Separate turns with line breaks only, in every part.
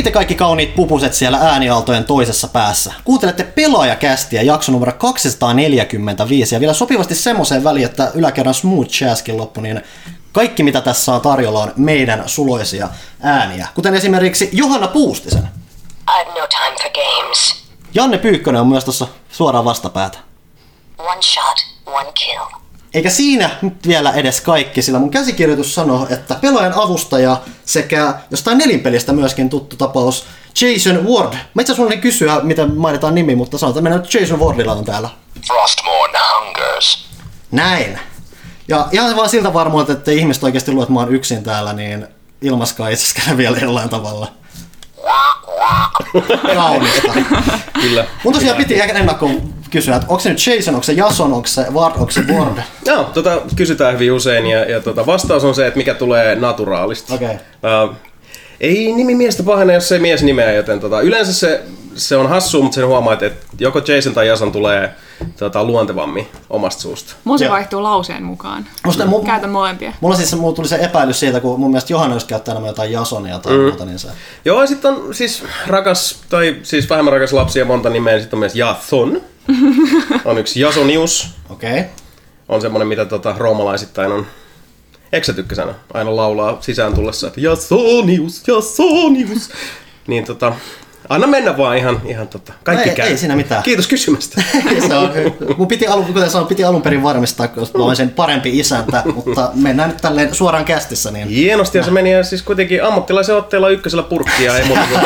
Hei te kaikki kauniit pupuset siellä äänialtojen toisessa päässä. Kuuntelette pelaajakästiä jakso numero 245 ja vielä sopivasti semmoiseen väliin, että yläkerran smooth jazzkin loppu, niin kaikki mitä tässä on tarjolla on meidän suloisia ääniä. Kuten esimerkiksi Johanna Puustisen.
I've no time for games.
Janne Pyykkönen on myös tuossa suoraan vastapäätä.
One shot, one kill.
Eikä siinä nyt vielä edes kaikki, sillä mun käsikirjoitus sanoo, että pelaajan avustaja sekä jostain nelinpelistä myöskin tuttu tapaus Jason Ward. Mä itse asiassa kysyä, miten mainitaan nimi, mutta sanotaan, että nyt Jason Wardilla on täällä.
Frostmourne hungers.
Näin. Ja ihan vaan siltä varmuudelta, että ihmiset oikeasti luulee, että mä oon yksin täällä, niin ilmaskaa itse vielä jollain tavalla. Kaunista.
Kyllä.
Mun tosiaan piti ehkä ennakkoon kysyä, että onko se nyt Jason, onko se Jason, onko se Ward, onko se Ward?
Joo, tota, kysytään hyvin usein ja, ja tota, vastaus on se, että mikä tulee naturaalista.
Okei.
Uh, ei nimi miestä pahene, jos ei mies nimeä, joten tota, yleensä se, se on hassu, mutta sen huomaa, että, että joko Jason tai Jason tulee tota, luontevammin omasta suusta.
Mun se
Joo.
vaihtuu lauseen mukaan.
Musta mu-
Käytän molempia.
Mulla siis mulla tuli se epäilys siitä, kun mun mielestä Johanna just käyttää enemmän jotain Jasonia tai mm. muuta, niin se...
Joo, ja sitten on siis rakas, tai siis vähemmän rakas lapsi ja monta nimeä, sitten on myös Jathon. on yksi Jasonius,
Okei. Okay.
on semmonen, mitä tota, roomalaisittain on Eikö sä tykkä sanoa? Aina laulaa sisään tullessa, että Jasonius, Jasonius. Niin tota, anna mennä vaan ihan, ihan tota, kaikki
Ei-
käy.
ei siinä mitään.
Kiitos kysymästä.
se on, mun piti, alun, kuten sanoin, piti alun perin varmistaa, koska mä olisin parempi isäntä, mutta mennään nyt tälleen suoraan kästissä, niin
Hienosti ja se meni ja siis kuitenkin ammattilaisen otteella ykkösellä purkkia ei muuta kuin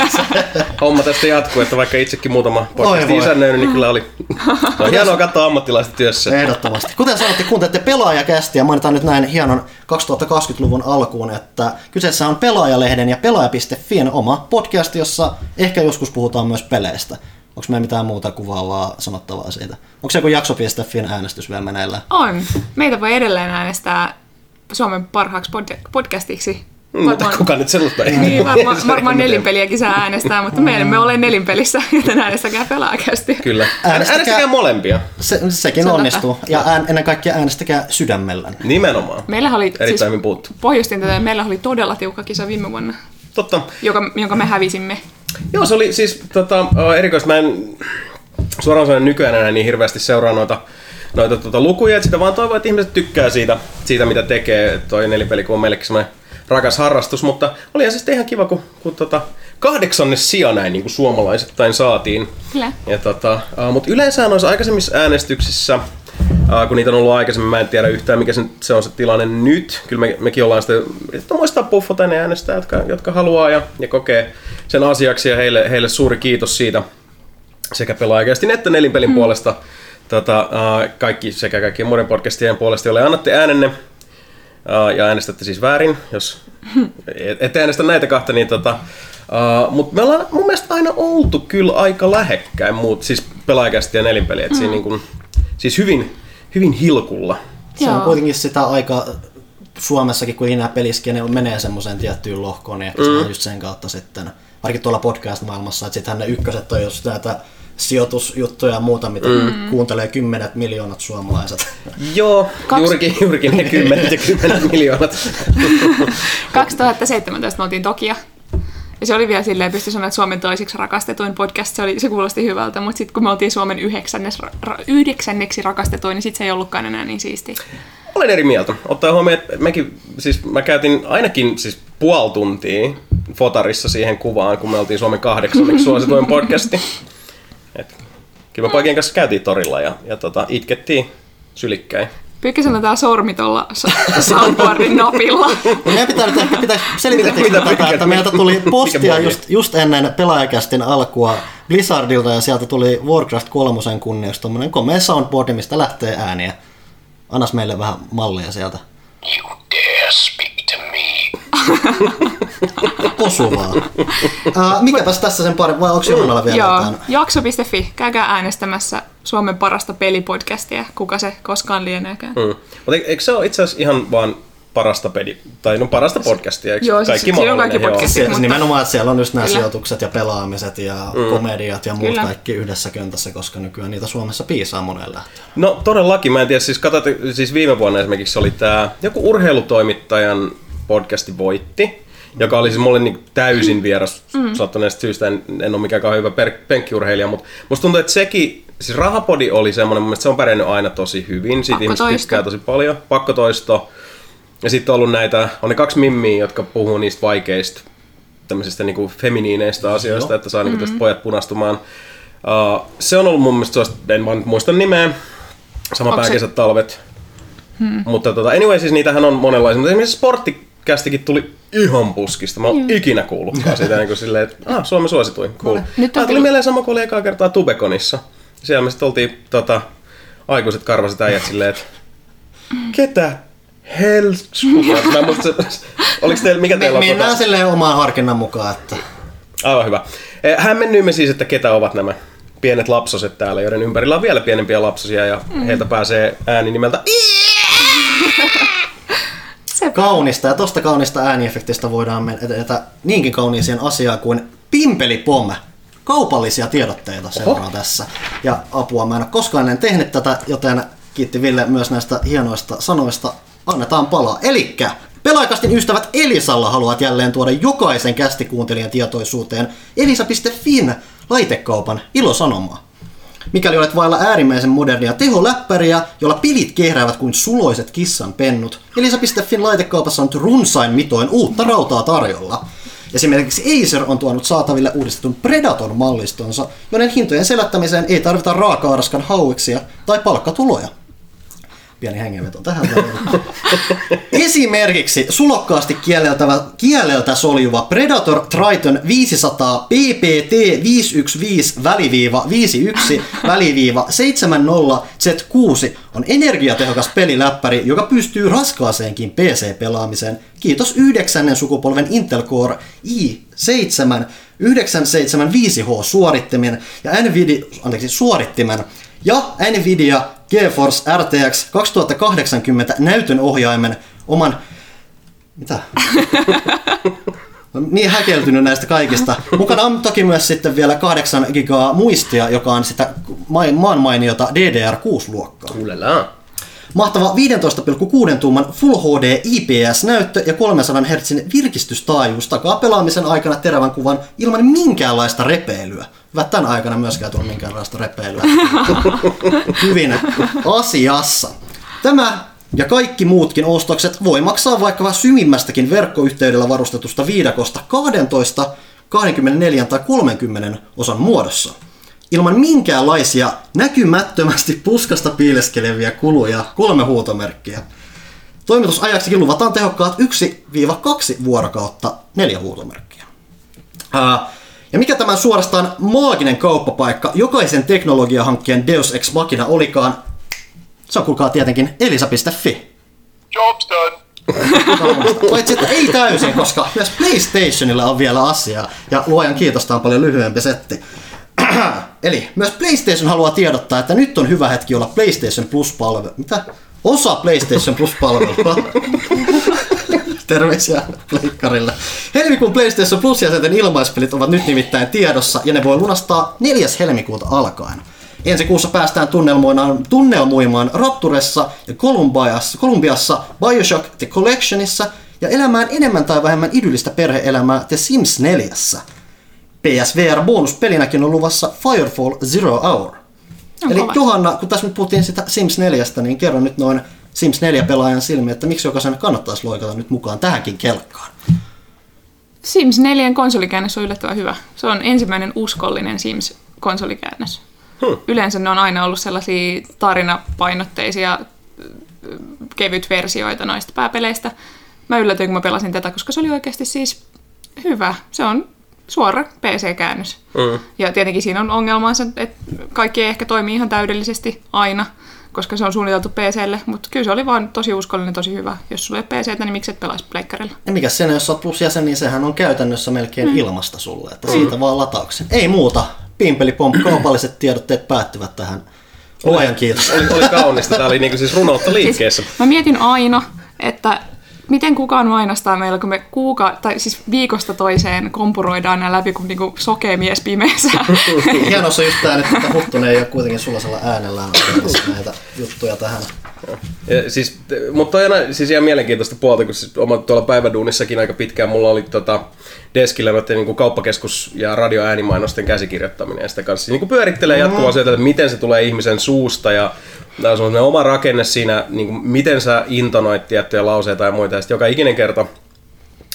homma tästä jatkuu, että vaikka itsekin muutama podcastin
voi.
isännöinyt, niin kyllä oli on hienoa katsoa ammattilaista työssä.
ehdottomasti. Kuten sanoitte, kuuntelette pelaajakästiä ja mainitaan nyt näin hienon 2020-luvun alkuun, että kyseessä on Pelaajalehden ja pelaaja.fin oma podcast, jossa ehkä joskus puhutaan myös peleistä. Onko meillä mitään muuta kuvaavaa sanottavaa siitä? Onko se joku jakso.fin äänestys vielä meneillään?
On. Meitä voi edelleen äänestää Suomen parhaaksi pod- podcastiksi.
Mutta kuka nyt sellaista ei
Niin, varmaan, varmaan nelinpeliäkin saa äänestää, mutta me emme ole nelinpelissä, joten äänestäkää pelaajakästi.
Kyllä.
Äänestäkää-
Äänestäkää molempia.
Se, sekin
Se on
onnistuu. Ja ään, ennen kaikkea äänestäkää sydämellänne.
Nimenomaan.
Meillä oli,
Erittäin
siis
puhuttu.
pohjustin tätä, meillä oli todella tiukka kisa viime vuonna,
Totta.
joka, jonka me hävisimme.
Joo, se oli siis tota, ää, erikoista. Mä en suoraan sanoen nykyään enää niin hirveästi seuraa noita, noita tota, lukuja, että sitä vaan toivon, että ihmiset tykkää siitä, siitä mitä tekee. Toi nelipeli, kun on meillekin semmoinen rakas harrastus, mutta oli siis ihan kiva, kun, kun tota, kahdeksannes sija näin niin kuin suomalaisittain saatiin.
Kyllä.
Ja tota, mutta yleensä noissa aikaisemmissa äänestyksissä, uh, kun niitä on ollut aikaisemmin, mä en tiedä yhtään mikä se, se on se tilanne nyt. Kyllä me, mekin ollaan sitä yritetty muistaa puffata ne äänestää, jotka, jotka haluaa ja, ja kokee sen asiaksi ja heille, heille suuri kiitos siitä sekä pelaajakästin että nelinpelin mm. puolesta. Tota, uh, kaikki sekä kaikkien muiden podcastien puolesta, joille annatte äänenne uh, ja äänestätte siis väärin, jos et- ette äänestä näitä kahta, niin tota, uh, mutta me ollaan mun mielestä aina oltu kyllä aika lähekkäin muut, siis pelaajakästi ja nelinpeli, että mm. siinä niin kun, siis hyvin, hyvin hilkulla.
Se on kuitenkin sitä aika Suomessakin, kun nämä peliskene menee semmoiseen tiettyyn lohkoon, niin ehkä mm. se on just sen kautta sitten, varsinkin tuolla podcast-maailmassa, että sittenhän ne ykköset on just näitä sijoitusjuttuja ja muuta, mitä mm. kuuntelee kymmenet miljoonat suomalaiset.
Joo,
Kaksi-
juurikin, juurikin ne kymmenet ja kymmenet miljoonat.
2017 me oltiin Tokia. Ja se oli vielä silleen, pystyi sanoa, että Suomen toisiksi rakastetuin podcast, se, oli, se kuulosti hyvältä, mutta sitten kun me oltiin Suomen yhdeksännes, ra, yhdeksänneksi rakastetuin, niin sitten se ei ollutkaan enää niin siisti.
Olen eri mieltä. Ottaa huomioon, että mekin, siis mä käytin ainakin siis puoli tuntia fotarissa siihen kuvaan, kun me oltiin Suomen kahdeksanneksi suosituin podcasti. Et, kyllä me poikien kanssa käytiin torilla ja, ja tota, itkettiin sylikkäin.
Pyykkäsellä tää sormi tuolla soundboardin napilla.
Ja meidän pitää nyt ehkä pitää selittää
Mitä- mitä
tätä, että
mikä-
meiltä tuli postia just, just ennen pelaajakästin alkua Blizzardilta ja sieltä tuli Warcraft 3 kunniaksi tommonen komea soundboardi, mistä lähtee ääniä. Annas meille vähän mallia sieltä.
You dare.
Osuvaa. uh, mikäpäs tässä sen pari, vai onko Johannalla vielä
Joo,
jotain?
jakso.fi, käykää äänestämässä Suomen parasta pelipodcastia, kuka se koskaan lieneekään.
Mm. Mutta eikö se ole itse asiassa ihan vaan parasta pedi, tai no parasta podcastia, eikö
Joo, siis
kaikki
siinä on kaikki
Joo.
podcastit.
Se,
mutta-
nimenomaan, että siellä on just nämä
Kyllä.
sijoitukset ja pelaamiset ja mm. komediat ja muut
Kyllä.
kaikki yhdessä köntässä, koska nykyään niitä Suomessa piisaa monella.
No todellakin, mä en tiedä, siis katsotte, siis viime vuonna esimerkiksi oli tämä joku urheilutoimittajan podcasti voitti. joka oli siis mulle niin täysin vieras mm. sattuneesta syystä. En, en ole mikään kauhean hyvä per, penkkiurheilija, mutta musta tuntuu, että sekin, siis Rahapodi oli semmoinen, mun mielestä se on pärjännyt aina tosi hyvin. Siitä ihmiset tykkää tosi paljon. Pakkotoisto. Ja sitten on ollut näitä, on ne kaksi mimmiä, jotka puhuu niistä vaikeista tämmöisistä niinku feminiineistä asioista,
Joo.
että saa niinku tästä pojat punastumaan. Uh, se on ollut mun mielestä sellaista, en vaan nyt muista nimeä, sama pääkesät, talvet. Hmm. Mutta tota, anyway, siis niitähän on monenlaisia. Mutta esimerkiksi sporttikästikin tuli ihan puskista. Mä oon ikinä kuullutkaan siitä niin kuin silleen, että ah, Suomen suosituin, cool.
Nyt on
Nyt tuli
tullut-
mieleen sama kuin oli ekaa kertaa Tubekonissa. Siellä me sitten oltiin tota, aikuiset karvaset äijät silleen, että ketä helskuta? Mä en muista, se- oliko teillä, mikä teillä
Me,
on?
mennään
tota-
silleen omaan harkinnan mukaan, että
Aivan hyvä. Eh, Hämmennyimme siis, että ketä ovat nämä pienet lapsoset täällä, joiden ympärillä on vielä pienempiä lapsosia ja mm. heiltä pääsee ääni nimeltä
kaunista. Ja tosta kaunista ääniefektistä voidaan mennä niinkin kauniiseen asiaan kuin Pimpelipom. Kaupallisia tiedotteita seuraa tässä. Ja apua mä en ole koskaan ennen tehnyt tätä, joten kiitti Ville myös näistä hienoista sanoista. Annetaan palaa. Elikkä Pelaajakastin ystävät Elisalla haluavat jälleen tuoda jokaisen kästikuuntelijan tietoisuuteen elisa.fin laitekaupan ilosanomaa. Mikäli olet vailla äärimmäisen modernia teholäppäriä, jolla pilit kehräävät kuin suloiset kissan pennut, Elisa.fin laitekaupassa on runsain mitoin uutta rautaa tarjolla. Esimerkiksi Acer on tuonut saataville uudistetun Predator-mallistonsa, joiden hintojen selättämiseen ei tarvita raaka-araskan hauiksia tai palkkatuloja. Pieni hengenveto tähän. Esimerkiksi sulokkaasti kieleltävä, kieleltä soljuva Predator Triton 500 PPT 515 väliviiva 51 väliviiva 70 Z6 on energiatehokas peliläppäri, joka pystyy raskaaseenkin PC-pelaamiseen. Kiitos yhdeksännen sukupolven Intel Core i7 975H suorittimen ja Nvidia, anteeksi, suorittimen ja Nvidia GeForce RTX 2080 näytön ohjaimen oman... Mitä? Niin häkeltynyt näistä kaikista. Mukana on toki myös sitten vielä 8 gigaa muistia, joka on sitä ma- maanmainiota DDR6-luokkaa.
Ulala.
Mahtava 15,6 tuuman Full HD IPS-näyttö ja 300 Hz virkistystaajuus takaa pelaamisen aikana terävän kuvan ilman minkäänlaista repeilyä. Että tämän aikana myöskään tuolla minkäänlaista repeilyä. Hyvin asiassa. Tämä ja kaikki muutkin ostokset voi maksaa vaikka syvimmästäkin verkkoyhteydellä varustetusta viidakosta 12, 24 tai 30 osan muodossa ilman minkäänlaisia näkymättömästi puskasta piileskeleviä kuluja, kolme huutomerkkiä. Toimitusajaksikin luvataan tehokkaat 1-2 vuorokautta, neljä huutomerkkiä. Ää, ja mikä tämän suorastaan maaginen kauppapaikka jokaisen teknologiahankkeen Deus Ex Machina olikaan, se on kuulkaa tietenkin elisa.fi.
Job's done.
Paitsi että ei täysin, koska myös PlayStationilla on vielä asiaa. Ja luojan kiitos, on paljon lyhyempi setti. Eli myös PlayStation haluaa tiedottaa, että nyt on hyvä hetki olla PlayStation Plus-palvelu. Mitä? Osa PlayStation Plus-palvelua. Terveisiä pleikkarille. Helmikuun PlayStation Plus-jäsenten ilmaispelit ovat nyt nimittäin tiedossa ja ne voi lunastaa 4. helmikuuta alkaen. Ensi kuussa päästään tunnelmoimaan, tunnelmoimaan Rapturessa ja Columbiassa, Columbiassa Bioshock The Collectionissa ja elämään enemmän tai vähemmän idyllistä perheelämää The Sims 4. PSVR-bonuspelinäkin on luvassa Firefall Zero Hour.
On
Eli
kova.
Johanna, kun tässä nyt puhuttiin sitä Sims 4, niin kerro nyt noin Sims 4-pelaajan silmiin, että miksi jokaisen kannattaisi loikata nyt mukaan tähänkin kelkkaan.
Sims 4 konsolikäännös on yllättävän hyvä. Se on ensimmäinen uskollinen Sims-konsolikäännös.
Hmm.
Yleensä ne on aina ollut sellaisia tarinapainotteisia ö, kevyt versioita noista pääpeleistä. Mä yllätyin, kun mä pelasin tätä, koska se oli oikeasti siis hyvä. Se on suora PC-käännös.
Mm.
Ja tietenkin siinä on ongelmansa, että kaikki ei ehkä toimi ihan täydellisesti aina, koska se on suunniteltu PClle, mutta kyllä se oli vaan tosi uskollinen, tosi hyvä. Jos sulla ei ole PCtä, niin miksi et pelaisi pleikkarilla?
Ja mikä sen, jos olet plusjäsen, niin sehän on käytännössä melkein mm. ilmasta sulle, että siitä vaan latauksen. Ei muuta. Pimpeli pomp, kaupalliset tiedotteet päättyvät tähän. Luojan kiitos.
Oli, oli kaunista. Tämä oli niinku siis runoutta liikkeessä.
Siis, mä mietin aina, että miten kukaan mainostaa meillä, kun me kuuka, tai siis viikosta toiseen kompuroidaan nämä läpi kuin niinku sokea mies pimeässä.
Hienoa on just tää, että Huttunen ei ole kuitenkin sullaisella äänellään näitä juttuja tähän.
Ja siis, mutta aina- siis ihan mielenkiintoista puolta, kun siis oma tuolla päiväduunissakin aika pitkään mulla oli tota, deskillä noiden niin kuin kauppakeskus- ja radioäänimainosten käsikirjoittaminen ja sitä kanssa niin kuin pyörittelee jatkuvasti, että miten se tulee ihmisen suusta ja Tämä on oma rakenne siinä, niin kuin miten sä intonoit tiettyjä lauseita ja muita. Ja sitten joka ikinen kerta,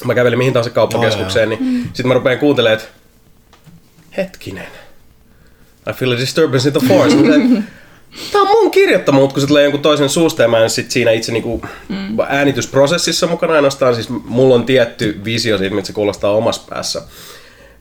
mä kävelin mihin tahansa kauppakeskukseen, niin sitten mä rupean kuuntelemaan, että hetkinen, I feel a disturbance in the force. Tämä on mun kirjoittama, mutta kun se tulee jonkun toisen suusta ja mä en sit siinä itse niinku mm. äänitysprosessissa mukana ainoastaan, siis mulla on tietty visio siitä, mitä se kuulostaa omassa päässä.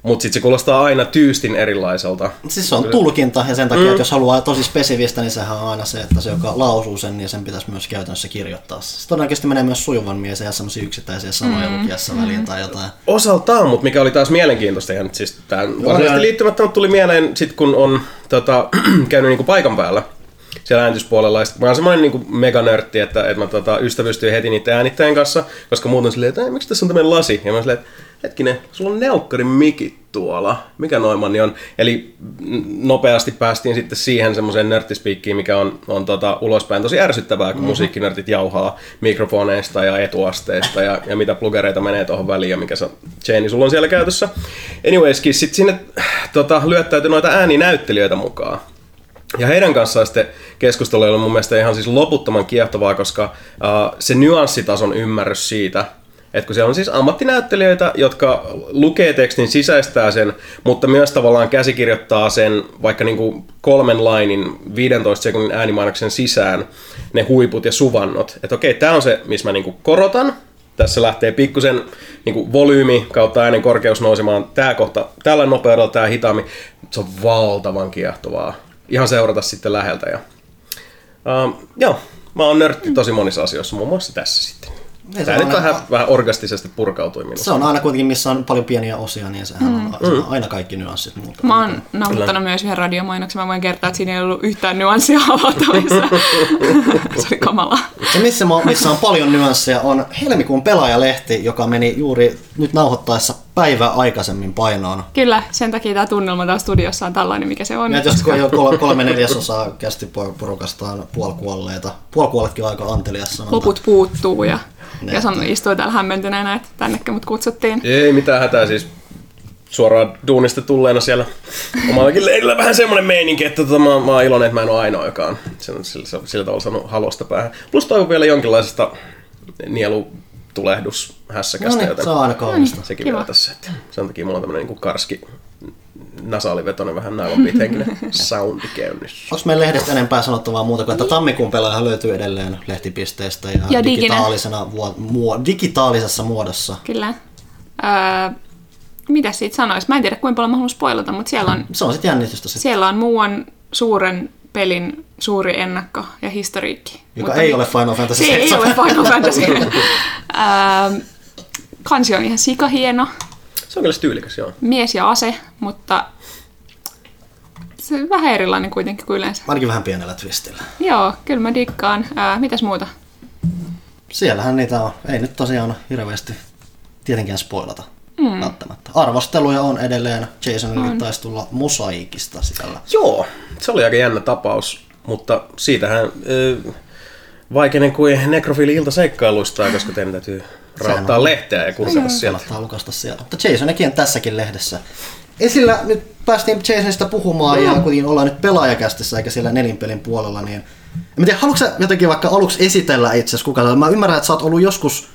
Mutta sitten se kuulostaa aina tyystin erilaiselta.
Siis se on tulkinta ja sen takia, mm. että jos haluaa tosi spesifistä, niin sehän on aina se, että se, joka lausuu sen, niin sen pitäisi myös käytännössä kirjoittaa. Se todennäköisesti menee myös sujuvan mies ja semmoisia yksittäisiä sanoja mm. lukiessa väliin tai jotain.
Osaltaan, mutta mikä oli taas mielenkiintoista, nyt siis tämän varsinaisesti liittymättä, mutta tuli mieleen sit kun on tota, käynyt niinku paikan päällä siellä äänityspuolella. Ja sit mä oon semmoinen niinku meganörtti, että, että mä tota, ystävystyin heti niiden äänittäjien kanssa, koska muuten silleen, että "Ei, miksi tässä on tämmöinen lasi? Ja mä silleen, että hetkinen, sulla on neukkarin mikit tuolla. Mikä Noimanni on? Eli nopeasti päästiin sitten siihen semmoiseen nörttispiikkiin, mikä on, on tota, ulospäin tosi ärsyttävää, kun mm-hmm. musiikkinörtit jauhaa mikrofoneista ja etuasteista ja, ja mitä plugereita menee tuohon väliin ja mikä se chaini sulla on siellä käytössä. Anywayskin, sitten sinne tota, lyöttäytyi noita ääninäyttelijöitä mukaan. Ja heidän kanssaan sitten keskustelu oli mun mielestä ihan siis loputtoman kiehtovaa, koska uh, se nyanssitason ymmärrys siitä, että kun siellä on siis ammattinäyttelijöitä, jotka lukee tekstin, sisäistää sen, mutta myös tavallaan käsikirjoittaa sen vaikka niin kuin kolmen lainin 15 sekunnin äänimainoksen sisään ne huiput ja suvannot. Että okei, tämä on se, missä mä niin kuin korotan, tässä lähtee pikkusen niin kuin volyymi kautta äänen korkeus nousemaan. Tää kohta tällä nopeudella, tää hitaammin. Se on valtavan kiehtovaa. Ihan seurata sitten läheltä. Ja, uh, joo, mä oon nörtti tosi monissa asioissa, muun muassa tässä sitten.
Ei se
Tämä nyt vähän, vähän orgastisesti purkautui minusta.
Se on aina kuitenkin, missä on paljon pieniä osia, niin sehän on, se on aina kaikki nyanssit muuta.
Mä oon nauttanut myös yhden radiomainoksen. Mä voin kertoa, että siinä ei ollut yhtään nyanssia avattavissa. se oli kamalaa.
Se, missä, mä, missä on paljon nyansseja, on helmikuun pelaajalehti, joka meni juuri nyt nauhoittaessa päivä aikaisemmin painoon.
Kyllä, sen takia tämä tunnelma täällä studiossa on tällainen, mikä se on.
Ja jos jo kol- kolme neljäsosaa kästiporukastaan puolikuolleita. Puolikuolletkin on aika antelias sanonta.
Loput puuttuu ja,
Ne.
ja san, istui täällä hämmentyneenä, että tännekin mut kutsuttiin.
Ei mitään hätää siis suoraan duunista tulleena siellä omallakin leirillä vähän semmoinen meininki, että tota, mä, mä oon iloinen, että mä en ole ainoa, joka on sillä, sillä, sillä tavalla saanut halosta päähän. Plus toivon vielä jonkinlaisesta nielutulehdus-hässäkästä,
No niin,
joten
se on aina kaunista.
sekin
Kiva.
vielä tässä. Että sen takia mulla on tämmönen niin karski nasaalivetoinen vähän nylon beat henkinen soundi käynnissä.
Onko meidän lehdestä enempää sanottavaa muuta kuin, että tammikuun pelaaja löytyy edelleen lehtipisteistä ja,
Ja
digitaalisena vuo, muo, digitaalisessa muodossa.
Kyllä. Öö, mitä siitä sanois? Mä en tiedä, kuinka paljon mä haluan spoilata, mutta siellä on,
Se on sitten jännitystä sit,
siellä on muuan suuren pelin suuri ennakko ja historiikki.
joka
Mutta
ei
mi-
ole Final Fantasy
Se ei
7.
ole Final Fantasy. öö, kansi on ihan sikahieno.
Se on kyllä tyylikäs, joo.
Mies ja ase, mutta se on vähän erilainen kuitenkin kuin yleensä.
Ainakin vähän pienellä twistillä.
Joo, kyllä mä dikkaan. Öö, mitäs muuta?
Siellähän niitä on. Ei nyt tosiaan hirveästi tietenkään spoilata. Mm. Välttämättä. Arvosteluja on edelleen. Jasonille taisi tulla mosaikista siellä.
Joo, se oli aika jännä tapaus, mutta siitähän äh, vaikeinen kuin nekrofiili iltaseikkailuista, koska teidän täytyy raottaa lehteä ja kurkata sieltä.
Kannattaa lukasta sieltä. Mutta Jasonikin on tässäkin lehdessä. Esillä nyt päästiin Jasonista puhumaan ja kuitenkin ollaan nyt pelaajakästissä eikä siellä nelinpelin puolella, niin en tiedä, haluatko sä jotenkin vaikka aluksi esitellä itsesi kuka? Mä ymmärrän, että sä oot ollut joskus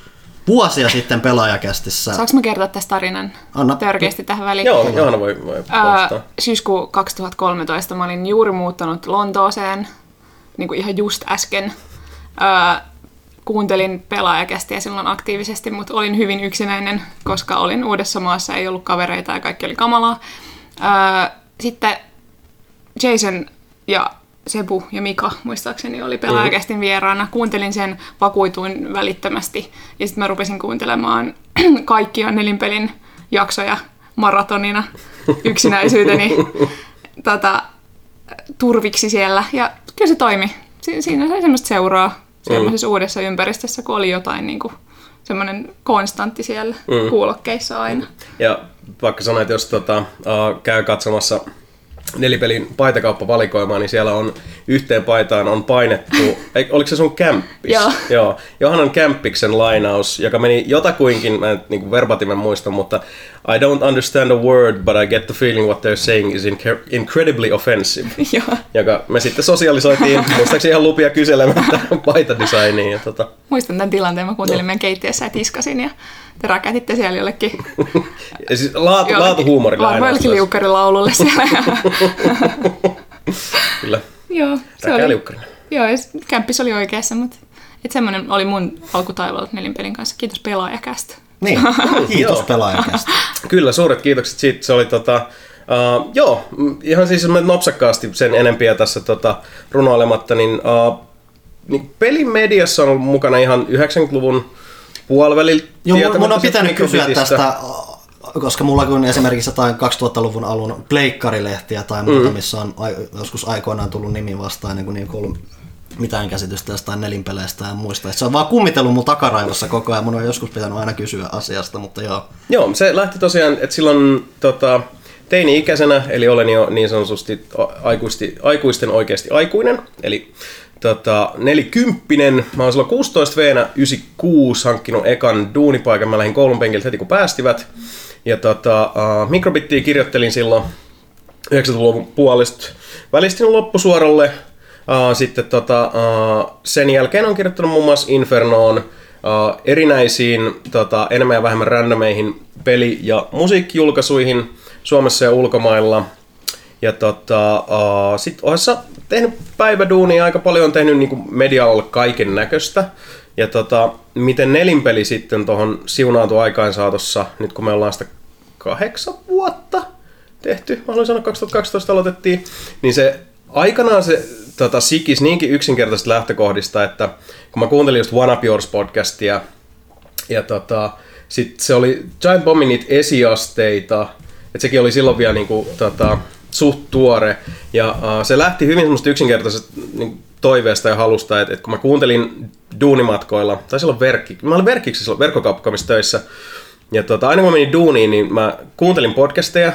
vuosia sitten pelaajakästissä.
Saanko mä kertoa tästä tarinan
Anna.
törkeästi tähän väliin?
Joo, Johanna voi, voi uh,
syyskuu 2013 mä olin juuri muuttanut Lontooseen, niin kuin ihan just äsken. Ää, kuuntelin pelaajakästiä silloin aktiivisesti, mutta olin hyvin yksinäinen, koska olin uudessa maassa, ei ollut kavereita ja kaikki oli kamalaa. Ää, sitten Jason ja Sebu ja Mika, muistaakseni, oli pelaajakästin vieraana. Kuuntelin sen, vakuutuin välittömästi. Ja sitten mä rupesin kuuntelemaan kaikkia nelinpelin jaksoja maratonina yksinäisyyteni tota, turviksi siellä. Ja kyllä se toimi. Si- siinä sai semmoista seuraa semmoisessa uudessa ympäristössä, kun oli jotain niin kuin, semmoinen konstantti siellä mm. kuulokkeissa aina.
Ja vaikka sanoit, jos tota, käy katsomassa nelipelin paitakauppavalikoimaa, niin siellä on yhteen paitaan on painettu, ei, oliko se sun kämppis?
Joo.
Joo. Johanan Kämppiksen lainaus, joka meni jotakuinkin, mä en niin verbatimen muista, mutta I don't understand a word, but I get the feeling what they're saying is inc- incredibly offensive.
Joo.
Joka me sitten sosialisoitiin, muistaakseni ihan lupia kyselemättä paitadesigniin. Ja tota,
Muistan tämän tilanteen, mä kuuntelin meidän keittiössä ja tiskasin ja te räkätitte siellä jollekin,
ja siis laatu,
jollekin
laatuhuumorilla aina.
jollekin siellä.
Kyllä.
Joo, se oli,
liukkarina.
joo, ja kämppis oli oikeassa, mutta et semmoinen oli mun alkutaival nelinpelin kanssa. Kiitos pelaajakästä.
Niin, kiitos pelaajakästä.
Kyllä, suuret kiitokset siitä. Se oli tota, uh, joo, ihan siis mä nopsakkaasti sen enempiä tässä tota, runoilematta, niin, uh, niin pelimediassa on ollut mukana ihan 90-luvun puolivälillä.
Joo, mun, on pitänyt kysyä tästä, koska mulla on esimerkiksi jotain 2000-luvun alun pleikkarilehtiä tai muuta,
Mm.
missä on joskus aikoinaan tullut nimi vastaan ennen kuin niinku ollut mitään käsitystä jostain nelinpeleistä ja muista. Et se on vaan kummitellut mun takaraivossa koko ajan. Mun on joskus pitänyt aina kysyä asiasta, mutta joo.
Joo, se lähti tosiaan, että silloin tota, teini-ikäisenä, eli olen jo niin sanotusti aikuisti, aikuisten oikeasti aikuinen, eli tota, nelikymppinen. Mä oon silloin 16 v 96 hankkinut ekan duunipaikan. Mä lähdin koulun penkiltä heti kun päästivät. Ja tota, uh, mikrobittiä kirjoittelin silloin 90-luvun puolesta välistin loppusuoralle. Uh, sitten tota, uh, sen jälkeen on kirjoittanut muun muassa Infernoon, uh, erinäisiin tota, enemmän ja vähemmän randomeihin peli- ja musiikkijulkaisuihin Suomessa ja ulkomailla. Ja tota, uh, sit ohessa tehnyt päiväduunia aika paljon, on tehnyt niinku media-alalle kaiken näköistä. Ja tota, miten nelinpeli sitten tuohon siunaantui aikaan saatossa, nyt kun me ollaan sitä kahdeksan vuotta tehty, mä haluan sanoa 2012 aloitettiin, niin se aikanaan se tota, sikis niinkin yksinkertaisesta lähtökohdista, että kun mä kuuntelin just One Up Yours podcastia, ja tota, sit se oli Giant Bombin esiasteita, että sekin oli silloin vielä niinku, tota, suht tuore, ja uh, se lähti hyvin semmoista yksinkertaisesta niin, toiveesta ja halusta, että, että kun mä kuuntelin duunimatkoilla, tai silloin verkki, mä olin verkkiksi silloin verkkokauppakamissa töissä, ja tota, aina kun mä menin duuniin, niin mä kuuntelin podcasteja,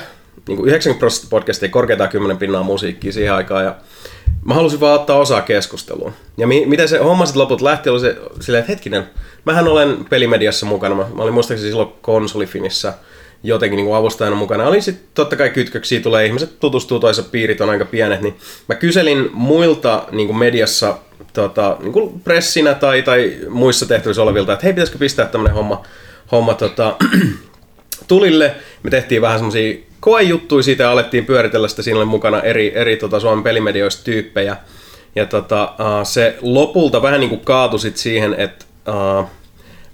niin kuin 90 prosenttia podcasteja, korkeintaan 10 pinnaa musiikkia siihen aikaan, ja mä halusin vaan ottaa osaa keskusteluun. Ja mi- miten se homma sitten loput lähti, oli se silleen, että hetkinen, mähän olen pelimediassa mukana, mä, mä olin muistaakseni silloin konsolifinissä jotenkin niin kuin avustajana mukana. Oli sitten totta kai kytköksiä tulee, ihmiset tutustuu toisessa piirit on aika pienet, niin mä kyselin muilta niin kuin mediassa tota, niin kuin pressinä tai, tai muissa tehtävissä olevilta, että hei, pitäisikö pistää tämmönen homma, homma tota, tulille. Me tehtiin vähän semmosia koejuttuja siitä ja alettiin pyöritellä sitä. Siinä mukana eri, eri tota, Suomen pelimedioista tyyppejä. Ja tota, se lopulta vähän niin kuin kaatui sit siihen, että uh,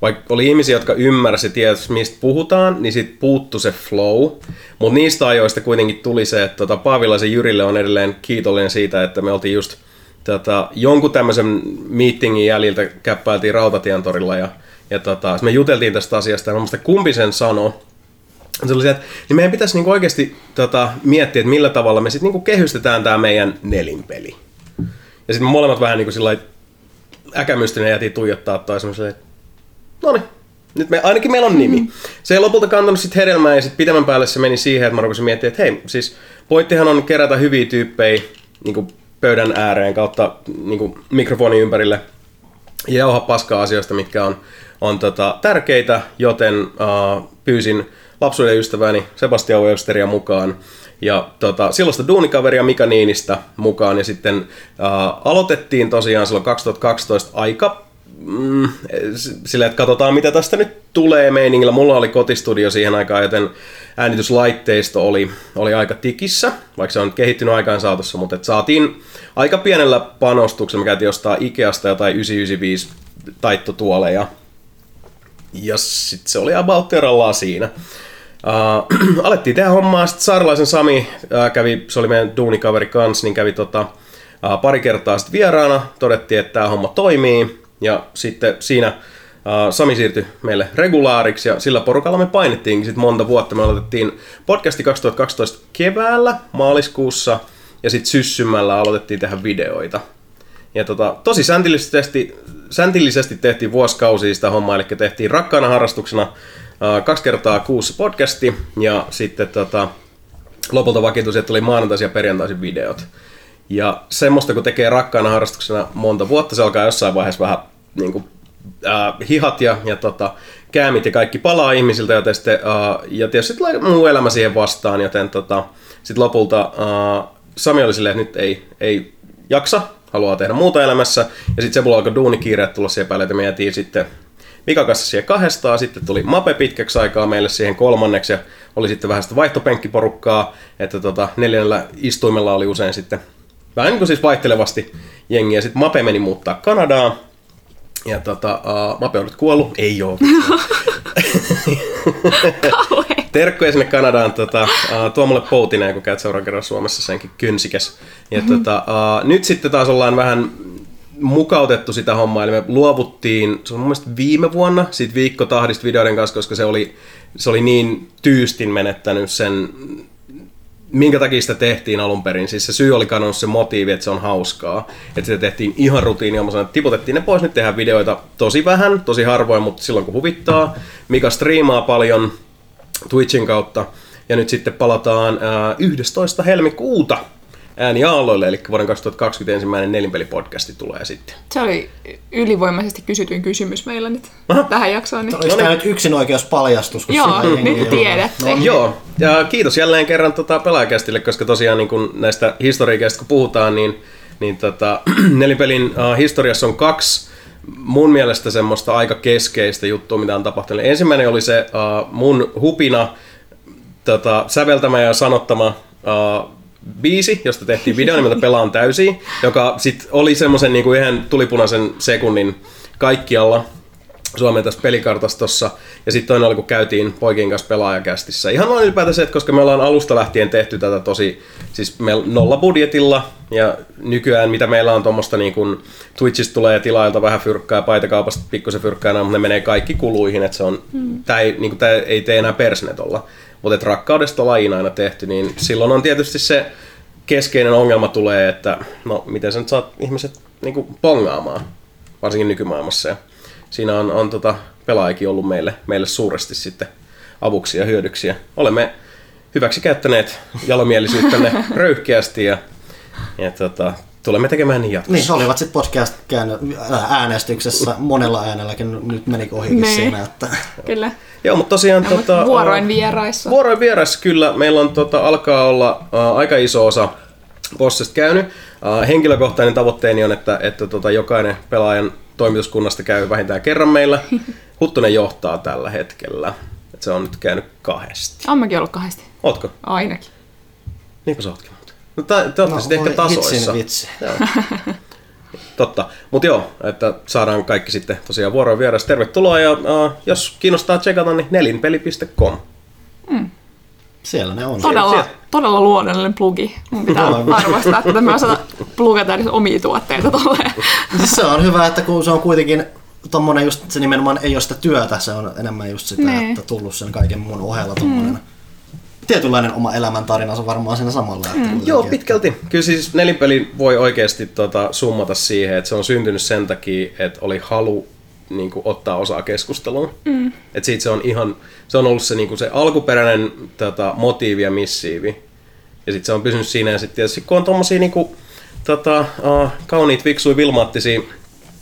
vaikka oli ihmisiä, jotka ymmärsi ties, mistä puhutaan, niin sit puuttu se flow. Mutta niistä ajoista kuitenkin tuli se, että tota, Paavilaisen Jyrille on edelleen kiitollinen siitä, että me oltiin just tota, jonkun tämmöisen meetingin jäljiltä käppäiltiin Rautatien torilla ja, ja tota, me juteltiin tästä asiasta ja mä kumpi sen sanoi, se oli se, että niin meidän pitäisi niinku oikeasti tota, miettiä, että millä tavalla me sitten niinku kehystetään tämä meidän nelinpeli. Ja sitten molemmat vähän niinku sillä äkämystyneen jätiin tuijottaa tai semmoiselle, että no niin, nyt me, ainakin meillä on nimi. Se ei lopulta kantanut sitten hedelmää ja sitten pitemmän päälle se meni siihen, että mä rupesin miettimään, että hei, siis pointtihan on kerätä hyviä tyyppejä niinku pöydän ääreen kautta niinku mikrofonin ympärille ja jauha paskaa asioista, mitkä on, on tota, tärkeitä, joten uh, pyysin lapsuuden ystäväni Sebastian Websteria mukaan ja tota, silloista duunikaveria Mika Niinistä mukaan ja sitten uh, aloitettiin tosiaan silloin 2012 aika mm, s- silleen, että katsotaan mitä tästä nyt tulee meiningillä. Mulla oli kotistudio siihen aikaan, joten äänityslaitteisto oli, oli aika tikissä, vaikka se on nyt kehittynyt aikaan saatossa, mutta et saatiin aika pienellä panostuksella, me käytiin ostaa Ikeasta jotain 995 taittotuoleja, ja sitten se oli about siinä. Uh, alettiin tehdä hommaa, sitten Saarelaisen Sami uh, kävi, se oli meidän duunikaveri kanssa, niin kävi tota, uh, pari kertaa sitten vieraana, todettiin, että tämä homma toimii, ja sitten siinä Sami siirtyi meille regulaariksi, ja sillä porukalla me painettiinkin sitten monta vuotta. Me aloitettiin podcasti 2012 keväällä, maaliskuussa, ja sitten syssymällä aloitettiin tehdä videoita. Ja tota, tosi säntillisesti säntillisesti tehtiin vuosikausia sitä hommaa, eli tehtiin rakkaana harrastuksena kaksi kertaa kuussa podcasti, ja sitten tota, lopulta vakituisi, että oli maanantaisin ja perjantaisin videot. Ja semmoista, kun tekee rakkaana harrastuksena monta vuotta, se alkaa jossain vaiheessa vähän niin kuin, äh, hihat ja, ja tota, käämit ja kaikki palaa ihmisiltä, joten sitten, äh, ja tietysti tulee muu elämä siihen vastaan, joten tota, sitten lopulta äh, Sami oli silleen, että nyt ei, ei jaksa, haluaa tehdä muuta elämässä, ja sitten Sebulla alkoi duunikiireet tulla siihen päälle, että me jätiin sitten vikakassa siihen kahdestaan, sitten tuli Mape pitkäksi aikaa meille siihen kolmanneksi, ja oli sitten vähän sitä vaihtopenkkiporukkaa, että tota, neljännellä istuimella oli usein sitten vähän niin kuin siis vaihtelevasti jengiä. Sitten Mape meni muuttaa Kanadaan, ja tota, uh, Mape on nyt kuollut. Ei oo.
Kauhe.
Terkkuja sinne Kanadaan tota, uh, Tuomolle Poutinen, kun käyt seuraavan kerran Suomessa senkin kynsikäs. Ja
Mhm.
tota, uh, nyt sitten taas ollaan vähän mukautettu sitä hommaa, eli me luovuttiin, se on mun mielestä viime vuonna, siitä viikkotahdista videoiden kanssa, koska se oli, se oli niin tyystin menettänyt sen, minkä takia sitä tehtiin alun perin. Siis se syy oli kadonnut se motiivi, että se on hauskaa. Että sitä tehtiin ihan rutiinia, että tiputettiin ne pois, nyt tehdään videoita tosi vähän, tosi harvoin, mutta silloin kun huvittaa. Mika striimaa paljon Twitchin kautta. Ja nyt sitten palataan ää, 11. helmikuuta ääniaalloille, eli vuoden 2020 ensimmäinen nelinpelipodcasti tulee sitten.
Se oli ylivoimaisesti kysytyin kysymys meillä nyt tähän jaksoon. Niin.
Oliko tämä nyt yksin oikeus paljastus? kun
Joo, nyt
ei ole?
tiedätte.
Joo, ja kiitos jälleen kerran tota pelaajakästille, koska tosiaan niin kun näistä historiikäistä kun puhutaan, niin, niin tota, nelipelin uh, historiassa on kaksi mun mielestä semmoista aika keskeistä juttua, mitä on tapahtunut. Ensimmäinen oli se uh, mun hupina tota, säveltämä ja sanottama uh, biisi, josta tehtiin video nimeltä Pelaan täysin, joka sit oli semmoisen niinku yhden tulipunaisen sekunnin kaikkialla Suomen tässä pelikartastossa. Ja sitten toinen oli, kun käytiin poikien kanssa pelaajakästissä. Ihan noin ylipäätään se, että koska me ollaan alusta lähtien tehty tätä tosi, siis me nolla budjetilla, ja nykyään mitä meillä on tuommoista niin kuin Twitchistä tulee tilailta vähän fyrkkää, paitakaupasta pikkusen fyrkkää, mutta ne menee kaikki kuluihin, että se on, mm. tää ei, niin tää ei tee enää persnetolla. Mutta että rakkaudesta lajiin aina tehty, niin silloin on tietysti se keskeinen ongelma tulee, että no miten sä nyt saat ihmiset niin kuin pongaamaan, varsinkin nykymaailmassa. Ja siinä on, on tota, pelaajakin ollut meille, meille suuresti sitten avuksi ja hyödyksi. Olemme hyväksi käyttäneet jalomielisyyttänne röyhkeästi ja, ja tota, tulemme tekemään niin jatkossa.
Niin, olivat sitten podcast äänestyksessä monella äänelläkin, nyt meni ohikin
Niin.
siinä, että
Kyllä.
Joo, mutta tosiaan...
Ja
tota,
mut vuoroin vieraissa.
Vuoroin vieraissa kyllä. Meillä on tota, alkaa olla ää, aika iso osa bossista käynyt. Ää, henkilökohtainen tavoitteeni on, että, että tota, jokainen pelaajan toimituskunnasta käy vähintään kerran meillä. Huttunen johtaa tällä hetkellä. Et se on nyt käynyt kahdesti.
On mäkin ollut kahdesti.
Ootko?
Ainakin.
Niinpä sä ootkin. No, ta- te ootte
no,
sitten ehkä tasoissa.
vitsi.
Joo. Totta. Mutta joo, että saadaan kaikki sitten tosiaan vuoroin vieressä. Tervetuloa ja uh, jos kiinnostaa tsekata, niin nelinpeli.com.
Siellä ne on.
Todella,
sieltä.
todella luonnollinen plugi. Mun pitää
Aivan.
arvostaa, että me osata plugata edes omia tuotteita tolleen.
Se on hyvä, että kun se on kuitenkin tommonen just, se nimenomaan ei ole sitä työtä, se on enemmän just sitä,
Niin.
että tullut sen kaiken muun ohella tommonen mm. Tietynlainen oma elämäntarinansa varmaan siinä samalla. Että kuitenkin,
Joo,
että-
pitkälti. Kyllä siis nelinpeli voi oikeasti tota, summata siihen, että se on syntynyt sen takia, että oli halu niin kuin, ottaa osaa keskusteluun. Mm. Et siitä se on ihan, se on ollut se, niin kuin, se alkuperäinen tota, motiivi ja missiivi. Ja sitten se on pysynyt siinä ja sitten tietysti kun on tommosia niin kuin, tota, uh, kauniit, fiksuja, vilmaattisia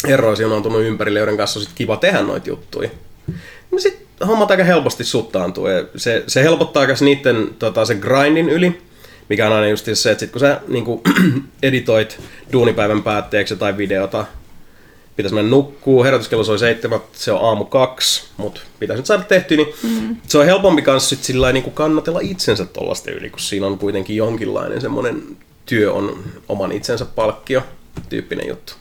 herroisia on tullut ympärille, joiden kanssa on sit kiva tehdä noita juttuja. No sit hommat aika helposti suttaantuu ja se, se helpottaa myös niiden tota, se grindin yli, mikä on aina just se, että sit kun sä niin kuin, editoit duunipäivän päätteeksi jotain videota, pitäisi mennä nukkuu, herätyskello soi seitsemän, se on aamu kaksi, mutta pitäisi nyt saada tehty, niin mm. se on helpompi kanssa sit sillä niin kannatella itsensä tollaista yli, kun siinä on kuitenkin jonkinlainen semmoinen työ on oman itsensä palkkio tyyppinen juttu.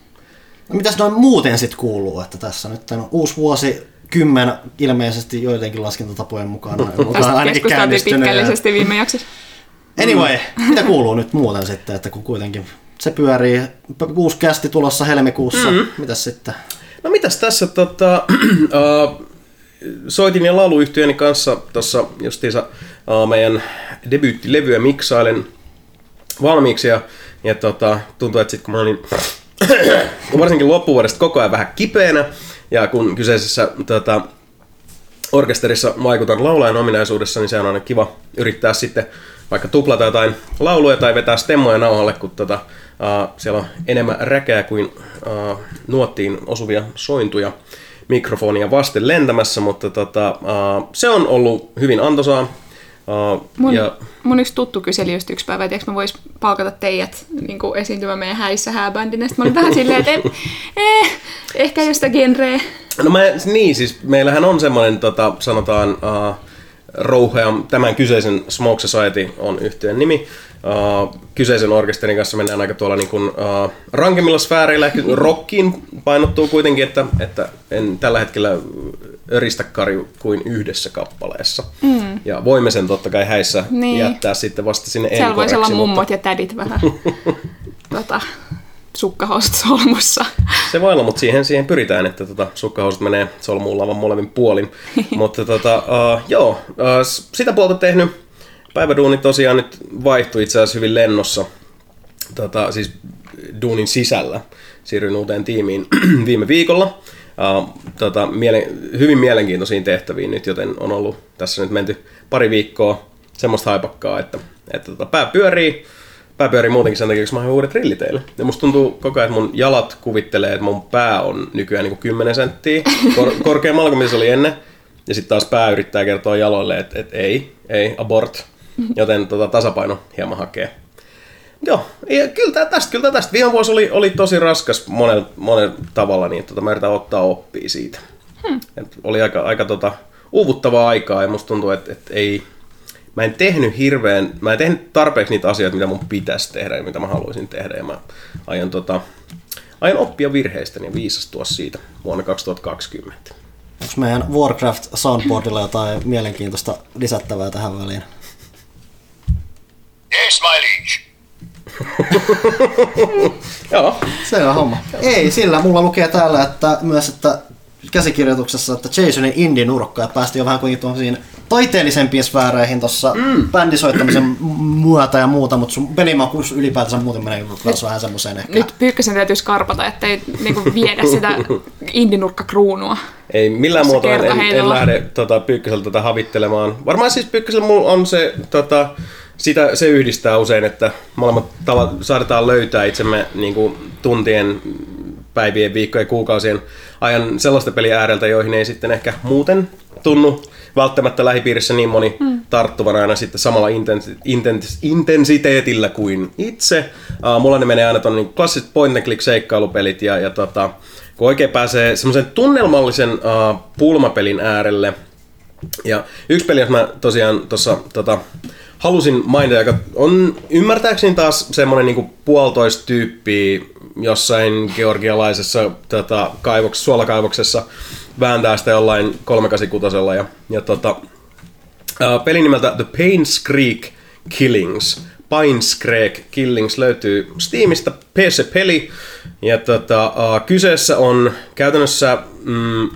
No, mitäs noin muuten sitten kuuluu, että tässä nyt on uusi vuosi kymmen ilmeisesti joidenkin laskentatapojen mukaan,
Tästä keskusteltiin
käynnistynyt. ja-
pitkällisesti viime jaksossa.
Anyway, mitä kuuluu nyt muuten sitten, että kun kuitenkin se pyörii, uusi kästi tulossa helmikuussa, mm. mitäs sitten?
No mitäs tässä tota, uh, soitin ja lauluyhtiöni kanssa tuossa justiinsa uh, meidän debyyttilevyä miksailen valmiiksi ja, ja tota, tuntuu, että sit kun mä olin varsinkin loppuvuodesta koko ajan vähän kipeänä, ja kun kyseisessä tota, orkesterissa vaikutan laulajan ominaisuudessa, niin se on aina kiva yrittää sitten vaikka tuplata jotain lauluja tai vetää stemmoja nauhalle, kun tota, uh, siellä on enemmän räkää kuin uh, nuottiin osuvia sointuja mikrofonia vasten lentämässä, mutta tota, uh, se on ollut hyvin antoisaa. Uh,
Mun,
ja
mun yksi tuttu kyseli just yksi päivä, että eikö mä vois palkata teidät niin esiintymään meidän häissä hääbändinä. Sitten mä olin vähän silleen, että eh, ehkä josta genreä.
No mä, niin, siis meillähän on semmoinen, tota, sanotaan, uh, rouhea, tämän kyseisen Smoke Society on yhtiön nimi. Uh, kyseisen orkesterin kanssa mennään aika tuolla niin kuin, uh, rankemmilla sfääreillä. Rockiin painottuu kuitenkin, että, että en tällä hetkellä öristä kari kuin yhdessä kappaleessa. Mm. Ja voimme sen totta kai häissä
Niin.
jättää sitten vasta sinne
Siellä voisi olla mummot ja tädit vähän tota, sukkahousut solmussa.
Se voi olla, mutta siihen, siihen pyritään, että tota, sukkahousut menee solmuun lavan molemmin puolin. mutta tota, uh, joo, uh, sitä puolta tehnyt. Päiväduuni tosiaan nyt vaihtui itse asiassa hyvin lennossa. Tota, siis duunin sisällä. Siirryin uuteen tiimiin viime viikolla. Uh, tota, miele- hyvin mielenkiintoisiin tehtäviin nyt, joten on ollut tässä nyt menty pari viikkoa semmoista haipakkaa, että, että tota, pää pyörii. Pää pyörii muutenkin sen takia, koska mä oon uudet rillit teille. Ja musta tuntuu koko ajan, että mun jalat kuvittelee, että mun pää on nykyään niin 10 senttiä kor- korkeammalla kuin se oli ennen. Ja sitten taas pää yrittää kertoa jaloille, että, että ei, ei, abort. Joten tota, tasapaino hieman hakee. Joo, ja kyllä tää tästä, kyllä tää tästä. Viime vuosi oli, oli tosi raskas monella, monella tavalla, niin tota, mä yritän ottaa oppia siitä. Hmm. Et oli aika, aika tota, uuvuttavaa aikaa ja musta tuntuu, että, että ei, mä en tehnyt hirveän, mä en tehnyt tarpeeksi niitä asioita, mitä mun pitäisi tehdä ja mitä mä haluaisin tehdä. Ja mä aion, tota, aion oppia virheistä ja viisastua siitä vuonna 2020.
Onko meidän Warcraft soundboardilla jotain mielenkiintoista lisättävää tähän väliin?
Yes, my liege.
Joo,
Se on homma. Ei, sillä mulla lukee täällä että myös, että käsikirjoituksessa, että Jasonin indie-nurkka, ja päästiin jo vähän kuin tuollaisiin taiteellisempiin sfääreihin tuossa mm. bändisoittamisen muuta ja muuta, mutta sun pelimakuus ylipäätänsä muuten menee myös vähän semmoiseen ehkä.
Nyt Pyykkösen täytyy skarpata, ettei niinku viedä sitä indinurkkakruunua.
Ei millään muuta en, en, en lähde tota, Pyykköseltä tätä havittelemaan. Varmaan siis Pyykkösellä mulla on se, tota, sitä, se yhdistää usein, että molemmat tavat saadaan löytää itsemme niin kuin, tuntien, päivien, viikkojen, kuukausien ajan sellaista peliä ääreltä, joihin ei sitten ehkä muuten tunnu välttämättä lähipiirissä niin moni mm. tarttuvan aina sitten samalla intensi- intens- intensiteetillä kuin itse. Uh, mulla ne menee aina tuonne niin klassiset point and click seikkailupelit ja, ja tota, kun oikein pääsee semmoisen tunnelmallisen uh, pulmapelin äärelle. Ja yksi peli, jos mä tosiaan tuossa tota, halusin mainita, joka on ymmärtääkseni taas semmoinen niinku puolitoista tyyppiä jossain georgialaisessa tota, kaivoksessa, suolakaivoksessa vääntää sitä jollain 386 ja, ja tota, pelin nimeltä The Pains Creek Killings. Pines Creek Killings löytyy Steamista PC-peli. Ja tota, kyseessä on käytännössä mm,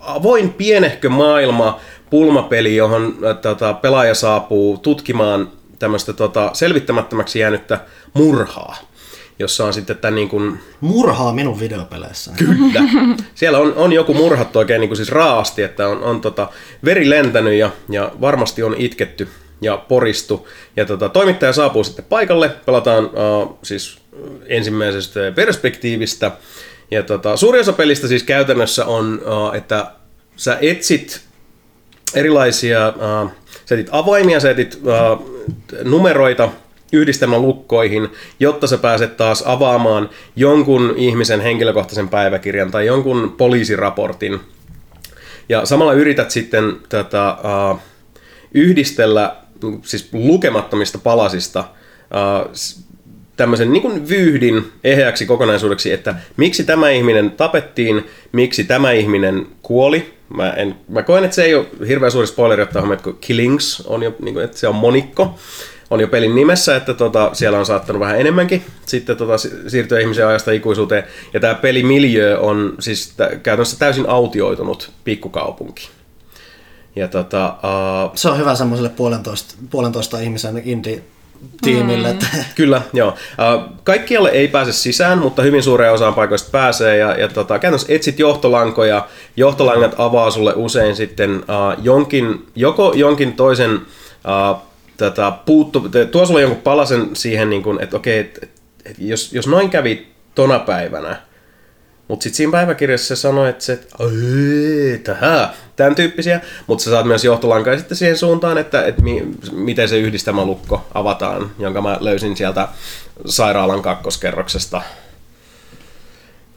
avoin pienehkö maailma, pulmapeli, johon tota, pelaaja saapuu tutkimaan tämmöistä tota, selvittämättömäksi jäänyttä murhaa, jossa on sitten tämän niin kuin,
Murhaa minun videopeleissä.
Kyllä. Siellä on, on joku murhattu oikein niin kuin siis raasti, että on, on tota, veri lentänyt ja, ja varmasti on itketty ja poristu. Ja tota, toimittaja saapuu sitten paikalle, pelataan uh, siis ensimmäisestä perspektiivistä. Ja tota, suurin osa pelistä siis käytännössä on, uh, että sä etsit erilaisia, uh, sä etit avaimia, sä etit uh, numeroita yhdistelmälukkoihin, jotta sä pääset taas avaamaan jonkun ihmisen henkilökohtaisen päiväkirjan tai jonkun poliisiraportin. Ja samalla yrität sitten tätä, uh, yhdistellä siis lukemattomista palasista uh, tämmöisen niin kuin vyyhdin eheäksi kokonaisuudeksi, että miksi tämä ihminen tapettiin, miksi tämä ihminen kuoli. Mä, en, mä koen, että se ei ole hirveän suuri spoileri ottaa huomioon, että Killings on jo, niin kuin, että se on monikko, on jo pelin nimessä, että tota, siellä on saattanut vähän enemmänkin sitten tota, si- siirtyä ihmisen ajasta ikuisuuteen. Ja tämä pelimiljö on siis tä- käytännössä täysin autioitunut pikkukaupunki. Ja tota, uh,
Se on hyvä semmoiselle puolentoista, puolentoista ihmisen indie tiimille. Että,
Kyllä, joo. Uh, kaikkialle ei pääse sisään, mutta hyvin suureen osaan paikoista pääsee. Ja, ja tota, käytännössä etsit johtolankoja. Johtolangat avaa sulle usein sitten uh, jonkin, joko jonkin toisen uh, tätä puuttu, tuo sulle jonkun palasen siihen, niin kuin, että okei, et, et, et jos, jos noin kävi tona päivänä, mutta sitten siinä päiväkirjassa se sanoi, että se, että "Ai, tähän, tämän tyyppisiä, mutta sä saat myös johtolankaa sitten siihen suuntaan, että, että mi, miten se yhdistelmälukko avataan, jonka mä löysin sieltä sairaalan kakkoskerroksesta.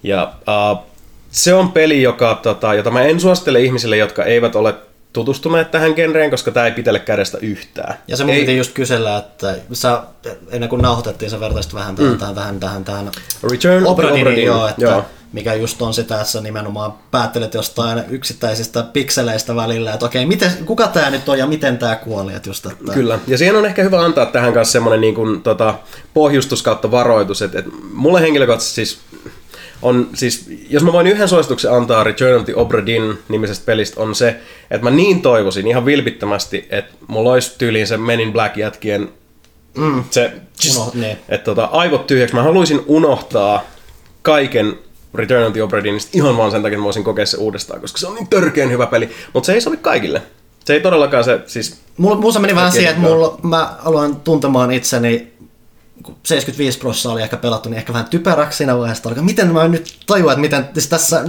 Ja uh, se on peli, joka, tota, jota mä en suosittele ihmisille, jotka eivät ole tutustuneet tähän genreen, koska tämä ei pitele kädestä yhtään.
ja se mun
ei,
piti just kysellä, että sä, ennen kuin nauhoitettiin, sä vertaisit vähän tähän, mm. tähän, vähän tähän, tähän
Return
Obradinin,
Obra Dinn,
joo, että
joo.
mikä just on sitä, että sä nimenomaan päättelet jostain yksittäisistä pikseleistä välillä, että okei, miten, kuka tämä nyt on ja miten tämä kuoli, että just, että
Kyllä, ja siihen on ehkä hyvä antaa tähän kanssa semmoinen niin kuin, tota, pohjustus kautta varoitus, että, että mulle henkilökohtaisesti siis on siis, jos mä voin yhden suosituksen antaa Return of the Obra Dinn nimisestä pelistä, on se, että mä niin toivoisin ihan vilpittömästi, että mulla olisi tyyliin se Men in Black jätkien mm. se,
Uno- niin.
että tota, aivot tyhjäksi. Mä haluaisin unohtaa kaiken Return of the Obra Dinnista ihan vaan sen takia, että mä voisin kokea se uudestaan, koska se on niin törkeän hyvä peli, mutta se ei sovi kaikille. Se ei todellakaan se, siis
Mulla, mulla meni vähän siihen, että mulla, mä aloin tuntemaan itseni, kun 75 prosenttia oli ehkä pelattu, niin ehkä vähän typeräksi siinä vaiheessa. Alkaa, miten mä nyt tajuan, että miten siis tässä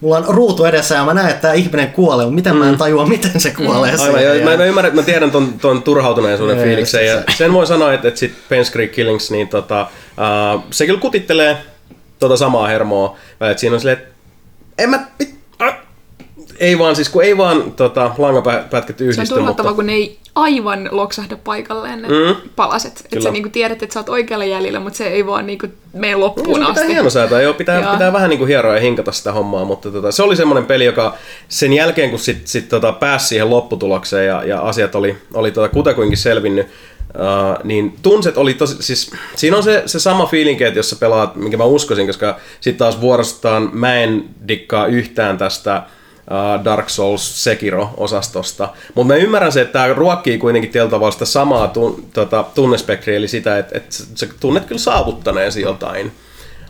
mulla on ruutu edessä ja mä näen, että tämä ihminen kuolee, mutta miten mä en tajua, miten se kuolee
Mm. Aivan, ja mä, mä ymmärrän, että mä tiedän ton, ton turhautuneisuuden
Ei,
fiiliksen, ja
se-
sen voi sanoa, että, että sit Pence Creek Killings, niin tota, uh, se kyllä kutittelee tota samaa hermoa, että siinä on silleen, että en mä, äh, ei vaan, siis kun ei vaan tota, langapätkät
Se on
mutta
kun ne ei aivan loksahda paikalleen ne mm. palaset. Että sä niinku tiedät, että sä oot oikealla jäljellä, mutta se ei vaan niinku mene loppuun
pitää
asti.
hienosäätää, joo, pitää,
Joo.
pitää vähän niin kuin hieroa ja hinkata sitä hommaa, mutta tota, se oli semmoinen peli, joka sen jälkeen, kun sit, sit tota, pääsi siihen lopputulokseen ja, ja asiat oli, oli tota, kutakuinkin selvinnyt, Uh, niin tunset oli tosi, siis siinä on se, se sama fiilinki, että jos sä pelaat, minkä mä uskoisin, koska sitten taas vuorostaan mä en dikkaa yhtään tästä Dark Souls Sekiro-osastosta. Mutta mä ymmärrän se, että tämä ruokkii kuitenkin tietyllä tavalla sitä samaa tun, tota, tunnespektriä, eli sitä, että, että sä tunnet kyllä saavuttaneesi jotain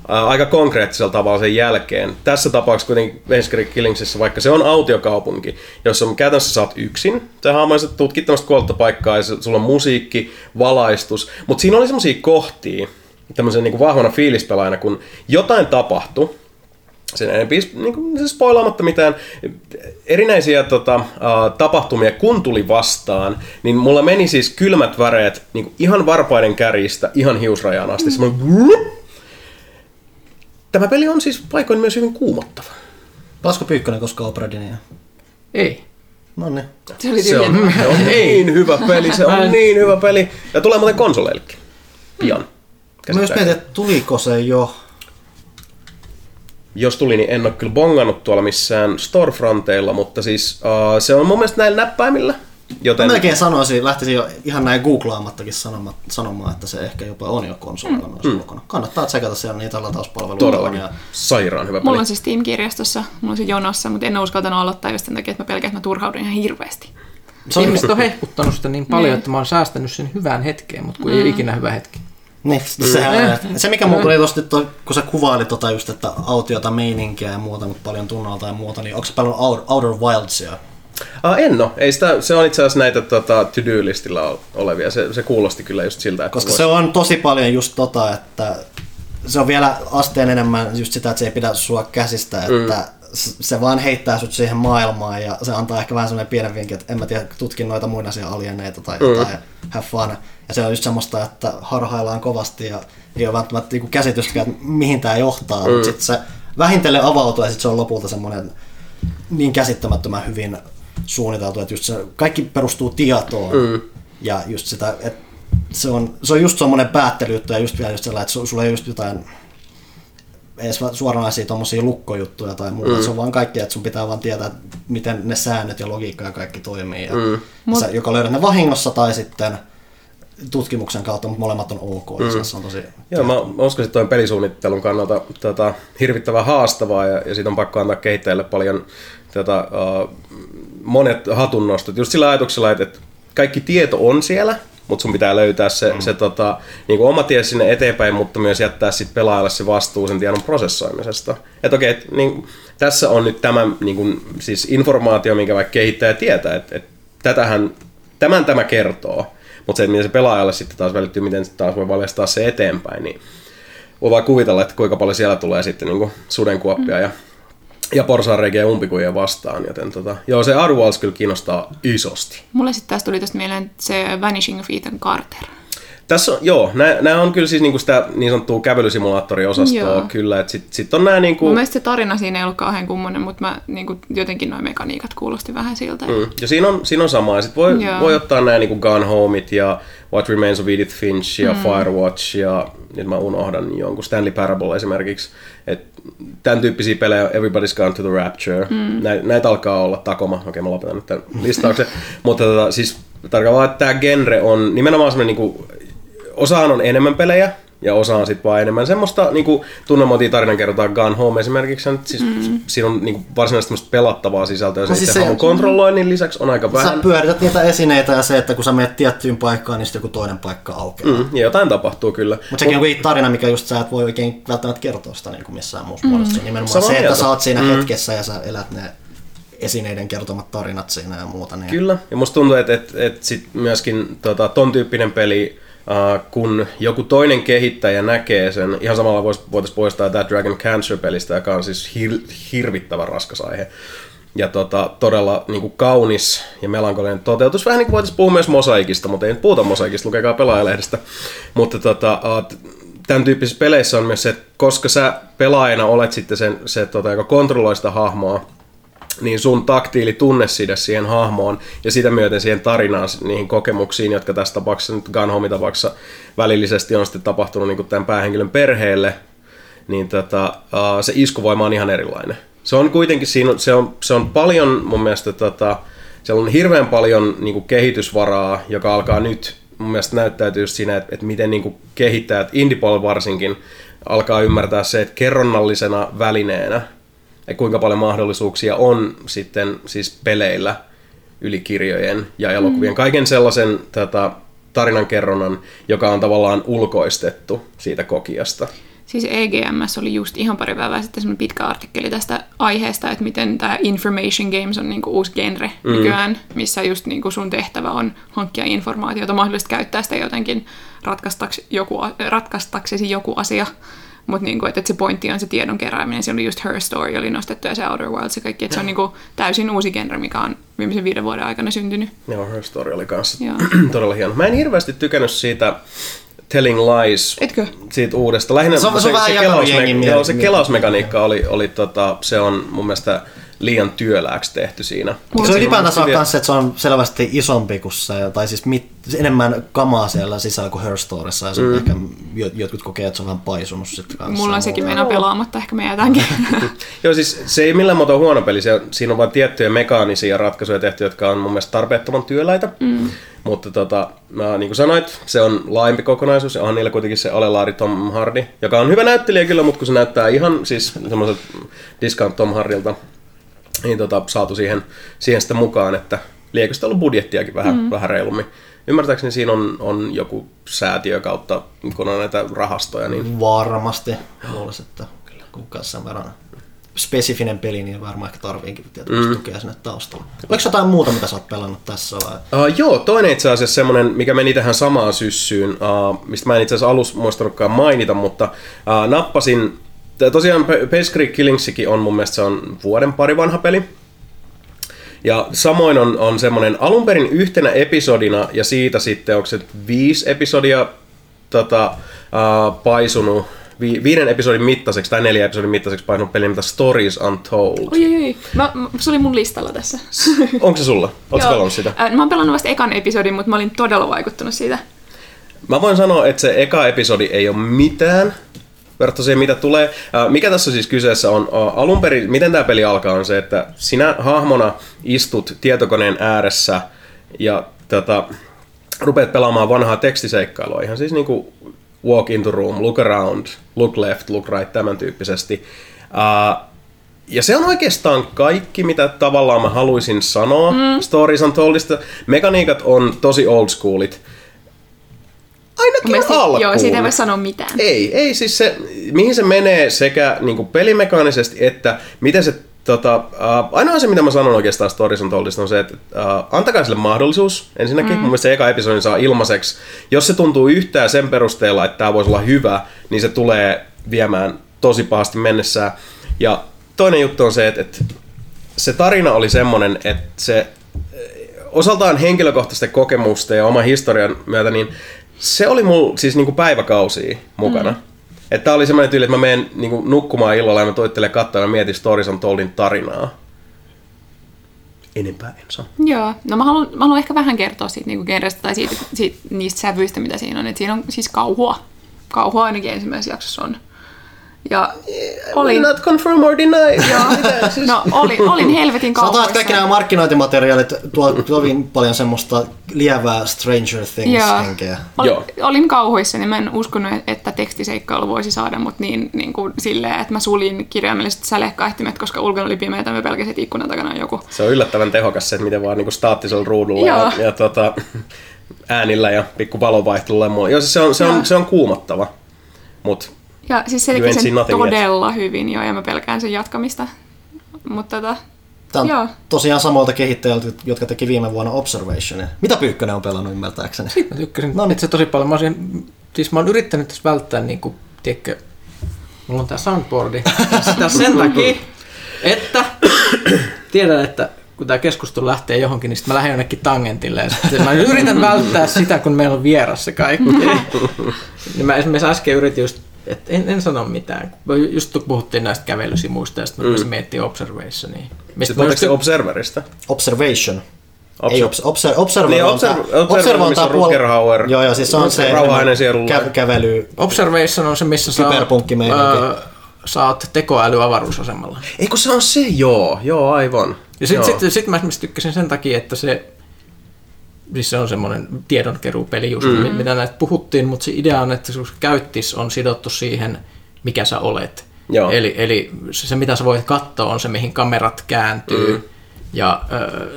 ää, aika konkreettisella tavalla sen jälkeen. Tässä tapauksessa kuitenkin Creek Killingsissä, vaikka se on autiokaupunki, jossa käytännössä saat yksin, sä haamoiset tutkit tämmöistä kuoltopaikkaa ja se- sulla on musiikki, valaistus, mutta siinä oli semmoisia kohtia, tämmöisen niin vahvana fiilispelaajana, kun jotain tapahtui, sen enempi niin kuin, siis spoilaamatta mitään erinäisiä tota, tapahtumia, kun tuli vastaan, niin mulla meni siis kylmät väreet niin kuin ihan varpaiden kärjistä ihan hiusrajaan asti. Mm. Tämä peli on siis paikoin myös hyvin kuumottava.
Pasko Pyykkönen koskaan Obradinia?
Ei.
No niin.
Se oli
Se on, se on niin hyvä peli, se on niin hyvä peli. Ja tulee muuten konsoleillekin. Pian. Käsittääkseni.
mietin, että tuliko se jo.
Jos tuli, niin en ole kyllä bongannut tuolla missään storefronteilla, mutta siis uh, se on mun mielestä näillä näppäimillä.
Mä
Joten
melkein sanoisin, lähtisin jo ihan näin googlaamattakin sanoma, sanomaan, että se ehkä jopa on jo konsolilla myös ulkona. Kannattaa tsekata siellä niitä latauspalveluita. on
todellakin
Ja
sairaan hyvä peli.
Mulla on se Steam-kirjastossa, mulla on se jonossa, mutta en ole uskaltanut aloittaa just sen takia, että mä pelkään, että mä turhaudun ihan hirveästi.
se on,
Ihmiset on hehkuttanut sitä niin paljon, että mä oon säästänyt sen hyvään hetkeen, mutta kun ei ole ikinä hyvä hetki.
Niin, sehän, se mikä mulla tuli tosta, kun sä kuvailit tota just, että autiota meininkiä ja muuta, mutta paljon tunnalta ja muuta, niin onko se paljon Outer, Wildsia?
Ah, en no. Ei sitä, se on itse asiassa näitä tota, ol- olevia. Se, se kuulosti kyllä just siltä, että
Koska
vois-
se on tosi paljon just tota, että se on vielä asteen enemmän just sitä, että se ei pidä sua käsistä, että mm. se vaan heittää sut siihen maailmaan ja se antaa ehkä vähän sellainen pienen vinkin, että en mä tiedä, tutkin noita muinaisia alieneita tai jotain, mm. have fun. Ja se on just semmoista, että harhaillaan kovasti ja ei ole välttämättä niinku käsitystäkään, että mihin tämä johtaa, mm. mutta sitten se vähintellen avautuu ja sitten se on lopulta semmoinen niin käsittämättömän hyvin suunniteltu, että just se, kaikki perustuu tietoon mm. ja just sitä, että se on, se on just semmoinen päättelyjuttu ja just vielä just sellainen, että su- sulla ei just jotain edes suoranaisia tommosia lukkojuttuja tai muuta. Mm. Se on vaan kaikki, että sun pitää vaan tietää, miten ne säännöt ja logiikka ja kaikki toimii. Ja mm. sä, joko löydät ne vahingossa tai sitten tutkimuksen kautta, mutta molemmat on ok. Mm. Se on tosi...
Joo, mä, uskoisin, että tuon pelisuunnittelun kannalta tota, hirvittävän haastavaa ja, ja siitä on pakko antaa kehittäjille paljon tota, uh, monet hatunnostot. Just sillä ajatuksella, että, että kaikki tieto on siellä, mutta sun pitää löytää se, mm. se tota, niin kuin oma tie sinne eteenpäin, mutta myös jättää sit pelaajalle se vastuu sen tiedon prosessoimisesta. Että okei, et, niin, tässä on nyt tämä niin kuin, siis informaatio, minkä vaikka kehittäjä tietää, että et, tätähän, tämän tämä kertoo, mutta se, että miten se pelaajalle sitten taas välittyy, miten se taas voi valjastaa se eteenpäin, niin voi vaan kuvitella, että kuinka paljon siellä tulee sitten niin sudenkuoppia mm. ja ja porsaanreikiä ja umpikuja vastaan, joten tota, joo, se Arwals kyllä kiinnostaa isosti.
Mulle sitten taas tuli tästä mieleen se Vanishing of Ethan Carter.
Tässä on, joo, nämä on kyllä siis niinku sitä niin sanottua kävelysimulaattoriosastoa
Joo.
kyllä, että sitten sit on nämä niinku,
Mun mielestä se tarina siinä ei ollut kauhean kummonen, mutta mä, niin kuin, jotenkin noin mekaniikat kuulosti vähän siltä.
mm, ja siinä on, siinä on sama, ja sit voi,
Joo.
voi ottaa nämä niinku Gone Homeit ja What Remains of Edith Finch ja mm. Firewatch ja nyt mä unohdan jonkun Stanley Parable esimerkiksi, että tämän tyyppisiä pelejä Everybody's Gone to the Rapture, mm. näitä, näitä alkaa olla Takoma, okei mä lopetan nyt tämän listauksen, mutta tota, siis tarkoittaa vaan, että tämä genre on nimenomaan semmoinen niinku, osahan on enemmän pelejä, ja osa on sitten vaan enemmän semmoista niinku, tunnemotia tarinan kerrotaan Gone Home esimerkiksi. nyt Siis, mm. Siinä on niinku, varsinaisesti semmoista pelattavaa sisältöä.
No
No,
siis se-
kontrolloinnin lisäksi on aika
Sä
vähän.
pyörität niitä esineitä ja se, että kun sä menet tiettyyn paikkaan, niin sitten joku toinen paikka aukeaa. Mm.
Ja jotain tapahtuu kyllä.
Mutta sekin on joku tarina, mikä just sä et voi oikein välttämättä kertoa sitä niin kuin missään muussa mm. muodossa. Nimenomaan
Samaa
se, että
mieltä.
sä oot siinä mm. hetkessä ja sä elät ne esineiden kertomat tarinat siinä ja muuta. Niin
Kyllä, ja musta tuntuu, että, että, että sit myöskin tota, ton tyyppinen peli, kun joku toinen kehittäjä näkee sen, ihan samalla voitaisiin poistaa tämä Dragon Cancer-pelistä, joka on siis hir- hirvittävän raskas aihe. Ja tota, todella niin kuin kaunis ja melankolinen toteutus. Vähän niin kuin voitaisiin puhua myös mosaikista, mutta ei nyt puhuta mosaikista, lukekaa pelaajalehdestä. Mutta tota, uh, tämän tyyppisissä peleissä on myös se, että koska sä pelaajana olet sitten sen, se, tota, joka kontrolloi sitä hahmoa, niin sun taktiili tunneside siihen hahmoon ja sitä myöten siihen tarinaan, niihin kokemuksiin, jotka tässä tapauksessa nyt Gun Home tapauksessa välillisesti on sitten tapahtunut niin tämän päähenkilön perheelle, niin tota, se iskuvoima on ihan erilainen. Se on kuitenkin, siinä se, on, se on paljon mun mielestä, tota, siellä on hirveän paljon niin kehitysvaraa, joka alkaa nyt mun mielestä näyttäytyy just siinä, että, että miten niin kehittäjät, indie varsinkin, alkaa ymmärtää se, että kerronnallisena välineenä ja kuinka paljon mahdollisuuksia on sitten siis peleillä yli kirjojen ja elokuvien. Kaiken sellaisen tätä tarinankerronnan, joka on tavallaan ulkoistettu siitä kokiasta.
Siis EGMS oli just ihan pari päivää sitten semmoinen pitkä artikkeli tästä aiheesta, että miten tämä information games on niinku uusi genre mm. nykyään, missä just niinku sun tehtävä on hankkia informaatiota, mahdollisesti käyttää sitä jotenkin ratkaistaks joku, ratkaistaksesi joku asia. Mutta niinku, että et se pointti on se tiedon kerääminen, se oli just Her Story, oli nostettu ja se Outer Worlds ja kaikki, että se on niinku täysin uusi genre, mikä on viimeisen viiden vuoden aikana syntynyt.
Joo, Her Story oli kanssa
Joo.
todella hieno. Mä en hirveästi tykännyt siitä Telling Lies
Etkö?
siitä uudesta. Lähinnä
Se on- se on vähän jakanut jengin
joo, se kelausmekaniikka oli, oli tota, se on mun mielestä liian työlääksi tehty siinä.
Se on ylipäätänsä myös se, että se on selvästi isompi kuin se, tai siis mit, enemmän kamaa siellä sisällä kuin Her Storyssa, ja se mm. ehkä jo- jotkut kokee, että se on vähän paisunut sitten kanssa.
Mulla on sekin meinaa pelaamatta, ehkä me jätänkin.
Joo, siis se ei millään muotoa huono peli. Se, siinä on vain tiettyjä mekaanisia ratkaisuja tehty, jotka on mun mielestä tarpeettoman työläitä. Mm. Mutta tota, mä, niin kuin sanoit, se on laajempi kokonaisuus ja on niillä kuitenkin se alelaari Tom Hardy, joka on hyvä näyttelijä kyllä, mutta kun se näyttää ihan siis semmoiset discount Tom Hardilta, niin tota, saatu siihen, siihen sitten mukaan, että liekö sitä ollut budjettiakin vähän, mm. vähän reilummin. Ymmärtääkseni siinä on, on joku säätiö kautta, kun on näitä rahastoja, niin
Varmasti. Luulisin, että kun sen verran spesifinen peli, niin varmaan ehkä tarviinkin tietysti mm. tukea sinne taustalla. Oliko jotain muuta, mitä sä oot pelannut tässä vai?
Uh, joo, toinen itse asiassa semmoinen, mikä meni tähän samaan syssyyn, uh, mistä mä en itse asiassa alussa muistanutkaan mainita, mutta uh, nappasin, tosiaan Pace Creek Killingsikin on mun mielestä se on vuoden pari vanha peli. Ja samoin on, on semmoinen alun perin yhtenä episodina ja siitä sitten onko se viisi episodia tota, uh, paisunut, vi, viiden episodin mittaiseksi tai neljä episodin mittaiseksi paisunut peli, mitä Stories Untold.
Oi, oi, oi. Mä, mä, se oli mun listalla tässä.
Onko se sulla? Oletko pelannut sitä?
Äh, Mä oon pelannut vasta ekan episodin, mutta mä olin todella vaikuttunut siitä.
Mä voin sanoa, että se eka episodi ei ole mitään verrattuna siihen, mitä tulee. Mikä tässä siis kyseessä on? Alun perin, miten tämä peli alkaa, on se, että sinä hahmona istut tietokoneen ääressä ja tota, rupeat pelaamaan vanhaa tekstiseikkailua. Ihan siis niinku walk into room, look around, look left, look right, tämän tyyppisesti. Ja se on oikeastaan kaikki, mitä tavallaan mä haluaisin sanoa mm. Stories Untoldista. Mekaniikat on tosi old schoolit. Ainakin
Mielestäni-
alkuun.
Joo, siitä ei voi sanoa mitään.
Ei, ei siis se, mihin se menee sekä niin pelimekaanisesti, että miten se, tota, uh, ainoa se mitä mä sanon oikeastaan Stories Untoldista on se, että uh, antakaa sille mahdollisuus ensinnäkin. Mm. Mun mielestä se eka episodi saa ilmaiseksi. Jos se tuntuu yhtään sen perusteella, että tämä voisi olla hyvä, niin se tulee viemään tosi pahasti mennessään. Ja toinen juttu on se, että, että se tarina oli semmonen, että se osaltaan henkilökohtaisten kokemusten ja oman historian myötä, niin se oli mulla siis niinku päiväkausia mukana. Mm. Että tää oli semmoinen tyyli, että mä menen niinku nukkumaan illalla ja mä tuittelen katsoa ja mietin Stories Untoldin tarinaa. Enempää en sano.
Joo, no mä haluan, mä haluan ehkä vähän kertoa siitä niinku genrestä tai siitä, siitä, niistä sävyistä, mitä siinä on. Et siinä on siis kauhua. Kauhua ainakin ensimmäisessä jaksossa on. Ja olin,
Not confirm or deny.
joo, no, olin, olin helvetin
Sanotaan,
kauhuissa.
että kaikki nämä markkinointimateriaalit tuo kovin paljon semmoista lievää Stranger. Things-henkeä.
Olin,
Joo.
olin kauhuissa, niin mä en uskonut, että tekstiseikkailu voisi saada mut niin, niin kuin silleen, että mä suljin kirjaimellisesti sälekaihtimet, koska ulkona oli pimeätä, mä pelkäsin, että ikkunan takana on joku.
Se on yllättävän tehokas se, että miten vaan niinku staattisella ruudulla
Joo.
ja, ja tota, äänillä ja pikku valonvaihtelulla ja muulla. Joo, siis se on, se
Joo.
on, se on kuumottava. Mut
Ja siis se
You
teki
ain't
sen
seen nothing yet.
todella hyvin jo, ja mä pelkään sen jatkamista. Mutta tota,
Tämä on
Joo.
tosiaan samoilta kehittäjiltä, jotka teki viime vuonna Observationia. Mitä Pyykkönen on pelannut ymmärtääkseni?
Mä tykkäsin
No
no,
niin.
itse tosi paljon. Mä, olisin, siis mä oon yrittänyt tässä välttää, niin kuin, tiedätkö, mulla on tää soundboardi. Sitä sen takia, että tiedän, että kun tämä keskustelu lähtee johonkin, niin sitten mä lähden jonnekin tangentille. Ja sitten mä yritän välttää sitä, kun meillä on vierassa kaikki. niin mä esimerkiksi äsken yritin just, että en, en sano mitään. Just kun puhuttiin näistä kävelysimuista ja sitten rupesin miettimään Observationia. Mistä
se
just-
Observerista.
Observation.
Obser-
Ei obs- obser- Observer
Niin, Observer- Observer,
Observer on
Rutger Hauer.
Joo, joo, siis se on se
Rauhainen sielulla.
kä- kävely.
Observation on se, missä sä oot,
Kyberpunkkimeininki.
öö, sä oot tekoäly avaruusasemalla.
Ei kun se on se, joo, joo aivan.
Ja sitten sit, sit mä esimerkiksi tykkäsin sen takia, että se, siis se on semmoinen tiedonkeruupeli just, mm. mitä näitä puhuttiin, mutta se idea on, että se sun käyttis on sidottu siihen, mikä sä olet.
Joo.
Eli, eli se, se, mitä sä voit katsoa, on se, mihin kamerat kääntyy. Mm. Ja ö,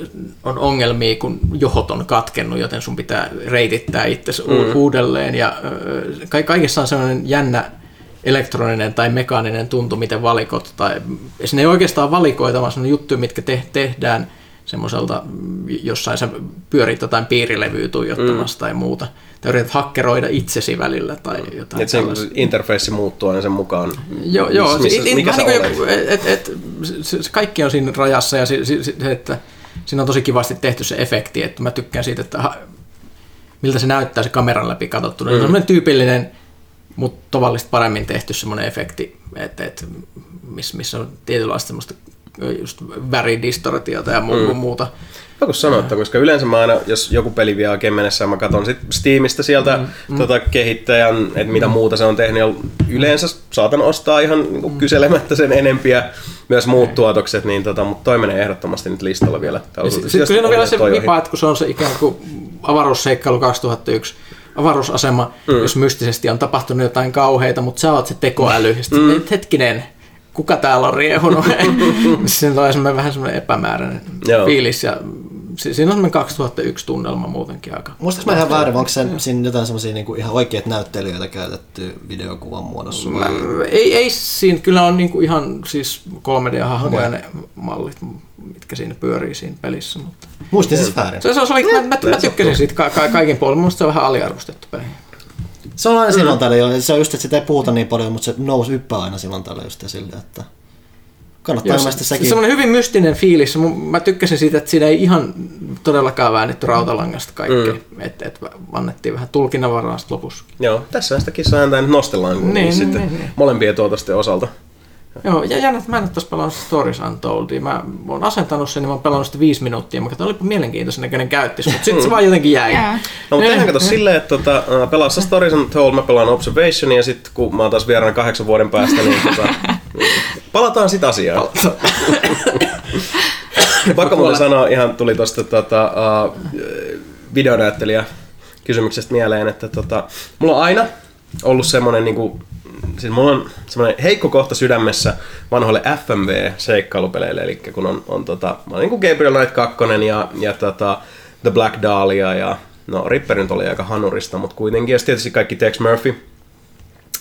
on ongelmia, kun johot on katkennut, joten sun pitää reitittää itsesi mm. uudelleen. Ja ö, ka- kaikessa on sellainen jännä elektroninen tai mekaaninen tuntu, miten valikot, tai sinne ei oikeastaan valikoita, vaan sellainen juttu, mitkä te- tehdään semmoiselta, mm, jossain sä pyörit jotain piirilevyä tuijottamassa mm. tai muuta. Tai yrität hakkeroida itsesi välillä tai jotain
Et se interfeissi muuttuu aina sen mukaan.
Joo, joo
missä,
se,
mikä
vähän
sä
niin
olet.
et, et, se, se, kaikki on siinä rajassa ja se, se, se, että siinä on tosi kivasti tehty se efekti, että mä tykkään siitä, että ha, miltä se näyttää se kameran läpi katsottuna. Mm. Se on semmoinen tyypillinen, mutta tavallista paremmin tehty semmoinen efekti, että, että missä, missä on tietynlaista semmoista just väridistortiota ja mu- mm. muuta.
Joku sanoa, että koska yleensä mä aina, jos joku peli vie oikein mennessä, mä katson sit Steamista sieltä mm, mm. Tota, kehittäjän, että mitä muuta se on tehnyt. Ja yleensä saatan ostaa ihan niin kuin, kyselemättä sen enempiä myös muut tuotokset, niin tota, mutta toi menee ehdottomasti nyt listalla vielä.
Sitten sit, kun on vielä se vipa, että kun se on se ikään kuin avaruusseikkailu 2001, avaruusasema, mm. jos mystisesti on tapahtunut jotain kauheita, mutta sä oot se tekoäly. Ja sitten mm. hetkinen, kuka täällä on riehunut? siinä tulee semmoinen vähän semmoinen epämääräinen
Joo.
fiilis. Ja si- siinä on semmoinen 2001 tunnelma muutenkin aika.
Muistaaks mä ihan väärin, onko se, siinä jotain semmosia niinku ihan oikeat näyttelijöitä käytetty videokuvan muodossa? Vai?
Ei, ei siinä kyllä on niinku ihan siis 3D-hahmoja ne mallit, mitkä siinä pyörii siinä pelissä. Mutta
Muistin siis väärin.
se, se oli, mä, mä, mä tykkäsin siitä ka- ka- kaikin puolin. Minusta se on vähän aliarvostettu peli.
Se on aina silloin tällä jo. Se on just, että sitä ei puhuta niin paljon, mutta se nousi yppää aina silloin tällä just esille, että kannattaa ilmeisesti
se,
sekin.
semmoinen hyvin mystinen fiilis. Mun- Mä tykkäsin siitä, että siinä ei ihan todellakaan väännetty rautalangasta kaikkea. Mm. Että et annettiin vähän tulkinnanvaraa lopussa.
Joo, tässä sitä kissaääntä nyt nostellaan niin,
Niin,
niin,
niin,
sitten
niin, niin.
molempien tuotosten osalta.
Joo, ja jännä, että mä en ole tässä pelannut Stories Untoldia. Mä oon asentanut sen, niin mä oon pelannut sitä viisi minuuttia. Mä katsoin, olipa mielenkiintoisen näköinen käyttis, mutta sitten se vaan jotenkin jäi.
Jää.
No, mutta tehdään kato silleen, että tota, pelaa sä Stories Untold, mä pelaan Observation, ja sitten kun mä oon taas vieraana kahdeksan vuoden päästä, niin tota, palataan sit asiaan. Pakko muuten sanoa, ihan tuli tosta tota, uh, videonäyttelijä kysymyksestä mieleen, että tota, mulla on aina ollut semmonen niinku, siis mulla on semmoinen heikko kohta sydämessä vanhoille FMV-seikkailupeleille, eli kun on, on tota, mä olen niinku Gabriel Knight 2 ja, ja tota, The Black Dahlia ja No, Ripper nyt oli aika hanurista, mutta kuitenkin. Ja tietysti kaikki Tex Murphy,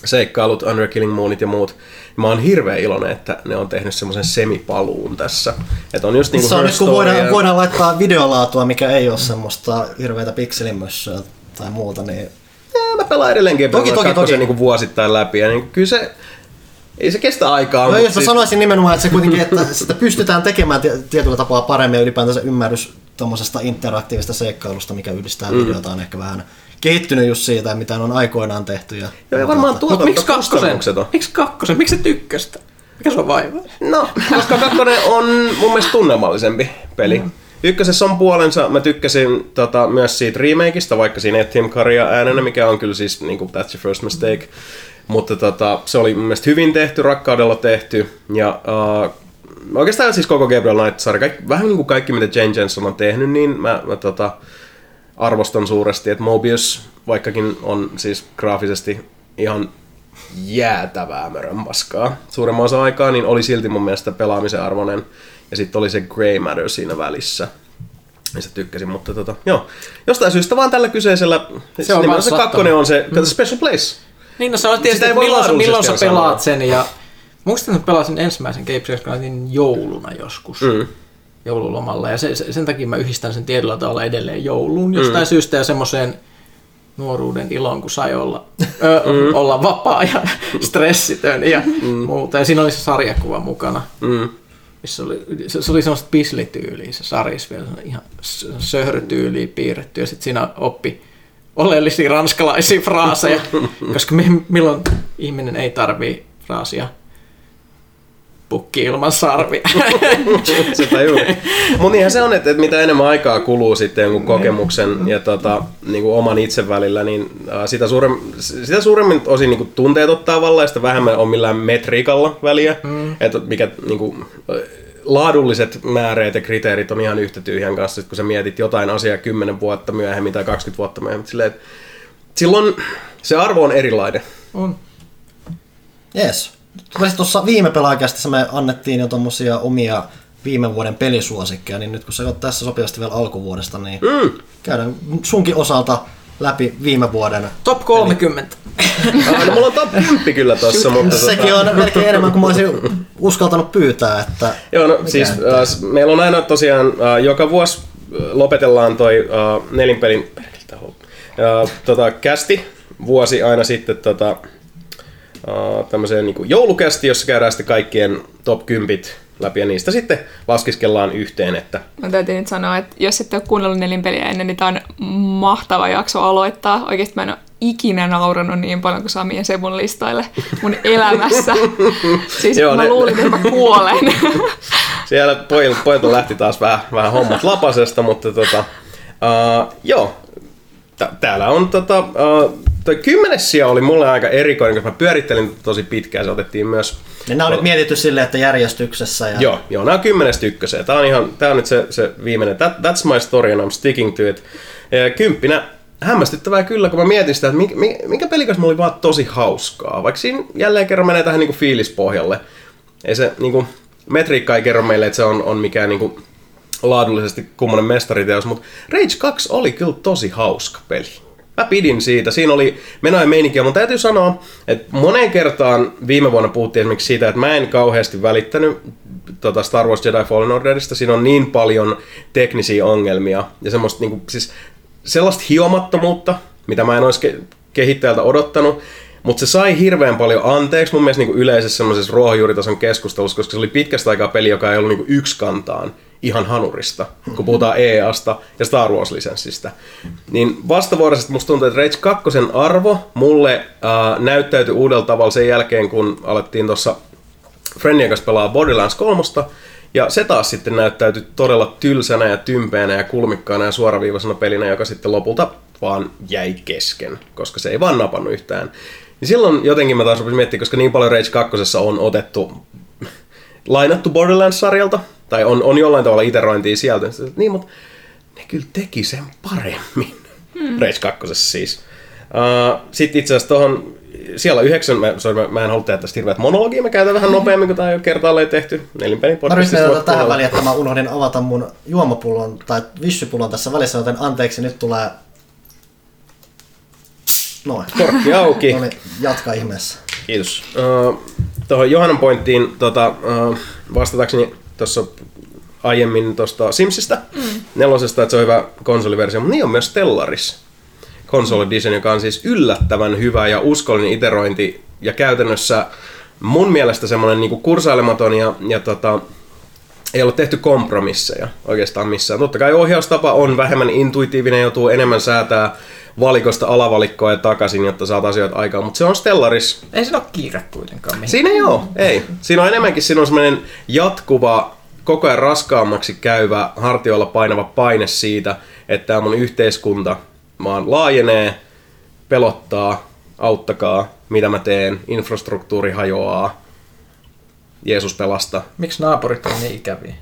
seikkailut, Under Killing Moonit ja muut. Mä oon hirveän iloinen, että ne on tehnyt semmoisen semipaluun tässä. Että on just niinku
Se on nyt kun voidaan,
ja-
voidaan laittaa videolaatua, mikä ei ole semmoista hirveätä pikselimössöä tai muuta, niin
Eh, mä pelaan edelleenkin
Toki, toki, toki.
Niin vuosittain läpi. Ja niin kyllä se, ei se kestä aikaa.
No, jos mä
siis-
sanoisin nimenomaan, että se kuitenkin, että sitä pystytään tekemään tie- tietyllä tapaa paremmin ja ylipäätänsä ymmärrys tuommoisesta interaktiivista seikkailusta, mikä yhdistää mm. videota, on ehkä vähän kehittynyt just siitä, mitä on aikoinaan tehty. Ja,
Joo, ja varmaan
Mut miksi kakkosen? Miksi kakkosen? Miksi se tykköstä? Mikä se on vaiva?
No, koska kakkonen on mun mielestä tunnelmallisempi peli. Mm. Ykkösessä on puolensa, mä tykkäsin tota, myös siitä remakeista, vaikka siinä ole Tim Currya äänenä, mikä on kyllä siis niin kuin, that's your first mistake. Mutta tota, se oli mun mielestä hyvin tehty, rakkaudella tehty. Ja uh, oikeastaan siis koko Gabriel Knight-sarja, kaikki, vähän niin kuin kaikki mitä Jane Jensen on tehnyt, niin mä, mä tota, arvostan suuresti, että Mobius, vaikkakin on siis graafisesti ihan jäätävää mörönpaskaa suuremman osa aikaa, niin oli silti mun mielestä pelaamisen arvoinen. Ja sitten oli se Grey Matter siinä välissä. Ja se tykkäsin, mutta tota, joo. Jostain syystä vaan tällä kyseisellä, se,
on
on
kans
se kakkonen on se mm. special place.
Niin, no se on
Sitä
tietysti, että milloin, sä- milloin sä
laadullisesti sanoa.
pelaat sen ja... Muistan, että pelasin ensimmäisen Cape Canatin jouluna joskus.
Mm.
joululomalla. Ja se, se, sen takia mä yhdistän sen tietyllä tavalla edelleen jouluun jostain mm. syystä ja semmoiseen nuoruuden iloon, kun sai olla, ö, mm. olla vapaa ja stressitön ja mm. muuta. Ja siinä oli se sarjakuva mukana.
Mm.
Missä oli, se, se oli semmoista pislityyliä se sarjis vielä, ihan s- söhrötyyliä piirretty. Ja sitten siinä oppi oleellisia ranskalaisia fraaseja, koska me, milloin ihminen ei tarvii fraasia pukki ilman sarvia.
Sitä juuri. Mutta niinhän se on, että, että mitä enemmän aikaa kuluu sitten jonkun kokemuksen ja tota, niin kuin oman itse välillä, niin äh, sitä, suurem, sitä suuremmin osin niin kuin tunteet ottaa vallan ja sitä vähemmän on millään metriikalla väliä. Mm. Että mikä niin kuin, laadulliset määreet ja kriteerit on ihan yhtä tyhjän kanssa, kun sä mietit jotain asiaa 10 vuotta myöhemmin tai 20 vuotta myöhemmin. Silleen, että silloin se arvo on erilainen.
On.
Yes. Tuossa tuossa viime pelaajakästissä me annettiin jo tommosia omia viime vuoden pelisuosikkeja, niin nyt kun sä oot tässä sopivasti vielä alkuvuodesta, niin mm. käydään sunkin osalta läpi viime vuoden.
Top 30.
Ah, no, mulla on top 10 kyllä tossa, mutta...
Sekin on melkein enemmän kuin mä olisin uskaltanut pyytää, että
Joo, no siis äh, meillä on aina tosiaan äh, joka vuosi äh, lopetellaan toi äh, nelinpelin äh, tota, kästi vuosi aina sitten tota, äh, tämmöiseen niin joulukästi, jossa käydään sitten kaikkien top 10 läpi ja niistä sitten laskiskellaan yhteen, että
Mä täytyy nyt sanoa, että jos ette ole kuunnellut nelinpeliä ennen, niin tämä on mahtava jakso aloittaa. Oikeasti mä en ole ikinä nauranut niin paljon kuin Sami ja Sebun listaille mun elämässä. Siis Joo, mä
ne-
luulin, että mä kuolen.
siellä pojilta, pojilta lähti taas vähän, vähän hommat lapasesta, mutta tota, uh, joo, Tä- täällä on tota, uh, toi kymmenes sija oli mulle aika erikoinen, koska mä pyörittelin tosi pitkään, se otettiin myös
niin nämä on nyt mietitty silleen, että järjestyksessä. Ja...
Joo, joo, nämä on kymmenestä ykköseen. Tämä on, ihan, tämä on nyt se, se viimeinen. That, that's my story and I'm sticking to it. Ja kymppinä hämmästyttävää kyllä, kun mä mietin sitä, että mikä, mikä pelikas mulla oli vaan tosi hauskaa. Vaikka siinä jälleen kerran menee tähän niinku fiilispohjalle. Ei se niinku, metriikka ei kerro meille, että se on, on mikään niinku laadullisesti kummonen mestariteos, mutta Rage 2 oli kyllä tosi hauska peli. Mä pidin siitä. Siinä oli menoa ja meininkiä, mutta täytyy sanoa, että moneen kertaan viime vuonna puhuttiin esimerkiksi siitä, että mä en kauheasti välittänyt tota Star Wars Jedi Fallen Orderista. Siinä on niin paljon teknisiä ongelmia ja semmoista niinku, siis sellaista hiomattomuutta, mitä mä en olisi ke- kehittäjältä odottanut. Mutta se sai hirveän paljon anteeksi mun mielestä niinku yleisessä semmoisessa ruohonjuuritason keskustelussa, koska se oli pitkästä aikaa peli, joka ei ollut niinku yksikantaan ihan hanurista, kun puhutaan EAsta ja Star Wars-lisenssistä. Niin vastavuoroisesti musta tuntuu, että Rage 2 arvo mulle äh, näyttäytyi uudella tavalla sen jälkeen, kun alettiin tuossa Friendien kanssa pelaa Borderlands 3, ja se taas sitten näyttäytyi todella tylsänä ja tympeänä ja kulmikkaana ja suoraviivaisena pelinä, joka sitten lopulta vaan jäi kesken, koska se ei vaan napannut yhtään. Niin silloin jotenkin mä taas rupesin miettimään, koska niin paljon Rage 2 on otettu, lainattu Borderlands-sarjalta, tai on, on jollain tavalla iterointia sieltä. Sitten, Niin, mutta ne kyllä teki sen paremmin. Hmm. Rage 2 siis. Uh, Sitten itse asiassa tuohon, siellä yhdeksän, mä, sorry, mä, mä en halua tehdä tästä hirveät monologia, mä käytän vähän nopeammin, kun tämä on jo kertaalleen tehty. Nelinpelin
Mä
podcastissa.
tätä tähän väliin, että mä unohdin avata mun juomapullon tai vissypullon tässä välissä, joten anteeksi, nyt tulee Noin.
Korkki auki.
No niin, jatka ihmeessä.
Kiitos. Uh, Tuohon Johannan pointtiin tota, uh, vastatakseni tuossa aiemmin tuosta Simsistä, mm. nelosesta, että se on hyvä konsoliversio, mutta niin on myös Stellaris Console Edition, joka on siis yllättävän hyvä ja uskollinen iterointi ja käytännössä mun mielestä semmoinen niinku kursailematon ja, ja tota, ei ole tehty kompromisseja oikeastaan missään. Totta kai ohjaustapa on vähemmän intuitiivinen, joutuu enemmän säätää valikosta alavalikkoa ja takaisin, jotta saat asioita aikaan, mutta se on Stellaris.
Ei siinä ole kiire kuitenkaan mihin.
Siinä ei ole, ei. Siinä on enemmänkin siinä on semmoinen jatkuva, koko ajan raskaammaksi käyvä, hartioilla painava paine siitä, että tämä mun yhteiskunta maan laajenee, pelottaa, auttakaa, mitä mä teen, infrastruktuuri hajoaa, Jeesus pelasta.
Miksi naapurit on niin ikäviä?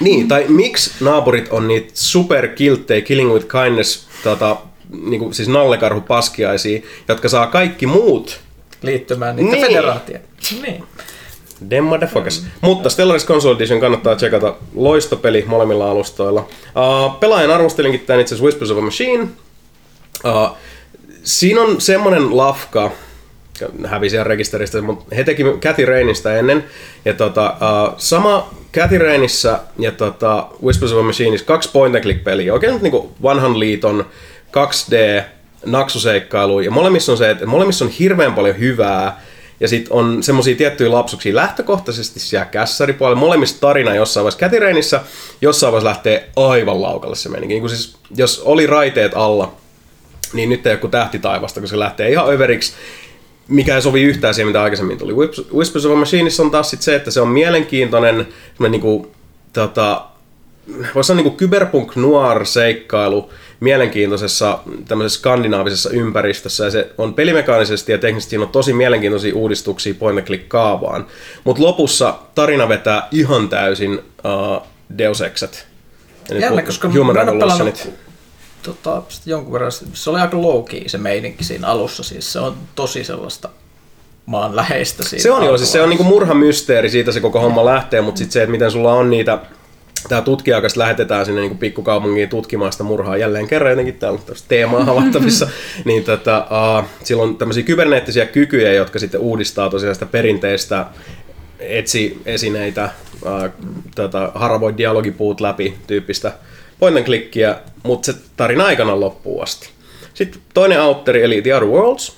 Niin, tai miksi naapurit on niitä superkilttejä Killing with Kindness, tota, niinku, siis nallekarhu paskiaisia, jotka saa kaikki muut
Liittymään niitä
Niin.
niin. federaatiin. Niin.
Them motherfuckers. Mutta Stellaris Console Edition kannattaa tsekata loistopeli molemmilla alustoilla. Uh, pelaajan arvostelinkin tämän itse asiassa Whispers of a Machine. Uh, siinä on semmonen lafka, hävisi ihan rekisteristä, mutta he teki Cathy Rainista ennen. Ja tota, uh, sama Cathy Rainissa ja tota, Whispers of a Machineissa kaksi point and click peliä. Oikein nyt niinku vanhan liiton 2D naksuseikkailu. Ja molemmissa on se, että molemmissa on hirveän paljon hyvää. Ja sitten on semmoisia tiettyjä lapsuksia lähtökohtaisesti siellä kässäripuolella. Molemmista tarina jossain vaiheessa Cathy Rainissa, jossain vaiheessa lähtee aivan laukalle se meininki. Niin kuin siis, jos oli raiteet alla, niin nyt ei kuin tähti taivasta, kun se lähtee ihan överiksi, mikä ei sovi yhtään siihen, mitä aikaisemmin tuli. Whispers of a on taas sit se, että se on mielenkiintoinen, semmoinen niinku, tota, voisi sanoa niinku cyberpunk noir seikkailu mielenkiintoisessa tämmöisessä skandinaavisessa ympäristössä ja se on pelimekaanisesti ja teknisesti siinä on tosi mielenkiintoisia uudistuksia point click kaavaan. Mutta lopussa tarina vetää ihan täysin uh, Deus Exet.
Jännä, koska
Human
mä pelannut tota, jonkun verran, se oli aika low key se meininki siinä alussa, siis se on tosi sellaista maanläheistä siinä.
Se on joo, siis se on niinku murhamysteeri, siitä se koko homma lähtee, mutta sitten se, että miten sulla on niitä Tämä tutkija, joka lähetetään sinne niin pikkukaupunkiin tutkimaan sitä murhaa jälleen kerran, jotenkin täällä on tämmöistä teemaa havattavissa, niin tota, uh, sillä on tämmöisiä kyberneettisiä kykyjä, jotka sitten uudistaa tosiaan sitä perinteistä etsi-esineitä, uh, tota, haravoi dialogipuut läpi tyyppistä point and clickia, mutta se tarina aikana loppuu asti. Sitten toinen autteri, eli The Other Worlds,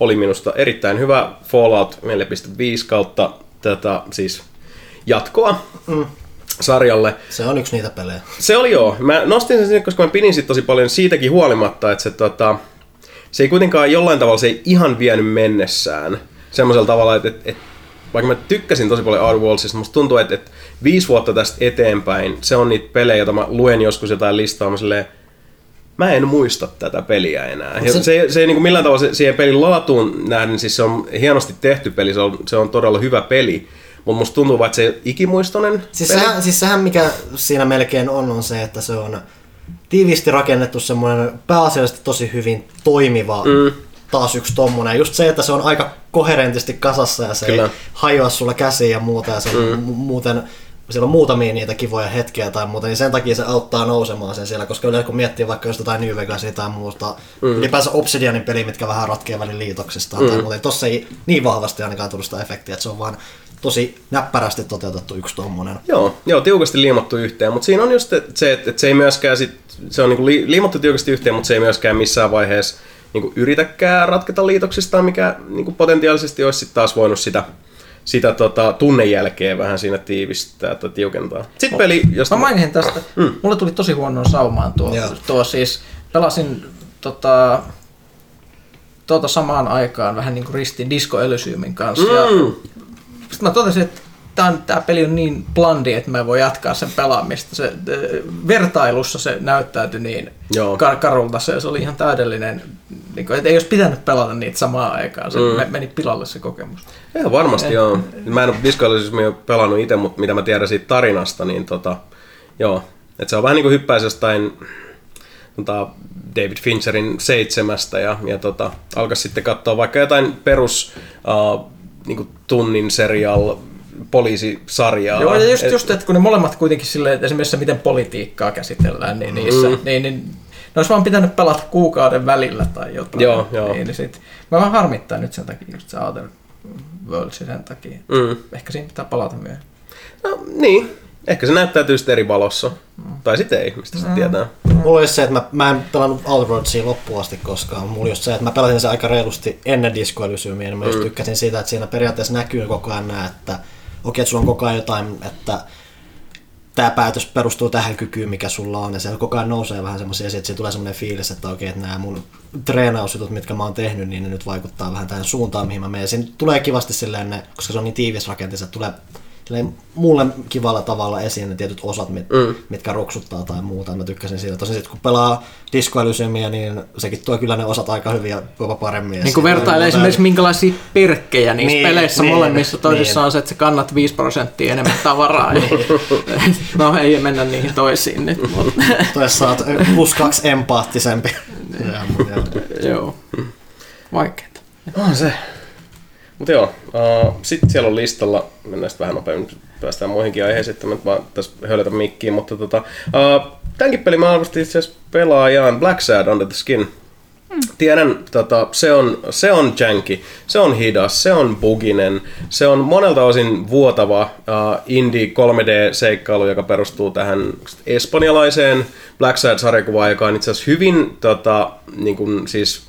oli minusta erittäin hyvä Fallout 4.5 kautta tätä siis jatkoa mm. Sarjalle.
Se on yksi niitä pelejä.
Se oli joo. Mä nostin sen sinne, koska mä pidin sit tosi paljon siitäkin huolimatta, että se, tota, se ei kuitenkaan jollain tavalla, se ei ihan vienyt mennessään semmoisella tavalla, että, että, että vaikka mä tykkäsin tosi paljon Outer Worldsista, musta tuntuu, että, että viisi vuotta tästä eteenpäin, se on niitä pelejä, joita mä luen joskus jotain listaa, mä silleen, mä en muista tätä peliä enää.
Se-
se, ei, se ei niin kuin millään tavalla se, siihen pelin laatuun nähden, siis se on hienosti tehty peli, se on, se on todella hyvä peli, mutta musta tuntuu vaan, että se ei ole ikimuistoinen
Siis
peli.
sehän, siis sehän, mikä siinä melkein on, on se, että se on tiiviisti rakennettu semmoinen pääasiallisesti tosi hyvin toimiva mm. taas yksi tommonen. Just se, että se on aika koherentisti kasassa ja se
Kyllä.
ei hajoa sulla käsiin ja muuta ja se mm. muuten siellä on muutamia niitä kivoja hetkiä tai muuta, niin sen takia se auttaa nousemaan sen siellä, koska yleensä kun miettii vaikka just jotain New Vegasia tai muuta, mm. ylipäänsä Obsidianin peli, mitkä vähän ratkee välin liitoksista mm. tai muuta, niin tossa ei niin vahvasti ainakaan tullut sitä efektiä, että se on vaan tosi näppärästi toteutettu yksi tommonen.
Joo, joo, tiukasti liimattu yhteen, mutta siinä on just se, että, että se ei myöskään sit, se on niinku li, liimattu tiukasti yhteen, mutta se ei myöskään missään vaiheessa niinku yritäkään ratketa liitoksistaan, mikä niinku potentiaalisesti olisi sit taas voinut sitä, sitä tota, tunnejälkeä vähän siinä tiivistää tai tiukentaa. Sitten peli, josta...
Mä mainin tästä. Mm. Mulle tuli tosi huonoon saumaan tuo,
Joo.
tuo siis. Pelasin tota, tuota samaan aikaan vähän niin kuin ristiin Disco Elysiumin kanssa. Mm. Ja sitten mä totesin, että tämä, tämä peli on niin blandi, että mä en voi jatkaa sen pelaamista. Se, vertailussa se näyttäytyi niin
Joo.
kar- karulta, se, se oli ihan täydellinen. Niin kuin, että ei olisi pitänyt pelata niitä samaan aikaan, se mm. meni pilalle se kokemus.
Ihan varmasti joo. Mä en ole Disco pelannut itse, mutta mitä mä tiedän siitä tarinasta, niin tota, joo. Et se on vähän niin kuin hyppäisi jostain tota, David Fincherin seitsemästä ja, ja tota, alkaisi sitten katsoa vaikka jotain perus uh, niin kuin tunnin serial poliisisarjaa.
Joo, ja just,
Et-
just että kun ne molemmat kuitenkin silleen, että esimerkiksi se, miten politiikkaa käsitellään, niin niissä, mm. niin, niin olisi vaan pitänyt pelata kuukauden välillä tai jotain.
Joo, joo.
Niin, niin sit, mä vähän harmittaa nyt sen takia, just se Outer Worlds sen takia.
Mm.
Ehkä siinä pitää palata myöhemmin.
No niin, ehkä se näyttäytyy sitten eri valossa. Tai sitten ei, mistä se tietää.
Mulla olisi se, että mä, mä en pelannut Outroadsia loppuun asti koskaan. Mulla oli just se, että mä pelasin se aika reilusti ennen Disco Elysiumia, niin mä just tykkäsin siitä, että siinä periaatteessa näkyy koko ajan nää, että okei, että sulla on koko ajan jotain, että tämä päätös perustuu tähän kykyyn, mikä sulla on, ja siellä koko ajan nousee vähän semmoisia, että siitä tulee semmoinen fiilis, että okei, että nämä mun treenausjutut, mitkä mä oon tehnyt, niin ne nyt vaikuttaa vähän tähän suuntaan, mihin mä menen. Siinä tulee kivasti silleen, ne, koska se on niin tiivis rakenteessa, että tulee mulle kivalla tavalla esiin ne tietyt osat, mit, mm. mitkä ruksuttaa tai muuta. Mä tykkäsin siitä. Tosin sitten kun pelaa Disco Elysiumia, niin sekin tuo kyllä ne osat aika hyvin ja jopa paremmin.
Niin kuin vertailee esimerkiksi minkälaisia perkkejä niissä
Niin,
peleissä
niin,
molemmissa. Toisissa
niin.
on se, että sä kannat 5 prosenttia enemmän tavaraa. ja- no ei mennä niihin toisiin nyt,
Toissa saat plus kaksi empaattisempi. Ja,
joo. Vaikeeta.
On se. Mutta joo, uh, sitten siellä on listalla, mennään sitten vähän nopeammin, päästään muihinkin aiheisiin, että mä vaan tässä höylätä mikkiin, mutta tota, uh, tämänkin pelin mä arvostin itse asiassa pelaajaan Black Sad Under the Skin. Tiedän, tota, se, on, se on janky, se on hidas, se on buginen, se on monelta osin vuotava uh, indie 3D-seikkailu, joka perustuu tähän espanjalaiseen Black Sad-sarjakuvaan, joka on itse asiassa hyvin tota, niin kuin, siis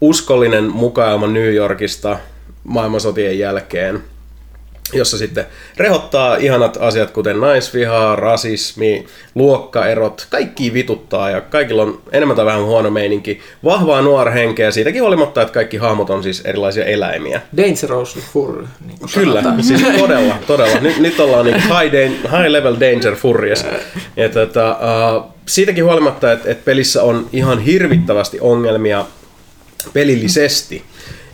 uskollinen mukailma New Yorkista maailmansotien jälkeen, jossa sitten rehottaa ihanat asiat, kuten naisvihaa, rasismi, luokkaerot, kaikki vituttaa ja kaikilla on enemmän tai vähän huono meininki, vahvaa nuorhenkeä, siitäkin huolimatta, että kaikki hahmot on siis erilaisia eläimiä.
Dangerous Fur. Niin
Kyllä,
sanotaan.
siis todella, todella. Nyt, nyt ollaan niin high, dan- high level danger furries. Ja tota, uh, siitäkin huolimatta, että, että pelissä on ihan hirvittävästi ongelmia pelillisesti.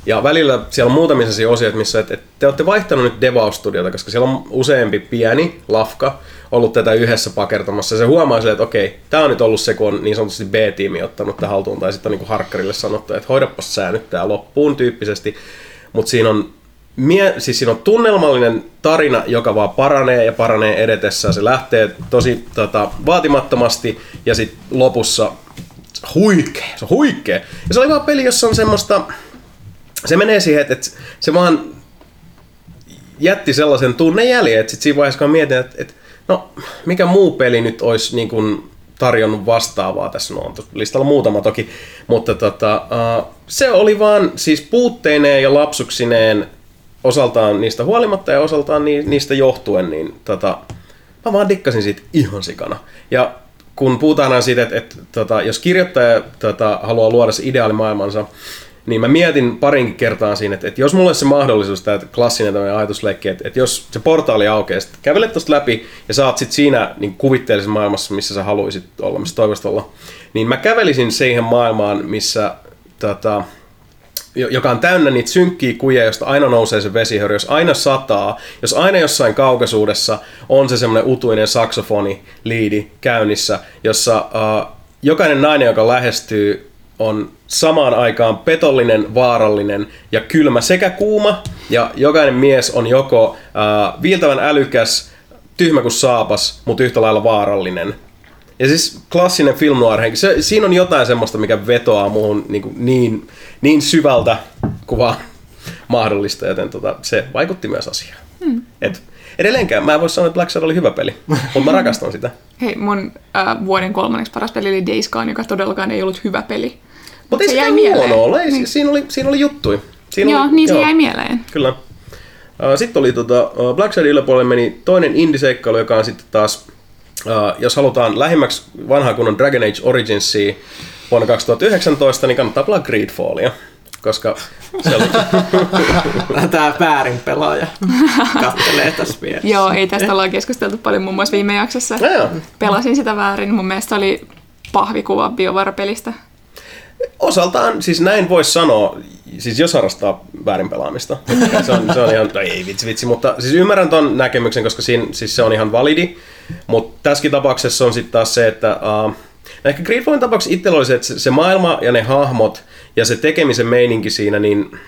Ja välillä siellä on muutamia sellaisia osioita, missä et, et te olette vaihtanut nyt DevOps-studiota, koska siellä on useampi pieni lafka ollut tätä yhdessä pakertamassa. Ja se huomaa silleen, että okei, tämä on nyt ollut se, kun on niin sanotusti B-tiimi ottanut tämän haltuun, tai sitten on niin harkkarille sanottu, että hoidapas sä nyt tää loppuun tyyppisesti. Mutta siinä on mie- siis siinä on tunnelmallinen tarina, joka vaan paranee ja paranee edetessä. Se lähtee tosi tota, vaatimattomasti ja sitten lopussa huikea, se on huikea. Ja se oli vaan peli, jossa on semmoista, se menee siihen, että, että se vaan jätti sellaisen tunnejäljen, että sit siinä vaiheessa kun mietin, että, että no mikä muu peli nyt olisi niin kuin tarjonnut vastaavaa tässä, no on listalla muutama toki, mutta tota, uh, se oli vaan siis puutteineen ja lapsuksineen osaltaan niistä huolimatta ja osaltaan ni, niistä johtuen, niin tota, mä vaan dikkasin siitä ihan sikana. Ja kun puhutaan siitä, että, että tota, jos kirjoittaja tota, haluaa luoda se ideaalimaailmansa, niin mä mietin parinkin kertaa siinä, että, että jos mulla olisi se mahdollisuus, tämä klassinen tämmöinen ajatusleikki, että, että jos se portaali aukeaa, sitten kävelet tuosta läpi ja saat sit siinä niin kuvitteellisessa maailmassa, missä sä haluaisit olla, missä toivoisit olla, niin mä kävelisin siihen maailmaan, missä tota, jo- joka on täynnä niitä synkkiä kujia, josta aina nousee se vesihöyry, jos aina sataa, jos aina jossain kaukaisuudessa on se semmoinen utuinen saksofoni liidi käynnissä, jossa uh, jokainen nainen, joka lähestyy, on samaan aikaan petollinen, vaarallinen ja kylmä sekä kuuma, ja jokainen mies on joko uh, viiltävän älykäs, tyhmä kuin saapas, mutta yhtä lailla vaarallinen. Ja siis klassinen film noir henki. Se, siinä on jotain semmoista, mikä vetoaa muuhun niin, niin, niin syvältä kuin vaan mahdollista, joten tota, se vaikutti myös asiaan. Hmm. Et edelleenkään mä en voi sanoa, että Black Sad oli hyvä peli, mutta mä rakastan sitä.
Hei, mun äh, vuoden kolmanneksi paras peli oli Days Gone, joka todellakaan ei ollut hyvä peli.
Mutta ei
se jäi
huono ole, ei, niin. siinä, oli, siinä oli juttui. Siinä
Joo,
oli,
niin se jäi mieleen.
Kyllä. Sitten oli tota, äh, Black Sad yläpuolelle meni toinen indie-seikkailu, joka on sitten taas, jos halutaan lähimmäksi vanhaa kunnon Dragon Age Originsia vuonna 2019, niin kannattaa pelaa Greedfallia. Koska se oli,
Tämä väärin pelaaja kattelee tässä vieressä.
Joo, ei tästä ollaan keskusteltu paljon muun muassa viime jaksossa.
No joo.
Pelasin sitä väärin. Mun mielestä oli pahvikuva BioVara-pelistä.
Osaltaan, siis näin voisi sanoa, siis jos harrastaa väärin pelaamista. Se on, se on ihan, no ei vitsi vitsi, mutta siis ymmärrän ton näkemyksen, koska siinä, siis se on ihan validi. Mutta tässäkin tapauksessa on sitten taas se, että uh, no ehkä Gridfallin tapauksessa itsellä oli se, että se, maailma ja ne hahmot ja se tekemisen meininki siinä, niin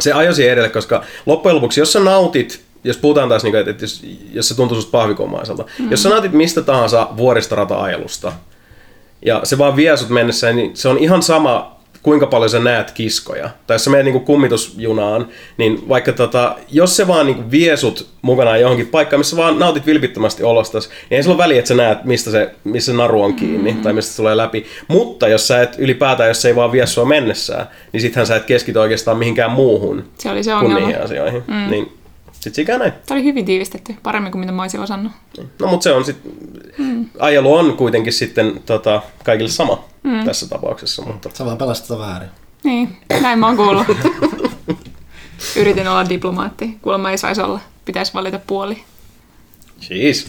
se ajosi edelle, koska loppujen lopuksi, jos sä nautit, jos puhutaan taas, niin kuin, että jos, jos se tuntuu susta pahvikomaiselta, mm. jos sä nautit mistä tahansa vuoristorata-ajelusta, ja se vaan vie sut mennessään, niin se on ihan sama, kuinka paljon sä näet kiskoja. Tai jos sä menet niinku kummitusjunaan, niin vaikka tota, jos se vaan niinku vie sut mukanaan johonkin paikkaan, missä vaan nautit vilpittömästi olostas, niin ei sillä ole väliä, että sä näet, mistä se, missä se naru on kiinni tai mistä se tulee läpi. Mutta jos sä et ylipäätään, jos se ei vaan vie sua mennessään, niin sittenhän sä et keskity oikeastaan mihinkään muuhun
Se oli se
kuin
ongelma.
niihin asioihin. Mm. Niin sit sikään näin.
Tämä oli hyvin tiivistetty, paremmin kuin mitä mä olisin osannut.
No mutta se on sitten, mm. ajelu on kuitenkin sitten tota, kaikille sama mm. tässä tapauksessa, mutta
Sä vaan pelasit sitä väärin.
Niin, näin mä oon kuullut. Yritin olla diplomaatti. Kuulemma ei saisi olla. Pitäisi valita puoli.
Jeez.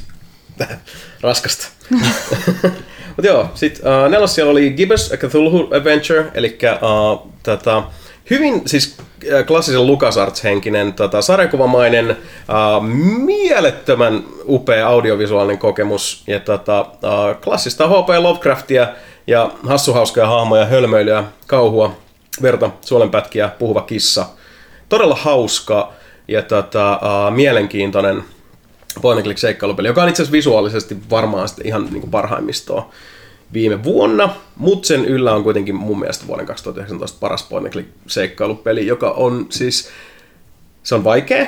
Raskasta. Mutta joo, sitten uh, nelos siellä oli Gibbous A Cthulhu Adventure, eli uh, tota, hyvin siis äh, klassisen LucasArts-henkinen tota, sarjakuvamainen, uh, mielettömän upea audiovisuaalinen kokemus ja tota, uh, klassista H.P. Lovecraftia ja hassuhauskoja hahmoja, hölmöilyä, kauhua, verta, suolenpätkiä, puhuva kissa. Todella hauska ja tota, uh, mielenkiintoinen point and click seikkailupeli, joka on itse asiassa visuaalisesti varmaan ihan niin kuin parhaimmistoa viime vuonna, mutta sen yllä on kuitenkin mun mielestä vuoden 2019 paras point and click seikkailupeli, joka on siis, se on vaikea,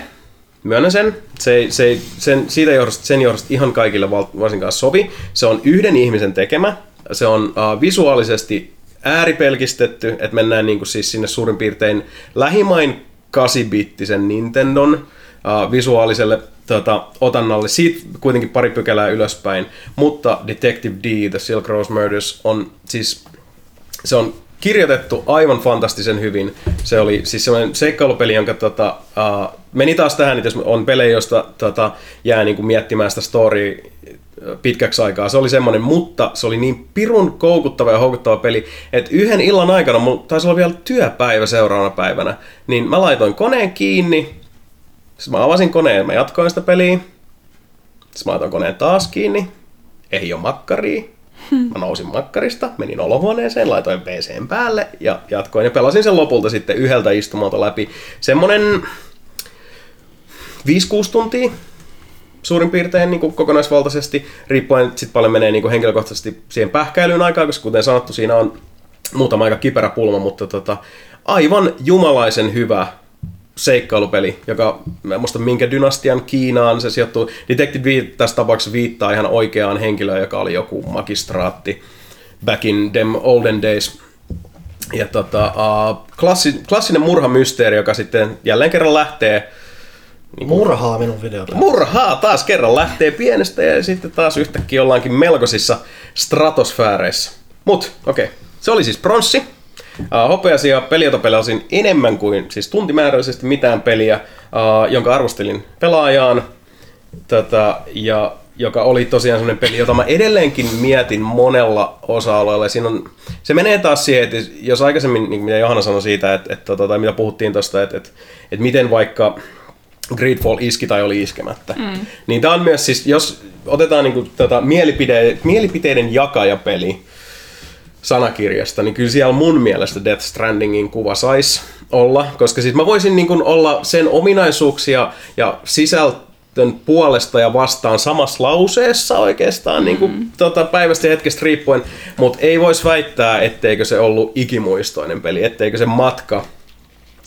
myönnän sen, se se sen, siitä johdosta, sen johdosta ihan kaikille varsinkaan sovi, se on yhden ihmisen tekemä, se on uh, visuaalisesti ääripelkistetty, että mennään niin kuin siis sinne suurin piirtein lähimain 8-bittisen Nintendon uh, visuaaliselle tota, otannalle. Siitä kuitenkin pari pykälää ylöspäin, mutta Detective D, The Silk Rose Murders, on siis se on kirjoitettu aivan fantastisen hyvin. Se oli siis semmoinen seikkailupeli, jonka tota, uh, meni taas tähän, että jos on pelejä, josta tota, jää niinku miettimään sitä storya pitkäksi aikaa. Se oli semmoinen, mutta se oli niin pirun koukuttava ja houkuttava peli, että yhden illan aikana, mulla taisi olla vielä työpäivä seuraavana päivänä, niin mä laitoin koneen kiinni, sitten mä avasin koneen ja mä jatkoin sitä peliä. Sitten mä laitoin koneen taas kiinni. Ei ole makkaria. Mä nousin makkarista, menin olohuoneeseen, laitoin PCn päälle ja jatkoin. Ja pelasin sen lopulta sitten yhdeltä istumalta läpi. Semmonen 5-6 tuntia suurin piirtein niin kuin kokonaisvaltaisesti, riippuen sitten paljon menee niin kuin henkilökohtaisesti siihen pähkäilyyn aikaa, koska kuten sanottu, siinä on muutama aika kiperä pulma, mutta tota, aivan jumalaisen hyvä seikkailupeli, joka, mä en muista minkä dynastian Kiinaan se sijoittuu. Detective V tässä tapauksessa viittaa ihan oikeaan henkilöön, joka oli joku magistraatti back in them olden days. Ja tota, uh, klassi, klassinen murhamysteeri, joka sitten jälleen kerran lähtee
Murhaa minun videopäässä.
Murhaa taas kerran lähtee pienestä ja sitten taas yhtäkkiä ollaankin melkoisissa stratosfääreissä. Mut, okei. Okay. Se oli siis pronssi. Hopeasia peli, jota pelasin enemmän kuin siis tuntimääräisesti mitään peliä, jonka arvostelin pelaajaan. Tätä, ja joka oli tosiaan sellainen peli, jota mä edelleenkin mietin monella osa-alueella. Siinä on, se menee taas siihen, että jos aikaisemmin, niin mitä Johanna sanoi siitä, että, että, tai mitä puhuttiin tuosta, että, että, että miten vaikka Greedfall iski tai oli iskemättä. Mm. Niin tämä on myös siis, jos otetaan niinku tota mielipide, mielipiteiden jakajapeli sanakirjasta, niin kyllä siellä mun mielestä Death Strandingin kuva saisi olla, koska siis mä voisin niin kuin olla sen ominaisuuksia ja sisältön puolesta ja vastaan samassa lauseessa oikeastaan niin kuin, tota, päivästä ja hetkestä riippuen, mutta ei voisi väittää, etteikö se ollut ikimuistoinen peli, etteikö se matka,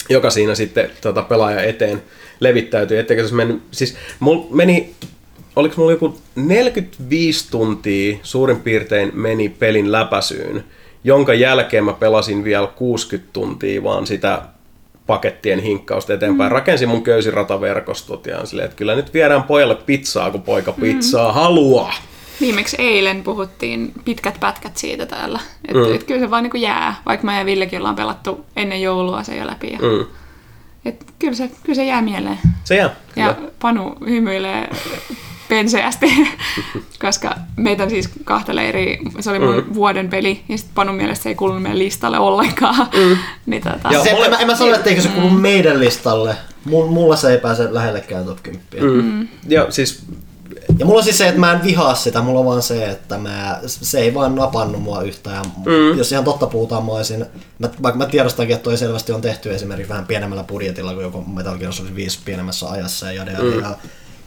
joka siinä sitten tota, pelaaja eteen levittäytyi, etteikö se meni, siis mul meni, oliko mulla joku 45 tuntia suurin piirtein meni pelin läpäisyyn, jonka jälkeen mä pelasin vielä 60 tuntia vaan sitä pakettien hinkkausta eteenpäin. Rakensin mun köysirataverkostot ja silleen, että kyllä nyt viedään pojalle pizzaa, kun poika pizzaa haluaa.
Viimeksi eilen puhuttiin pitkät pätkät siitä täällä. Että mm. et kyllä se vaan niin jää, vaikka mä ja Villekin ollaan pelattu ennen joulua se jo läpi. Ja,
Mm.
et kyllä, se, kyllä se jää mieleen.
Se jää.
Ja
Kyllä.
Panu hymyilee penseästi, koska meitä on siis kahta leiriä. Se oli mun
Mm.
vuoden peli, ja sitten Panun mielestä se ei kuulunut meidän listalle ollenkaan. niin tota,
Ja
Se,
mulle-
en, mä, en mä sano, etteikö se kuulu meidän listalle. Mulla, mulla se ei pääse lähellekään top 10.
Mm. Ja siis
Ja mulla on siis se, että mä en vihaa sitä, mulla on vaan se, että mä, se ei vaan napannut mua yhtään. Mm. Jos ihan totta puhutaan, mä olisin, mä, vaikka mä tiedostankin, että toi selvästi on tehty esimerkiksi vähän pienemmällä budjetilla kuin joku Metal Gear Solid 5 pienemmässä ajassa ja jade, mm. ja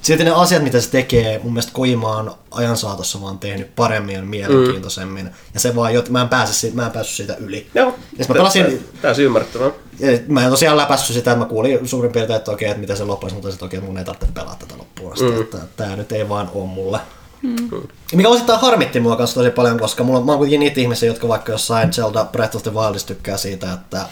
silti ne asiat, mitä se tekee, mun mielestä Kojima on ajan saatossa vaan tehnyt paremmin ja mielenkiintoisemmin. Mm. Ja se vaan, jot, mä en, pääse, siitä- mä en päässyt siitä yli.
Joo,
Ja mä pelasin,
täysin ymmärrettävää.
ja mä en tosiaan läpässyt sitä, että mä kuulin suurin piirtein, että okei, että miten se loppui, mutta sitten okei, että mun ei tarvitse pelata tätä loppuun asti, mm. että tää nyt ei vaan ole mulle. Mm. Mikä osittain harmitti mua kanssa tosi paljon, koska mulla, mä oon kuitenkin niitä ihmisiä, jotka vaikka jossain Zelda Breath of the Wildissa tykkää siitä, että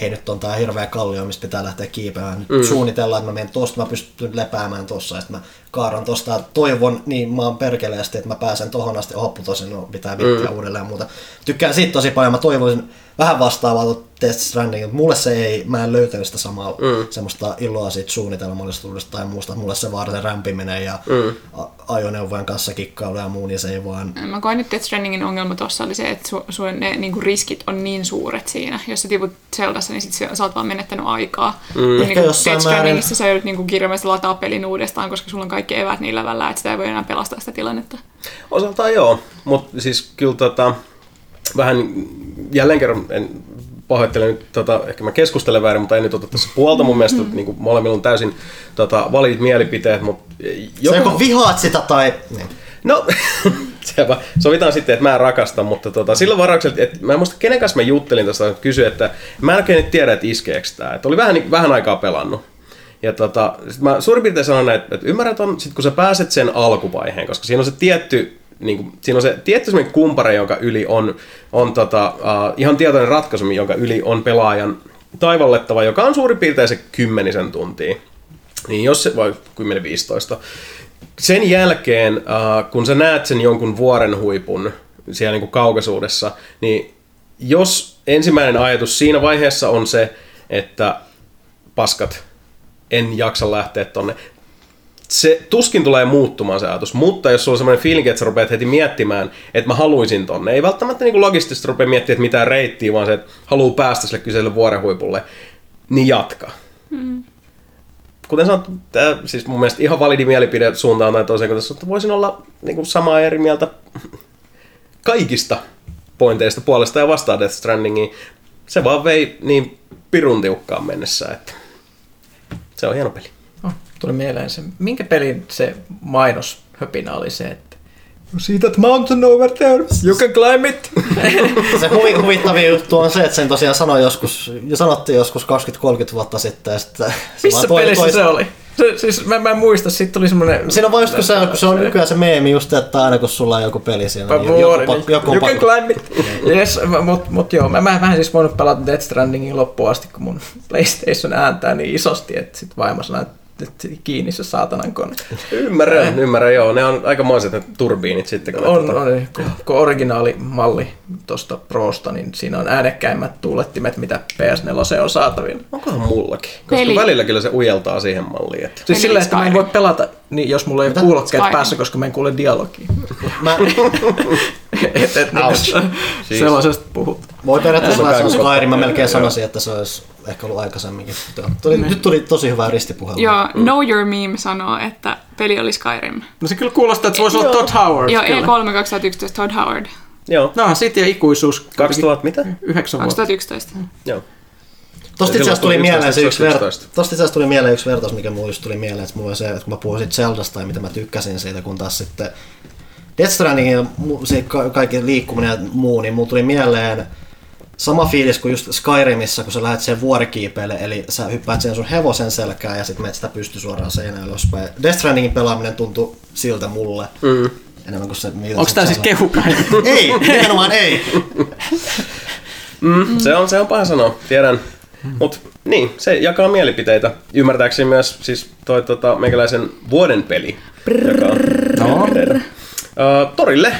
hei nyt on tää hirveä kallio, mistä pitää lähteä kiipeämään. Nyt mm. suunnitellaan, että mä menen tosta, mä pystyn lepäämään tossa, sitten mä kaaran tosta, toivon niin mä oon perkeleesti, että mä pääsen tohon asti, hoppu tosin, no pitää viittiä mm. uudelleen ja muuta. Tykkään siitä tosi paljon, mä toivoisin vähän vastaavaa Death Stranding, mutta mulle se ei, mä en löytänyt sitä samaa mm. semmoista iloa siitä suunnitelmallisuudesta tai muusta, mulle se vaan se rämpiminen ja mm. ajoneuvojen kanssa kikkailu ja muu, niin se ei vaan
Mä koen nyt Death Strandingin ongelma tuossa oli se, että su, su, ne niinku riskit on niin suuret siinä. Jos sä tiput Zeldassa, niin sit sä, sä oot vaan menettänyt aikaa. Mm.
Ehkä
Niin
jossain
Death
määrin-
Strandingissa sä joudut niinku kirjaimellisesti lataa pelin uudestaan, koska sulla on kaikki eväät niin levällä, että sitä ei voi enää pelastaa sitä tilannetta.
Osaltaan joo, mutta siis kyllä tota, vähän jälleen kerran en pahoittelen nyt, tota, ehkä mä keskustelen väärin, mutta en nyt ota tässä puolta. Mun mielestä niin kuin molemmilla on täysin tota, validit mielipiteet, mutta
Sä joko vihaat sitä tai... Niin.
No, se va- sovitaan sitten, että mä en rakasta, mutta tota, silloin varauksella, että mä en muista kenen kanssa mä juttelin tästä, että kysyin, että mä en oikein nyt tiedä, että iskeekö tämä. Että oli vähän, niin- vähän aikaa pelannut. Ja tota, sit mä suurin piirtein sanon, näin, että, että ymmärrät on, sit kun sä pääset sen alkuvaiheen, koska siinä on se tietty, niin kuin, siinä on se tietty semmoinen kumpare, jonka yli on, on tota, uh, ihan tietoinen ratkaisu, jonka yli on pelaajan taivallettava, joka on suurin piirtein se kymmenisen tuntia. Niin jos se, vai 10-15. Sen jälkeen, äh, kun sä näet sen jonkun vuoren huipun siellä niin kuin kaukaisuudessa, niin jos ensimmäinen ajatus siinä vaiheessa on se, että paskat, en jaksa lähteä tonne, se tuskin tulee muuttumaan se ajatus, mutta jos sulla on semmoinen fiilinki, että sä rupeat heti miettimään, että mä haluaisin tonne, ei välttämättä niin logistisesti rupea miettimään, että mitään reittiä, vaan se, että haluaa päästä sille kyseiselle vuoren huipulle, niin jatka kuten sanottu, tämä, siis mun mielestä ihan validi mielipide suuntaan tai toiseen, kun tässä, että voisin olla niin kuin samaa eri mieltä kaikista pointeista puolesta ja vastaan Death Strandingiin. Se vaan vei niin pirun tiukkaan mennessä, että se on hieno peli.
Tuli mieleen se, minkä pelin se mainoshöpinä oli se, että See that mountain over there, you can climb it.
Se huvi, huvittavin juttu on se, että sen tosiaan sanoi joskus, ja sanottiin joskus 20-30 vuotta sitten. Se
Missä
toi-
pelissä
toi-
se oli? Se, siis mä, mä en muista, sitten tuli semmonen...
Siinä on vaan just kun se, kun se on nykyään se meemi just, että aina kun sulla on joku peli siinä, niin
Vuori,
joku,
niin,
joku
you can climb it. Yes, mut, mut joo, mä, mä, mä en siis voinut pelata Death Strandingin loppuun asti, kun mun PlayStation ääntää niin isosti, että sit vaimo sanoi, että että kiinni se saatanan kone.
Ymmärrän, ymmärrän, joo. Ne on aikamoiset ne turbiinit sitten. Kun
On,
tota,
on, kun, kun originaalimalli tuosta Prosta, niin siinä on äänekkäimmät tuulettimet, mitä PS4 on saatavilla.
Onkohan mullakin? Koska
Peli.
välillä kyllä se ujeltaa siihen malliin. Että...
Siis sillä, että mä en voi pelata, niin jos mulla ei ole kuulokkeet
Skyrim.
päässä, koska mä en kuule dialogia.
Mä,
et, et,
Ouch.
sellaisesta puhut.
voi periaatteessa
Mä
sanoa Skyrim, mä melkein sanoisin, että se olisi ehkä ollut aikaisemminkin. Tuli, nyt tuli tosi hyvää ristipuhelua.
Joo, Know Your Meme sanoo, että peli oli Skyrim.
No se kyllä kuulostaa, että se voisi olla Todd Howard.
Joo,
kyllä.
E3 2011 Todd Howard.
Joo.
No, siitä ja ikuisuus.
2000 mitä?
Yhdeksän vuotta.
2011.
Joo.
Tosta itse asiassa tuli
11,
mieleen se yksi, ver...
11.
Tosta itse tuli mieleen yksi vertaus, mikä mulle tuli mieleen, että mulla se, että kun mä puhuin siitä Zeldasta ja mitä mä tykkäsin siitä, kun taas sitten Death Stranding ja se ka- kaikki liikkuminen ja muu, niin mulla tuli mieleen sama fiilis kuin just Skyrimissä, kun sä lähdet siihen vuorikiipeille, eli sä hyppäät sen sun hevosen selkään ja sitten menet sitä pysty suoraan seinään ylöspäin. Death Strandingin pelaaminen tuntui siltä mulle. Mm. Enemmän kuin se, miltä
Onko
se
tää siis kehupäin?
Ei, nimenomaan ei.
Mm. Se, on, se on paha sanoa, tiedän. Mutta niin, se jakaa mielipiteitä. Ymmärtääkseni myös siis toi tota, meikäläisen vuoden peli jakaa mielipiteitä. Uh, torille.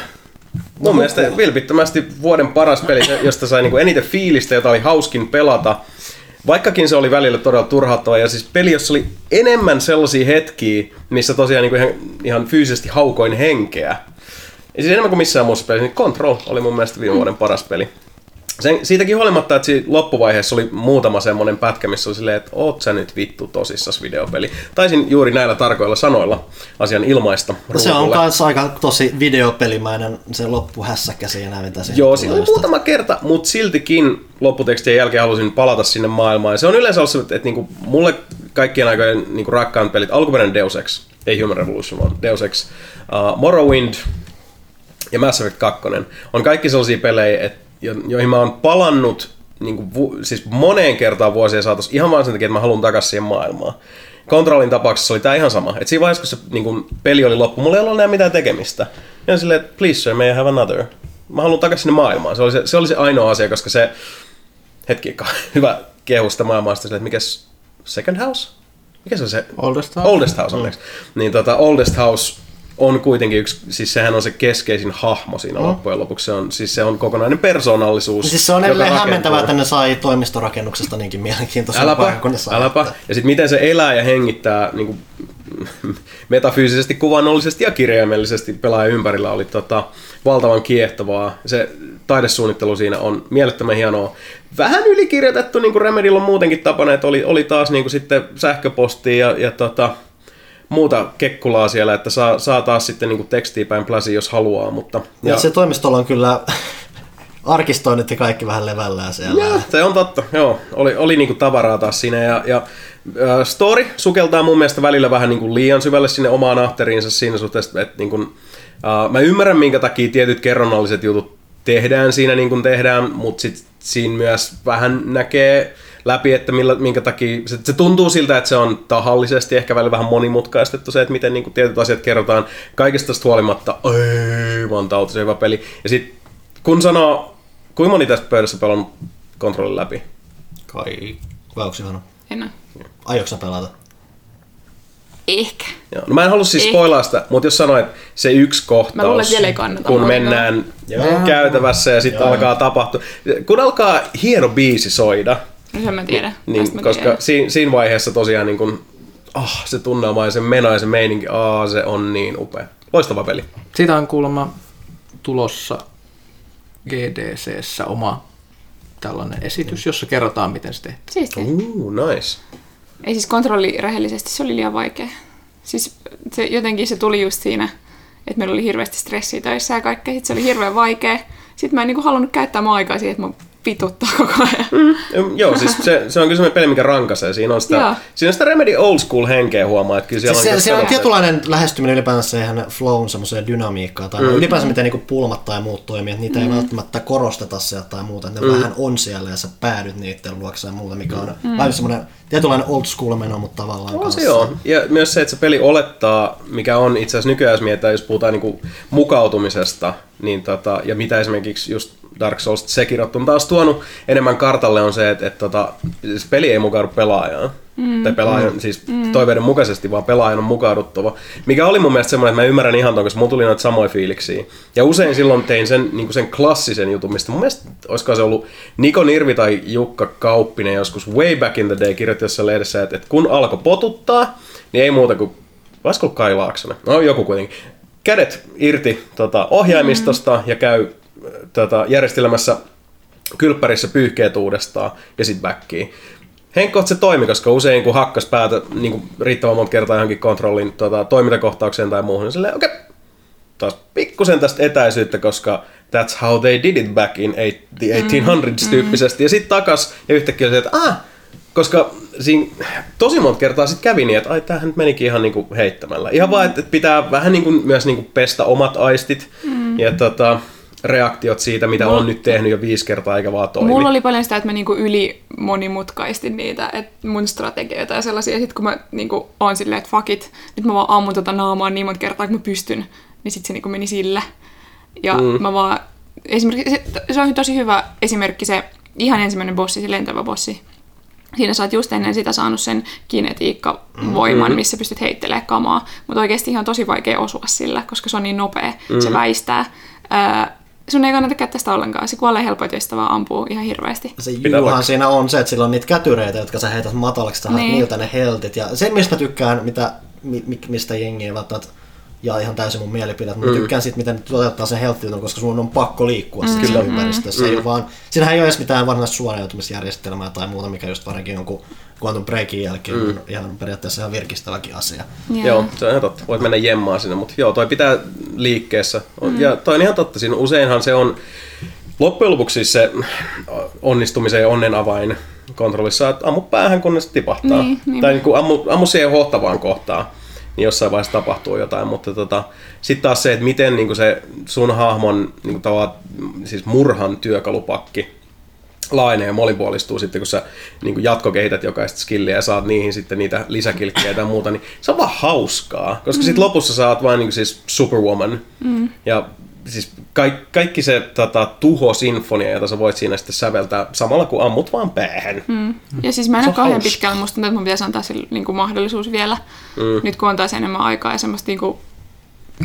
Mun mielestä vilpittömästi vuoden paras peli, josta sai niinku eniten fiilistä, jota oli hauskin pelata. Vaikkakin se oli välillä todella turhauttava ja siis peli, jossa oli enemmän sellaisia hetkiä, missä tosiaan niinku ihan, ihan fyysisesti haukoin henkeä. Ja siis enemmän kuin missään muussa pelissä, niin Control oli mun mielestä viime vuoden paras peli. Sen, siitäkin huolimatta, että siinä loppuvaiheessa oli muutama semmoinen pätkä, missä oli silleen, että oot sä nyt vittu tosissas videopeli. Taisin juuri näillä tarkoilla sanoilla asian ilmaista
No se on kans aika tosi videopelimäinen se loppuhässäkkä siinä, mitä se
Joo, siinä oli muutama kerta, mutta siltikin lopputekstien jälkeen halusin palata sinne maailmaan. Ja se on yleensä ollut se, että, että niinku, mulle kaikkien aikojen niin kuin rakkaat pelit, alkuperäinen Deus Ex, ei Human Revolution, vaan Deus Ex, uh, Morrowind ja Mass Effect 2 on kaikki sellaisia pelejä, et, jo, joihin mä oon palannut niin kuin, vu, siis moneen kertaan vuosien saatossa ihan vaan sen takia, että mä haluan takaisin siihen maailmaan. Kontrollin tapauksessa oli tämä ihan sama. Et siinä vaiheessa, kun se niin kuin, peli oli loppu, mulla ei ollut enää mitään tekemistä. Ja silleen, että please sir, may I have another? Mä haluan takaisin sinne maailmaan. Se oli se, se, oli se ainoa asia, koska se, hetki, hyvä kehusta maailmaa, sitten että mikäs Second House? Mikä se on se?
Oldest House.
Oldest House. Mm. Niin tota, Oldest House on kuitenkin yksi, siis sehän on se keskeisin hahmo siinä mm. loppujen lopuksi. Se on, siis se on kokonainen persoonallisuus.
Siis se on edelleen hämmentävää, että ne sai toimistorakennuksesta niinkin mielenkiintoisen
Äläpä,
paikan kuin ne sai.
äläpä.
Että-
Ja sitten miten se elää ja hengittää niin kuin, metafyysisesti, kuvannollisesti ja kirjaimellisesti pelaajan ympärillä oli tota, valtavan kiehtovaa. Se taidesuunnittelu siinä on mielettömän hienoa. Vähän ylikirjoitettu, niin kuin Remedyllä on muutenkin tapana, että oli, oli taas niin kuin sitten sähköpostia ja, ja tota, muuta kekkulaa siellä, että saa, saa taas sitten niin tekstiä päin pläsi, jos haluaa. Mutta,
Ja se toimistolla on kyllä arkistoinnit ja kaikki vähän levällään siellä.
Joo, se on totta. Joo, oli, oli niinku tavaraa taas siinä. Ja, ja äh, story sukeltaa mun mielestä välillä vähän niinku liian syvälle sinne omaan ahteriinsa siinä suhteessa, että niinku, äh, mä ymmärrän minkä takia tietyt kerronnalliset jutut tehdään siinä niin kuin tehdään, mutta sit siinä myös vähän näkee läpi, että millä, minkä takia, se, se tuntuu siltä, että se on tahallisesti ehkä välillä vähän monimutkaistettu se, että miten niin kuin tietyt asiat kerrotaan kaikesta tästä huolimatta, aivan tautisen hyvä peli. Ja sitten kun sanoo, kuinka moni tästä pöydässä pelannut kontrollin läpi?
Kai. Vai onko Johanna?
En ole.
Aiotko sä pelata?
Ehkä.
Joo. No mä en halua siis
Ei.
spoilaa sitä, mutta jos sanoit se yksi kohtaus,
Mä luulen,
kun mennään käytävässä ja sitten alkaa tapahtua, kun alkaa hieno biisi soida,
sen mä tiedän.
Niin,
mä
koska
tiedän.
siinä, siinä vaiheessa tosiaan niin kun, oh, se tunnelma ja se meno ja se meininki, oh, se on niin upea. Loistava peli.
Siitä on kuulemma tulossa GDCssä oma tällainen esitys, jossa kerrotaan, miten se tehtiin.
Siistiä.
Uh, nice.
Ei siis kontrolli rehellisesti, se oli liian vaikea. Siis se, jotenkin se tuli just siinä, että meillä oli hirveästi stressiä töissä ja kaikkea. Sitten se oli hirveän vaikea. Sitten mä en niinku halunnut käyttää mun aikaa siihen, että mä vituttaa koko ajan. Mm.
Joo, siis se, se on kyllä semmoinen peli, mikä rankaisee. Siinä on sitä,
Joo.
siinä on sitä Remedy Old School henkeä huomaa, että kyllä siellä
Siis
on...
se, siinä on
sellaista-
tietynlainen lähestyminen ylipäänsä siihen flown semmoiseen dynamiikkaan, tai mm. ylipäänsä miten niinku pulmat tai muut toimii, että niitä mm. ei välttämättä korosteta sieltä tai muuta, että ne mm. vähän on siellä ja sä päädyt niiden luokse ja muuta, mikä on mm. vähän semmoinen tietynlainen old school meno, mutta tavallaan
On
kanssa.
se joo. Ja myös se, että se peli olettaa, mikä on itse asiassa nykyään, jos mietitään, jos puhutaan niinku mukautumisesta, niin tota, ja mitä esimerkiksi just Dark Souls Sekirot on taas tuonut enemmän kartalle, on se, että, että tota, se peli ei mukaudu pelaajaan. Mm. Tai pelaajan, mm. siis mm. toiveiden mukaisesti, vaan pelaajan on mukauduttava. Mikä oli mun mielestä semmoinen, että mä ymmärrän ihan ton, koska mulla tuli noita samoja fiiliksiä. Ja usein silloin tein sen, niin sen klassisen jutun, mistä mun mielestä, olisiko se ollut Niko Nirvi tai Jukka Kauppinen joskus way back in the day kirjoitti jossain lehdessä, että, että kun alkoi potuttaa, niin ei muuta kuin, olisiko Kai Laaksonen? No joku kuitenkin. Kädet irti tota, ohjaimistosta mm. ja käy tota, järjestelemässä kylppärissä pyyhkeet uudestaan ja sitten backiin. Henkko se toimi, koska usein kun hakkas päätä niin kuin riittävän monta kertaa johonkin kontrollin tota, toimintakohtaukseen tai muuhun, niin silleen, okei, okay, taas pikkusen tästä etäisyyttä, koska that's how they did it back in eight, the 1800s tyyppisesti. Ja sitten takas ja yhtäkkiä se, että ah, koska siinä tosi monta kertaa sitten kävi niin, että ai tämähän nyt menikin ihan niinku heittämällä. Ihan vaan, että pitää vähän niinku, myös niinku pestä omat aistit ja tota, reaktiot siitä, mitä on nyt tehnyt jo viisi kertaa, eikä vaan toimi.
Mulla oli paljon sitä, että mä niinku yli monimutkaistin niitä, että mun strategioita ja sellaisia. Sitten kun mä niinku oon silleen, että fuck it, nyt mä vaan ammun tota naamaa niin monta kertaa, kun mä pystyn, niin sitten se niinku meni sillä. Ja mm. mä vaan, esimerkiksi, se, on tosi hyvä esimerkki se ihan ensimmäinen bossi, se lentävä bossi. Siinä sä oot just ennen sitä saanut sen kinetiikkavoiman, missä pystyt heittelemään kamaa. Mutta oikeasti ihan tosi vaikea osua sillä, koska se on niin nopea, mm. se väistää. Öö, sun ei kannata käyttää sitä ollenkaan. Se kuolee helpoiten, jos sitä vaan ampuu ihan hirveästi.
Se juuhan siinä on se, että sillä on niitä kätyreitä, jotka sä heität matalaksi, sä
Niin.
niiltä ne heltit. Ja se, mistä tykkään, mitä, mi, mi- mistä jengi ei välttämättä ja ihan täysin mun mielipide. Mä mm. tykkään siitä, miten toteuttaa sen health koska sun on pakko liikkua mm. siinä ympäristössä. Mm. Ei ole vaan, siinähän ei ole edes mitään varsinaista suoriutumisjärjestelmää tai muuta, mikä just varsinkin jonkun Quantum Breakin jälkeen mm. on ihan periaatteessa ihan virkistäväkin asia.
Jaa.
Joo, se on ihan totta. Voit mennä jemmaan sinne, mutta joo, toi pitää liikkeessä. Mm. Ja toi on ihan totta. Siinä useinhan se on loppujen lopuksi siis se onnistumisen ja onnen avain kontrollissa, että ammu päähän, kunnes tipahtaa.
Niin, niinpä.
tai niin kuin ammu, ammu siihen hohtavaan kohtaan, niin jossain vaiheessa tapahtuu jotain. Mutta tota, sitten taas se, että miten niin se sun hahmon niin siis murhan työkalupakki laajenee ja monipuolistuu sitten, kun sä niin jatkokehität jokaista skilliä ja saat niihin sitten niitä lisäkilkkejä tai muuta, niin se on vaan hauskaa, koska mm. sitten lopussa sä oot vain niin siis superwoman. Mm. Ja siis kaikki, kaikki se tota, tuho-sinfonia, jota sä voit siinä sitten säveltää samalla kun ammut vaan päähän. Mm.
Ja siis mä en ole kauhean
hauska.
pitkällä, musta tuntuu, että mun pitäisi antaa sille niin kuin mahdollisuus vielä, mm. nyt kun on taas enemmän aikaa ja semmoista niin kuin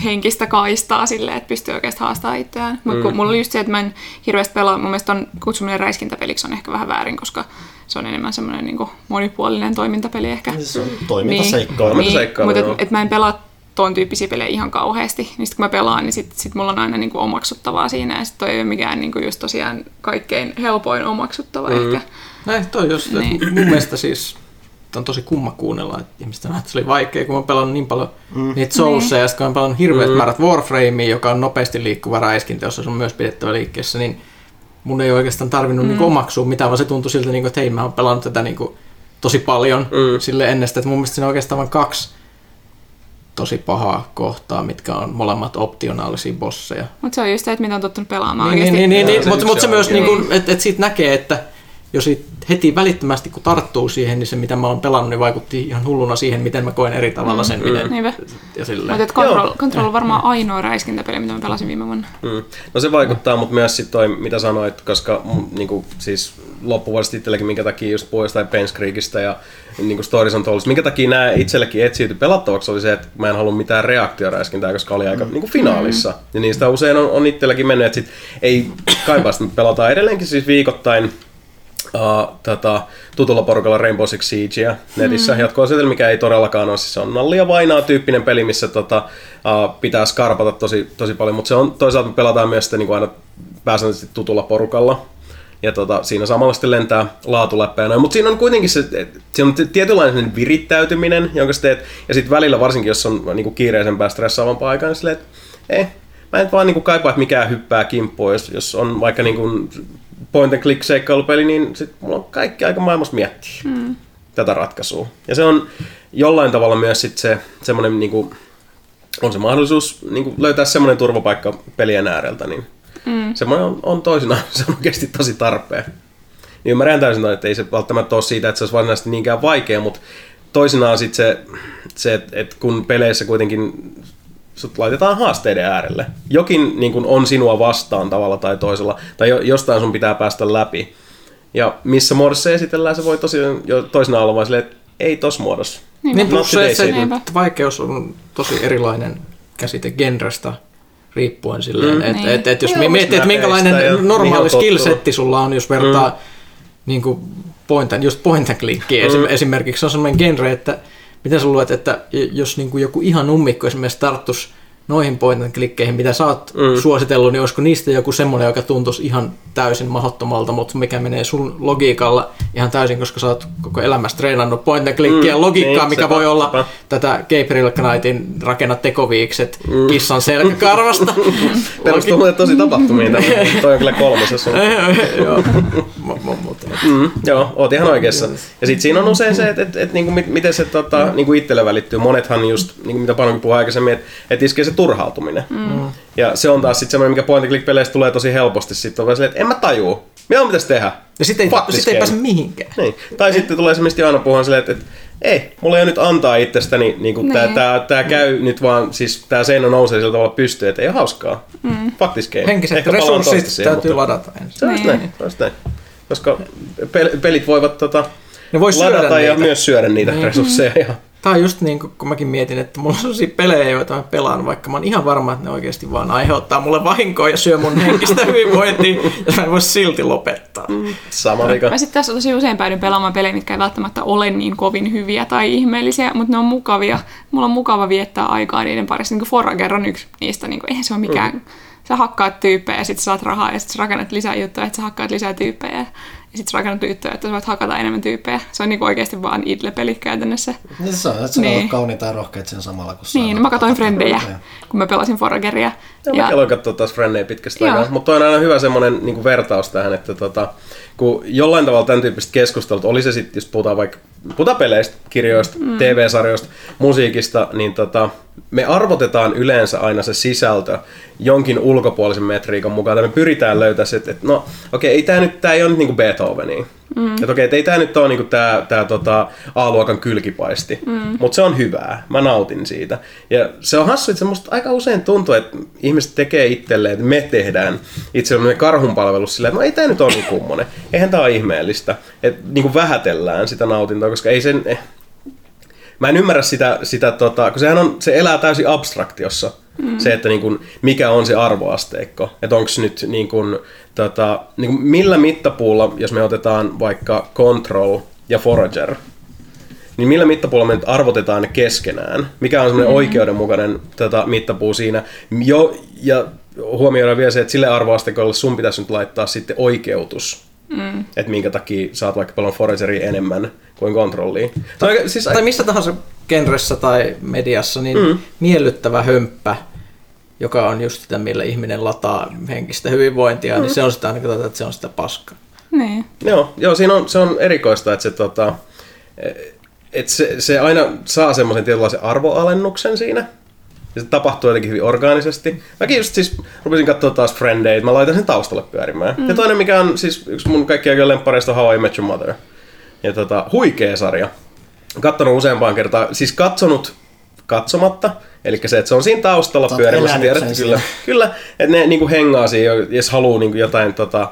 henkistä kaistaa silleen, että pystyy oikeasti haastamaan itseään. Mutta kun mulla oli just se, että mä en hirveästi pelaa, mun mielestä on kutsuminen räiskintäpeliksi on ehkä vähän väärin, koska se on enemmän semmoinen niin monipuolinen toimintapeli ehkä.
Se on toimintaseikkailu.
Niin,
Toimintaseikkailu,
mutta et, et mä en pelaa tuon tyyppisiä pelejä ihan kauheasti. Niin sit kun mä pelaan, niin sit, sit mulla on aina niinku omaksuttavaa siinä. Ja sit toi ei ole mikään niinku just tosiaan kaikkein helpoin omaksuttava mm. ehkä.
Näin, toi just, niin.
Niin.
mun mielestä siis on tosi kumma kuunnella, että ihmiset sanoo, että se oli vaikea, kun mä pelannut niin paljon mm. niitä Soulsia, ja sitten kun mä pelannut hirveät mm. määrät Warframea, joka on nopeasti liikkuva räiskintä, jossa se on myös pidettävä liikkeessä, niin mun ei oikeastaan tarvinnut mm. niinku omaksua mitään, vaan se tuntui siltä, niinku, että hei, mä oon pelannut tätä niinku tosi paljon mm. sille ennestään, että mun mielestä siinä on oikeastaan vain kaksi tosi pahaa kohtaa, mitkä on molemmat optionaalisia bosseja.
Mutta se on just se, että mitä on tottunut pelaamaan
Niin,
oikeasti.
niin, niin,
Joo,
niin,
se
mutta mut se myös,
kyllä.
niin että et siitä näkee, että jos sit heti välittömästi kun tarttuu siihen, niin se mitä mä oon pelannut, niin vaikutti ihan hulluna siihen, miten mä koen eri tavalla sen, miten
Niinpä.
ja silleen.
Mutta Control, Control on varmaan ainoa räiskintäpeli, mitä mä pelasin viime vuonna.
Mm. No se vaikuttaa, mutta myös sitten toi, mitä sanoit, koska mm, niinku, siis loppuvuodesta itselläkin, minkä takia just pois tai Pence Creekistä ja niinku Stories on Told, minkä takia nämä itsellekin etsiytyi pelattavaksi oli se, että mä en halua mitään reaktioräiskintää, koska oli aika mm. niinku finaalissa. Ja niistä usein on, on itselläkin mennyt, että sit ei kaipaa sitä, pelataan edelleenkin siis viikoittain Uh, tota, tutulla porukalla Rainbow Six Siegea netissä. Mm. jatko mikä ei todellakaan ole. Siis se on nallia vainaa tyyppinen peli, missä tota, uh, pitää skarpata tosi, tosi paljon, mutta se on toisaalta me pelataan myös sitten niin aina pääsääntöisesti tutulla porukalla. Ja tota, siinä samalla sitten lentää laatuläppejä. Mutta siinä on kuitenkin se, siinä on tietynlainen virittäytyminen, jonka sä teet. Ja sitten välillä, varsinkin jos on niinku kiireisempää, stressaavampaa aikaa, niin silleen, että eh, mä en vaan niinku kaipaa, että mikään hyppää kimppuun. Jos, jos on vaikka niinku point and click seikkailupeli, niin sit mulla on kaikki aika maailmassa miettiä mm. tätä ratkaisua. Ja se on jollain tavalla myös sit se semmoinen niinku, on se mahdollisuus niinku löytää semmoinen turvapaikka pelien ääreltä, niin mm. semmoinen on, on toisinaan, se on oikeasti tosi tarpeen. Niin ymmärrän täysin, että ei se välttämättä ole siitä, että se olisi varsinaisesti niinkään vaikea, mutta toisinaan sitten se, se että et kun peleissä kuitenkin sut laitetaan haasteiden äärelle. Jokin niin kun on sinua vastaan tavalla tai toisella, tai jo, jostain sun pitää päästä läpi. Ja missä muodossa se esitellään, se voi tosiaan jo toisinaan olla vaan silleen, että ei tos muodossa.
Niinpä.
Niin plus se, se
Niinpä.
että vaikeus on tosi erilainen käsite genrestä riippuen silleen,
Mm.
että
Niin.
et, et jos
Joo,
miettii, että minkälainen normaali skillsetti sulla on, jos vertaa mm. niin kuin point and, just point and clickia mm. esimerkiksi, se on sellainen genre, että miten sä luulet, että jos niin kuin joku ihan ummikko esimerkiksi tarttuisi noihin point and clickeihin, mitä sä oot mm. suositellut, niin olisiko niistä joku semmoinen, joka tuntuisi ihan täysin mahdottomalta, mutta mikä menee sun logiikalla ihan täysin, koska sä oot koko elämässä treenannut point clickia
Mm,
logiikkaa,
niin,
mikä
sepä,
voi olla
sepä.
tätä Gabriel Knightin rakenna tekoviikset mm. kissan selkäkarvasta.
Perustuu tosi tapahtumiin. tämä. Toi on kyllä kolmosessa.
Mutta
Mm, joo, oot ihan oikeassa. Ja sitten siinä on usein se, että et, et, niinku, mit- miten se tota, niinku itselle välittyy. Monethan just, niinku, mitä paljon puhui aikaisemmin, että et iskee se turhautuminen. Mm. Ja se on taas sitten semmoinen, mikä point click peleissä tulee tosi helposti. Sitten on silleen, että en mä tajuu. Mitä mun pitäisi tehdä?
Ja sitten ei, sit ei pääse mihinkään.
Niin. Tai sitten tulee se, mistä aina puhun silleen, että, että ei, mulla ei ole nyt antaa itsestäni, niin kuin tää,
Niin.
tää, tää käy nyt vaan, siis tää seinä nousee sillä tavalla pystyyn, että ei ole hauskaa. Mm. Game.
Henkiset
Ehkä
resurssit
siihen,
täytyy
mutta-
ladata ensin.
Se on just
Niin.
näin, se on just näin. Koska pel- pelit voivat tota,
Ne voi syödä
ladata ja
niitä.
myös syödä niitä resursseja. Ja,
Tämä on just niin kun mäkin mietin, että mulla on sellaisia pelejä, joita mä pelaan, vaikka mä oon ihan varma, että ne oikeasti vaan aiheuttaa mulle vahinkoa ja syö mun henkistä hyvinvointia, ja mä en voi silti lopettaa. Mm.
sama vika.
Mä sitten tässä tosi usein päädyin pelaamaan pelejä, mitkä ei välttämättä ole niin kovin hyviä tai ihmeellisiä, mutta ne on mukavia. Mulla on mukava viettää aikaa niiden parissa. Niin kuin Forager on yksi niistä. Niin kuin, eihän se ole mikään sä hakkaat tyyppejä ja sit sä saat rahaa ja sit sä rakennat lisää juttuja, että sä hakkaat lisää tyyppejä ja sit sä rakennat juttuja, että sä voit hakata enemmän tyyppejä. Se on niinku oikeasti vaan idle-peli käytännössä.
Niin se on, että se
Niin.
on kauniita ja rohkeita sen samalla, kun
Niin, no mä katsoin. Frendejä, kun mä pelasin Forageria.
Ja mäkin aloin katsoa taas Frennejä pitkästä
Joo.
aikaa. Mutta on aina hyvä semmoinen niin vertaus tähän, että tota, kun jollain tavalla tämän tyyppistä keskustelut, oli se sitten, jos puhutaan vaikka puhutaan peleistä, kirjoista, mm. TV-sarjoista, musiikista, niin tota, me arvotetaan yleensä aina se sisältö jonkin ulkopuolisen metriikan mukaan. Tai me pyritään löytää se, että, että no okei, ei tämä nyt tää ei ole nyt niinku Beethovenia. Mm. Että okei, että ei tämä nyt ole niinku tää, tää tota A-luokan kylkipaisti, mm. mutta se on hyvää. Mä nautin siitä. Ja se on hassu, että musta aika usein tuntuu, että ihmiset tekee itselleen, että me tehdään itsellemme karhunpalvelus sillä, että no ei tämä nyt ole niin kummonen. Eihän tämä ole ihmeellistä. Että niinku vähätellään sitä nautintoa, koska ei sen... Mä en ymmärrä sitä, sitä tota, kun sehän on, se elää täysin abstraktiossa. Mm. Se, että niin kuin, mikä on se arvoasteikko. Että onko nyt niin kuin, tota, niin kuin millä mittapuulla, jos me otetaan vaikka Control ja Forager, niin millä mittapuulla me nyt arvotetaan ne keskenään? Mikä on semmoinen mm. oikeudenmukainen tota, mittapuu siinä? Jo, ja huomioidaan vielä se, että sille arvoasteikolle sun pitäisi nyt laittaa sitten oikeutus. Mm. Että minkä takia saat vaikka paljon Forageria enemmän kuin Controllia. Tai, siis,
Tai missä tahansa genressä tai mediassa, niin mm. miellyttävä hömppä, joka on just sitä, millä ihminen lataa henkistä hyvinvointia, mm. niin se on sitä, aina katsotaan, että se on sitä paskaa.
Niin.
Joo, joo siinä on, se on erikoista, että se, tota, että se, se aina saa semmoisen tietynlaisen arvoalennuksen siinä. Ja se tapahtuu jotenkin hyvin orgaanisesti. Mäkin just siis rupesin katsoa taas Friendeitä, mä laitan sen taustalle pyörimään. Mm. Ja toinen, mikä on siis yksi mun aikojen lemppareista, on How I Met Your Mother. Ja tota, huikea sarja. Kattonut useampaan kertaan, siis katsonut katsomatta, eli se, että se on siinä taustalla
oot
pyörimässä,
sen
kyllä,
siinä.
kyllä, että ne niinku hengaa siinä, jos haluaa niinku jotain, tota,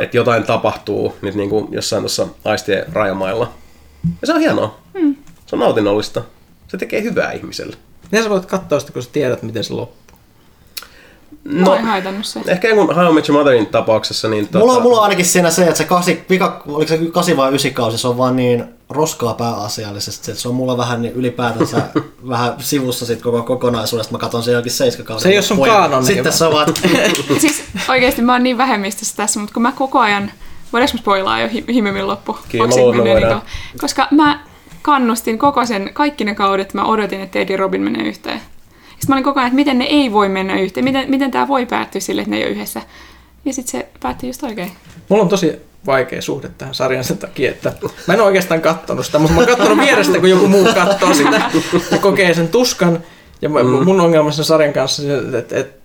että jotain tapahtuu nyt niinku jossain tuossa aistien rajamailla. Ja se on hienoa. Mm. Se on nautinnollista. Se tekee hyvää ihmiselle.
Miten sä voit katsoa sitä, kun sä tiedät, miten se loppuu?
Mä oon haitannut se.
Ehkä jonkun How I Met Your Motherin tapauksessa, niin tota,
Mulla, on, mulla on ainakin siinä se, että se kasi, vika, oliko se kasi vai ysi kausi, se on vaan niin roskaa pääasiallisesti, että se on mulla vähän niin ylipäätänsä vähän sivussa sit koko kokonaisuudesta. Mä katson sen jokin seiskakauden.
Se ei oo sun kaanoni.
Sitten se on vaan,
siis oikeesti mä oon niin vähemmistössä tässä, mutta kun mä koko ajan... Voidaanko spoilaa jo hi- Himimin loppu?
Kyllä,
Onko
mä luulen,
Koska mä kannustin koko sen, kaikki ne kaudet, mä odotin, että Ted ja Robin menee yhteen. Sitten mä olin koko ajan, että miten ne ei voi mennä yhteen, miten, miten tämä voi päättyä sille, että ne ei ole yhdessä. Ja sitten se päättyi just oikein.
Mulla on tosi vaikea suhde tähän sarjan sen takia, että mä en ole oikeastaan kattonut sitä, mutta mä oon kattonut vierestä, kun joku muu katsoo sitä ja kokee sen tuskan. Ja mä- mun ongelma sen sarjan kanssa, se, että, että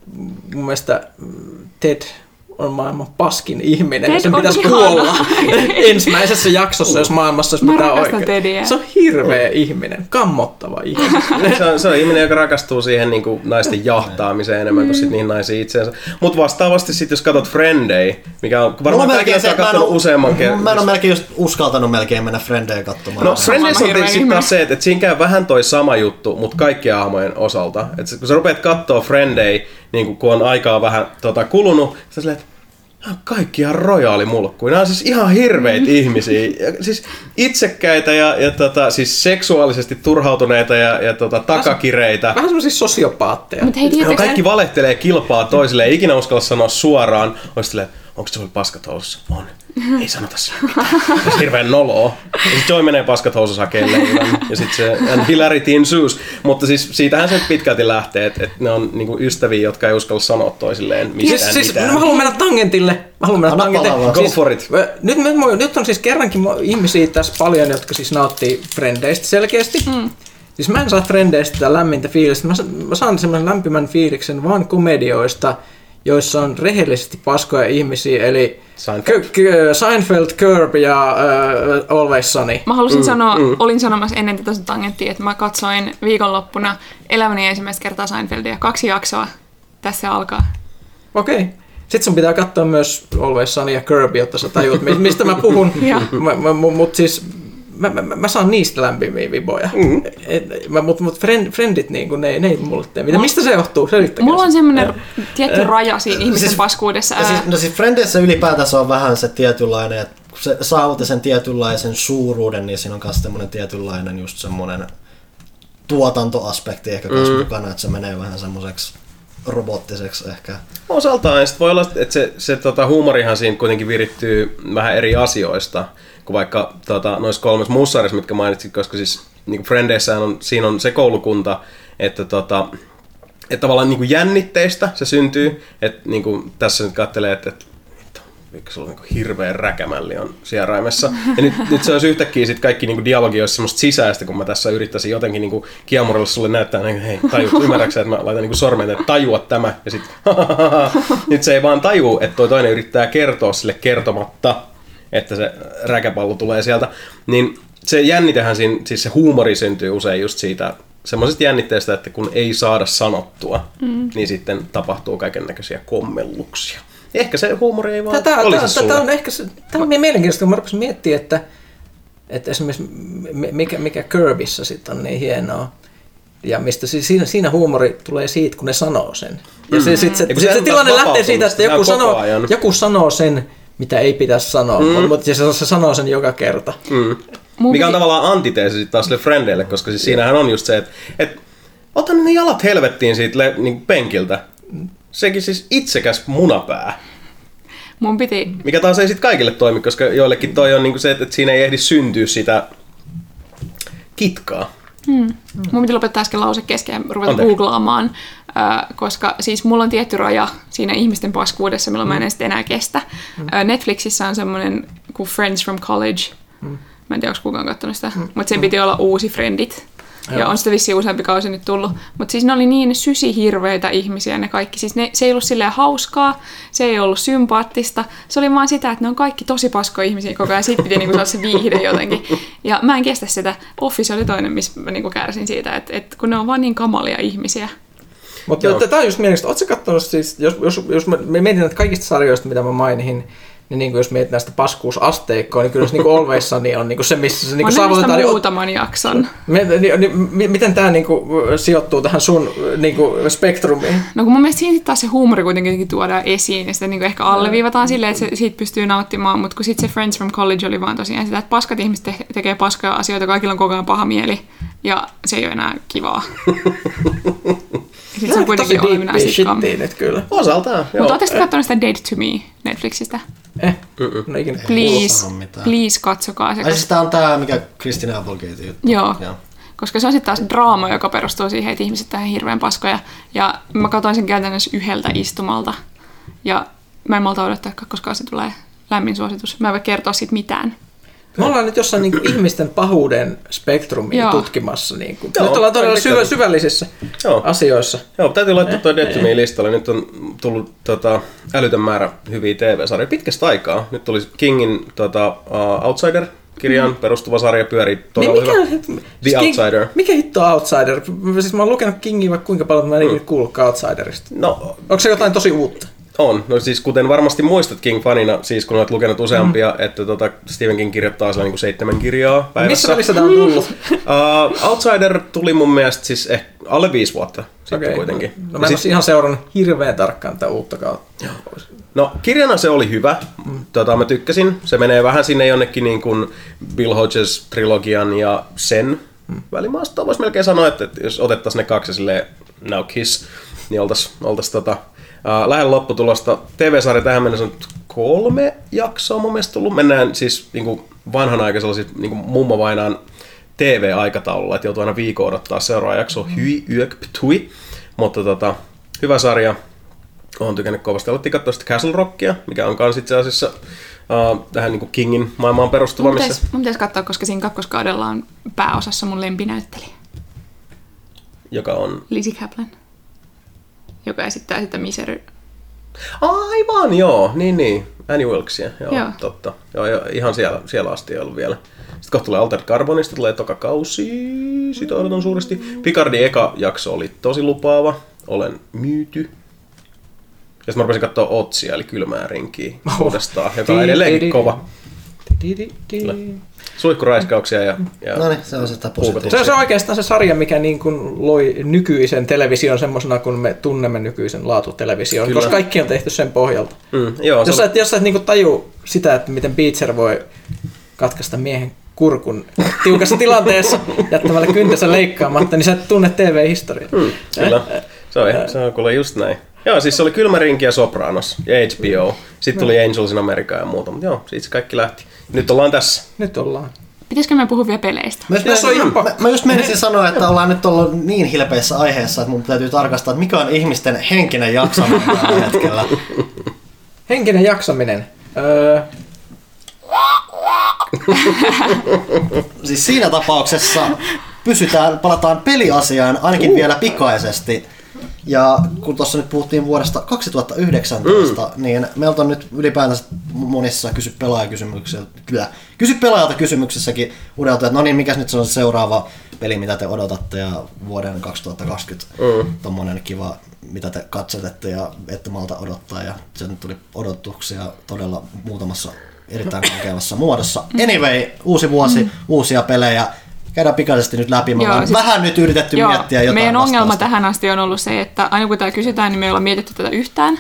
mun mielestä Ted on maailman paskin ihminen. ja sen pitäisi
ihana.
kuolla ensimmäisessä jaksossa, jos maailmassa olisi mitään oikein.
Tediä.
Se on hirveä ihminen, kammottava ihminen.
se, on, se on ihminen, joka rakastuu siihen niin kuin naisten jahtaamiseen enemmän kuin sit niihin naisiin itseensä. Mutta vastaavasti sitten, jos katsot Friendei, mikä on varmaan
mulla
kaikki, jotka on
mä en
katsonut useamman kerran.
Mä en ole melkein just uskaltanut melkein mennä Frendejä katsomaan.
No
Se-
Friendeissä on sitten taas se, että, että siinä käy vähän toi sama juttu, mutta kaikkien hahmojen osalta. Että kun sä rupeat katsoa Friendei, niin kun on aikaa vähän tota, kulunut, sä silleen, että nämä on kaikki ihan rojaali mulkkuja. Nämä on siis ihan hirveitä
Mm.
ihmisiä. Ja, siis itsekkäitä ja, ja tota, siis seksuaalisesti turhautuneita ja, ja tota, takakireitä.
Vähän semmoisia sosiopaatteja.
Mutta hei, tiedättekö
kaikki valehtelee kilpaa toisille, ei ikinä uskalla sanoa suoraan. Olisi silleen, onko Joel paskat housussa? On. Ei sanota mitään. Se on hirveän noloa. Ja sitten Joy menee paskat housussa hakemaan. Ja sitten se and hilarity ensues. Mutta siis siitähän se pitkälti lähtee, että, että ne on niinku ystäviä, jotka ei uskalla sanoa toisilleen mistään
Siis, siis
mitään.
mä haluan mennä tangentille. Mä haluan mennä
Anna
tangentille.
palaa.
Go
Siis,
for it.
mä- Nyt, mä, nyt on siis kerrankin ihmisiä tässä paljon, jotka siis nauttii frendeistä selkeästi. Mm. Siis mä en saa frendeistä sitä lämmintä fiilistä. Mä, mä saan semmoinen lämpimän fiiliksen vaan komedioista, joissa on rehellisesti paskoja ihmisiä, eli
Seinfeld.
K- K- Seinfeld, Curb ja uh, Always Sunny.
Mä halusin mm, sanoa, mm. olin sanomassa ennen tätä tangenttia, että mä katsoin viikonloppuna elämäni ensimmäistä kertaa Seinfeldia. Kaksi jaksoa. Tässä alkaa.
Okei. Okay. Sitten sun pitää katsoa myös Always Sunny ja Curb, jotta sä tajuat, mi- mistä mä puhun. Mutta siis mä, mä, mä, saan niistä lämpimiä viboja. Mm. Mutta mut friend, friendit, niin kun, ne, ne ei mulle tee mitään. Mistä se johtuu? Selittäkää
Mulla on
se.
semmoinen tietty raja siinä ihmisen
Siis-
paskuudessa.
Ja siis,
Ää,
no siis Frendeissä ylipäätänsä on vähän se tietynlainen, että kun se saavutti sen tietynlaisen suuruuden, niin siinä on myös semmoinen tietynlainen just semmoinen tuotantoaspekti ehkä mm. mukana, että se menee vähän semmoiseksi robottiseksi ehkä.
Osaltaan, ja sit voi olla, että se, se tota, huumorihan siinä kuitenkin virittyy vähän eri asioista kuin vaikka tota, noissa kolmessa muussa sarjassa, mitkä mainitsit, koska siis niin Frendeissähän on, siinä on se koulukunta, että tota, että tavallaan niin kuin jännitteistä se syntyy, että niin kuin tässä nyt katselee, että, että mikä sulla on niin hirveä räkämälli on sieraimessa. Ja nyt, nyt se olisi yhtäkkiä sit kaikki niin kuin dialogi olisi semmoista sisäistä, kun mä tässä yrittäisin jotenkin niin kiamurilla sulle näyttää, niin hei, taju, ymmärräksä, että mä laitan niin sormen, että tajua tämä, ja sitten nyt se ei vaan taju, että toi toinen yrittää kertoa sille kertomatta, että se räkäpallo tulee sieltä, niin se jännitehän siinä, siis se huumori syntyy usein just siitä semmoisesta jännitteestä, että kun ei saada sanottua, mm. niin sitten tapahtuu kaiken näköisiä kommelluksia. Ehkä se huumori ei vaan
Tätä,
olisi
tätä, tätä on ehkä se, tämä on mielenkiintoista, kun mä rupesin miettimään, että, että esimerkiksi mi- mikä, mikä Kirbyssä sitten on niin hienoa. Ja mistä siis siinä, siinä huumori tulee siitä, kun ne sanoo sen. Ja se, sit se,
Ja kun
sit
se
tilanne lähtee siitä, että joku sanoo, joku sanoo sen, mitä ei pitäisi sanoa, mm. mutta se, se sanoo sen joka kerta. Mm.
Mun
Mikä on tavallaan antiteesi sitten taas sille frendeille, koska siis siinähän on just se, että, että ota ne jalat helvettiin siitä le, niin penkiltä. Sekin siis itsekäs munapää.
Mun piti
Mikä taas ei sitten kaikille toimi, koska joillekin toi on niinku se, että siinä ei ehdi syntyä sitä kitkaa.
Mun piti lopettaa äsken lause kesken ja ruveta
Anteeksi.
googlaamaan, äh, koska siis mulla on tietty raja siinä ihmisten paskuudessa, milloin mä en sitten enää kestä. Äh, Netflixissä on semmoinen kuin Friends from College. Mä en tiedä, onko kukaan katsonut sitä, mutta sen piti olla uusi Friendit. Ja on sitä vissiin useampi kausi nyt tullut. Mutta siis ne oli niin sysihirveitä ihmisiä ne kaikki. Siis ne, se ei ollut silleen hauskaa, se ei ollut sympaattista. Se oli vaan sitä, että ne on kaikki tosi paskoja ihmisiä koko ajan. Siitä piti niinku saada se viihde jotenkin. Ja mä en kestä sitä. Office oli toinen, missä mä niinku kärsin siitä, että, että kun ne on vaan niin kamalia ihmisiä.
Mutta tämä on just mielenkiintoista. Oletko katsonut siis, jos, jos, jos mä mietin näitä kaikista sarjoista, mitä mä mainihin, niin, niin kuin jos mietit näistä paskuusasteikkoa, niin kyllä se niin Always Sunny on niin kuin se, missä se niin kuin
nähnyt sitä
saavutetaan. Niin,
muutaman jakson.
me, niin, niin, mi- miten tämä niin kuin, sijoittuu tähän sun niin kuin, spektrumiin?
No kun mun mielestä siinä taas se huumori kuitenkin tuodaan esiin ja sitä niin ehkä alleviivataan silleen, että se, siitä pystyy nauttimaan, mutta kun sitten se Friends from College oli vaan tosiaan sitä, että paskat ihmiset te- tekee paskoja asioita, kaikilla on koko ajan paha mieli ja se ei ole enää kivaa. Ja sitten se on kuitenkin oleminen sitcom.
shittiin kyllä.
Osaltaan, joo.
Mutta ootteko katsonut sitä Date to Me Netflixistä?
Eh, no ikinä.
Please, please katsokaa se.
Ai siis tää on tää, mikä Kristina Applegate juttu.
Joo.
Joo.
Koska se on sitten taas draama, joka perustuu siihen, että ihmiset on ihan hirveän paskoja. Ja mä katsoin sen käytännössä yhdeltä istumalta. Ja mä en malta odottaa, koska se tulee lämmin suositus. Mä en voi kertoa siitä mitään.
Me ollaan nyt jossain niin kuin, ihmisten pahuuden spektrumia
Joo.
tutkimassa. Niin kuin.
Joo,
nyt ollaan todella syvä,
pitkälle.
syvällisissä
Joo.
asioissa.
Joo, täytyy laittaa tuo Dead to Me listalle. Nyt on tullut tota, älytön määrä hyviä TV-sarjoja pitkästä aikaa. Nyt tuli Kingin tota, uh, Outsider-kirjaan perustuva sarja pyörii
Mi-
todella
mikä,
hyvä.
siis
The
King-
Outsider.
Mikä hitto on Outsider? Siis mä oon lukenut Kingia vaikka kuinka paljon, mä en ikinä kuullutkaan Outsiderista.
No,
Onko se jotain tosi uutta?
On. No siis kuten varmasti muistat King-fanina, siis kun olet lukenut useampia, mm. että tota, Stephen King kirjoittaa sellainen niin seitsemän kirjaa päivässä.
Missä välissä tää on tullut?
Uh, Outsider tuli mun mielestä siis ehkä alle viisi vuotta sitten
Okei.
kuitenkin.
No mä en ole ihan seurannut hirveän tarkkaan tätä uutta kautta.
No kirjana se oli hyvä. Tota, mä tykkäsin. Se menee vähän sinne jonnekin niin kuin Bill Hodges trilogian ja sen välimaasta. Voisi melkein sanoa, että, jos otettaisiin ne kaksi silleen now kiss, niin oltaisiin oltais, tota, lähellä lopputulosta. TV-sarja tähän mennessä on kolme jaksoa mun mielestä tullut. Mennään siis niin kuin vanhanaikaisella siis, niin kuin mummovainaan TV-aikataululla, että joutuu aina viikon odottaa seuraava jakso. Hyi, yök, ptui. Mutta tota, hyvä sarja. Olen tykännyt kovasti. Alettiin katsoa sitä Castle Rockia, mikä on kans itse asiassa uh, tähän niin Kingin maailmaan perustuva,
Mun
missä...
pitäisi, mun pitäisi katsoa, koska siinä kakkoskaudella on pääosassa mun lempinäyttelijä.
joka on...
Lizzie Kaplan. Joka esittää sitä Misery.
Aivan, joo, niin niin. Annie Wilksia, joo,
Joo.
totta. Joo, joo, ihan siellä, siellä asti ei ollut vielä. Sitten kohta tulee Altered Carbonista, tulee toka kausi, sitä odotan suuresti. Picardin eka jakso oli tosi lupaava, olen myyty. Ja sitten mä rupesin katsoa Otsia, eli kylmää rinkiä uudestaan, joka on edelleenkin kova. Suihkuraiskauksia ja, ja
No niin, se on
Se
positiivista.
on se oikeastaan se sarja, mikä niin kuin loi nykyisen television semmoisena, kun me tunnemme nykyisen laatutelevision,
Kyllä.
koska kaikki on tehty sen pohjalta.
Mm, joo, se
Jos sä et, jos sä et niin kuin taju sitä, että miten Beecher voi katkaista miehen kurkun tiukassa tilanteessa jättämällä kyntensä leikkaamatta, niin sä et tunne TV-historiaa.
Kyllä. Se Se on, ihan- se on kuule just näin. Joo, siis se oli Kylmä rinki ja Sopranos ja HBO. Sitten tuli Angels in America ja muuta, mutta joo, siitä se kaikki lähti. Nyt ollaan tässä.
Nyt ollaan.
Pitäisikö me puhua vielä peleistä?
Mä just,
se on ihan
mä, mä just menisin sanoa, että ollaan nyt ollut niin hilpeissä aiheessa, että mun täytyy tarkastaa, että mikä on ihmisten henkinen jaksaminen tällä hetkellä.
Henkinen jaksaminen. Öö,
Siis siinä tapauksessa pysytään, palataan peliasiaan ainakin vielä pikaisesti. Ja kun tuossa nyt puhuttiin vuodesta 2019, mm. niin meiltä on nyt ylipäätänsä monissa kysy pelaajakysymyksissä, kyllä, kysy pelaajalta kysymyksessäkin uudelta, että no niin, mikä nyt se on se seuraava peli, mitä te odotatte ja vuoden 2020 mm. tommonen kiva, mitä te katselette ja ette malta odottaa ja se nyt tuli odotuksia todella muutamassa erittäin kokevassa muodossa. Anyway, uusi vuosi, mm. uusia pelejä. Käydään pikaisesti nyt läpi. Me
Joo,
ollaan
siis-
vähän nyt yritetty
Joo,
miettiä jotain
meidän ongelma
vastausta.
tähän asti on ollut se, että aina kun tämä kysytään, niin me ei olla mietitty tätä yhtään.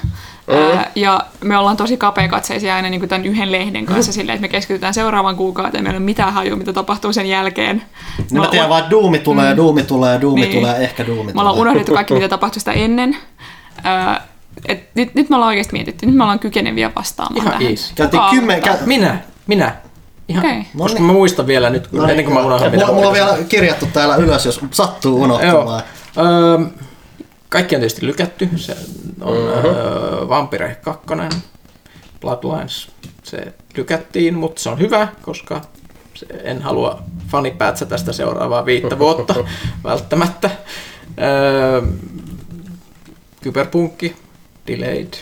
Mm.
Ää, ja me ollaan tosi kapeakatseisia aina niin kuin tämän yhden lehden kanssa silleen, että me keskitytään seuraavan kuukauteen. Meillä ei ole mitään hajua, mitä tapahtuu sen jälkeen.
Niin mä tiedän vaan, että Duumi tulee, mm. Duumi tulee, Duumi
Niin.
tulee, ehkä Duumi
Me ollaan
tulee.
unohdettu kaikki, mitä tapahtui sitä ennen. Ää, et nyt, nyt me ollaan oikeasti mietitty. Nyt me ollaan kykeneviä vastaamaan
Ihan
tähän.
easy.
Kuka
kymmen, kä-
minä, minä. Ihan,
Okei.
koska mä muistan vielä nyt,
No niin,
ennen kuin mä unohdan,
mulla, mulla on vielä kirjattu täällä ylös, jos sattuu
Joo.
unohtumaan.
Öö, kaikki on tietysti lykätty. Se on öö, Vampire 2, Bloodlines. Se lykättiin, mutta se on hyvä, koska se, en halua fanipäätsä tästä seuraavaa viittä vuotta välttämättä. Öö, Kyberpunkki, Delayed,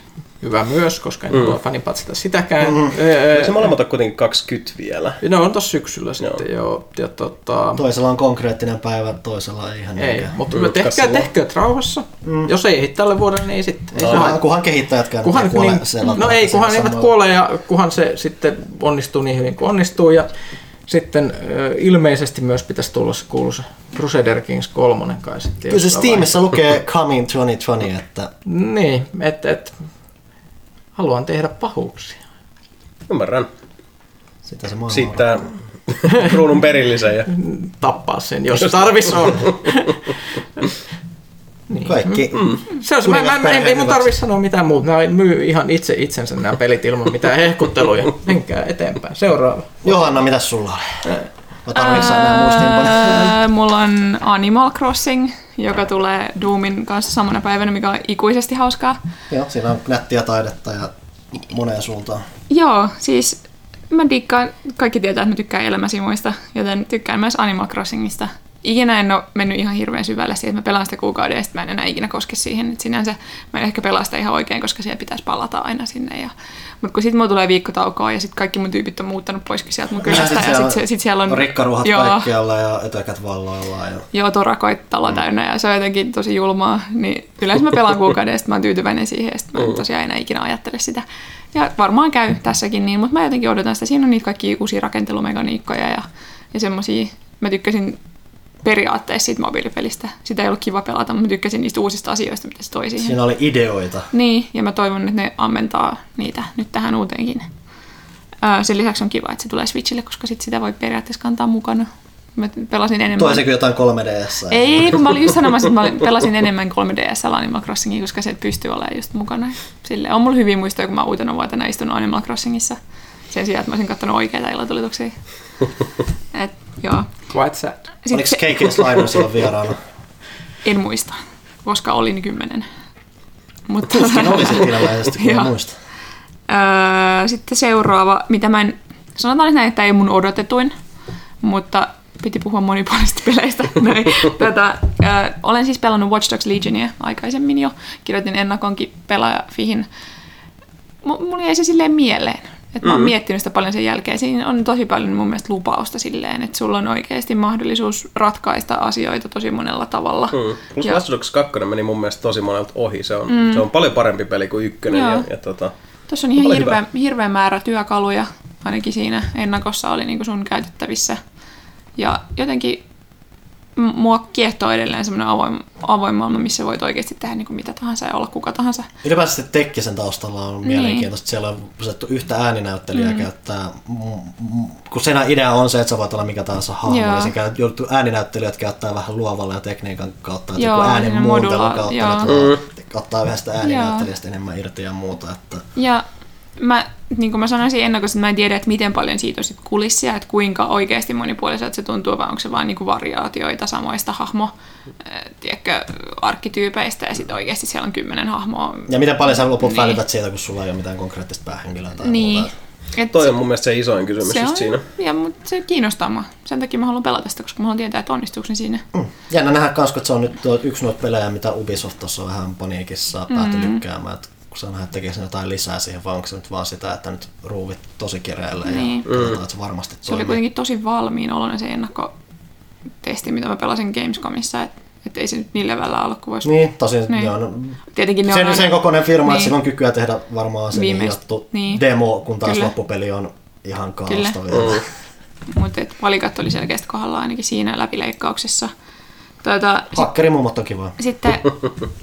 hyvä myös, koska en mm. halua fanipatsata sitäkään. Mm. Öö,
Se molemmat on kuitenkin 20 vielä.
ne on tossa syksyllä sitten joo. Ja, tota,
Toisella on konkreettinen päivä, toisella ei ihan
ei,
niinkään.
mutta Mm, tehkää, tehkää rauhassa. Mm. Jos ei ehdi tälle vuodelle, niin ei sitten. Ei
Kunhan, kunhan kehittäjätkään
Kuhan,
kuole
niin,
siellä
no ei, kunhan eivät
samalla.
kuole ja kunhan se sitten onnistuu niin hyvin kuin onnistuu. Ja sitten ilmeisesti myös pitäisi tulla se kuuluisa Crusader Kings 3 kai sitten.
Kyllä se Steamissa lukee Coming 2020, että.
Niin, että et, haluan tehdä pahuuksia.
Ymmärrän.
sitä se maailma
Siitä kruunun perillisen ja
Tappaa sen, jos tarvis on. niin.
Kaikki. Mm.
Se on, se, mä, mä, mä, ei, ei mun
hyväksi.
tarvi sanoa mitään muuta. Mä myy ihan itse itsensä nämä pelit ilman mitään hehkutteluja. Menkää eteenpäin. Seuraava.
Johanna, mitä sulla oli? Mä tarvitsen nämä muistiinpanoja.
Mulla on Animal Crossing, joka tulee Doomin kanssa samana päivänä, mikä on ikuisesti hauskaa.
Joo, siinä on nättiä taidetta ja moneen suuntaan.
Joo, siis mä dikkaan, kaikki tietää, että mä tykkään elämäsimuista, joten tykkään myös Animal Crossingista. Ikinä en ole mennyt ihan hirveän syvälle siihen, että mä pelaan sitä kuukauden ja sitten mä en enää ikinä koske siihen. Et sinänsä mä en ehkä pelaa sitä ihan oikein, koska siellä pitäisi palata aina sinne. Ja... Mutta kun sitten mulla tulee viikkotaukoa ja sitten kaikki mun tyypit on muuttanut poiskin sieltä mun kylästä. Ja sitten sit, sit siellä on...
rikkaruhat
Joo.
kaikkialla ja ötökät valloillaan. Ja...
Joo, torakoit talo täynnä ja se on jotenkin tosi julmaa. Niin yleensä mä pelaan kuukauden ja sit mä oon tyytyväinen siihen ja sit mä en tosiaan enää ikinä ajattele sitä. Ja varmaan käy tässäkin niin, mutta mä jotenkin odotan sitä. Siinä on niitä kaikki uusia rakentelumekaniikkoja ja, ja semmosia. Mä tykkäsin periaatteessa siitä mobiilipelistä. Sitä ei ollut kiva pelata, mutta mä tykkäsin niistä uusista asioista, mitä se toi siihen.
Siinä oli ideoita.
Niin, ja mä toivon, että ne ammentaa niitä nyt tähän uuteenkin. Sen lisäksi on kiva, että se tulee Switchille, koska sit sitä voi periaatteessa kantaa mukana. Mä pelasin enemmän.
Toisin kuin jotain 3DS.
Ei, kun mä olin just sanomassa, että mä pelasin enemmän 3DS Animal Crossingia, koska se pystyy olemaan just mukana. Sille on mulla hyvin muistoja, kun mä uutena vuotena istunut Animal Crossingissa. Sen sijaan, että mä olisin katsonut oikeita ilotulituksiä. Et, joo.
Quite sad.
Oliko
Sitten,
KK Slider silloin vieraana?
en muista, koska olin kymmenen. Mutta,
Tuskin oli sitten ilmeisesti, kun muista.
Öö, sitten seuraava, mitä mä en, sanotaan näin, että ei mun odotetuin, mutta piti puhua monipuolisista peleistä. Näin. Tätä, öö, olen siis pelannut Watch Dogs Legionia aikaisemmin jo, kirjoitin ennakonkin pelaajafihin. M- mulla jäi se silleen mieleen. Et mä oon miettinyt sitä paljon sen jälkeen. Siinä on tosi paljon mun mielestä lupausta silleen, että sulla on oikeasti mahdollisuus ratkaista asioita tosi monella tavalla.
Mm. Plus
Ja-
Watch Dogs 2 meni mun mielestä tosi monelta ohi. Se on, mm. se on paljon parempi peli kuin ykkönen.
Joo.
Ja, ja tota,
Tuossa on ihan hirveä, hirveä määrä työkaluja, ainakin siinä ennakossa oli niin sun käytettävissä. Ja jotenkin mua kiehtoo edelleen semmoinen avoin, avoin maailma, missä voit oikeasti tehdä niin kuin mitä tahansa ja olla kuka tahansa.
Ylipäätään sitten Tekkisen taustalla on
Niin.
mielenkiintoista. Siellä on otettu yhtä ääninäyttelijää mm. käyttää, mm, mm, kun sen idea on se, että sä voit olla mikä tahansa hahmo, ja käy- jouduttu ääninäyttelijät käyttää vähän luovalla ja tekniikan kautta, että
Joo,
joku äänen muuntelun kautta,
joo.
että voi ottaa yhdestä ääninäyttelijästä enemmän irti ja muuta. Että
Ja mä, niin kuin mä sanoisin ennakossa, että mä en tiedä, että miten paljon siitä on sit kulissia, että kuinka oikeasti monipuoliselta se tuntuu, vai onko se vaan niin kuin variaatioita samoista hahmo, äh, tiedätkö, arkkityypeistä, ja sitten oikeasti siellä on kymmenen hahmoa.
ja miten paljon sä loput
Niin.
välität siitä, kun sulla ei ole mitään konkreettista päähenkilöä tai
Niin.
muuta.
Et
Toi on mun mielestä se isoin kysymys
se
just
on,
siinä.
Ja, mutta se kiinnostaa mua. Sen takia mä haluan pelata sitä, koska mä haluan tietää, että onnistuuko ne siinä.
Mm. Jännä nähdä kans, kun se on nyt yksi noita pelejä, mitä Ubisoft tuossa vähän paniikissa päätyi mm. lykkäämään, että on nähdä, että tekee sinne jotain lisää siihen, vai onko se nyt vaan sitä, että nyt ruuvit tosi kireelle
Niin.
ja katsotaan, että se varmasti
Se oli
toimii.
kuitenkin tosi valmiin oloinen se ennakkotesti, mitä mä pelasin Gamescomissa, että et ei se nyt niin levällä ollut kuin voisi.
Niin, tosi,
Niin.
joo, no,
Tietenkin ne on
sen,
aina-
sen kokoinen firma, niin. että sillä on kykyä tehdä varmaan se niin
Viimeist-
juttu
niin.
demo, kun taas
Kyllä.
loppupeli on ihan kaalasta vielä.
Mutta valikat oli selkeästi kohdalla ainakin siinä läpileikkauksessa. Tuota, sit,
Hakkerimummot on kiva.
sitten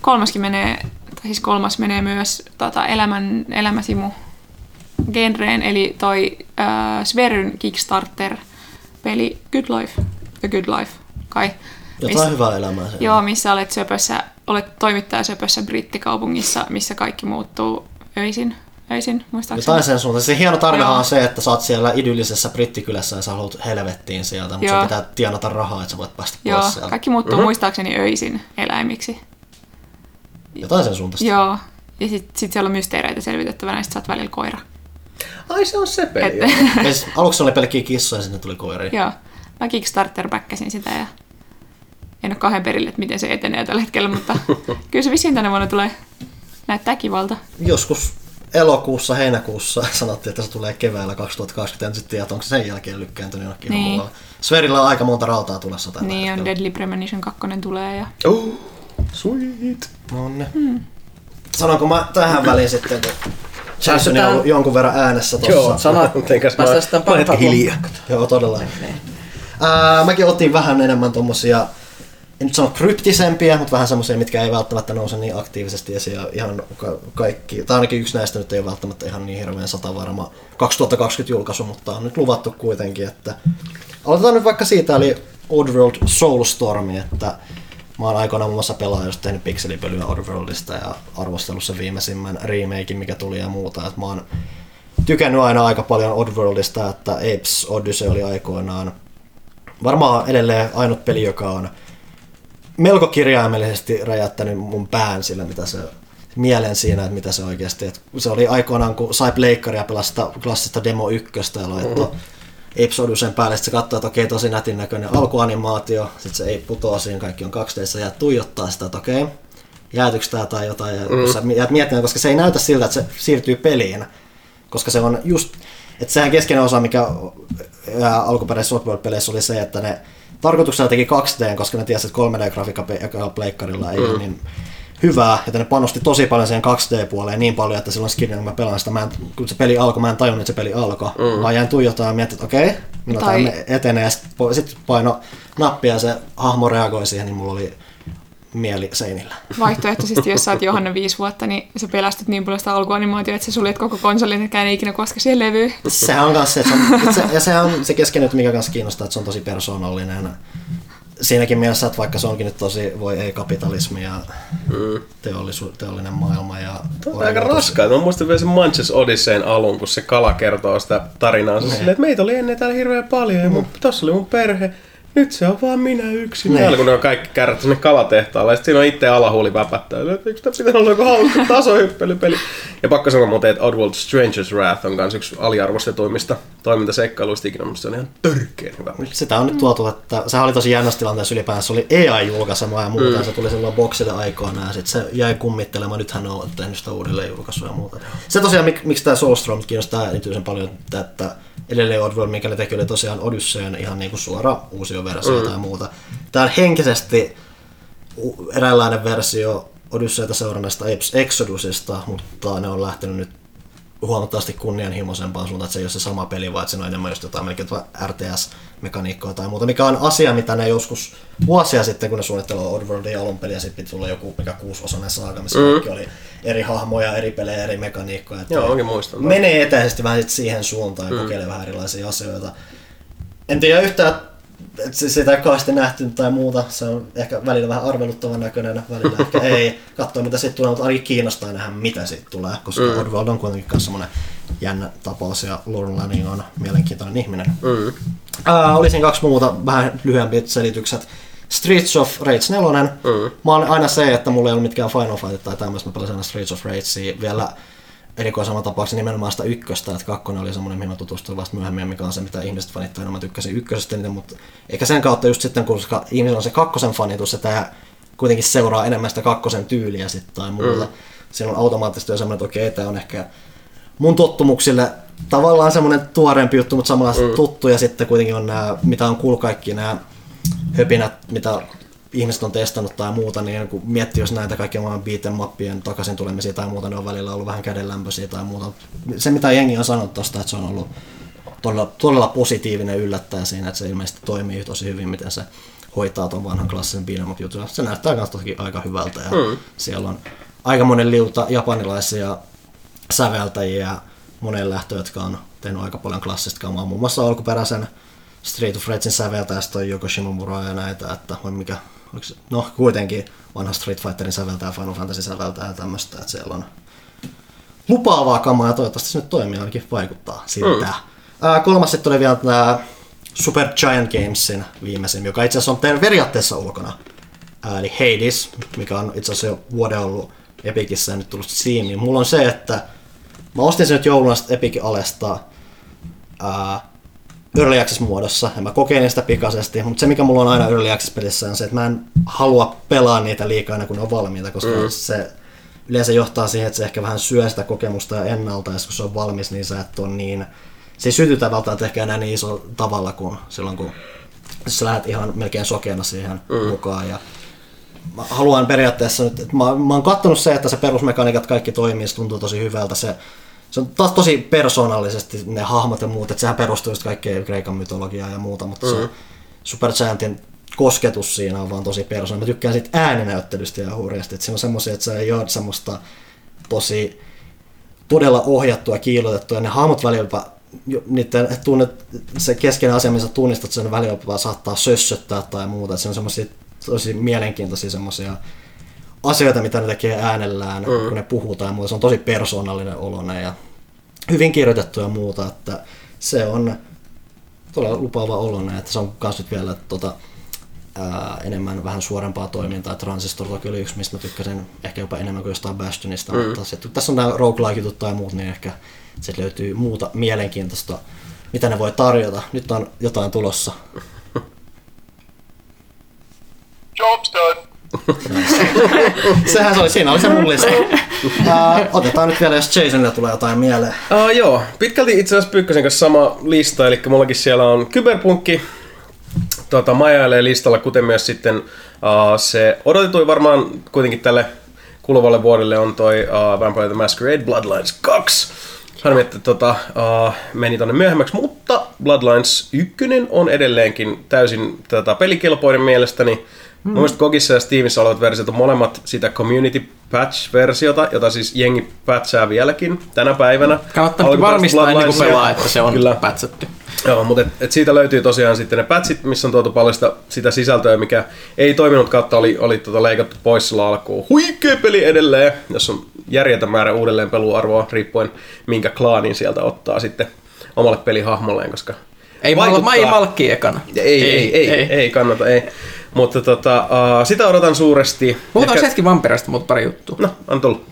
kolmaskin menee, tai siis kolmas menee myös tota, elämän, elämäsimu genreen, eli toi äh, Sveryn Kickstarter-peli Good Life, The Good Life, kai.
Jotain hyvää elämää siellä.
Joo, missä olet söpössä, olet toimittaja söpössä brittikaupungissa, missä kaikki muuttuu öisin, öisin muistaakseni.
Jotain sen suuntaan. Se hieno tarvehan on se, että sä oot siellä idyllisessä brittikylässä ja sä haluat helvettiin sieltä, mutta
Joo.
sun pitää tienata rahaa, että sä voit päästä
Joo,
pois sieltä.
kaikki muuttuu mm-hmm. muistaakseni öisin eläimiksi.
Jotain sen suuntaista.
Joo, ja sitten sit siellä on mysteereitä selvitettävänä, ja sit sä oot välillä koira.
Ai se on se peli.
Et,
siis aluksi oli pelkkiä kissoja ja sitten tuli koiria.
joo, mä kickstarter backasin sitä ja en ole kahden perille, että miten se etenee tällä hetkellä, mutta kyllä se vissiin tänä vuonna tulee näyttää kivalta.
Joskus elokuussa, heinäkuussa sanottiin, että se tulee keväällä 2020, en sitten tiedä, onko se sen jälkeen lykkääntynyt jonnekin
Niin.
Sverillä on aika monta rautaa tulossa tällä
Niin on
hetkellä.
Deadly Premonition 2 tulee ja
Oh, sweet.
No ne. Hmm. Sanonko mä tähän väliin sitten, kun Jason on ollut jonkun verran äänessä
Joo,
tuossa.
Sanat,
Mitenkäs mä,
parhaat
hiljaa.
Joo, todella. Ää, mäkin otin vähän enemmän tommosia, en nyt sano kryptisempiä, mutta vähän semmoisia, mitkä ei välttämättä nouse niin aktiivisesti esiin. Ja ihan ka- kaikki, tai ainakin yksi näistä nyt ei ole välttämättä ihan niin hirveän satavarma 2020 julkaisu, mutta on nyt luvattu kuitenkin, että aloitetaan nyt vaikka siitä, eli Oddworld Soulstorm, että mä oon aikoinaan muun muassa pelaajasta tehnyt pikselipölyä Oddworldista ja arvostellut sen viimeisimmän remakein, mikä tuli ja muuta, että mä oon tykännyt aina aika paljon Oddworldista, että Apes Odyssey oli aikoinaan varmaan edelleen ainut peli, joka on melko kirjaimellisesti räjättänyt mun pään sillä, mitä se mielen siinä, että mitä se oikeasti, että se oli aikoinaan, kun sai pleikkaria sitä klassista demo ykköstä ja laittoi Apes Odysseyn päälle, sitten se katsoi, että okei, tosi nätin näköinen alkuanimaatio, sitten se ei putoa siihen, kaikki on 2D, sä jäät tuijottaa sitä, että okei, jäätyykö tää tai jotain, ja mm. sä jäät miettimään, koska se ei näytä siltä, että se siirtyy peliin, koska se on just, että sehän keskeinen osa, mikä alkuperäisessä Oddworld-peleissä oli se, että ne tarkoituksella teki 2D, koska ne tiesi, että 3D-grafiikka pe- ekalla pleikkarilla ei mm. ole niin hyvää, että ne panosti tosi paljon siihen 2D-puoleen niin paljon, että silloin skidin, kun mä pelaan sitä, mä en, kun se peli alkoi, mä en tajunnut, että se peli alkoi. Mm. Mä jäin tuijottaa ja mietin, että okei, milloin
Tai-
tai... tämä etenee, ja sitten sit paino nappia ja se hahmo reagoi siihen, niin mulla oli mieli seinillä.
vaihtoehtoisesti, jos sä oot Johanna viisi vuotta, niin sä pelästyt niin paljon sitä alkuanimaatiota, että sä suljet koko konsolin, etkä ei ikinä koske siihen levyyn.
Sehän on kanssa se, että se, on, että se, ja sehän on se keskeinen, mikä kanssa kiinnostaa, että se on tosi persoonallinen. Siinäkin mielessä, että vaikka se onkin nyt tosi, voi ei kapitalismi ja teollisu, teollinen maailma ja
Tämä on aika raskaa. Mä muistan vielä sen Manches Odysseyn alun, kun se kala kertoo sitä tarinaa. Se silleen, että meitä oli ennen täällä hirveän paljon ja mun, tossa oli mun perhe. Nyt se on vaan minä yksin.
Niin.
Täällä kun ne on kaikki kärrät sinne kalatehtaalle. Ja sitten siinä on itse alahuuli väpättää. Että eikö tämä pitänyt olla joku hauska tasohyppelypeli? Ja pakko sanoa muuten, että Oddworld Stranger's Wrath on myös yksi aliarvostetuimmista toimintaseikkailuista ikinä. Musta se on ihan törkeen hyvä.
Sitä on nyt tuotu, että sehän oli tosi jännässä tilanteessa ylipäänsä, se oli AI-julkaisema ja muuta, mm. se tuli silloin boksille aikoinaan ja sitten se jäi kummittelemaan, nythän ne on tehnyt sitä uudelleen julkaisua ja muuta. Se tosiaan, mik, miksi tämä Soulstorm kiinnostaa erityisen paljon, että, että edelleen Oddworld, mikä ne teki, oli tosiaan Odysseyn ihan niin kuin suora uusi versio mm. tai muuta. Tämä on henkisesti eräänlainen versio Odysseyta seuranneesta Apes Exodusista, mutta ne on lähtenyt nyt huomattavasti kunnianhimoisempaan suuntaan, että se ei ole se sama peli, vaan että siinä on enemmän just jotain melkein RTS-mekaniikkaa tai muuta, mikä on asia, mitä ne joskus vuosia sitten, kun ne suunnittelivat Oddworldin alun peliä, sitten piti tulla joku mikä kuusiosainen saaga, missä mm. kaikki oli eri hahmoja, eri pelejä, eri mekaniikkoja. Että
Joo, onkin muistan.
menee etäisesti vähän sit siihen suuntaan ja mm. kokeilee vähän erilaisia asioita. En tiedä yhtään, sitä ei kauheasti nähty tai muuta. Se on ehkä välillä vähän arveluttavan näköinen, välillä ehkä ei. Katsoa mitä siitä tulee, mutta ainakin kiinnostaa nähdä mitä siitä tulee, koska mm. Oddworld on kuitenkin myös semmoinen jännä tapaus ja Lauren Lanning on mielenkiintoinen ihminen.
Mm.
Ää, olisin kaksi muuta vähän lyhyempiä selitykset. Streets of Rage 4. Mm. Mä oon aina se, että mulla ei ollut mitkään Final Fight tai tämmöistä. Mä pelasin aina Streets of Ragea vielä erikoisemman tapauksessa nimenomaan sitä ykköstä, että kakkonen oli semmoinen, mihin mä tutustuin vasta myöhemmin, mikä on se, mitä ihmiset fanittaa, mä tykkäsin ykkösestä eniten, mutta eikä sen kautta just sitten, koska ihmisillä on se kakkosen fanitus, ja tää kuitenkin seuraa enemmän sitä kakkosen tyyliä sitten tai muuta. Mm. Siinä on automaattisesti jo semmoinen, että okei, tää on ehkä mun tottumuksille tavallaan semmoinen tuoreempi juttu, mutta samalla mm. tuttu, ja sitten kuitenkin on nämä, mitä on kuullut kaikki nämä höpinät, mitä ihmiset on testannut tai muuta, niin kun miettii, jos näitä kaikkia maailman beat'em mappien takaisin tulemisia tai muuta, ne on välillä ollut vähän kädenlämpöisiä tai muuta. Se, mitä jengi on sanonut tosta, että se on ollut todella, todella positiivinen yllättäjä siinä, että se ilmeisesti toimii tosi hyvin, miten se hoitaa tuon vanhan klassisen beat'em jutun. Se näyttää myös toki aika hyvältä ja mm. siellä on aika monen liuta japanilaisia säveltäjiä monen lähtö, jotka on tehnyt aika paljon klassista kamaa. Muun muassa alkuperäisen Street of Ragein säveltäjä, toi Yoko Shimomura ja näitä, että vai mikä, oliko se, no kuitenkin vanha Street Fighterin säveltäjä, Final Fantasy säveltäjä ja tämmöistä, että siellä on lupaavaa kamaa ja toivottavasti se nyt toimii, ainakin vaikuttaa siltä. Mm. Ää, kolmas sitten oli vielä tämä Super Giant Gamesin viimeisin, joka itse asiassa on teidän periaatteessa ulkona. Ää, eli Hades, mikä on itse asiassa jo vuoden ollut Epicissä ja nyt tullut Steamiin. Mulla on se, että mä ostin sen nyt jouluna sitten Epicin alesta ää, Early Access muodossa ja mä kokeilin sitä pikaisesti, mutta se mikä mulla on aina Early Access pelissä on se, että mä en halua pelaa niitä liikaa aina kun ne on valmiita, koska mm. se yleensä johtaa siihen, että se ehkä vähän syö sitä kokemusta ja ennalta, ja kun se on valmis, niin sä et on niin, se ei sytytä välttämättä ehkä enää niin iso tavalla kuin silloin, kun sä lähdet ihan melkein sokeana siihen mm. mukaan. Ja mä haluan periaatteessa nyt, että mä, mä oon kattonut se, että se perusmekaniikat kaikki toimii, se tuntuu tosi hyvältä. Se, se on taas tosi persoonallisesti ne hahmot ja muut, että sehän perustuu just kaikkeen Kreikan mytologiaan ja muuta, mutta mm-hmm. se Supergiantin kosketus siinä on vaan tosi persoonallinen. Mä tykkään siitä ääninäyttelystä ja hurjasti, että siinä on semmoisia, että se ei ole semmoista tosi todella ohjattua, kiilotettua, ja ne hahmot välillä niiden tunnet, se keskeinen asia, missä tunnistat sen välillä saattaa sössöttää tai muuta. että Se on semmoisia tosi mielenkiintoisia semmoisia asioita, mitä ne tekee äänellään, mm. kun ne puhuu tai muuta. Se on tosi persoonallinen oloinen ja hyvin kirjoitettu ja muuta, että se on todella lupaava oloinen, että se on myös nyt vielä tota, ää, enemmän vähän suorempaa toimintaa. Transistor toki oli yksi, mistä mä tykkäsin ehkä jopa enemmän kuin jostain Bastionista, mm. mutta sit, tässä on nämä roguelike tai muut, niin ehkä sitten löytyy muuta mielenkiintoista, mitä ne voi tarjota. Nyt on jotain tulossa.
Job's done.
Sehän se oli, siinä oli se mun lista. Ää, otetaan nyt vielä, jos Jasonille tulee jotain mieleen.
Uh, joo, pitkälti itse asiassa Pyykkösen kanssa sama lista, eli mullakin siellä on Kyberpunkki, tota, majailee listalla, kuten myös sitten uh, se odotetui varmaan kuitenkin tälle kuluvalle vuodelle on toi uh, Vampire the Masquerade Bloodlines 2. Harmi, että tota, uh, meni tonne myöhemmäksi, mutta Bloodlines 1 on edelleenkin täysin tota, pelikelpoinen mielestäni. Mm. Mun Gogissa ja Steamissa olevat versiot on molemmat sitä Community Patch-versiota, jota siis jengi patchaa vieläkin tänä päivänä.
Kannattaa
Alkuperäistä
varmistaa ennen kuin pelaa, että se on
Kyllä.
pätsätty.
Joo, mutta et, et siitä löytyy tosiaan sitten ne patchit, missä on tuotu paljon sitä, sitä sisältöä, mikä ei toiminut kautta, oli, oli tota leikattu pois sillä alkuun. Huikea peli edelleen, jos on järjetön määrä uudelleen peluarvoa, riippuen minkä klaanin sieltä ottaa sitten omalle pelihahmolleen, koska
Ei, mal- mä ei malkki ekana.
ei, ei, ei, ei, ei, ei kannata, ei. Mutta tota, uh, sitä odotan suuresti.
Puhutaan
Ehkä-
hetki Vampirasta, mutta pari juttua.
No, on tullut.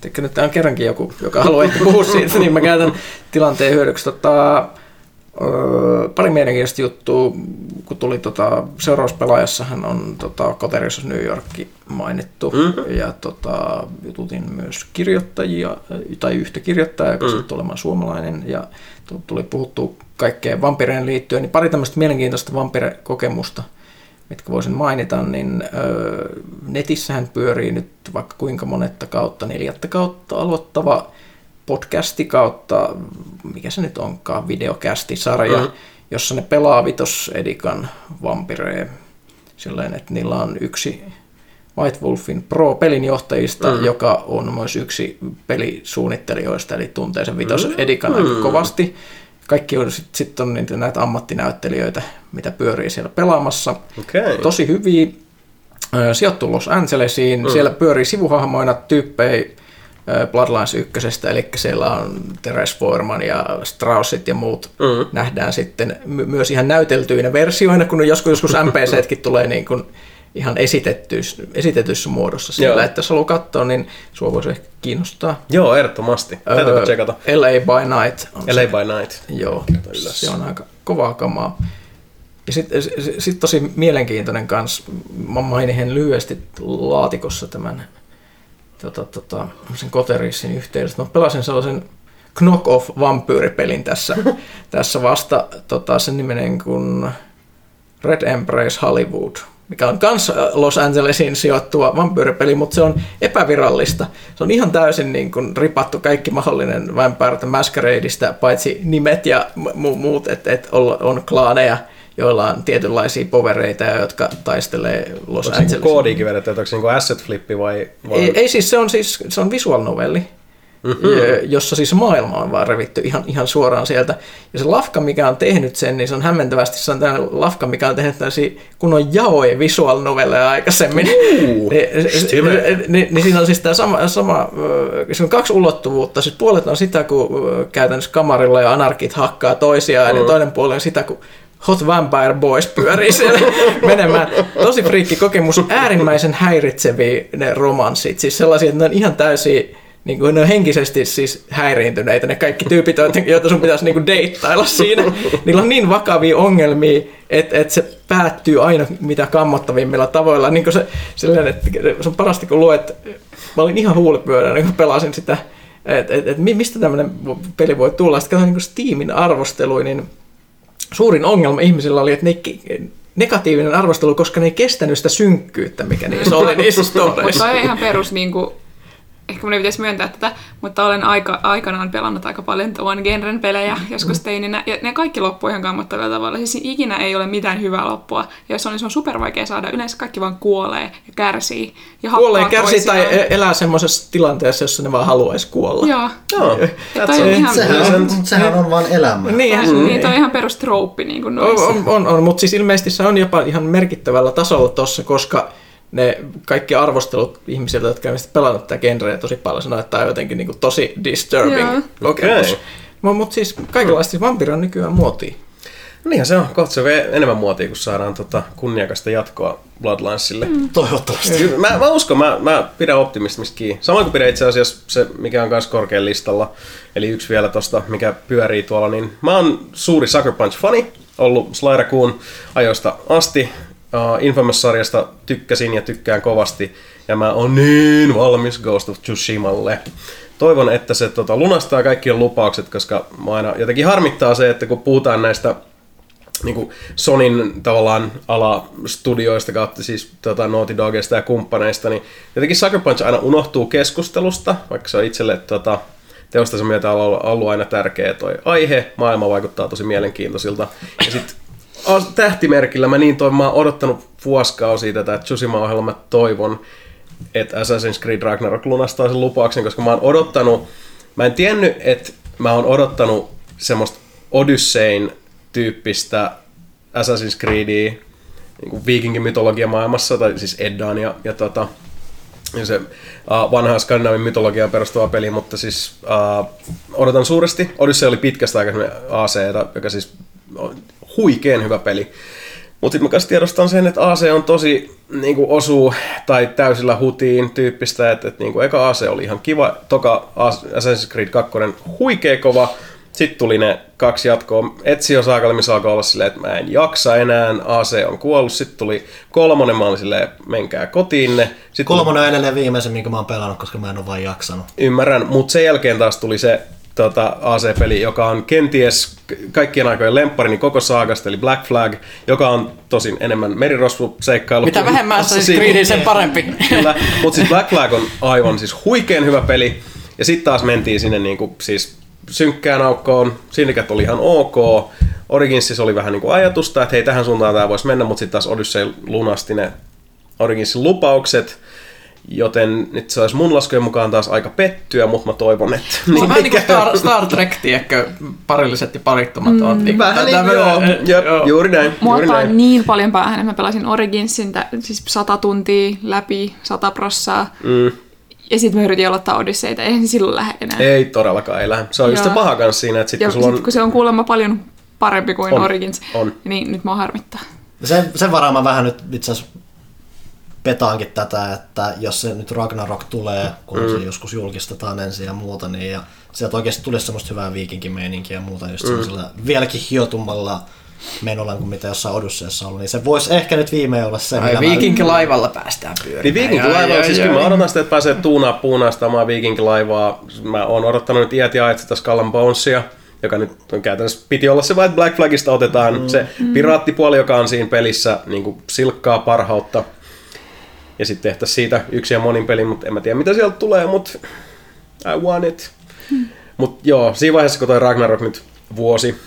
Teikö nyt on kerrankin joku, joka haluaa ehkä puhua siitä, niin mä käytän tilanteen hyödyksi. Tota, öö, pari mielenkiintoista juttua, kun tuli tota, seurauspelaajassahan on tota, Coterius New York mainittu, mm-hmm. ja tota, jututin myös kirjoittajia, tai yhtä kirjoittajaa, joka mm-hmm. sitten olemaan suomalainen, ja tu- tuli puhuttu kaikkeen vampireen liittyen, niin pari tämmöistä mielenkiintoista vampire-kokemusta, mitkä voisin mainita, niin öö, netissähän pyörii nyt vaikka kuinka monetta kautta, neljättä kautta aloittava podcasti kautta, mikä se nyt onkaan, videokästisarja, mm-hmm. jossa ne pelaa Vitos Edikan vampiree silleen, että niillä on yksi White Wolfin pro-pelinjohtajista, mm. joka on myös yksi pelisuunnittelijoista, eli tuntee sen Vitos mm. Edikan mm. aika kovasti. Kaikki on sitten sit on niitä, näitä ammattinäyttelijöitä, mitä pyörii siellä pelaamassa.
Okay.
Tosi hyviä. Sijoittu Los Angelesiin. Mm. Siellä pyörii sivuhahmoina tyyppejä Bloodlines 1, eli siellä on Teres Foreman ja Straussit ja muut
Mm.
nähdään sitten my- myös ihan näyteltyinä versioina, kun joskus, joskus NPCtkin tulee niin kuin ihan esitetyssä, esitetyssä muodossa siellä,
Joo.
että jos haluaa katsoa, niin sua voisi ehkä kiinnostaa.
Joo, ehdottomasti. Täytyypä
Öö,
tsekata.
LA by Night on
LA
se.
by Night.
Joo, se on aika kovaa kamaa. Ja sitten sit, sit tosi mielenkiintoinen kans, mä mainin lyhyesti laatikossa tämän tota, tota, sen Koterissin yhteydessä. Mä pelasin sellaisen knock-off vampyyripelin tässä, tässä vasta tota, sen nimenen kuin Red Embrace Hollywood, mikä on kans äh, Los Angelesiin sijoittuva vampyyripeli, mutta se on epävirallista. Se on ihan täysin niin kuin ripattu kaikki mahdollinen Vampire the Masqueradeista, paitsi nimet ja mu- muut, että et on, klaaneja, joilla on tietynlaisia povereita, jotka taistelee Los
Onko se niinku
Angelesin.
koodiikin vedetty, että onko se niinku asset flippi vai... vai...
Ei, ei siis, se on siis se on visual novelli, mm-hmm. jossa siis maailma on vaan revitty ihan, ihan suoraan sieltä. Ja se lafka, mikä on tehnyt sen, niin se on hämmentävästi, se on tällainen lafka, mikä on tehnyt tällaisia kunnon jaoja visual novelleja aikaisemmin.
Uh,
Niin- niin, niin, siinä on siis tämä sama, sama ö, siinä on kaksi ulottuvuutta. Siis puolet on sitä, kun ö, käytännössä kamarilla ja anarkit hakkaa toisiaan,
Mm.
ja toinen puoli on sitä, kun Hot Vampire Boys pyörii siellä menemään. Tosi friikki kokemus, äärimmäisen häiritseviä ne romanssit, siis sellaisia, että ne on ihan täysiä niin kuin ne on henkisesti siis häiriintyneitä, ne kaikki tyypit, joita- sun pitäisi niin kuin deittailla siinä. Niillä on niin vakavia ongelmia, että, että se päättyy aina mitä kammottavimmilla tavoilla. Niin kuin se, silleen, että se on parasta, kun luet, mä olin ihan huulipyöränä, kun pelasin sitä, että et, et, mi- mistä tämmöinen peli voi tulla. Sitten katsoin niin Steamin arvosteluja, niin suurin ongelma ihmisillä oli, että ne negatiivinen arvostelu, koska ne ei kestänyt sitä synkkyyttä, mikä niissä oli niissä
Mutta
storeissa.
toi on ihan perus, niin kuin, ehkä mun ei pitäisi myöntää tätä, mutta olen aika, aikanaan pelannut aika paljon tuon genren pelejä joskus teininä, ja ne kaikki loppuu ihan kammottavalla tavalla. Siis ikinä ei ole mitään hyvää loppua, ja jos on, niin se on super vaikea saada. Yleensä kaikki vaan kuolee ja kärsii. Ja
Kuolee, kärsii tai
toisiaan.
e- elää semmoisessa tilanteessa, jossa ne vaan haluaisi kuolla.
Joo.
Joo,
toi on ihan,
Sehän on, sehän on vaan elämä.
Niin,
mm. niin toi on ihan perus trouppi niin kuin
on, on, on, on mutta siis ilmeisesti se on jopa ihan merkittävällä tasolla tossa, koska ne kaikki arvostelut ihmisiltä, jotka on pelannut tätä genreä tosi paljon, sanoo, että tämä on jotenkin niin kuin tosi disturbing
Joo.
kokemus.
Okei.
Mutta mut siis kaikenlaista siis vampyri on nykyään muotia.
Niinhän se on. Kohta se vie enemmän muotia, kun saadaan tota kunniakasta jatkoa Bloodlinesille. Mm.
Toivottavasti.
Mä, mä uskon, mä, mä pidän optimismista kiinni. Samoin kuin pidän itse asiassa se, mikä on myös korkean listalla, eli yksi vielä tosta, mikä pyörii tuolla, niin mä oon suuri Sucker Punch-fani, ollut Sly Raccoon ajoista asti. Uh, Infamous-sarjasta tykkäsin ja tykkään kovasti, ja mä oon niin valmis Ghost of Tsushimalle. Toivon, että se tota, lunastaa kaikki lupaukset, koska mä aina jotenkin harmittaa se, että kun puhutaan näistä niin kuin Sonin tavallaan alastudioista kautta siis tota, Naughty Dogista ja kumppaneista, niin jotenkin Sucker Punch aina unohtuu keskustelusta, vaikka se on itselle tota, teostansa myötä ollut, ollut aina tärkeä toi aihe, maailma vaikuttaa tosi mielenkiintoisilta. Ja sitten tähtimerkillä mä niin toivon, mä oon odottanut vuosikausia tätä Tsushima-ohjelmaa, mä toivon, että Assassin's Creed Ragnarok lunastaa sen lupauksen, koska mä oon odottanut, mä en tiennyt, että mä oon odottanut semmoista Odyssein tyyppistä Assassin's Creedia niin kuin viikingimytologia maailmassa, tai siis Eddaan ja, ja, tota, ja se uh, vanha skandinaavin mytologiaan perustuva peli, mutta siis uh, odotan suuresti. Odyssey oli pitkästä aikaa AC, joka siis huikeen hyvä peli. Mutta sitten mä kanssa tiedostan sen, että AC on tosi niin kuin osuu tai täysillä hutiin tyyppistä, että, että niin kuin eka AC oli ihan kiva, toka Assassin's Creed 2 huikea kova, sitten tuli ne kaksi jatkoa. Ezio Saakalle, missä alkoi olla silleen, että mä en jaksa enää, AC on kuollut. Sitten tuli kolmonen, mä olin silleen, menkää kotiinne. Sitten
Kolmonen on edelleen viimeisen, minkä mä oon pelannut, koska mä en ole vaan jaksanut.
Ymmärrän, mutta sen jälkeen taas tuli se tota, AC-peli, joka on kenties kaikkien aikojen lemppari niin koko saagasta, eli Black Flag, joka on tosin enemmän merirosvu-seikkailu.
Mitä
kuin
vähemmän Assassin's
Assassin's
Creedia, sen parempi.
Kyllä, mutta siis Black Flag on aivan siis huikeen hyvä peli. Ja sitten taas mentiin sinne niinku, siis synkkään aukkoon. Syndicate oli ihan ok. Originsissa oli vähän niinku ajatusta, että hei tähän suuntaan tämä voisi mennä, mutta sitten taas Odyssey lunasti ne Originsin lupaukset. Joten nyt se olisi mun laskujen mukaan taas aika pettyä, mutta mä toivon, että...
Se on vähän niin kuin Star, Star Trek, tiedätkö, parilliset ja parittomat on. Niin,
Vähän niin, joo, jep,
joo.
juuri näin.
Mua
juuri näin.
niin paljon päähän, että mä pelasin Originsin tä- siis sata tuntia läpi, sata prossaa.
Mm.
Ja sitten mä yritin aloittaa Odysseita, eihän se silloin lähde enää.
Ei todellakaan ei lähde. Se on just se
Joo.
paha kanssa siinä, että sitten
ja
kun sulla on...
sit, kun se on kuulemma paljon parempi kuin
On,
Origins,
on.
niin nyt mua harmittaa.
Sen, sen varaan mä vähän nyt itse asiassa petaankin tätä, että jos se nyt Ragnarok tulee, kun mm. se joskus julkistetaan ensin ja muuta, niin ja sieltä oikeasti tulisi semmoista hyvää viikinkimeininkiä ja muuta, just mm. vieläkin hiotummalla menolla kuin mitä jossain Odysseessa on ollut, niin se voisi ehkä nyt viimein olla se,
Ai
millä mä-
viikinkilaivalla päästään pyörimään.
Niin viikinkilaiva,
Ai,
siis kyllä mä odotan sitä, että pääsee tuunaa puunaistamaan viikinkilaivaa. Mä oon odottanut nyt iät ja ajat sitä Skull Bonesia, joka nyt on käytännössä piti olla se vain, että Black Flagista otetaan mm. se piraattipuoli, joka on siinä pelissä niin kuin silkkaa parhautta. Ja sitten tehtäisiin siitä yksi ja monin peli, mutta en mä tiedä mitä sieltä tulee, mutta I want it. Mm. Mutta joo, siinä vaiheessa kun toi Ragnarok nyt vuosi,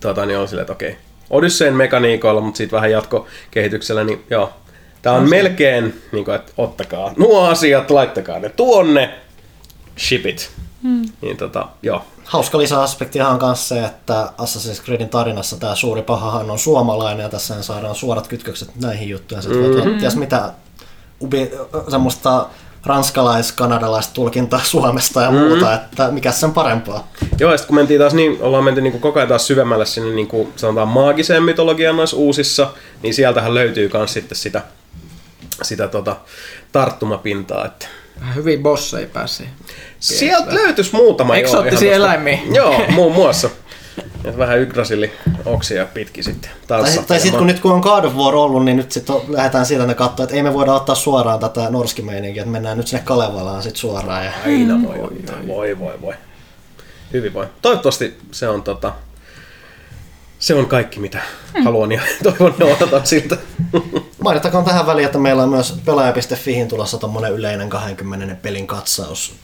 tota, niin on silleen, että okei, Odysseyn mekaniikoilla, mutta sitten vähän jatkokehityksellä, niin joo, Tää on melkein, niin kuin, että ottakaa nuo asiat, laittakaa ne tuonne, ship it. Hmm. Niin tota, joo.
Hauska lisäaspektihan on myös se, että Assassin's Creedin tarinassa tämä suuri pahahan on suomalainen ja tässä saadaan suorat kytkökset näihin juttuihin. Sitten mm-hmm. ties mitä ubi, semmoista ranskalais-kanadalaista tulkintaa Suomesta ja muuta, että mikä sen parempaa.
Joo, ja sit kun mentiin taas niin, ollaan menty niin kuin koko ajan taas syvemmälle sinne niin kuin sanotaan maagiseen mytologiaan noissa uusissa, niin sieltähän löytyy myös sitten sitä, sitä tota, tarttumapintaa. Että
Vähän hyvin bosseja pääsi.
sieltä löytyisi muutama.
Eksoottisia eläimiä.
Joo, muun muassa. Et vähän Yggdrasili oksia pitki sitten.
Tai,
Taas
tai sitten kun nyt kun on God of War ollut, niin nyt sitten lähdetään siitä, että ne katsoo, että ei me voida ottaa suoraan tätä norskimeininkiä, että mennään nyt sinne Kalevalaan sitten suoraan. Ja...
Aina voi ottaa. Voi, voi, voi. Hyvin voi. Toivottavasti se on tota... Se on kaikki, mitä haluan ja toivon ja odotan siltä.
Mainittakoon tähän väliin, että meillä on myös pelaaja.fihin tulossa tommonen yleinen 20 pelin katsaus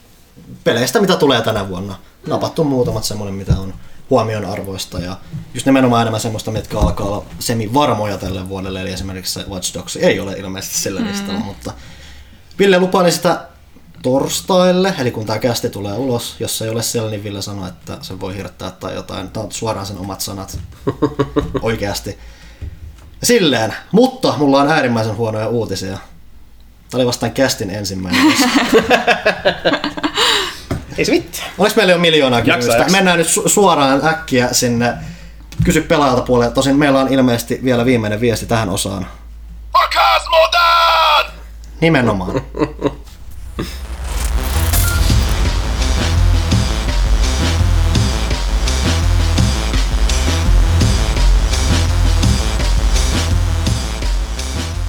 peleistä, mitä tulee tänä vuonna. Napattu muutamat semmonen, mitä on huomion arvoista ja just nimenomaan enemmän semmoista, mitkä alkaa olla semi-varmoja tälle vuodelle, eli esimerkiksi se Watch Dogs ei ole ilmeisesti sillä listalla, mutta Ville lupaili sitä torstaille, eli kun tämä kästi tulee ulos, jos se ei ole siellä, niin Ville sanoi, että se voi hirttää tai jotain. Tämä on suoraan sen omat sanat oikeasti. Silleen, mutta mulla on äärimmäisen huonoja uutisia. Tämä oli vastaan kästin ensimmäinen.
Ei se mitään.
Oliko meillä jo miljoonaa
Jaksa,
kysymystä?
jaksa.
Mennään nyt su- suoraan äkkiä sinne kysy pelaajalta puolelle. Tosin meillä on ilmeisesti vielä viimeinen viesti tähän osaan.
Orgasmodan!
Nimenomaan.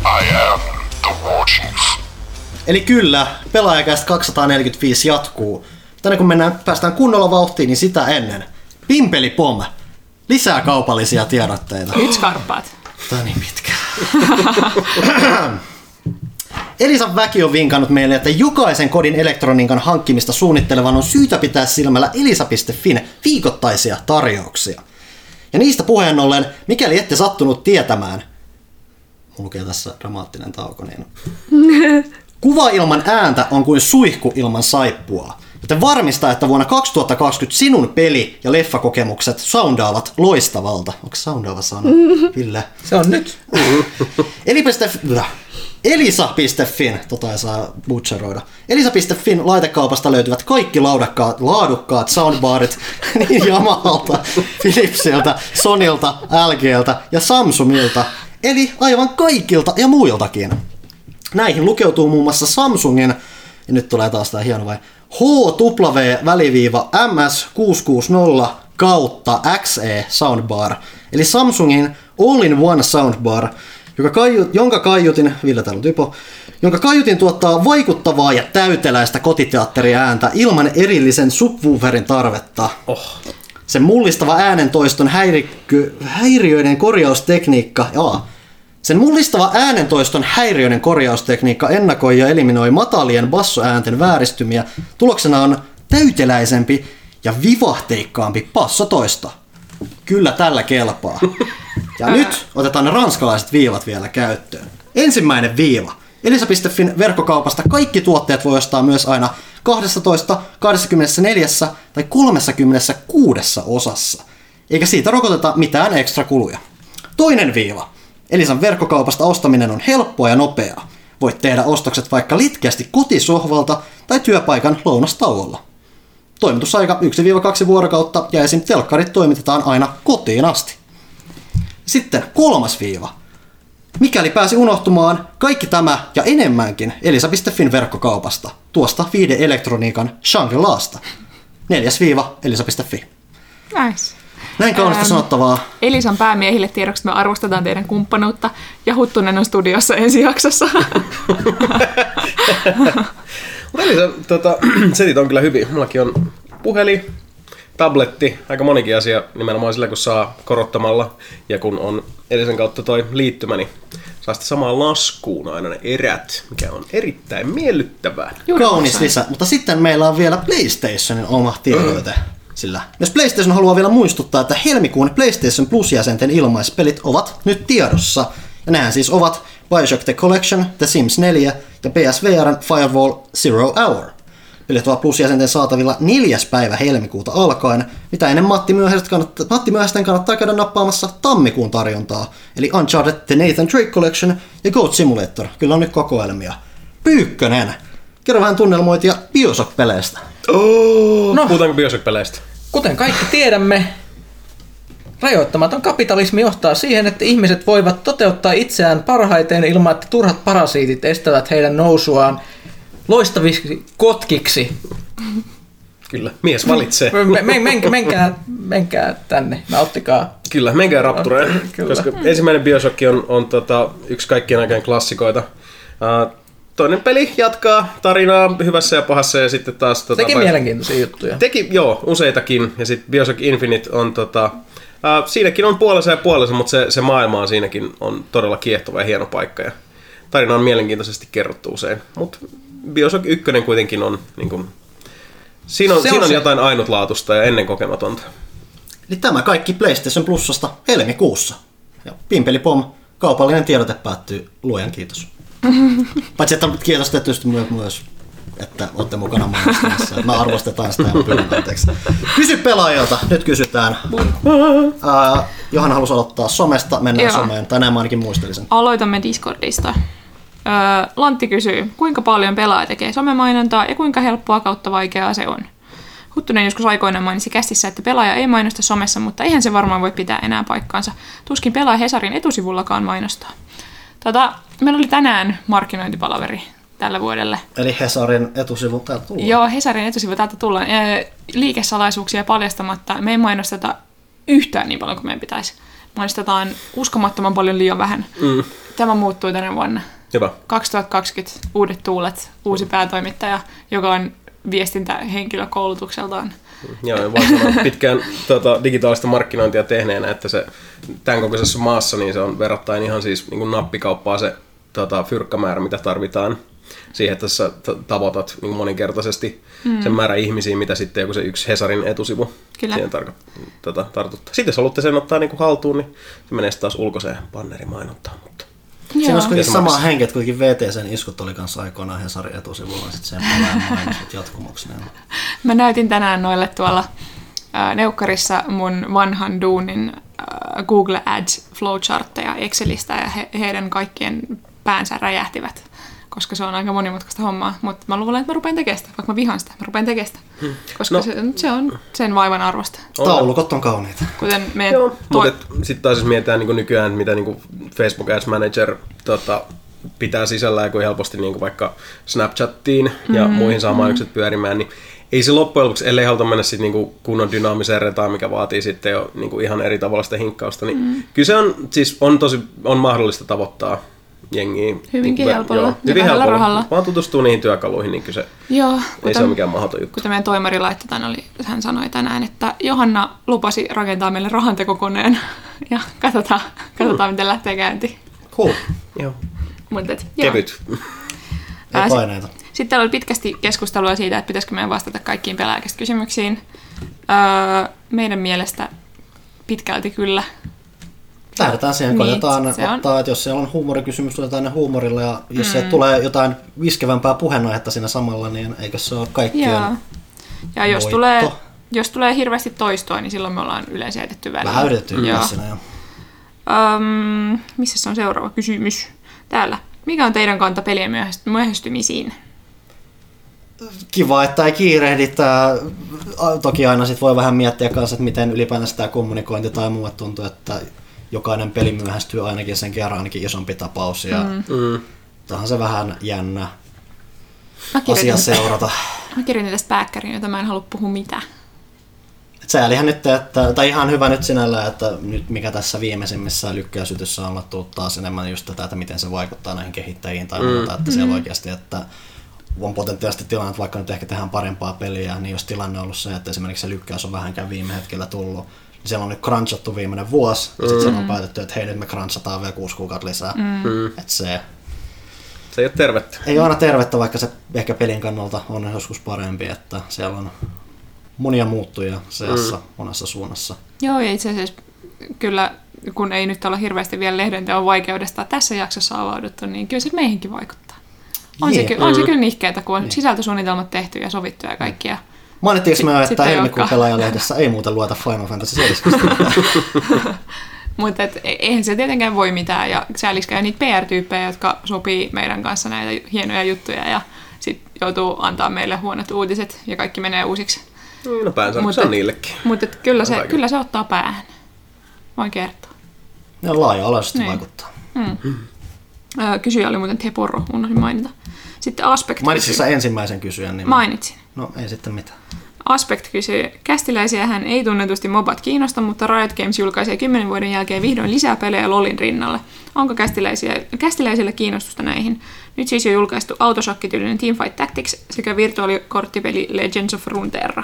I am the war chief.
Eli kyllä, pelaajakästä 245 jatkuu. Tänne kun mennään, päästään kunnolla vauhtiin, niin sitä ennen. Pimpeli pom. Lisää kaupallisia tiedotteita.
Nyt skarppaat.
Tää on niin pitkä. Elisan väki on vinkannut meille, että jokaisen kodin elektroniikan hankkimista suunnittelevan on syytä pitää silmällä elisa.fin viikoittaisia tarjouksia. Ja niistä puheen ollen, mikäli ette sattunut tietämään, mulla lukee tässä dramaattinen tauko, niin Kuva ilman ääntä on kuin suihku ilman saippua. Joten varmista, että vuonna 2020 sinun peli- ja leffakokemukset soundaavat loistavalta. Onko soundaava sana? Ville.
Se on nyt.
Eli.fi, Elisa.fin, tota ei saa butcheroida. Elisa.fin laitekaupasta löytyvät kaikki laudakkaat, laadukkaat soundbarit niin Yamahalta, Philipsiltä, Sonilta, LGltä ja Samsungilta. Eli aivan kaikilta ja muiltakin. Näihin lukeutuu muun muassa Samsungin, ja nyt tulee taas tämä hieno vai, HW väliviiva MS660 kautta XE soundbar, eli Samsungin all-in-one soundbar, joka kaiu, jonka kaiutin, Ville täällä on typo, jonka kaiutin tuottaa vaikuttavaa ja täyteläistä kotiteatteriääntä ilman erillisen subwooferin tarvetta.
Oh.
Sen mullistava äänentoiston häirikky, häiriöiden korjaustekniikka, jaa, Sen mullistava äänentoiston häiriöinen korjaustekniikka ennakoi ja eliminoi matalien bassoäänten vääristymiä. Tuloksena on täyteläisempi ja vivahteikkaampi passotoisto. Kyllä tällä kelpaa. Ja nyt otetaan ne ranskalaiset viivat vielä käyttöön. Ensimmäinen viiva. Elisa.fin verkkokaupasta kaikki tuotteet voi ostaa myös aina 12, 24 tai 36 osassa. Eikä siitä rokoteta mitään ekstra kuluja. Toinen viiva. Elisan verkkokaupasta ostaminen on helppoa ja nopeaa. Voit tehdä ostokset vaikka litkeästi kotisohvalta tai työpaikan lounastauolla. Toimitusaika 1-2 vuorokautta ja esim. telkkarit toimitetaan aina kotiin asti. Sitten kolmas viiva. Mikäli pääsi unohtumaan, kaikki tämä ja enemmänkin Elisa.fin verkkokaupasta, tuosta viide-elektroniikan Shangri-Laasta. Neljäs viiva Elisa.fi.
Nice.
Näin kaunista
Ähm.
sanottavaa.
Elisan päämiehille tiedoksi että me arvostetaan teidän kumppanuutta ja Huttunen on studiossa ensi jaksossa.
Mutta eli se, tota, setit on kyllä hyvin. Mullakin on puhelin, tabletti, aika monikin asia nimenomaan sillä, kun saa korottamalla ja kun on edellisen kautta toi liittymä, niin saa sitä samaan laskuun aina ne erät, mikä on erittäin miellyttävää.
Juuri
Kaunis lisä. Mutta sitten meillä on vielä PlayStationin oma tiedote. Sillä jos PlayStation haluaa vielä muistuttaa, että helmikuun PlayStation Plus-jäsenten ilmaispelit ovat nyt tiedossa. Ja nehän siis ovat Bioshock The Collection, The Sims 4 ja PSVRn Firewall Zero Hour. Pelit ovat Plus-jäsenten saatavilla neljäs päivä helmikuuta alkaen, mitä ennen Matti Myöhäisten kannattaa, Matti Myöhäisten kannattaa käydä nappaamassa tammikuun tarjontaa, eli Uncharted The Nathan Drake Collection ja Goat Simulator. Kyllä on nyt kokoelmia. Pyykkönen! Kerro vähän tunnelmoitia Bioshock-peleistä.
Oh,
No.
Puhutaanko Bioshock-peleistä?
Kuten kaikki tiedämme, rajoittamaton kapitalismi johtaa siihen, että ihmiset voivat toteuttaa itseään parhaiten ilman, että turhat parasiitit estävät heidän nousuaan loistaviksi kotkiksi.
Kyllä, mies valitsee.
Men, men, men, menkää, menkää tänne, nauttikaa.
Kyllä, menkää raptureen,
Kyllä.
koska ensimmäinen Bioshock on, on tota, yksi kaikkien aikojen klassikoita. Uh, toinen peli jatkaa tarinaa hyvässä ja pahassa ja sitten taas... Tota,
Teki
vai-
mielenkiintoisia juttuja.
Teki, joo, useitakin. Ja sitten Bioshock Infinite on tota... Uh, siinäkin on puolensa ja puolensa, mutta se, se maailma on siinäkin on todella kiehtova ja hieno paikka. Ja tarina on mielenkiintoisesti kerrottu usein. Mutta Bioshock 1 kuitenkin on... Niin kun, siinä on,
Se on
siinä on
se-
jotain ainutlaatuista ja ennen kokematonta.
Eli tämä kaikki PlayStation Plusasta helmikuussa. Ja Pimpeli Pom, kaupallinen tiedote päättyy, luojan kiitos. Paitsi että kiitos tietysti myös, että olette mukana mainostamassa. Me arvostetaan sitä ja pyydän anteeksi. Kysy pelaajalta, nyt kysytään. Ää, Johanna halusi aloittaa somesta, mennään
Joo.
someen. Tänään mä ainakin muistelin sen.
Aloitamme Discordista. Öö, Lantti kysyy, kuinka paljon pelaaja tekee somemainontaa ja kuinka helppoa kautta vaikeaa se on. Huttunen joskus aikoinaan mainitsi kästissä, että pelaaja ei mainosta somessa, mutta eihän se varmaan voi pitää enää paikkaansa. Tuskin pelaaja Hesarin etusivullakaan mainostaa. Tota, meillä oli tänään markkinointipalaveri tällä vuodelle.
Eli Hesarin etusivu täältä tulee.
Joo, Hesarin etusivu täältä tullaan. Liikesalaisuuksia paljastamatta me ei mainosteta yhtään niin paljon kuin meidän pitäisi. Mainostetaan uskomattoman paljon liian vähän. Mm. Tämä muuttui tänä vuonna.
Hyvä.
2020 uudet tuulet, uusi päätoimittaja, joka on viestintähenkilö koulutukseltaan.
Joo, ja voin sanoa pitkään tota, digitaalista markkinointia tehneenä, että se tämän kokoisessa maassa niin se on verrattain ihan siis niin kuin nappikauppaa se tota, fyrkkamäärä, mitä tarvitaan siihen, että sä tavoitat niin moninkertaisesti mm. sen määrän ihmisiä, mitä sitten joku se yksi Hesarin etusivu
Kyllä.
siihen tarko- tota, tartuttaa. Sitten jos haluatte sen ottaa niin kuin haltuun, niin se menee taas ulkoiseen bannerimainontaan. Mutta
Siinä olisi kuitenkin
Ja
sama
maksaa.
henki, että kuitenkin VTCn iskut oli kanssa aikoinaan Hesarin etusivulla, sitten sen mainosut jatkumuksena.
Mä näytin tänään noille tuolla ää, neukkarissa mun vanhan duunin ää, Google Ads flowchartteja Excelistä ja he, heidän kaikkien päänsä räjähtivät, koska se on aika monimutkaista hommaa. Mutta mä luulen, että mä rupean tekemään sitä, vaikka mä vihaan sitä, mä rupean tekemään sitä, koska
No.
se, se on sen vaivan arvosta.
Taulukot on kauniita.
Kuten meidän
Joo,
toi-
mutta sitten taas jos mietitään niin nykyään, että mitä niin Facebook Ads Manager tota, pitää sisällään, kun helposti niin vaikka Snapchattiin ja
Mm,
muihin saa mainokset pyörimään, niin ei se loppujen lopuksi, ellei haluta mennä sit niinku kunnon dynaamiseen retaan, mikä vaatii sitten jo niinku ihan eri tavalla sitä hinkkausta, niin mm. kyllä se on, siis on tosi on mahdollista tavoittaa jengiä.
Hyvinkin
niinku,
helpolla ja
hyvin helpolla.
rahalla.
Vaan tutustuu niihin työkaluihin, niin kyllä se,
Joo,
ei se
kuten,
ole mikään mahdoton juttu.
kuten meidän toimari laittoi tämän, oli, hän sanoi tänään, että Johanna lupasi rakentaa meille rahantekokoneen ja katsotaan, katsotaan miten lähtee käyntiin.
Cool.
Joo.
Mutta et, joo.
Kevyt.
Ei
Ää, sit-
paineita.
Sitten oli pitkästi keskustelua siitä, että pitäisikö meidän vastata kaikkiin pelaajakysymyksiin. Öö, meidän mielestä pitkälti kyllä.
Lähdetään siihen,
Niin,
koitetaan
se on-
ottaa, että jos siellä on huumorikysymys, otetaan ne huumorilla, ja jos mm. se tulee jotain viskevämpää puheenaihetta siinä samalla, niin eikö se ole kaikkien
Joo. Ja jos
voitto.
tulee, jos tulee hirveästi toistoa, niin silloin me ollaan yleensä edetty väliin.
vähän yritetty yhdessä siinä jo.
Um, missä se on seuraava kysymys? Täällä. Mikä on teidän kanta pelien myöhäst- myöhästymisiin?
Kiva, että ei kiirehditä. Toki aina sit voi vähän miettiä kanssa, että miten ylipäänsä tämä kommunikointi tai muu tuntuu, että jokainen peli myöhästyy ainakin sen kerran ainakin isompi tapaus. Ja mm.
Mm.
Tähän se vähän jännä
Mä
asia seurata.
mä kirjoitin tästä pääkkäriin, jota mä en halua puhua mitään.
Et säälihän nyt, että, tai ihan hyvä nyt sinällä, että nyt mikä tässä viimeisimmissä lykkäysytyssä on alettu taas enemmän just tätä, että miten se vaikuttaa näihin kehittäjiin tai muuta, että siellä oikeasti, että on potentiaalisesti tilanne, että vaikka nyt ehkä tehdään parempaa peliä, niin jos tilanne on ollut se, että esimerkiksi se lykkäys on vähänkään viime hetkellä tullut, siellä on nyt crunchattu viimeinen vuosi, ja sitten siellä on päätetty, että hei nyt me crunchataan vielä kuusi kuukautta lisää. Mm. Että se
Se ei ole tervettä.
ei ole aina tervettä, vaikka se ehkä pelin kannalta on joskus parempi, että siellä on monia muuttuja seassa mm. monessa suunnassa.
Joo, ja itse asiassa kyllä, kun ei nyt olla hirveästi vielä lehdenteon vaikeudesta tässä jaksossa avauduttu, niin kyllä se meihinkin vaikuttaa. On, se,
Jee.
ky- on se kyllä nihkeetä, kun on sisältösuunnitelmat tehty ja sovittu ja kaikkia.
Mainittiinko me että helmikuun pelaajalehdessä ei muuten lueta Final Fantasy 7?
Mutta et, e- eihän se tietenkään voi mitään, ja säälliskään niitä PR-tyyppejä, jotka sopii meidän kanssa näitä hienoja juttuja, ja sitten joutuu antaa meille huonot uutiset, ja kaikki menee uusiksi.
No päänsä
Mut
se on
et-
niillekin.
Mutta kyllä, se, kyllä se ottaa päähän. Voin kertoa.
Ne on laaja-alaisesti
Niin.
vaikuttaa.
Öö, kysyjä oli muuten Teporo, unohdin mainita. Sitten Aspect
Mainitsit
kysyi-
sä ensimmäisen kysyjän nimen?
Mainitsin.
No ei sitten mitään.
Aspect kysyy, kästiläisiä hän ei tunnetusti mobat kiinnosta, mutta Riot Games julkaisee 10 vuoden jälkeen vihdoin lisää pelejä LOLin rinnalle. Onko kästiläisiä, kästiläisillä kiinnostusta näihin? Nyt siis jo julkaistu autoshakkityylinen Teamfight Tactics sekä virtuaalikorttipeli Legends of Runeterra.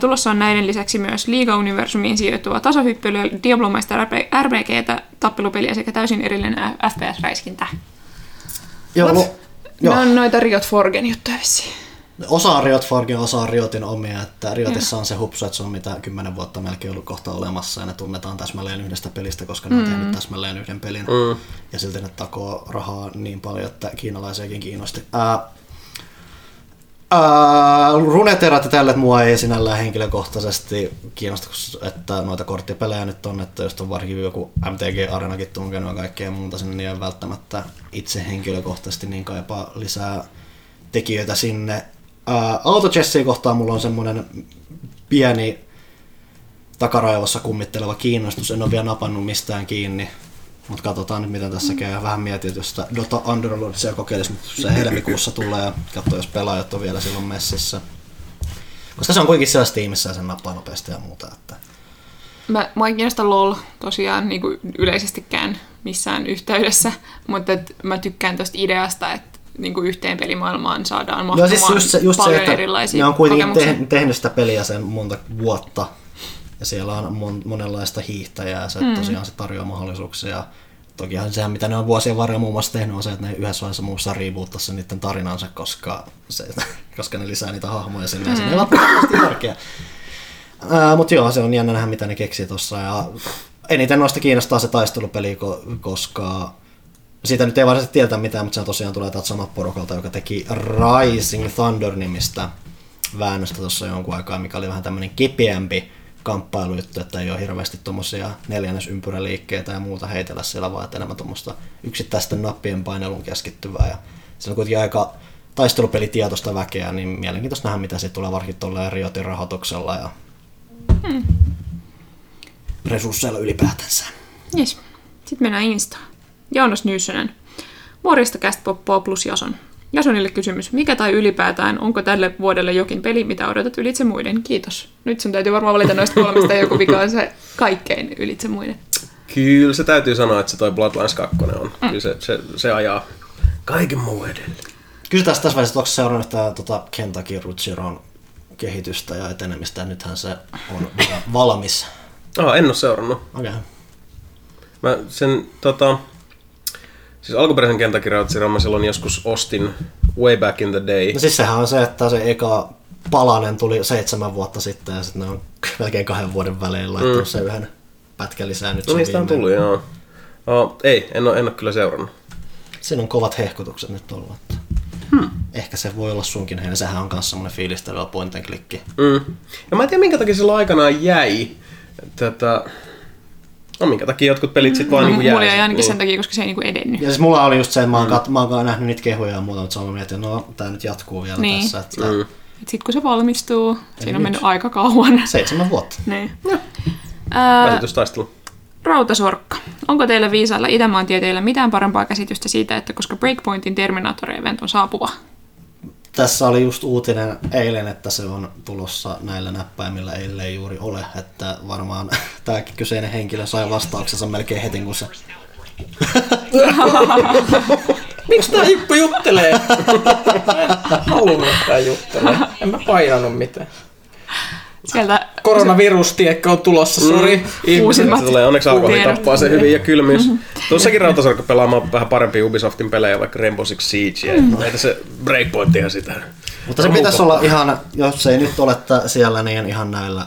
Tulossa on näiden lisäksi myös Liiga-universumiin sijoittuva tasohyppelyä, Diablomaista RPGtä, tappelupeliä sekä täysin erillinen FPS-räiskintä.
Joo, no,
Ne
joo.
on noita Riot Forgen juttuja vissiin.
Osa on Riot Forgin, osa on Riotin omia, että Riotissa on se hupsu, että se on mitä kymmenen vuotta melkein ollut kohta olemassa ja ne tunnetaan täsmälleen yhdestä pelistä, koska ne on tehnyt täsmälleen yhden pelin mm. ja silti ne takoo rahaa niin paljon, että kiinalaisiakin kiinnosti. Ää, ää, Runeterrat ja tälle mua ei sinällään henkilökohtaisesti kiinnosta, että noita korttipelejä nyt on, että jos on varsinkin joku MTG-arenakin tunkenut ja kaikkea muuta sinne, niin ei välttämättä itse henkilökohtaisesti niin kaipaa lisää tekijöitä sinne. Ää, Autochessia kohtaan mulla on semmoinen pieni takaraivossa kummitteleva kiinnostus. En ole vielä napannut mistään kiinni. Mutta katsotaan nyt miten tässä käy. Vähän mietin, että jos sitä Dota Underlordsia kokeilisi, nyt se helmikuussa tulee ja katso, jos pelaajat on vielä silloin messissä. Koska se on kuitenkin siellä Steamissa ja sen nappaa nopeasti ja muuta. Että
Mä, mä en kiinnosta LOL tosiaan niin kuin yleisestikään missään yhteydessä, mutta et mä tykkään tuosta ideasta, että niin kuin yhteen pelimaailmaan saadaan mahtumaan
siis just se, just se
paljon
että
erilaisia
ne on kuitenkin tehnyt sitä peliä sen monta vuotta. Ja siellä on mon- monenlaista hiihtäjää ja se mm. tosiaan se tarjoaa mahdollisuuksia. Tokihan sehän, mitä ne on vuosien varrella muun muassa tehnyt, on se, että ne yhdessä vaiheessa muussa reboottasi sen niiden tarinansa, koska, se, koska ne lisää niitä hahmoja sinne. Ja sinne ei välttämättä järkeä. Mutta joo, se on jännä nähdä, mitä ne keksii tuossa. Ja eniten noista kiinnostaa se taistelupeli, ko- koska siitä nyt ei varsinaisesti tiedetä mitään, mutta se tosiaan tulee täältä samat porukalta, joka teki Rising Thunder-nimistä väännöstä tuossa jonkun aikaa, mikä oli vähän tämmöinen kipeämpi kamppailujuttu, että ei ole hirveästi tuommoisia neljännesympyräliikkeitä ja muuta heitellä siellä, vaan että enemmän tuommoista yksittäisten nappien painelun keskittyvää. Ja se on kuitenkin aika taistelupelitietoista väkeä, niin mielenkiintoista nähdä, mitä siitä tulee varsinkin tuolla Riotin rahoituksella ja
Hmm.
resursseilla ylipäätänsä.
Yes. Sitten mennään Instaan. Joonas Nyssonen. Morjesta Cast Poppoo plus Jason. Jasonille kysymys. Mikä tai ylipäätään, onko tälle vuodelle jokin peli, mitä odotat ylitse muiden? Kiitos. Nyt sun täytyy varmaan valita noista kolmesta joku, mikä on se kaikkein ylitse muiden.
Kyllä se täytyy sanoa, että se toi Bloodlines 2 on. Mm. Kyllä se, se, se ajaa kaiken muu edelle.
Kysytään tässä vaiheessa, että onko seurannut tämä tota, Kentucky Route Zeroon kehitystä ja etenemistä. Nythän se on valmis.
Ah, en ole seurannut.
Okei. Okay.
Mä sen tota... Siis alkuperäisen Kentucky Route mä silloin joskus ostin way back in the day.
No siis sehän on se, että se eka palanen tuli seitsemän vuotta sitten ja sitten ne on melkein kahden vuoden välein laittanut mm. sen yhden pätkän lisää nyt
No
se
niistä on tullut, joo. Oh, ei, en ole, en ole kyllä seurannut.
Siinä on kovat hehkutukset nyt ollut. Että hmm. Ehkä se voi olla sunkin heidän. Sehän on myös semmoinen fiilistelyä point and klikki.
Mm. Ja mä en tiedä, minkä takia silloin aikanaan jäi tätä... No minkä takia jotkut pelit sit vaan
No,
niinku jäi.
mulla jäi ainakin
niin.
sen takia, koska se ei niinku edennyt.
Ja siis mulla oli just se, että mä oon, kat- mä oon nähnyt niitä kehuja ja muuta, mutta se on mietin, että no tää nyt jatkuu vielä
Niin.
tässä. Että
Mm.
Et sit kun se valmistuu, siinä on
nyt.
mennyt aika kauan.
Seitsemän vuotta.
niin. Ää,
Väsytystaistelu.
Rautasorkka. Onko teillä viisailla Itämaan tieteillä mitään parempaa käsitystä siitä, että koska Breakpointin Terminator-event on saapuva?
Tässä oli just uutinen eilen, että se on tulossa näillä näppäimillä, ellei juuri ole. Että varmaan tämä kyseinen henkilö sai vastauksensa melkein heti, kun se...
Miksi tää Jippo juttelee? Mä en halunnut, että tää juttelee. En mä painanut mitään.
Sieltä
Koronavirus, tiedätkö, on tulossa, sori. Ihmiset.
Uusimmat
Se tulee onneksi alkoholi tappaa se hyvin ja kylmyys. Tuossakin Rautasorkka pelaamaan vähän parempia Ubisoftin pelejä, vaikka Rainbow Six Siege. Mm. Ei se Breakpointia sitä.
Mutta se pitäisi olla ihan, jos ei nyt ole siellä, niin ihan näillä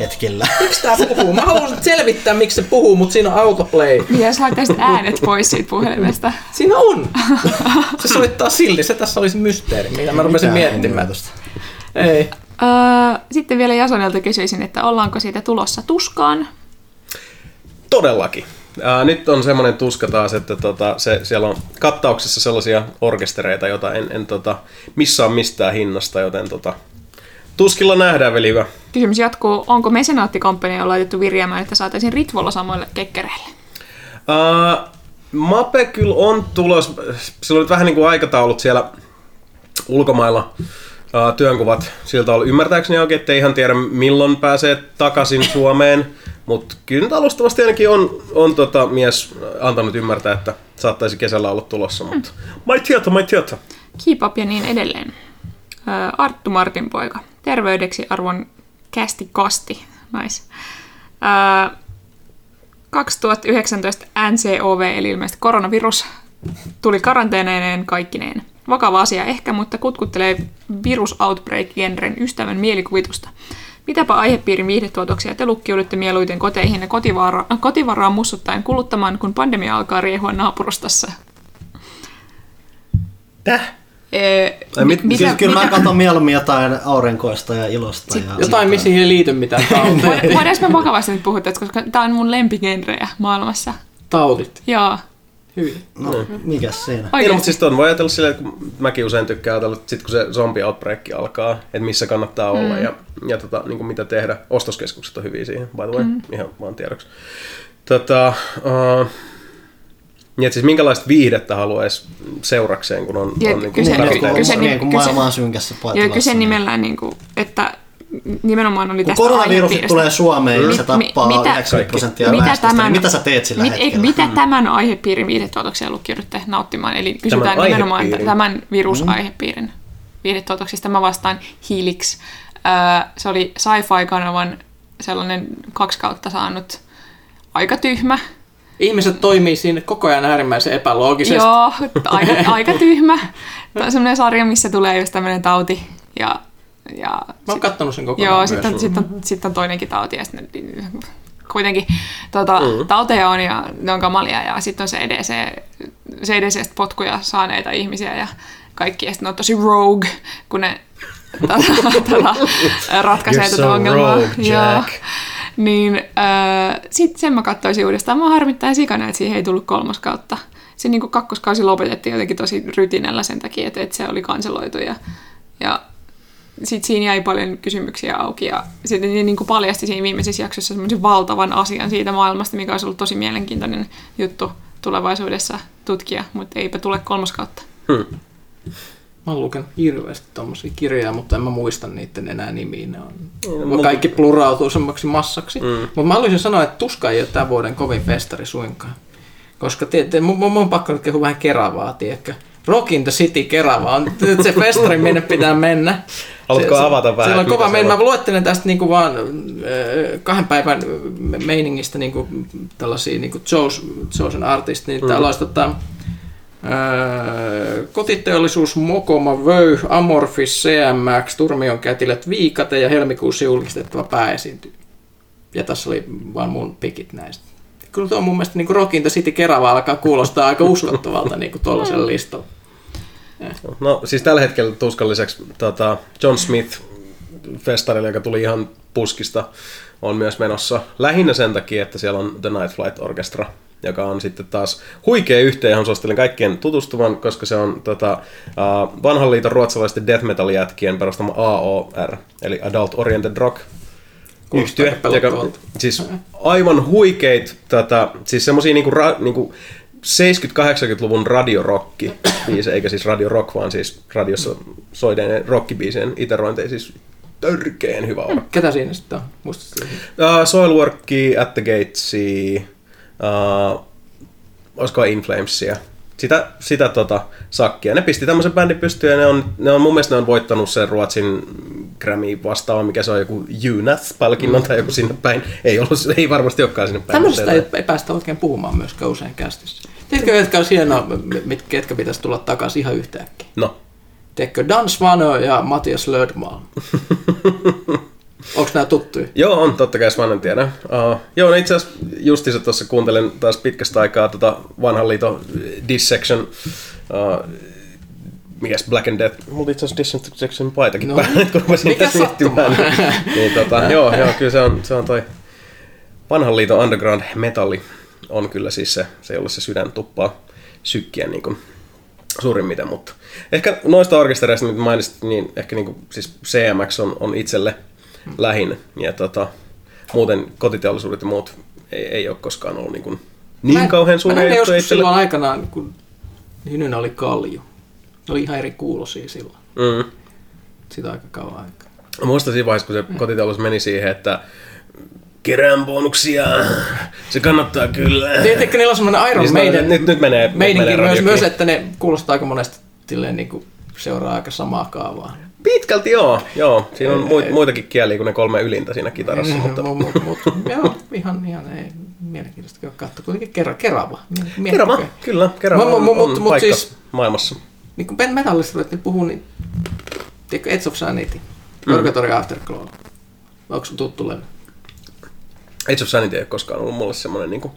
hetkillä.
Miksi tää puhuu? Mä haluan selvittää, miksi se puhuu, mutta siinä on autoplay.
Ja saa tästä äänet pois siitä puhelimesta.
Siinä on! Se soittaa silti. Se tässä olisi mysteeri, mitä mä rupesin miettimään. Ei.
Öö, sitten vielä Jasonelta kysyisin, että ollaanko siitä tulossa tuskaan?
Todellakin. Ää, nyt on semmoinen tuska taas, että tota, se, siellä on kattauksessa sellaisia orkestereita, joita en, en tota, missaa mistään hinnasta, joten tota, tuskilla nähdään, veli hyvä.
Kysymys jatkuu, onko mesenaattikampanja laitettu virjäämään, että saataisiin Ritvolla samoille kekkereille?
Uh, Mape kyllä on tulos, sillä oli vähän niin kuin aikataulut siellä ulkomailla uh, työnkuvat siltä oli ymmärtääkseni oikein, ettei ihan tiedä milloin pääsee takaisin Suomeen, mutta kyllä nyt alustavasti ainakin on, on tota mies antanut ymmärtää, että saattaisi kesällä olla tulossa, mutta mai tieto, mai tieto.
Keep up ja niin edelleen. Arttu Martin poika. Terveydeksi arvon kästi kasti. Nice. Öö, 2019 NCOV, eli ilmeisesti koronavirus, tuli karanteeneineen kaikkineen. Vakava asia ehkä, mutta kutkuttelee virus outbreak-genren ystävän mielikuvitusta. Mitäpä aihepiirin viihdetuotoksia te lukkiudutte mieluiten koteihin ja kotivara- kotivaraan mussuttaen kuluttamaan, kun pandemia alkaa riehua naapurustassa?
Täh?
Ee,
Ai mit-
mitä,
Siis kyllä mä
mitä,
katson mieluummin jotain aurinkoista ja ilosta. Ja
Jotain, missä ei liity mitään tauteja.
Voidaanko me vakavasti nyt puhua tästä, koska tämä on mun lempigenrejä maailmassa.
Tautit.
Joo,
Hyvin.
No, mikäs siinä?
Ei, no, mutta siis ton voi ajatella silleen, että kun mäkin usein tykkään ajatella, että sit kun se zombie outbreak alkaa, että missä kannattaa olla ja, ja tota, niin kuin mitä tehdä. Ostoskeskukset on hyviä siihen, by the way, ihan vaan tiedoksi. Tota, uh, niin, että siis minkälaista viihdettä haluaisi seurakseen, kun on,
Ja
on niin
kyse-
Niin,
kyse-
kun,
kyse-
niin,
kyse-
maailma on synkässä
Joo, kyse
niin-
nimellään, niin kuin, että nimenomaan oli
Kun koronavirus tulee Suomeen ja se
Mi-
tappaa
mitä-
90 prosenttia
mitä
väestöstä,
tämän-
niin mitä sä teet sillä
mit, ei,
hetkellä?
mitä tämän aihepiirin viihdetuotoksia lukkiudutte nauttimaan? Eli kysytään
Tämän
nimenomaan
aihepiirin.
tämän virusaihepiirin viihdetuotoksista. Mä vastaan Helix. Öö, se oli Sci-Fi-kanavan sellainen kaksi kautta saanut aika tyhmä.
Ihmiset toimii siinä koko ajan äärimmäisen epäloogisesti.
Joo, aika, aika tyhmä. Tämä on sellainen sarja, missä tulee just tämmöinen tauti. Ja, ja
Mä oon kattonut sen kokonaan
Joo,
myös.
sitten on, sit on, sit on toinenkin tauti ja sitten kuitenkin tota, mm. tauteja on ja ne on kamalia ja sitten on se EDC, se EDC potkuja saaneita ihmisiä ja kaikki ja sitten ne on tosi rogue, kun ne tota, tota, ratkaisee tätä
so
ongelmaa.
rogue, Jack.
Niin äh, sitten sen mä katsoisin uudestaan. Mä harmittaa sikana, että siihen ei tullut kolmas kautta. Se niin kakkoskausi lopetettiin jotenkin tosi rytinällä sen takia, että, että se oli kanseloitu ja, ja sitten siinä jäi paljon kysymyksiä auki ja sitten ne niin kuin paljasti siinä viimeisessä jaksossa semmoisen valtavan asian siitä maailmasta, mikä olisi ollut tosi mielenkiintoinen juttu tulevaisuudessa tutkia, mutta eipä tule kolmas kautta.
Mä oon lukenut hirveästi tommosia kirjoja, mutta en mä muista niiden enää nimiä. Ne on,
mutta-
kaikki plurautuu semmoiksi massaksi. Mm. Mutta mä haluaisin sanoa, että tuska ei ole tämän vuoden kovin festari suinkaan. Koska te, te, mun, mun on pakko nyt kehua vähän Keravaa, tiedätkö? Rock in the City Kerava on se festari, minne pitää mennä.
Haluatko avata vähän,
Siellä on kova, mä luettelen tästä niinku vaan kahden päivän meiningistä niinku tällaisia niinku Chosen Artist, niin
Mm.
täällä olisi tota, kotiteollisuus, Mokoma, Vöy, Amorphis, CMX, Turmion kätilöt, Viikate ja helmikuussa julkistettava pääesiintyy. Ja tässä oli vaan mun pikit näistä. Kyllä tuo on mun mielestä niin Rock in the City Kerava alkaa kuulostaa aika uskottavalta niin tuollaisella listalla.
No siis tällä hetkellä tuskalliseksi tota, John Smith festarille, joka tuli ihan puskista, on myös menossa. Lähinnä sen takia, että siellä on The Night Flight Orchestra, joka on sitten taas huikea yhteen, johon suosittelen kaikkien tutustuvan, koska se on tota, uh, vanhan liiton ruotsalaisten death metal jätkien perustama AOR, eli Adult Oriented Rock yhtye, joka, siis aivan huikeit, tota, siis semmosia niinku, ra, niinku 70-80-luvun radiorokki biisejä, eikä siis radiorock, vaan siis radiossa soideinen rockibiisien iterointeja, siis törkeen hyvä ora.
Ketä siinä sitten on?
Uh, Soilworkia, At the Gatesia, uh, olisiko In Flamesia, sitä, sitä tota, sakkia. Ne pisti tämmöisen bändin pystyyn ja ne on, ne on, mun mielestä ne on voittanut sen Ruotsin Grammy vastaava, mikä se on joku UNATH-palkinnon tai joku sinne päin. Ei, ollut, ei varmasti olekaan sinne päin.
Tämmöisestä
mutta
ei, ei päästä oikein puhumaan myöskään usein kästissä. Tiedätkö, ketkä olisi hienoa, mit, ketkä pitäisi tulla takaisin ihan yhtäkkiä?
No,
Tiedätkö, Dan Svano ja Matias Lödmal. Onko nämä tuttuja?
Joo, on totta kai Svanen tiedän. Uh, joo, no itse asiassa justiinsa tuossa kuuntelin taas pitkästä aikaa tota vanhan liiton Dissection, uh, mikäs Black and Death, mulla itse asiassa Dissection paitakin no. Päällä, kun
Mikä
tässä miettimään. niin, tota, joo, joo, kyllä se on, se on toi vanhan liiton underground metalli on kyllä siis se, se jolle se sydän tuppaa sykkiä niin kuin suurimmiten, mutta ehkä noista orkestereista, mitä mainitsit, niin ehkä niin kuin, siis CMX on, on itselle lähin, ja tota, muuten kotiteollisuudet ja muut ei, ei ole koskaan ollut niin, kuin, niin
Mä-
kauhean
Mä
suuria
näin joskus
itselle.
silloin aikanaan, kun Hynynä oli kalju. Ne oli ihan eri kuulosia silloin.
Mm.
Sitä aika kauan aikaa.
Muistan siinä vaiheessa, kun se kotiteollisuus meni siihen, että kerään bonuksia, se kannattaa kyllä.
Tiedätkö, niillä on semmoinen Iron
Niin,
Maiden
nyt, nyt menee, menee
myös, myös, että ne kuulostaa aika monesti silleen niin kuin seuraa aika samaa kaavaa.
Pitkälti joo, joo. Siinä on muit, muitakin kieliä kuin ne kolme ylintä siinä kitarassa, mutta
Mut, mut, mut, joo, ihan, ihan ei, mielenkiintoista katsoa. Kuitenkin kerava.
Kerava, kyllä, Kerava on, on
mut
paikka
siis-
maailmassa.
Niin kun metallista ruvettiin puhua, niin tiedätkö Edge of Sanity, Purgatory Afterglow. Onko sun tuttu levy?
Age of Sanity ei ole koskaan ollut mulle semmoinen niinku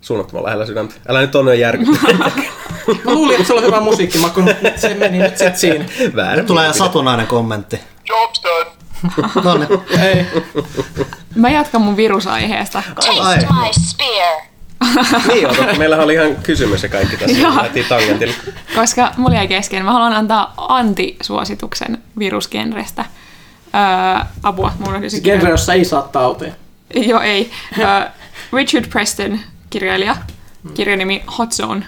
suunnattoman lähellä sydäntä. Älä nyt on järky.
Mä luulin, että se on hyvä musiikkimaku, mutta se meni nyt sit siinä.
Väärin.
Nyt tulee
mielipide.
satunnainen kommentti.
Job's done.
No niin.
Ei.
Mä jatkan mun virusaiheesta.
Ai.
Taste my spear.
Niin on, totta. meillähän oli ihan kysymys ja kaikki tässä.
Joo.
Lähtiin tangentille.
Koska mulla jäi kesken. Mä haluan antaa antisuosituksen virusgenrestä. Öö, apua, mulla on se
Genre, jossa ei saa tauteja.
Joo, ei. Öö, Richard Preston, kirjailija. Kirjanimi Hot Zone.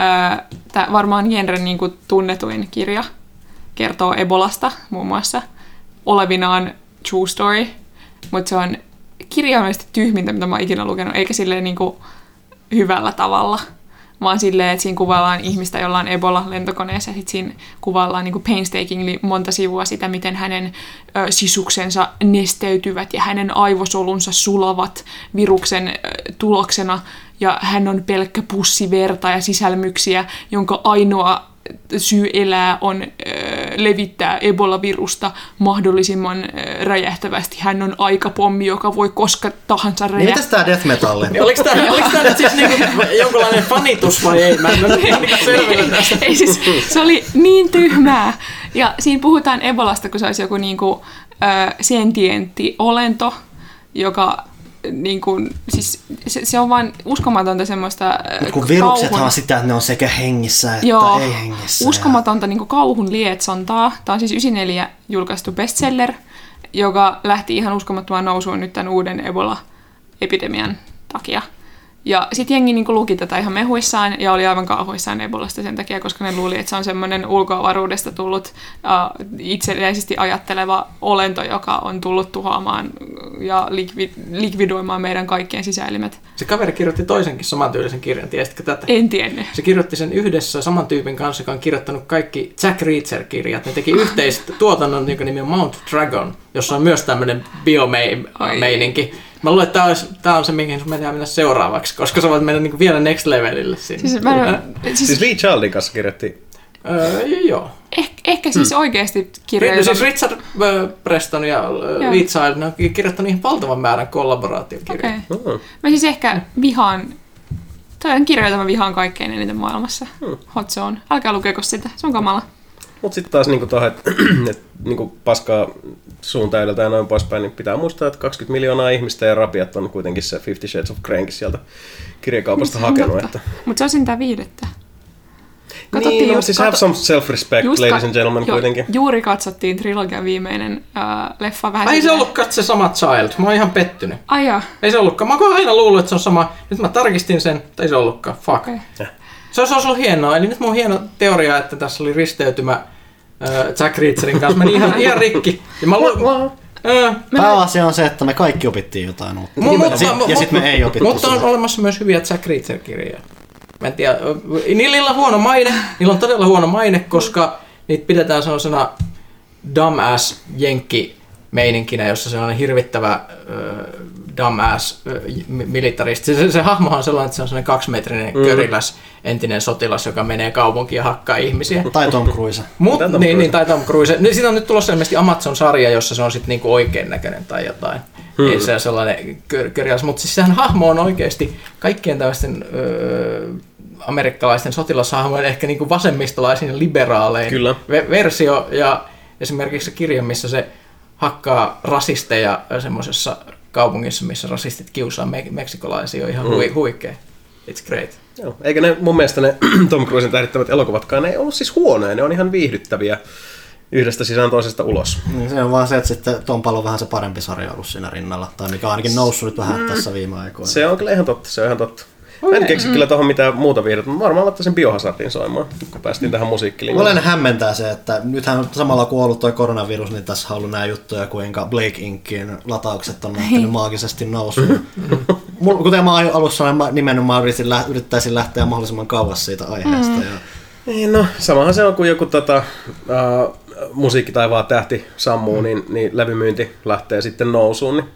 Öö, Tämä varmaan genren niin kuin tunnetuin kirja. Kertoo Ebolasta muun muassa. Olevinaan true story. Mutta se on kirjaimellisesti tyhmintä, mitä mä oon ikinä lukenut. Eikä silleen niin kuin hyvällä tavalla. Vaan silleen, että siinä kuvaillaan ihmistä, jolla on Ebola lentokoneessa. Ja sitten siinä kuvaillaan niin painstakingly monta sivua sitä, miten hänen ö, sisuksensa nesteytyvät ja hänen aivosolunsa sulavat viruksen ö, tuloksena. Ja hän on pelkkä pussi verta ja sisälmyksiä, jonka ainoa syy elää on levittää Ebola-virusta mahdollisimman ö, räjähtävästi. Hän on aikapommi, joka voi koska tahansa
Niin
räjähtää.
mitäs tää death metalli?
Niin oliko tää, oliko tää nyt siis niinku jonkunlainen fanitus vai ei? Mä en ole niinku tästä.
ei siis, se oli niin tyhmää. Ja siinä puhutaan Ebolasta, kun se olisi joku niinku, ö, sentientti olento, joka niin kuin, siis se, se on vain uskomatonta semmoista ö,
Mut kun viruksethan
kauhun-
sitä, että ne on sekä hengissä että
Joo,
ei hengissä.
uskomatonta niin kauhun lietsontaa. Tämä on siis 94 julkaistu bestseller, joka lähti ihan uskomattomaan nousuun nyt tämän uuden Ebola-epidemian takia. Ja sitten jengi niin luki tätä ihan mehuissaan ja oli aivan kauhuissaan Nebulasta sen takia, koska ne luuli, että se on semmoinen ulkoavaruudesta tullut uh, itsenäisesti ajatteleva olento, joka on tullut tuhoamaan ja likvi- likvidoimaan meidän kaikkien sisäelimet.
Se kaveri kirjoitti toisenkin samantyylisen kirjan, tiesitkö tätä?
En tiennyt.
Se kirjoitti sen yhdessä saman tyypin kanssa, joka on kirjoittanut kaikki Jack Reacher-kirjat. Ne teki yhteistä tuotannon, jonka nimi on Mount Dragon, jossa on myös tämmöinen biomeininki. Mä luulen, että tää, olisi, tää on se, mihin sun pitää mennä seuraavaksi, koska sä voit mennä niinku vielä next levelille sinne.
Siis mä, en-
Siis
siis,
Lee Childin kanssa kirjoitti
Öö, joo.
eh, ehkä siis oikeasti kirjoja,
Ri-
jota-
Siis Richard äh, Preston ja äh, Lee Child, ne on kirjoittanut ihan valtavan määrän kollaboraatiokirjoja.
Okei.
Mm.
Mä siis ehkä vihaan, toi on kirja, jota mä vihaan kaikkein eniten maailmassa.
Hmm.
Hot Zone. Älkää lukeko sitä, se on kamala.
Mutta sitten taas niinku tohon, että et, niinku paskaa suun täydeltä ja noin poispäin, niin pitää muistaa, että 20 miljoonaa ihmistä ja rapiat on kuitenkin se Fifty Shades of Greykin sieltä kirjakaupasta hakenut. Että...
Mutta se on sentään viidettä.
Niin, no,
just-
siis have
kato-
some self-respect,
just
ladies and gentlemen,
jo-
kuitenkin.
Juuri katsottiin trilogian viimeinen äh, leffa vähän
Ai ei se ollutkaan se sama Child, mä oon ihan pettynyt.
Ai joo.
Ei se ollutkaan. Mä oon aina luullut, että se on sama. Nyt mä tarkistin sen, mutta ei se ollutkaan. Fuck.
Okei.
Se olisi ollut hienoa. Eli nyt mun hieno teoria, että tässä oli risteytymä äh, Jack Reacherin kanssa. Meni ihan, ihan rikki. Ja mä lu- äh,
Pääasia on se, että me kaikki opittiin jotain uutta.
Mu-
ja
mutta-
sit-
mu-
ja sitten me ei opittu
Mutta on olemassa myös hyviä Jack Reacher-kirjoja. Mä en tiedä, niillä on huono maine, niillä on todella huono maine, koska niitä pidetään sellaisena dumbass jenkki meininkinä, jossa se on hirvittävä ö, dumbass militaristi. Se, se, se hahmo on sellainen, että se on sellainen kaksimetrinen mm. köriläs entinen sotilas, joka menee kaupunkiin ja hakkaa ihmisiä.
Tai Tom Cruise.
Mut,
Tom
niin,
Cruise.
niin, tai Tom Cruise. Niin, siitä on nyt tulossa ilmeisesti Amazon-sarja, jossa se on sitten niinku oikein näköinen tai jotain. Hmm. Ei se ole sellainen kör, körjäs, mutta siis sehän hahmo on oikeasti kaikkien tällaisten öö, amerikkalaisten sotilashahmojen ehkä niinku vasemmistolaisen ja liberaalein
Kyllä.
ve- versio. Ja esimerkiksi se kirja, missä se hakkaa rasisteja semmoisessa kaupungissa, missä rasistit kiusaa me- meksikolaisia, on ihan hui, huikea. It's great.
Joo. Eikä ne, mun mielestä ne Tom Cruisen tähdittävät elokuvatkaan, ne ei ollut siis huonoja, ne on ihan viihdyttäviä yhdestä sisään toisesta ulos.
Niin se on vaan se, että sitten Tom Palo on vähän se parempi sarja ollut siinä rinnalla. Tai mikä on ainakin noussut nyt vähän tässä viime aikoina.
Se on kyllä ihan totta, se on ihan totta. Mä en keksi kyllä tuohon mitään muuta viihdettä, mutta varmaan laittaisin Biohazardin soimaan, kun päästiin tähän musiikkilinjaan.
Olen hämmentää se, että nythän samalla kun on ollut toi koronavirus, niin tässä on ollut nämä juttuja, kuinka Blake Inkin lataukset on lähtenyt maagisesti nousuun. Kuten mä alussa sanoin, mä nimenomaan yritin, yrittäisin lähteä mahdollisimman kauas siitä aiheesta. Ja
Niin, no, samahan se on, kun joku tota, uh, musiikki tai vaan tähti sammuu, niin, niin levymyynti lähtee sitten nousuun. Niin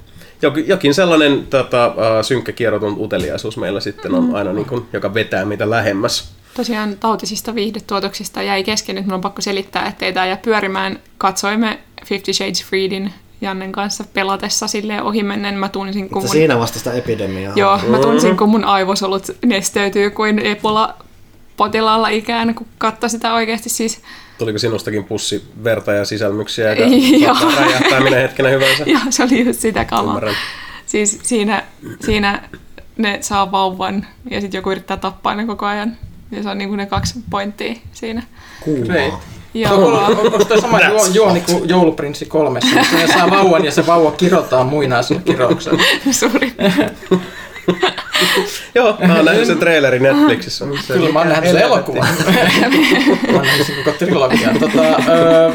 jokin, jokin sellainen tota, uh, synkkä kierrotunut uteliaisuus meillä sitten on aina, niin kuin, joka vetää meitä lähemmäs.
Tosiaan tautisista viihdetuotoksista jäi kesken, nyt mun on pakko selittää, ettei tämä jää pyörimään. Katsoimme Fifty Shades Freedin Jannen kanssa pelatessa silleen ohimennen. Mä tunsin, kun mun...
siinä vasta sitä epidemiaa.
Joo, mä tunsin, kun mun aivosolut nesteytyy kuin Ebola potilaalla ikään, kun katsoi sitä oikeasti siis.
Tuliko sinustakin pussi verta ja sisälmyksiä,
Joo.
saattaa räjähtää minä hetkenä hyvänsä?
Ja se oli just sitä kamaa.
Ymmärrän.
Siis siinä, siinä ne saa vauvan ja sitten joku yrittää tappaa ne koko ajan. Ja se on niinku ne kaksi pointtia siinä. Ja
On, on, onko sama juo, juoni kuin jouluprinssi kolmessa? Ne saa vauvan ja se vauva kirotaan muinaisella kirouksella.
suuri.
Joo, mä oon nähnyt sen trailerin Netflixissä. Se-
Kyllä mä oon nähnyt sen elokuvan. mä oon nähnyt sen koko trilogian. Tota, öö,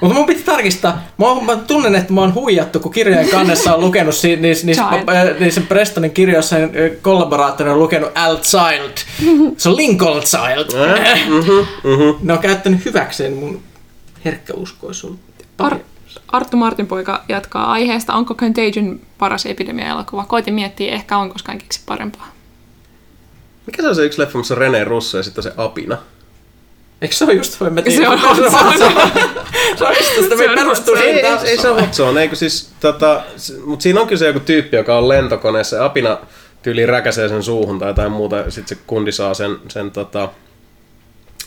mutta mun piti tarkistaa. Mä, oon, mä tunnen, että mä oon huijattu, kun kirjojen kannessa on lukenut si, niissä, niissä, niissä Prestonin kirjoissa äh, kollaboraattori on lukenut Al Child. Se on Lincoln Child. Ne on käyttänyt hyväkseen mun herkkäuskoisuutta.
Ar- Arttu Martin poika jatkaa aiheesta. Onko Contagion paras epidemia-elokuva? Koitin miettiä, ehkä on koskaan keksi parempaa.
Mikä se on se yksi leffa, missä on René Russo ja sitten se apina?
Eikö se ole just voi? Mä tiedän,
Se on
se on, se on, on just sitä, me
on
perustuu
Ei, ei, ei se ole Hot Zone, eikö siis, tota, mutta siinä on kyse joku tyyppi, joka on lentokoneessa ja apina tyyliin räkäsee sen suuhun tai jotain muuta, sitten se kundi saa sen, sen tota,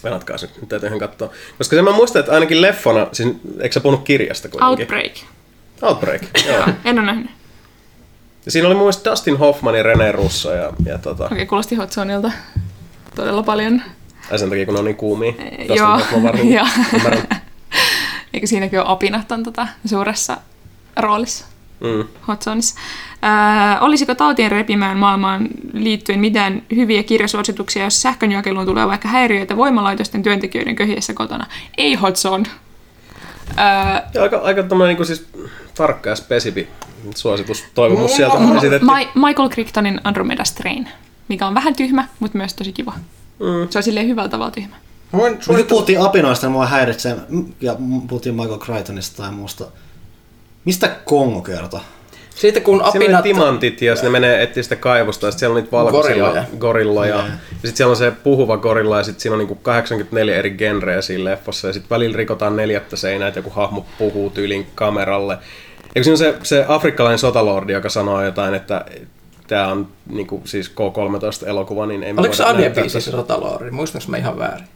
Venatkaa se, nyt täytyy ihan katsoa. Koska sen mä muistan, että ainakin leffona, siis eikö sä puhunut kirjasta kuitenkin?
Outbreak.
Outbreak, joo.
En ole nähnyt.
Ja siinä oli mun mielestä Dustin Hoffman ja René Russo ja, ja tota,
Okei, kuulosti Hot Zoneilta todella paljon.
ja sen takia kun ne on niin kuumia. Dustin
joo,
Hoffman. Ymmärrän.
Eikö siinäkin ole apinat on tota suuressa roolissa? Mm. Hot Zoneissa. Äh, olisiko tautien repimään maailmaan liittyen mitään hyviä kirjasuosituksia, jos sähkönjakeluun tulee vaikka häiriöitä voimalaitosten työntekijöiden köhiessä kotona? Ei Hot Zone. Äh,
Ja aika, aika tämmöinen niin siis tarkka ja spesifi suositus toivomus sieltä on esitetty.
Ma- Michael Crichtonin Andromeda Strain, mikä on vähän tyhmä, mutta myös tosi kiva. Mm. Se on silleen hyvällä tavalla tyhmä.
Voin
Nyt puhuttiin apinoista ja mua häiritsee, ja puhuttiin Michael Crichtonista tai muusta. Mistä Kongo kertoo?
Siitä kun
Siellä on
apinat...
timantit ja sitten ne menee etsiä sitä kaivosta ja sitten siellä on niitä valkoisia
Gorilloja.
gorilloja.
Joo.
Ja sitten siellä on se puhuva gorilla ja sitten siinä on niinku 84 eri genreä siinä leffassa ja sitten välillä rikotaan neljättä seinää, että joku hahmo puhuu tyylin kameralle. Eikö siinä on se, se afrikkalainen sotalordi, joka sanoo jotain, että tämä on niinku, siis K-13-elokuva, niin ei
Oliko se Adebiisi se
tätä.
Sotaloori? Muistanko mä ihan väärin?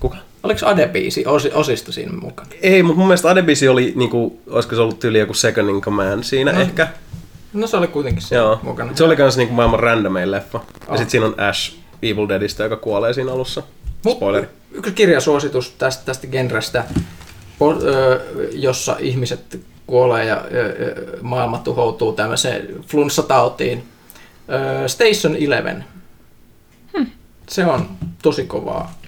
Kuka?
Oliko Adebiisi osi, osista siinä mukana?
Ei, mutta mun mielestä Adebisi oli, niinku, olisiko se ollut tyyli joku second in command siinä no. ehkä.
No se oli kuitenkin siinä
Joo.
mukana.
Se oli kans niinku maailman randomein leffa. Ja
Oh.
sit siinä on Ash Evil Deadistä, joka kuolee siinä alussa.
Mut
Spoileri.
Yksi kirjasuositus tästä, tästä genrestä, po- ö, jossa ihmiset kuolee ja ö, ö, maailma tuhoutuu tämmöiseen flunssatautiin. Ö, Station Eleven. Se on tosi kovaa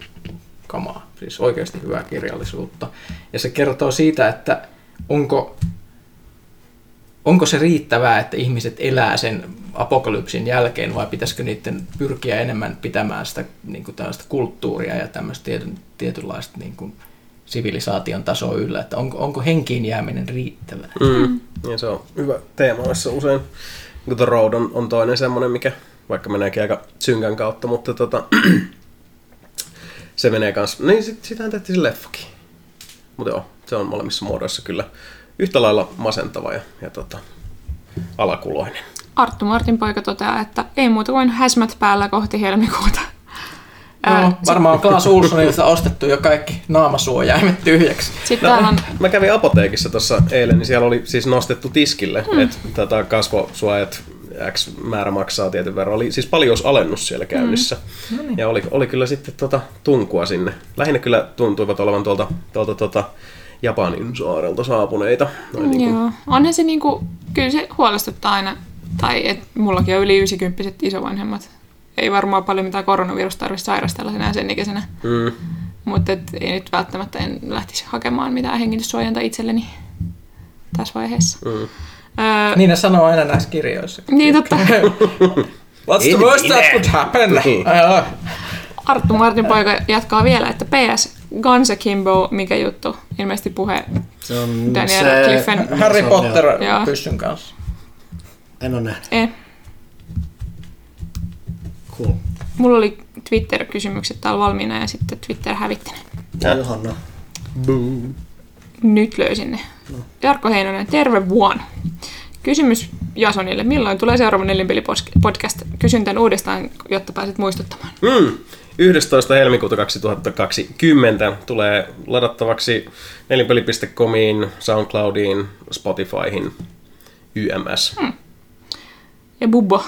kamaa, siis oikeasti hyvää kirjallisuutta. Ja se kertoo siitä, että onko, onko se riittävää, että ihmiset elää sen apokalypsin jälkeen vai pitäisikö niiden pyrkiä enemmän pitämään sitä niin kuin tällaista kulttuuria ja tämmöistä tietyn, tietynlaista niin kuin sivilisaation tasoa yllä, että onko, onko henkiin jääminen riittävää.
Mm. Ja se on hyvä teema, jossa usein niin The Road on, on toinen semmoinen, mikä vaikka meneekin aika synkän kautta, mutta tota, se menee kans, niin sit, sitähän tehtiin se leffakin. Mutta joo, se on molemmissa muodoissa kyllä yhtä lailla masentava ja, ja tota, alakuloinen.
Arttu Martin poika toteaa, että ei muuta kuin häsmät päällä kohti helmikuuta.
No,
Ää,
varmaan Klaas Ulssonilta ostettu jo kaikki naamasuojaimet tyhjäksi.
Sitten täällä on
Mä kävin apoteekissa tuossa eilen, niin siellä oli siis nostettu tiskille, mm. että tätä kasvosuojat X määrä maksaa tietyn verran. Oli siis paljon alennus siellä käynnissä. Mm. Ja oli, oli kyllä sitten tota tunkua sinne. Lähinnä kyllä tuntuivat olevan tuolta, tuolta tota Japanin saarelta saapuneita. Noin niin kuin,
Joo. Onhan se niinku, kyllä se huolestuttaa aina, tai et mullakin on yli 90 isovanhemmat. Ei varmaan paljon mitään koronavirusta tarvitse sairastella enää sen ikäisenä.
mm,
Mutta ei nyt välttämättä en lähtisi hakemaan mitään hengityssuojanta itselleni tässä vaiheessa.
mm.
Öö,
Niin ne sanoo aina näissä kirjoissa.
niin totta.
What's the worst that could happen?
Niin.
Arttu Martin poika jatkaa vielä, että PS, Guns Akimbo, mikä juttu? Ilmeisesti puhe
Se on
Daniel
se...
Radcliffen.
Harry Potter
Joo.
pyssyn kanssa.
En ole nähnyt.
E.
Cool.
Mulla oli Twitter-kysymykset täällä valmiina ja sitten Twitter hävitti ne.
Johanna.
Nyt löysin ne. Jarkko Heinonen, terve vuonna. Kysymys Jasonille. Milloin tulee seuraava nelinpeli-podcast? Kysyn tämän uudestaan, jotta pääset muistuttamaan.
Mm. 11. helmikuuta 2020 tulee ladattavaksi nelinpeli.comiin, Soundcloudiin, Spotifyhin, YMS. Mm.
Ja Bubbo.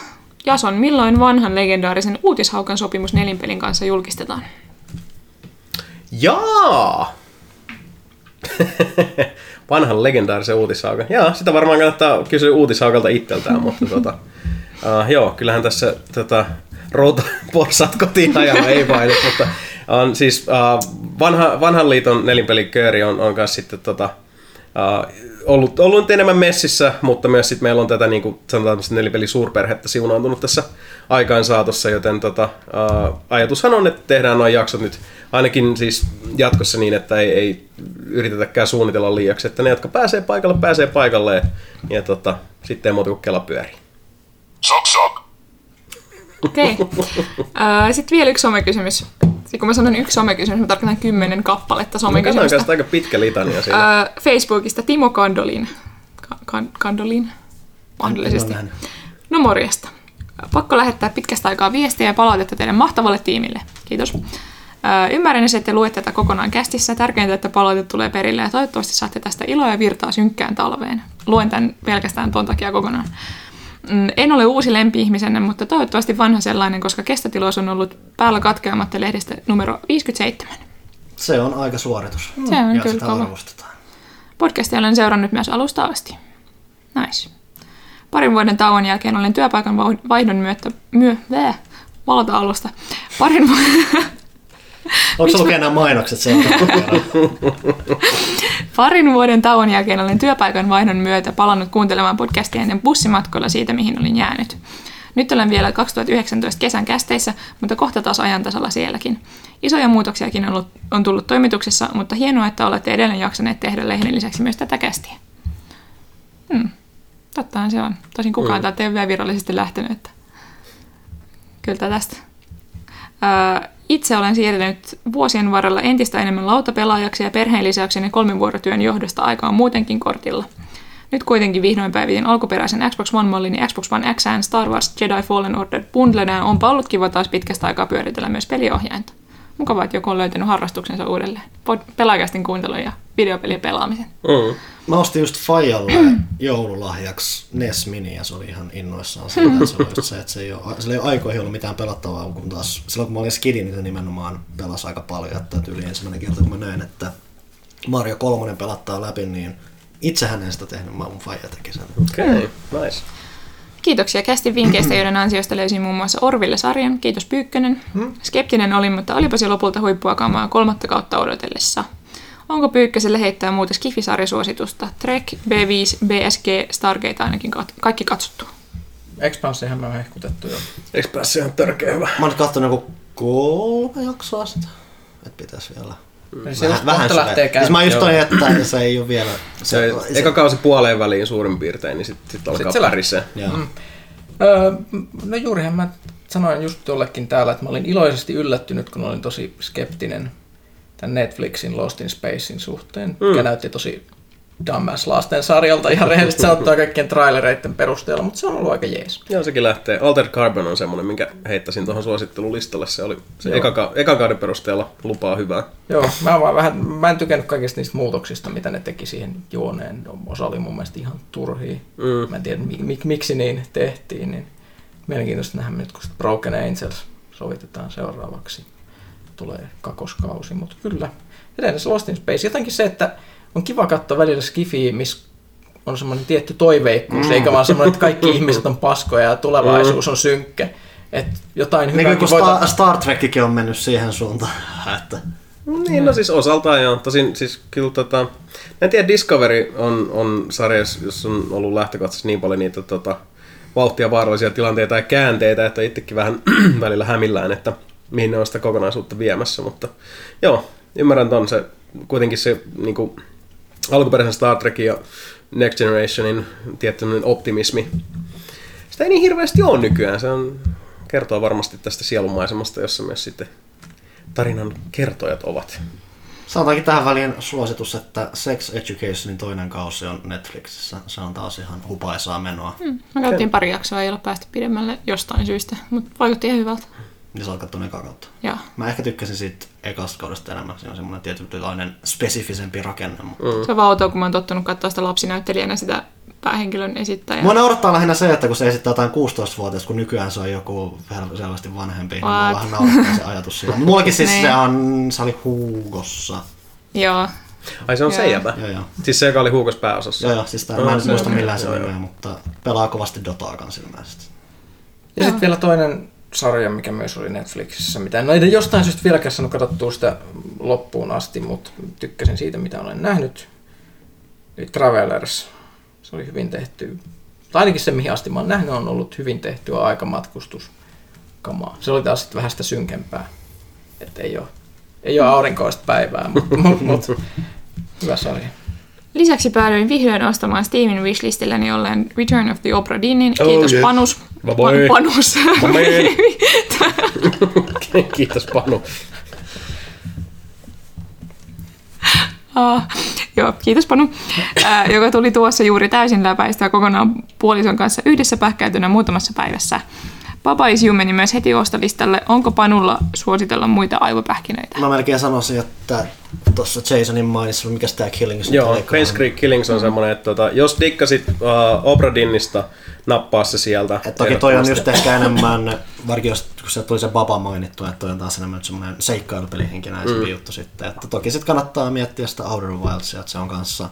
Jason, milloin vanhan legendaarisen uutishaukan sopimus nelinpelin kanssa julkistetaan?
Jaa! Vanhan legendaarisen uutishaukan. Jaa, sitä varmaan kannattaa kysyä uutishaukalta itseltään, mutta tota, uh, joo, kyllähän tässä tota, routa porsaat kotiin ajalla ei vain, mutta on siis uh, vanha, vanhan liiton nelinpelikööri on, on kanssa sitten tota, uh, ollut, ollut nyt enemmän messissä, mutta myös sitten meillä on tätä niin kuin sanotaan nelipeli suurperhettä siunaantunut tässä aikaan saatossa, joten tota, uh, ajatushan on, että tehdään noin jaksot nyt ainakin siis jatkossa niin, että ei, ei yritetäkään suunnitella liiaksi, että ne, jotka pääsee paikalle, pääsee paikalle ja tota, sitten ei muuta kuin kela pyörii.
Suck suck.
Okei. Okay. Sitten vielä yksi somekysymys. Sitten kun mä sanon yksi somekysymys, mä tarkoitan kymmenen kappaletta
Mä katsoin
somekysymystä.
kanssa aika pitkä litania siinä.
Öö, Facebookista Timo Kandolin. Ka- kan- Kandolin? Mahdollisesti. No morjesta. Pakko lähettää pitkästä aikaa viestiä ja palautetta teidän mahtavalle tiimille. Kiitos. Ymmärrän, että luette tätä kokonaan kästissä. Tärkeintä, että palaute tulee perille ja toivottavasti saatte tästä iloa ja virtaa synkkään talveen. Luen tämän pelkästään ton takia kokonaan. Mm, En ole uusi lempi-ihmisenne, mutta toivottavasti vanha sellainen, koska kestotilaus on ollut päällä katkeamatta lehdestä numero 57.
Se on aika suoritus.
Se on
ja
kyllä
sitä
kova.
arvostetaan.
Podcastia olen seurannut myös alusta asti. Nice. Parin vuoden tauon jälkeen olen työpaikan vaihdon myötä... Myö, vää, valta alusta. Parin, vu-
Onko se lukee nämä mainokset kerran?
Parin vuoden tauon jälkeen olen työpaikan vaihdon myötä palannut kuuntelemaan podcastia ennen bussimatkoilla siitä, mihin olin jäänyt. Nyt olen vielä 2019 kesän kästeissä, mutta kohta taas ajan tasalla sielläkin. Isoja muutoksiakin on, ollut, on tullut toimituksessa, mutta hienoa, että olette edelleen jaksaneet tehdä lehden lisäksi myös tätä kästiä. Hmm. Tottahan se on. Tosin kukaan mm. täältä ei ole vielä virallisesti lähtenyt, että kyllä tästä. Itse olen siirtynyt vuosien varrella entistä enemmän lautapelaajaksi ja perheen lisäksi kolmivuorotyön johdosta aika on muutenkin kortilla. Nyt kuitenkin vihdoin päivitin alkuperäisen Xbox One-mallin ja Xbox One Xn Star Wars Jedi Fallen Order bundlenään onpa ollut kiva taas pitkästä aikaa pyöritellä myös peliohjainta. Mukavaa, että joku on löytänyt harrastuksensa uudelleen. Pod- Pelaajakästin ja videopelien pelaamisen.
Mm.
Mä ostin just Fajalle joululahjaksi NES Mini ja se oli ihan innoissaan siitä, että se, oli just se, että se ei ole, sillä ei ole aikoihin ollut mitään pelattavaa, kun taas silloin kun mä olin skidi, niin se nimenomaan pelasi aika paljon, että yli ensimmäinen kerta kun mä näin, että Mario 3 pelattaa läpi, niin itsehän en sitä tehnyt, mä mun faija teki sen.
Okei, okay, nice.
Kiitoksia kästin vinkkeistä, joiden ansiosta löysin muun muassa Orville-sarjan. Kiitos Pyykkönen. Skeptinen olin, mutta olipa se lopulta huippua kamaa kolmatta kautta odotellessa. Onko Pyykköselle heittää muuta Skifi-sarjasuositusta? Trek, B5, BSG, Stargate ainakin kat- kaikki katsottu.
Expanssihan me on hehkutettu jo.
Expressi on törkeä hyvä.
Mä oon nyt katsonut joku kolme jaksoa sitä, että pitäisi vielä.
Eli se kohta lähtee
Siis mä just olin, että se ei ole vielä...
Se, se, eka kausi puoleen väliin suurin piirtein, niin sitten sit alkaa
se lähtee.
pärisee.
Öö, no juurihan mä sanoin just jollekin täällä, että mä olin iloisesti yllättynyt, kun olin tosi skeptinen tämän Netflixin Lost in Spacein suhteen, mm. mikä näytti tosi dumbass lasten sarjalta ihan rehellisesti sanottuna kaikkien trailereiden perusteella, mutta se on ollut aika jees.
Joo, sekin lähtee. Altered Carbon on semmoinen, minkä heittäisin tuohon suosittelulistalle. Se oli se
Joo.
eka, ka- ekan kauden perusteella lupaa hyvää.
Joo, mä, vaan vähän, mä en tykännyt kaikista niistä muutoksista, mitä ne teki siihen juoneen. Osa oli mun mielestä ihan turhia.
Mm.
Mä en tiedä, mik, mik, miksi niin tehtiin. Niin mielenkiintoista nähdä nyt, kun Broken Angels sovitetaan seuraavaksi. Tulee kakoskausi, mutta kyllä. Edelleen se Lost in Space. Jotenkin se, että on kiva katsoa välillä Skifiä, missä on semmoinen tietty toiveikkuus, mm. eikä vaan semmoinen, että kaikki ihmiset on paskoja ja tulevaisuus on synkkä. Että jotain
Niin
hyvääkin
kuin
voi
Star, Star Trekkikin on mennyt siihen suuntaan, että
Niin, no siis osaltaan joo. Tosin siis kyllä tota, mä en tiedä, Discovery on, on sarja, jos on ollut lähtökohtaisesti niin paljon niitä tota, vauhtia vaarallisia tilanteita ja käänteitä, että itsekin vähän välillä hämillään, että mihin ne on sitä kokonaisuutta viemässä, mutta joo, ymmärrän ton se, kuitenkin se niinku, alkuperäisen Star Trekin ja Next Generationin tietty optimismi. Sitä ei niin hirveästi ole nykyään, se on, kertoo varmasti tästä sielunmaisemasta, jossa myös sitten tarinan kertojat ovat.
Sanotaankin tähän väliin suositus, että Sex Educationin toinen kausi on Netflixissä. Se on taas ihan hupaisaa menoa. Mm.
Me käytiin pari jaksoa, ei ole päästy pidemmälle jostain syystä, mutta vaikutti ihan hyvältä.
Niin sä oot kattonut eka kautta.
Joo.
Mä ehkä tykkäsin siitä ekasta kaudesta enemmän. Siinä on semmoinen tietynlainen spesifisempi rakenne. Mutta... Mm.
Se on vaan outoa, kun mä oon tottunut katsoa sitä lapsinäyttelijänä sitä päähenkilön esittäjää.
Mua naurattaa lähinnä se, että kun se esittää jotain 16-vuotias, kun nykyään se on joku vähän selvästi vanhempi, niin
What?
vähän naurattaa se ajatus siitä. Mullakin siis
Niin.
se, on, se oli Hugossa.
Joo.
Ai se on se
Joo.
jäbä?
Joo, joo.
Siis se, joka oli huukas pääosassa?
Joo, joo, siis tää,
Joo,
mä en
se
muista millään se nimeä, mutta pelaa kovasti Dotaa kanssa ilmeisesti.
Ja sitten vielä toinen sarja, mikä myös oli Netflixissä, mitä en ole jostain syystä vieläkään saanut katsottua sitä loppuun asti, mutta tykkäsin siitä, mitä olen nähnyt. Eli Travelers. Se oli hyvin tehty. Tai ainakin se, mihin asti mä nähnyt, on ollut hyvin tehtyä aikamatkustuskamaa. Se oli taas sitten vähän sitä synkempää. Että ei ole, ei ole aurinkoista päivää, mutta mut, mut, hyvä sarja.
Lisäksi päädyin vihdoin ostamaan Steamin wishlistilleni olleen Return of the Obra Dinnin.
Oh,
Kiitos
yes.
Panus.
Bye bye.
Pa- Panus.
Kiitos Panu.
Ah, joo, kiitos Panu, Ää, joka tuli tuossa juuri täysin läpäistä ja kokonaan puolison kanssa yhdessä pähkäytynä muutamassa päivässä. Papa is meni myös heti ostolistalle. Onko Panulla suositella muita aivopähkinöitä?
Mä melkein sanoisin, että tuossa Jasonin mainissa, mikä tämä Killings
Joo. Face Creek Killings on semmonen, että tota, jos dikkasit uh, Obra Dinnista, nappaa se sieltä.
Et toki toi on just ehkä enemmän, varsinkin jos, kun se tuli se Baba mainittu, että toi on taas enemmän semmoinen seikkailupelihenkinäisempi mm. juttu sitten. Että toki sitten kannattaa miettiä sitä Outer Wildsia, että se on kanssa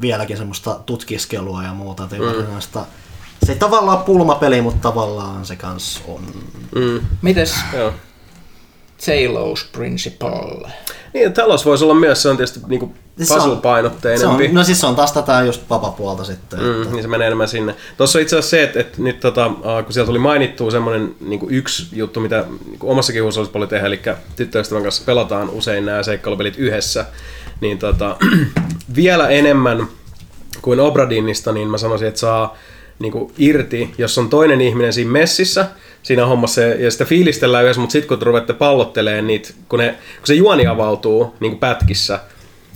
vieläkin semmoista tutkiskelua ja muuta, että mm. Se ei tavallaan pulmapeli, mutta tavallaan se kans on.
Mites
Joo.
Talos Principle?
Niin, Talos voisi olla myös, se on tietysti niinku
Siis se on- Se
puzzle-painotteinempi.
on, no siis se on taas tätä just papapuolta sitten.
Mm,
Että.
niin se menee enemmän sinne. Tuossa on itse asiassa se, että, että nyt tota, kun siellä tuli mainittua semmoinen niin yksi juttu, mitä niin omassakin huussa olisi paljon tehdä, eli tyttöystävän kanssa pelataan usein nämä seikkailupelit yhdessä, niin tota, vielä enemmän kuin Obradinista, niin mä sanoisin, että saa niin kuin irti, jos on toinen ihminen siinä messissä, siinä hommassa ja sitä fiilistellään yhdessä, mutta sitten kun te ruvette pallotteleen niitä, kun, ne, kun se juoni avautuu niin kuin pätkissä,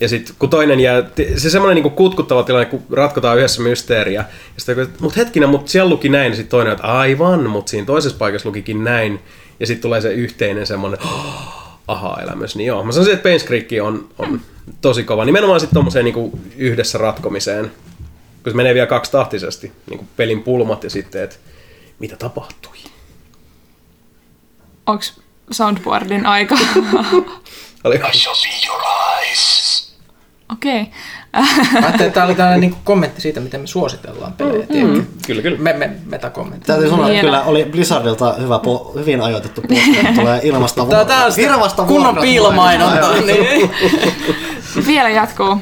ja sitten kun toinen jää, se semmoinen niinku kutkuttava tilanne, kun ratkotaan yhdessä mysteeriä, ja sitten mutta hetkinen, mutta siellä luki näin, ja sitten toinen, että aivan, mutta siinä toisessa paikassa lukikin näin, ja sitten tulee se yhteinen semmoinen aha-elämys, niin joo, mä sanoisin, että Pains on, on tosi kova, nimenomaan sitten tommoseen niinku yhdessä ratkomiseen, kun se menee vielä kaksitahtisesti, niinku pelin pulmat ja sitten, että mitä tapahtui.
Onks soundboardin aika?
Oli,
I shall be your eyes.
Okei.
Ajattelin, että tämä oli tällainen niin kommentti siitä, miten me suositellaan pelejä. Mm.
kyllä, kyllä.
Me, me, metakommentti.
Täytyy sanoa, että kyllä oli Blizzardilta hyvä po- hyvin ajoitettu podcast, tulee ilmasta
Tää, tää on sitä
Ilmasta
kunnon
mainostaa.
Niin.
Vielä jatkuu.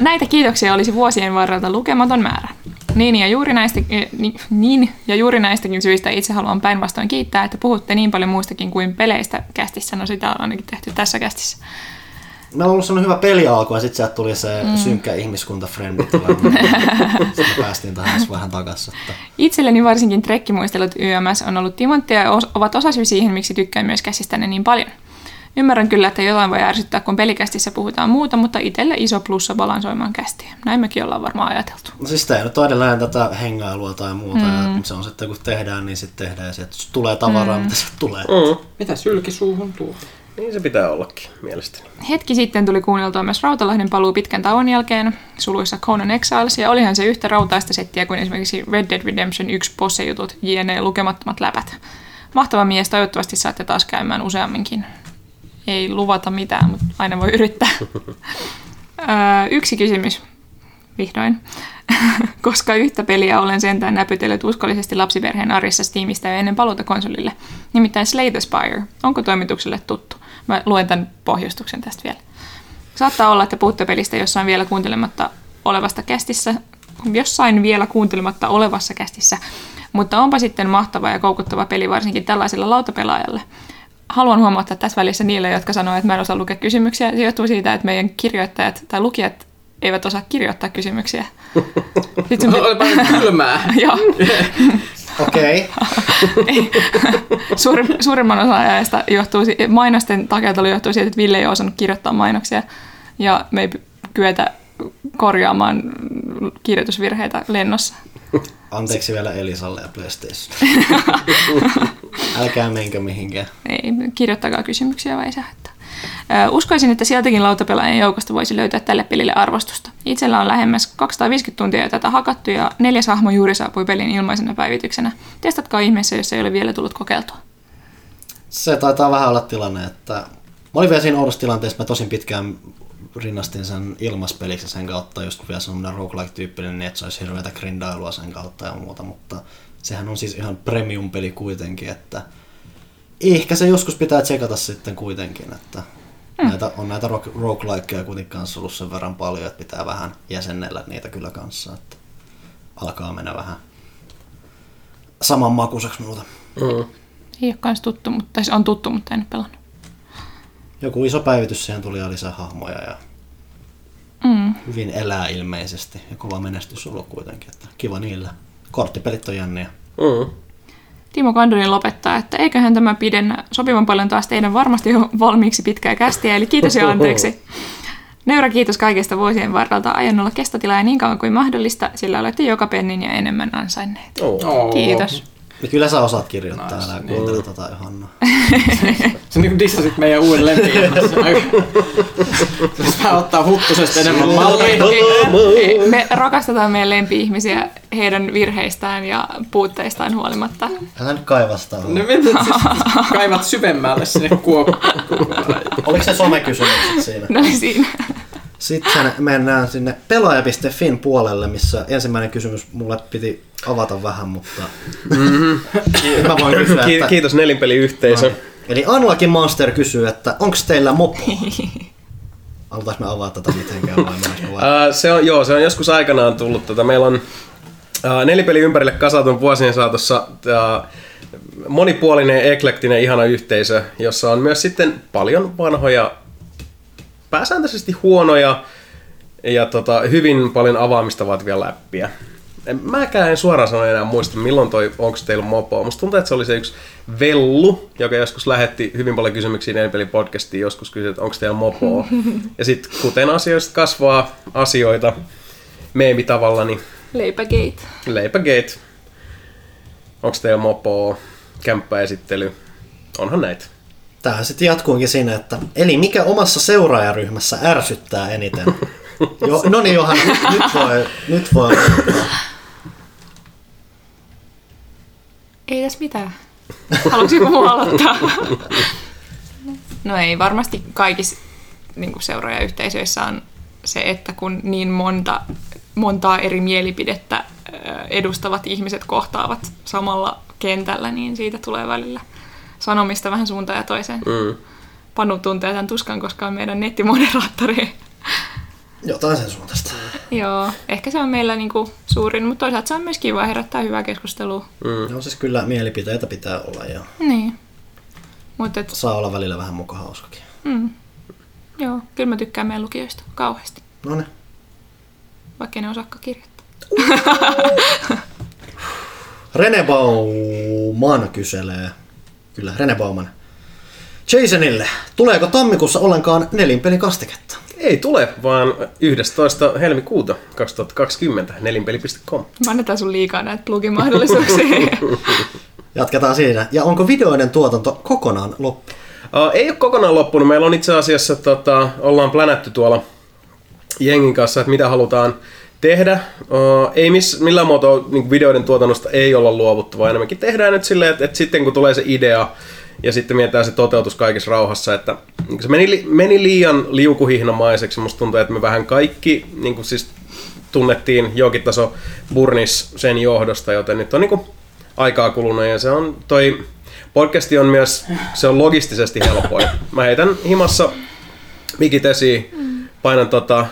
Näitä kiitoksia olisi vuosien varrelta lukematon määrä. Niin ja, juuri näistä, ni- niin ja juuri näistäkin syistä itse haluan päinvastoin kiittää, että puhutte niin paljon muistakin kuin peleistä kästissä. No sitä on ainakin tehty tässä kästissä.
Meillä on ollut sellainen hyvä peli alku ja sitten sieltä tuli se mm. synkkä ihmiskunta friendit tilanne. Sitten päästiin tähän edes vähän takaisin. Että
Itselleni varsinkin trekkimuistelut YMS on ollut timanttia ja os- ovat osasyy siihen, miksi tykkään myös käsistänne niin paljon. Ymmärrän kyllä, että jotain voi ärsyttää, kun pelikästissä puhutaan muuta, mutta itselle iso plussa balansoimaan kästiä. Näin mekin ollaan varmaan ajateltu.
No siis tämä nyt on edelleen tätä hengailua tai muuta mm. ja se on sitten kun tehdään, niin sitten tehdään ja sieltä tulee tavaraa, mm. mitä sieltä tulee.
Mm,
Mitä sylki suuhun tuo?
Niin se pitää ollakin, mielestäni.
Hetki sitten tuli kuunneltua myös Rautalahden paluu pitkän tauon jälkeen, suluissa Conan Exiles, ja olihan se yhtä rautaista settiä kuin esimerkiksi Red Dead Redemption 1 possejutut, jne. lukemattomat läpät. Mahtava mies, toivottavasti saatte taas käymään useamminkin. Ei luvata mitään, mutta aina voi yrittää. Öö, yksi kysymys, vihdoin. Koska yhtä peliä olen sentään näpytellyt uskollisesti lapsiperheen arjessa Steamista jo ennen paluuta konsolille. Nimittäin Slay the Spire. Onko toimitukselle tuttu? Mä luen tämän pohjustuksen tästä vielä. Saattaa olla, että puhutte pelistä jossain vielä kuuntelematta olevasta kästissä, jossain vielä kuuntelematta olevassa kästissä, mutta onpa sitten mahtava ja koukuttava peli varsinkin tällaisella lautapelaajalle. Haluan huomauttaa tässä välissä niille, jotka sanoo, että mä en osaa lukea kysymyksiä. Se johtuu siitä, että meidän kirjoittajat tai lukijat eivät osaa kirjoittaa kysymyksiä. Sitten sun
Olipa kylmää.
Joo.
Okei.
Suurin, suurimman osa ajasta johtuu, si- mainosten takia johtuu siitä, että Ville ei osannut kirjoittaa mainoksia ja me ei kyetä korjaamaan kirjoitusvirheitä lennossa.
Anteeksi vielä Elisalle ja PlayStation. Älkää menkö mihinkään.
Ei, kirjoittakaa kysymyksiä vai. Ö, Uskoisin, että sieltäkin lautapelaajien joukosta voisi löytää tälle pelille arvostusta. Itsellä on lähemmäs 250 tuntia tätä hakattu ja neljäs hahmo juuri saapui pelin ilmaisena päivityksenä. Testatkaa ihmeessä, jos ei ole vielä tullut kokeiltua.
Se taitaa vähän olla tilanne, että mä olin vielä siinä oudossa tilanteessa, mä tosin pitkään rinnastin sen ilmaspeliksi sen kautta, just vielä semmoinen roguelike-tyyppinen, niin että se olisi hirveätä grindailua sen kautta ja muuta, mutta sehän on siis ihan premium-peli kuitenkin, että ehkä se joskus pitää tsekata sitten kuitenkin, että mm. näitä, on näitä rogue- roguelikeja kuitenkin kanssa ollut sen verran paljon, että pitää vähän jäsennellä niitä kyllä kanssa, että alkaa mennä vähän samanmakuiseksi muuta.
Mm.
Ei ole kans tuttu, mutta, tai se on tuttu, mutta en ole pelannut.
Joku iso päivitys, siihen tuli ja lisää hahmoja ja
Mm.
hyvin elää ilmeisesti ja kova menestys ollut kuitenkin, että kiva niillä. Korttipelit on jänniä.
Mm.
Timo Kandonen lopettaa, että eiköhän tämä pidennä sopivan paljon taas teidän varmasti jo valmiiksi pitkää kästiä, eli kiitos ja anteeksi. Neura kiitos kaikesta vuosien varrelta ajan olla kestotilaa niin kauan kuin mahdollista, sillä olette joka pennin ja enemmän ansainneet.
Oh.
Kiitos.
Ja kyllä sä osaat kirjoittaa,
Nice,
älä
niin.
kuuntele tota Johanna.
Sä niin dissasit meidän uuden lempiilmassa. Jos mä ottaa huttusesta enemmän mallia.
Me rakastetaan meidän lempi-ihmisiä heidän virheistään ja puutteistaan huolimatta.
Älä nyt kaivasta
No mitä siis kaivat syvemmälle sinne kuoppaan.
Oliko se somekysymykset siinä?
No siinä.
Sitten mennään sinne pelaaja.fin puolelle, missä ensimmäinen kysymys mulle piti avata vähän, mutta mm-hmm. mä voin kysyä,
Ki-
että...
Kiitos nelinpeliyhteisö.
Eli Unlucky Master kysyy, että onko teillä mopo? Halutaanko me avata tätä mitenkään vai?
Ää, se on, joo, se on joskus aikanaan tullut. Tota, meillä on ää, nelipeli ympärille kasautunut vuosien saatossa ää, monipuolinen, eklektinen, ihana yhteisö, jossa on myös sitten paljon vanhoja, pääsääntöisesti huonoja ja tota, hyvin paljon avaamista vaativia läppiä. En, mäkään en suoraan sanoen enää muista, milloin toi Onks teillä mopo. Musta tuntuu, että se oli se yksi Vellu, joka joskus lähetti hyvin paljon kysymyksiä Nelipelin podcastiin, joskus kysyi, että onko teillä mopo. Ja sitten kuten asioista kasvaa asioita meemitavalla, niin
Leipägate.
leipägate. Onko teillä mopo, kämppäesittely, onhan näitä.
Tämähän sitten jatkuukin siinä, että eli mikä omassa seuraajaryhmässä ärsyttää eniten? Jo, no niin Johan, nyt, nyt voi, nyt voi.
Ei tässä mitään. Haluatko joku muu aloittaa? No ei, varmasti kaikissa niin seuraajayhteisöissä on se, että kun niin monta, montaa eri mielipidettä edustavat ihmiset kohtaavat samalla kentällä, niin siitä tulee välillä sanomista vähän suuntaan ja toiseen.
Mm.
Panu tuntee tämän tuskan, koska on meidän nettimoderaattori.
Jotain sen suuntaista.
Joo, ehkä se on meillä niinku suurin, mutta toisaalta se on myös kiva herättää hyvää keskustelua.
No siis kyllä mielipiteitä pitää olla ja
Niin. Mutta et,
saa olla välillä vähän muka hauskakin.
mm, joo, kyllä mä tykkään meidän lukijoista kauheasti,
No niin.
vaikka ne osaakaan kirjoittaa.
Rene Bauman kyselee. Kyllä, Rene Bauman. Jasonille, tuleeko tammikuussa ollenkaan nelinpelikastiketta?
Ei tule, vaan 11. helmikuuta 2020 nelinpeli.com.
Mä annetaan sun liikaa näitä plugimahdollisuuksia.
Jatketaan siinä. Ja onko videoiden tuotanto kokonaan loppu?
Uh, ei ole kokonaan loppunut. Meillä on itse asiassa, tota, ollaan plänätty tuolla jengin kanssa, että mitä halutaan tehdä. Uh, ei miss, millään muotoa niin videoiden tuotannosta ei olla luovuttu, vaan enemmänkin tehdään nyt silleen, että, että sitten kun tulee se idea ja sitten mietitään se toteutus kaikessa rauhassa, että niin se meni, meni liian liukuhihnamaiseksi. Musta tuntuu, että me vähän kaikki niin kuin siis tunnettiin jokin taso burnis sen johdosta, joten nyt on niin kuin aikaa kulunut ja se on toi podcasti on myös, se on logistisesti helpoin. Mä heitän himassa mikit esiin, painan tota,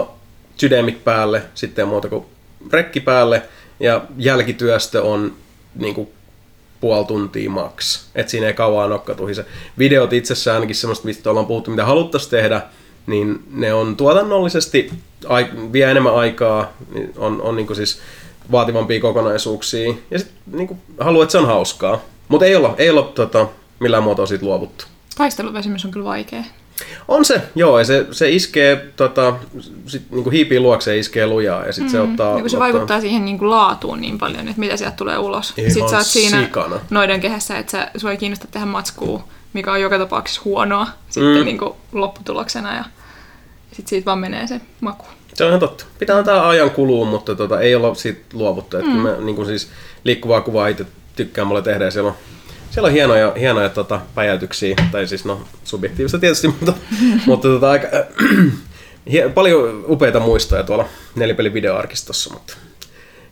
uh, sydämit päälle, sitten muuta kuin rekki päälle ja jälkityöstö on niinku puoli tuntia maks. Et siinä ei kauan nokka tuhise. Videot itsessään ainakin semmoista, mistä ollaan puhuttu, mitä haluttaisiin tehdä, niin ne on tuotannollisesti, ai, vie enemmän aikaa, niin on, on niinku siis vaativampia kokonaisuuksia. Ja sitten niinku, haluan, että se on hauskaa. Mutta ei olla, ei olla tota, millään muotoa siitä luovuttu.
Taisteluväsymys on kyllä vaikea.
On se, joo, ja se, se iskee, tota, sit, niinku hiipii luokse ja iskee lujaa, ja sitten se ottaa...
Ja kun se
ottaa-
vaikuttaa siihen niin kuin laatuun niin paljon, että mitä sieltä tulee ulos.
Ihan
Sitten sä oot siinä
sikana.
noiden kehässä, että sä, sua ei kiinnosta tehdä matskua, mikä on joka tapauksessa huonoa sitten
Mm.
niin kuin lopputuloksena. Ja sitten siitä vaan menee se maku.
Se on ihan totta. Pitää antaa ajan kuluun, mutta tota, ei olla siitä luovuttu. Mm. Kyllä mä niin kuin siis liikkuvaa kuvaa itse tykkään mulle tehdä ja siellä on, siellä on hienoja, hienoja tota, päjäytyksiä, tai siis no subjektiivista tietysti, mutta, mutta tota, aika, hie, paljon upeita muistoja tuolla nelipelin videoarkistossa, mutta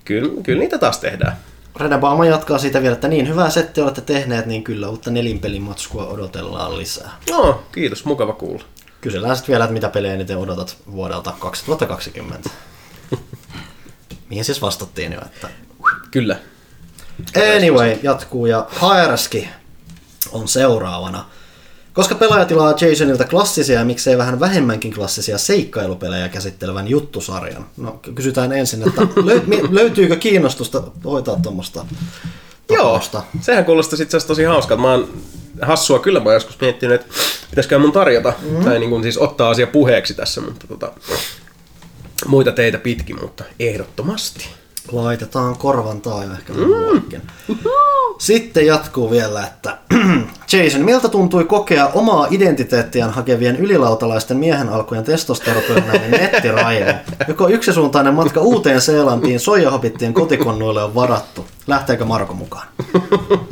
kyllä, kyllä niitä taas tehdään.
Rene Bauman jatkaa siitä vielä, että niin hyvää settiä olette tehneet, niin kyllä uutta nelinpelin matskua odotellaan lisää.
No, kiitos, mukava kuulla.
Kysellään sitten vielä, että mitä pelejä eniten odotat vuodelta 2020. Mihin siis vastattiin jo, että
Kyllä.
Anyway, jatkuu ja HRSkin on seuraavana. Koska pelaaja tilaa Jasonilta klassisia ja miksei vähän vähemmänkin klassisia seikkailupelejä käsittelevän juttusarjan. No kysytään ensin, että löy- löytyykö kiinnostusta hoitaa tuommoista
Joo, sehän kuulostaisi itse asiassa tosi hauskalta. Mä oon hassua kyllä, mä oon joskus miettinyt, että pitäisikö mun tarjota, mm. tai niin kuin siis ottaa asia puheeksi tässä, mutta tota, muita teitä pitkin, mutta ehdottomasti.
Laitetaan korvan ja ehkä mm. Sitten jatkuu vielä, että Jason, miltä tuntui kokea omaa identiteettiään hakevien ylilautalaisten miehen alkujen testosteropöydäinen nettiraivo? Joko yksisuuntainen matka uuteen Seelantiin soijahobittien kotikonnuille on varattu? Lähteekö Marko mukaan?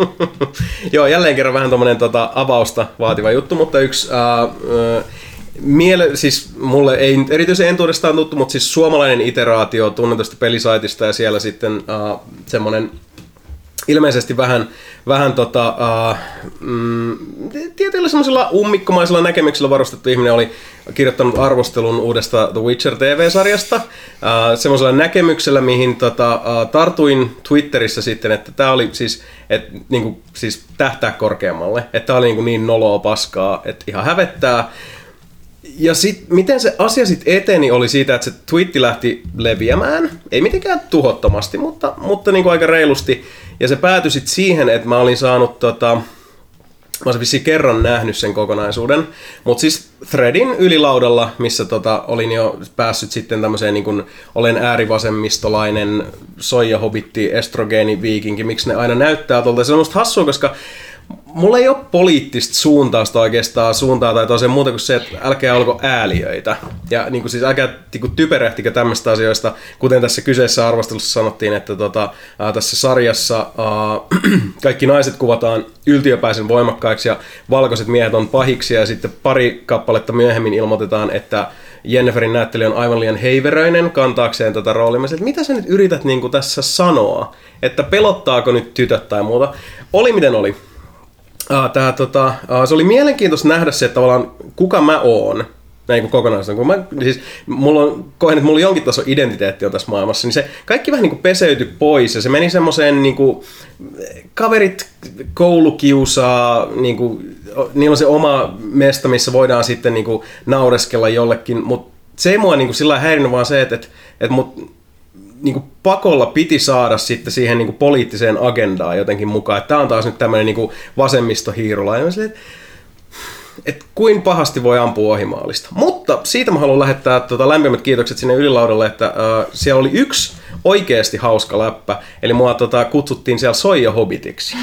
Joo, jälleen kerran vähän tommonen tota, avausta vaativa juttu, mutta yksi ää, ää, Miele, siis mulle ei erityisen entuudestaan tuttu, mutta siis suomalainen iteraatio tunnetusta pelisaitista ja siellä sitten uh, semmoinen ilmeisesti vähän, vähän tota, uh, mm, tietyllä semmoisella ummikkomaisella näkemyksellä varustettu ihminen oli kirjoittanut arvostelun uudesta The Witcher TV-sarjasta. Uh, semmoisella näkemyksellä, mihin tota, uh, tartuin Twitterissä sitten, että tämä oli siis, et, niinku, siis tähtää korkeammalle. Että tämä oli niinku niin noloa paskaa, että ihan hävettää. Ja sit, miten se asia sitten eteni oli siitä, että se twitti lähti leviämään. Ei mitenkään tuhottomasti, mutta, mutta niin kuin aika reilusti. Ja se päätyi sitten siihen, että mä olin saanut tota, Mä olisin vissiin kerran nähnyt sen kokonaisuuden. Mutta siis Threadin ylilaudalla, missä tota, olin jo päässyt sitten tämmöiseen niin kun olen äärivasemmistolainen soijahobitti, estrogeeni, viikinki, miksi ne aina näyttää tuolta. Se on musta hassua, koska mulla ei ole poliittista suuntausta oikeastaan suuntaa tai tosiaan muuta kuin se, että älkää olko ääliöitä. Ja niin kuin siis älkää niin kuin typerehtikö tämmöistä asioista, kuten tässä kyseessä arvostelussa sanottiin, että tota, ää, tässä sarjassa ää, kaikki naiset kuvataan yltiöpäisen voimakkaiksi ja valkoiset miehet on pahiksi ja sitten pari kappaletta myöhemmin ilmoitetaan, että Jenniferin näyttelijä on aivan liian heiveröinen kantaakseen tätä roolia. Mä mitä sä nyt yrität niin kuin tässä sanoa? Että pelottaako nyt tytöt tai muuta? Oli miten oli. Tää, tota, se oli mielenkiintoista nähdä se, että tavallaan kuka mä oon näin kuin kokonaisuudessaan. Kun mä, siis, mulla on, koen, että mulla jonkin taso identiteetti on tässä maailmassa, niin se kaikki vähän niin kuin peseytyi pois ja se meni semmoiseen niin kuin, kaverit koulukiusaa, niin kuin, niillä on se oma mesta, missä voidaan sitten niin kuin, naureskella jollekin, mutta se ei mua niin kuin, sillä häirinyt, vaan se, että, että, että mut, niin kuin pakolla piti saada sitten siihen niin kuin poliittiseen agendaan jotenkin mukaan. Tämä on taas nyt tämmöinen niin vasemmistohiirula. Ja silleen, että että kuin pahasti voi ampua ohimaalista. Mutta siitä mä haluan lähettää tota lämpimät kiitokset sinne ylilaudalle, että äh, siellä oli yksi oikeasti hauska läppä, eli mua tota, kutsuttiin siellä Soija Hobbitiksi.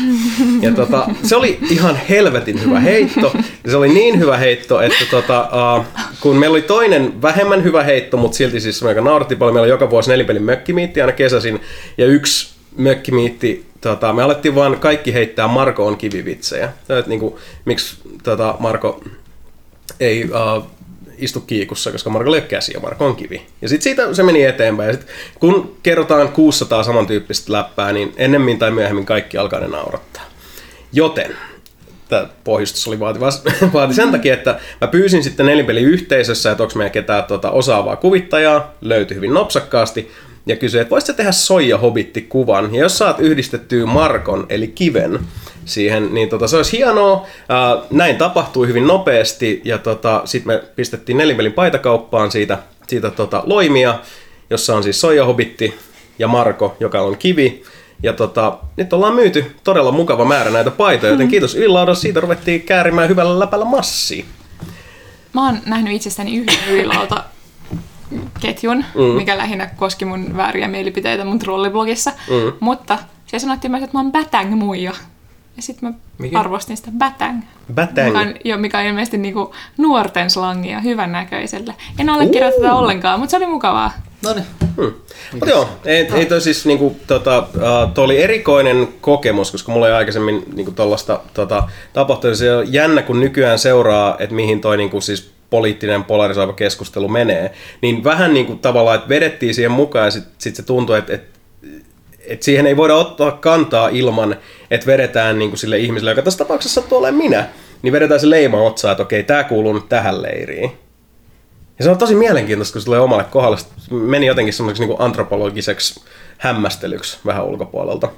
Ja tota, se oli ihan helvetin hyvä heitto, se oli niin hyvä heitto, että tota, uh, kun meillä oli toinen vähemmän hyvä heitto, mutta silti siis aika nauratti paljon, meillä oli joka vuosi nelipelin mökkimiitti aina kesäsin, ja yksi mökkimiitti tota, me alettiin vaan kaikki heittää Marko on kivivitsejä. Niin kuin, miksi tota, Marko ei uh, istu kiikussa, koska Marko ei ole käsi ja Marko on kivi. Ja sitten siitä se meni eteenpäin. Ja sit, kun kerrotaan 600 samantyyppistä läppää, niin ennemmin tai myöhemmin kaikki alkaa ne naurattaa. Joten tämä pohjustus oli vaativa, vaati sen takia, että mä pyysin sitten nelinpeliyhteisössä, että onko meidän ketään tuota, osaavaa kuvittajaa, löytyi hyvin nopsakkaasti, ja kysyi, että voisitko tehdä soija hobitti kuvan ja jos saat yhdistettyä Markon, eli kiven, siihen, niin tota, se olisi hienoa. Ää, näin tapahtui hyvin nopeasti ja tota, sitten me pistettiin nelinvelin paitakauppaan siitä, siitä tota, loimia, jossa on siis soija hobitti ja Marko, joka on kivi. Ja tota, nyt ollaan myyty todella mukava määrä näitä paitoja, joten kiitos Ylilaudan, siitä ruvettiin käärimään hyvällä läpällä massia.
Mä oon nähnyt itsestäni yhden ylilauta ketjun, mm. mikä lähinnä koski mun vääriä mielipiteitä mun trolliblogissa. Mm. Mutta se sanottiin myös, että mä oon batang muija. Ja sitten mä mikä? arvostin sitä batang.
Batang?
Mikä on, jo, mikä on ilmeisesti niinku nuorten slangia hyvän näköiselle. En ole tätä ollenkaan, mutta se oli mukavaa.
No niin.
Hmm. Mutta joo, ei, ei toi siis niinku, tota, uh, toi oli erikoinen kokemus, koska mulla ei aikaisemmin niinku tollasta tota, tapahtunut. Se on jännä, kun nykyään seuraa, että mihin toi niinku, siis poliittinen polarisoiva keskustelu menee, niin vähän niin kuin tavallaan, että vedettiin siihen mukaan ja sitten sit se tuntui, että, että että siihen ei voida ottaa kantaa ilman, että vedetään niin kuin sille ihmiselle, joka tässä tapauksessa sattuu olemaan minä, niin vedetään se leima otsaa, että okei, tämä kuuluu nyt tähän leiriin. Ja se on tosi mielenkiintoista, kun se tulee omalle kohdalle. Meni jotenkin semmoiseksi niin antropologiseksi hämmästelyksi vähän ulkopuolelta.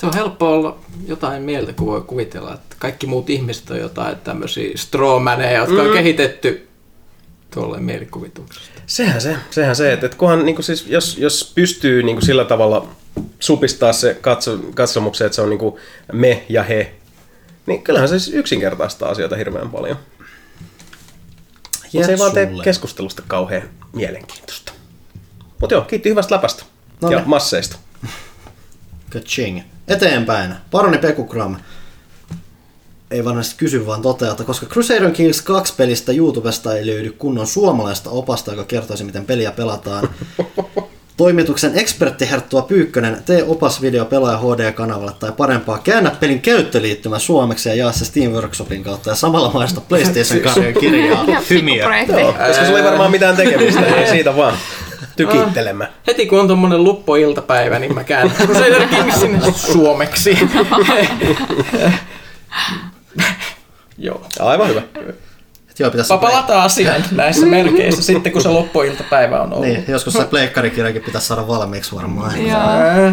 Se on helppo olla jotain mieltä, kun voi kuvitella, että kaikki muut ihmiset on jotain tämmöisiä strawmaneja, jotka mm. on kehitetty tuolle mielikuvituksesta.
Sehän se, sehän se että, että kunhan, niin kuin siis, jos, jos pystyy niin kuin sillä tavalla supistaa se katso, katsomukseen, että se on niin kuin me ja he, niin kyllähän se siis yksinkertaistaa asioita hirveän paljon. Ja se ei vaan tee keskustelusta kauhean mielenkiintoista. Mutta joo, kiitti hyvästä läpästä no ja masseista.
Kaching. Eteenpäin. Paroni Pekukram ei varsinaisesti kysy, vaan toteaa, että koska Crusader Kings 2 pelistä YouTubesta ei löydy kunnon suomalaista opasta, joka kertoisi, miten peliä pelataan, Toimituksen ekspertti Herttua Pyykkönen, tee opas video pelaaja HD-kanavalle tai parempaa. Käännä pelin käyttöliittymä suomeksi ja jaa se Steam Workshopin kautta ja samalla maista PlayStation Karjan kirjaa
Ihan
hymiä.
Joo, koska sulla ei varmaan mitään tekemistä, niin siitä vaan tykittelemään.
Heti kun on tommonen luppoiltapäivä, niin mä käännän Crusader Kingsin suomeksi. Joo.
Aivan hyvä.
Et Joo, pitäisi
Palataan asiaan näissä merkeissä sitten, kun se loppuiltapäivä on ollut.
Niin, joskus se pleikkarikirjakin pitäisi saada valmiiksi varmaan.
Joo,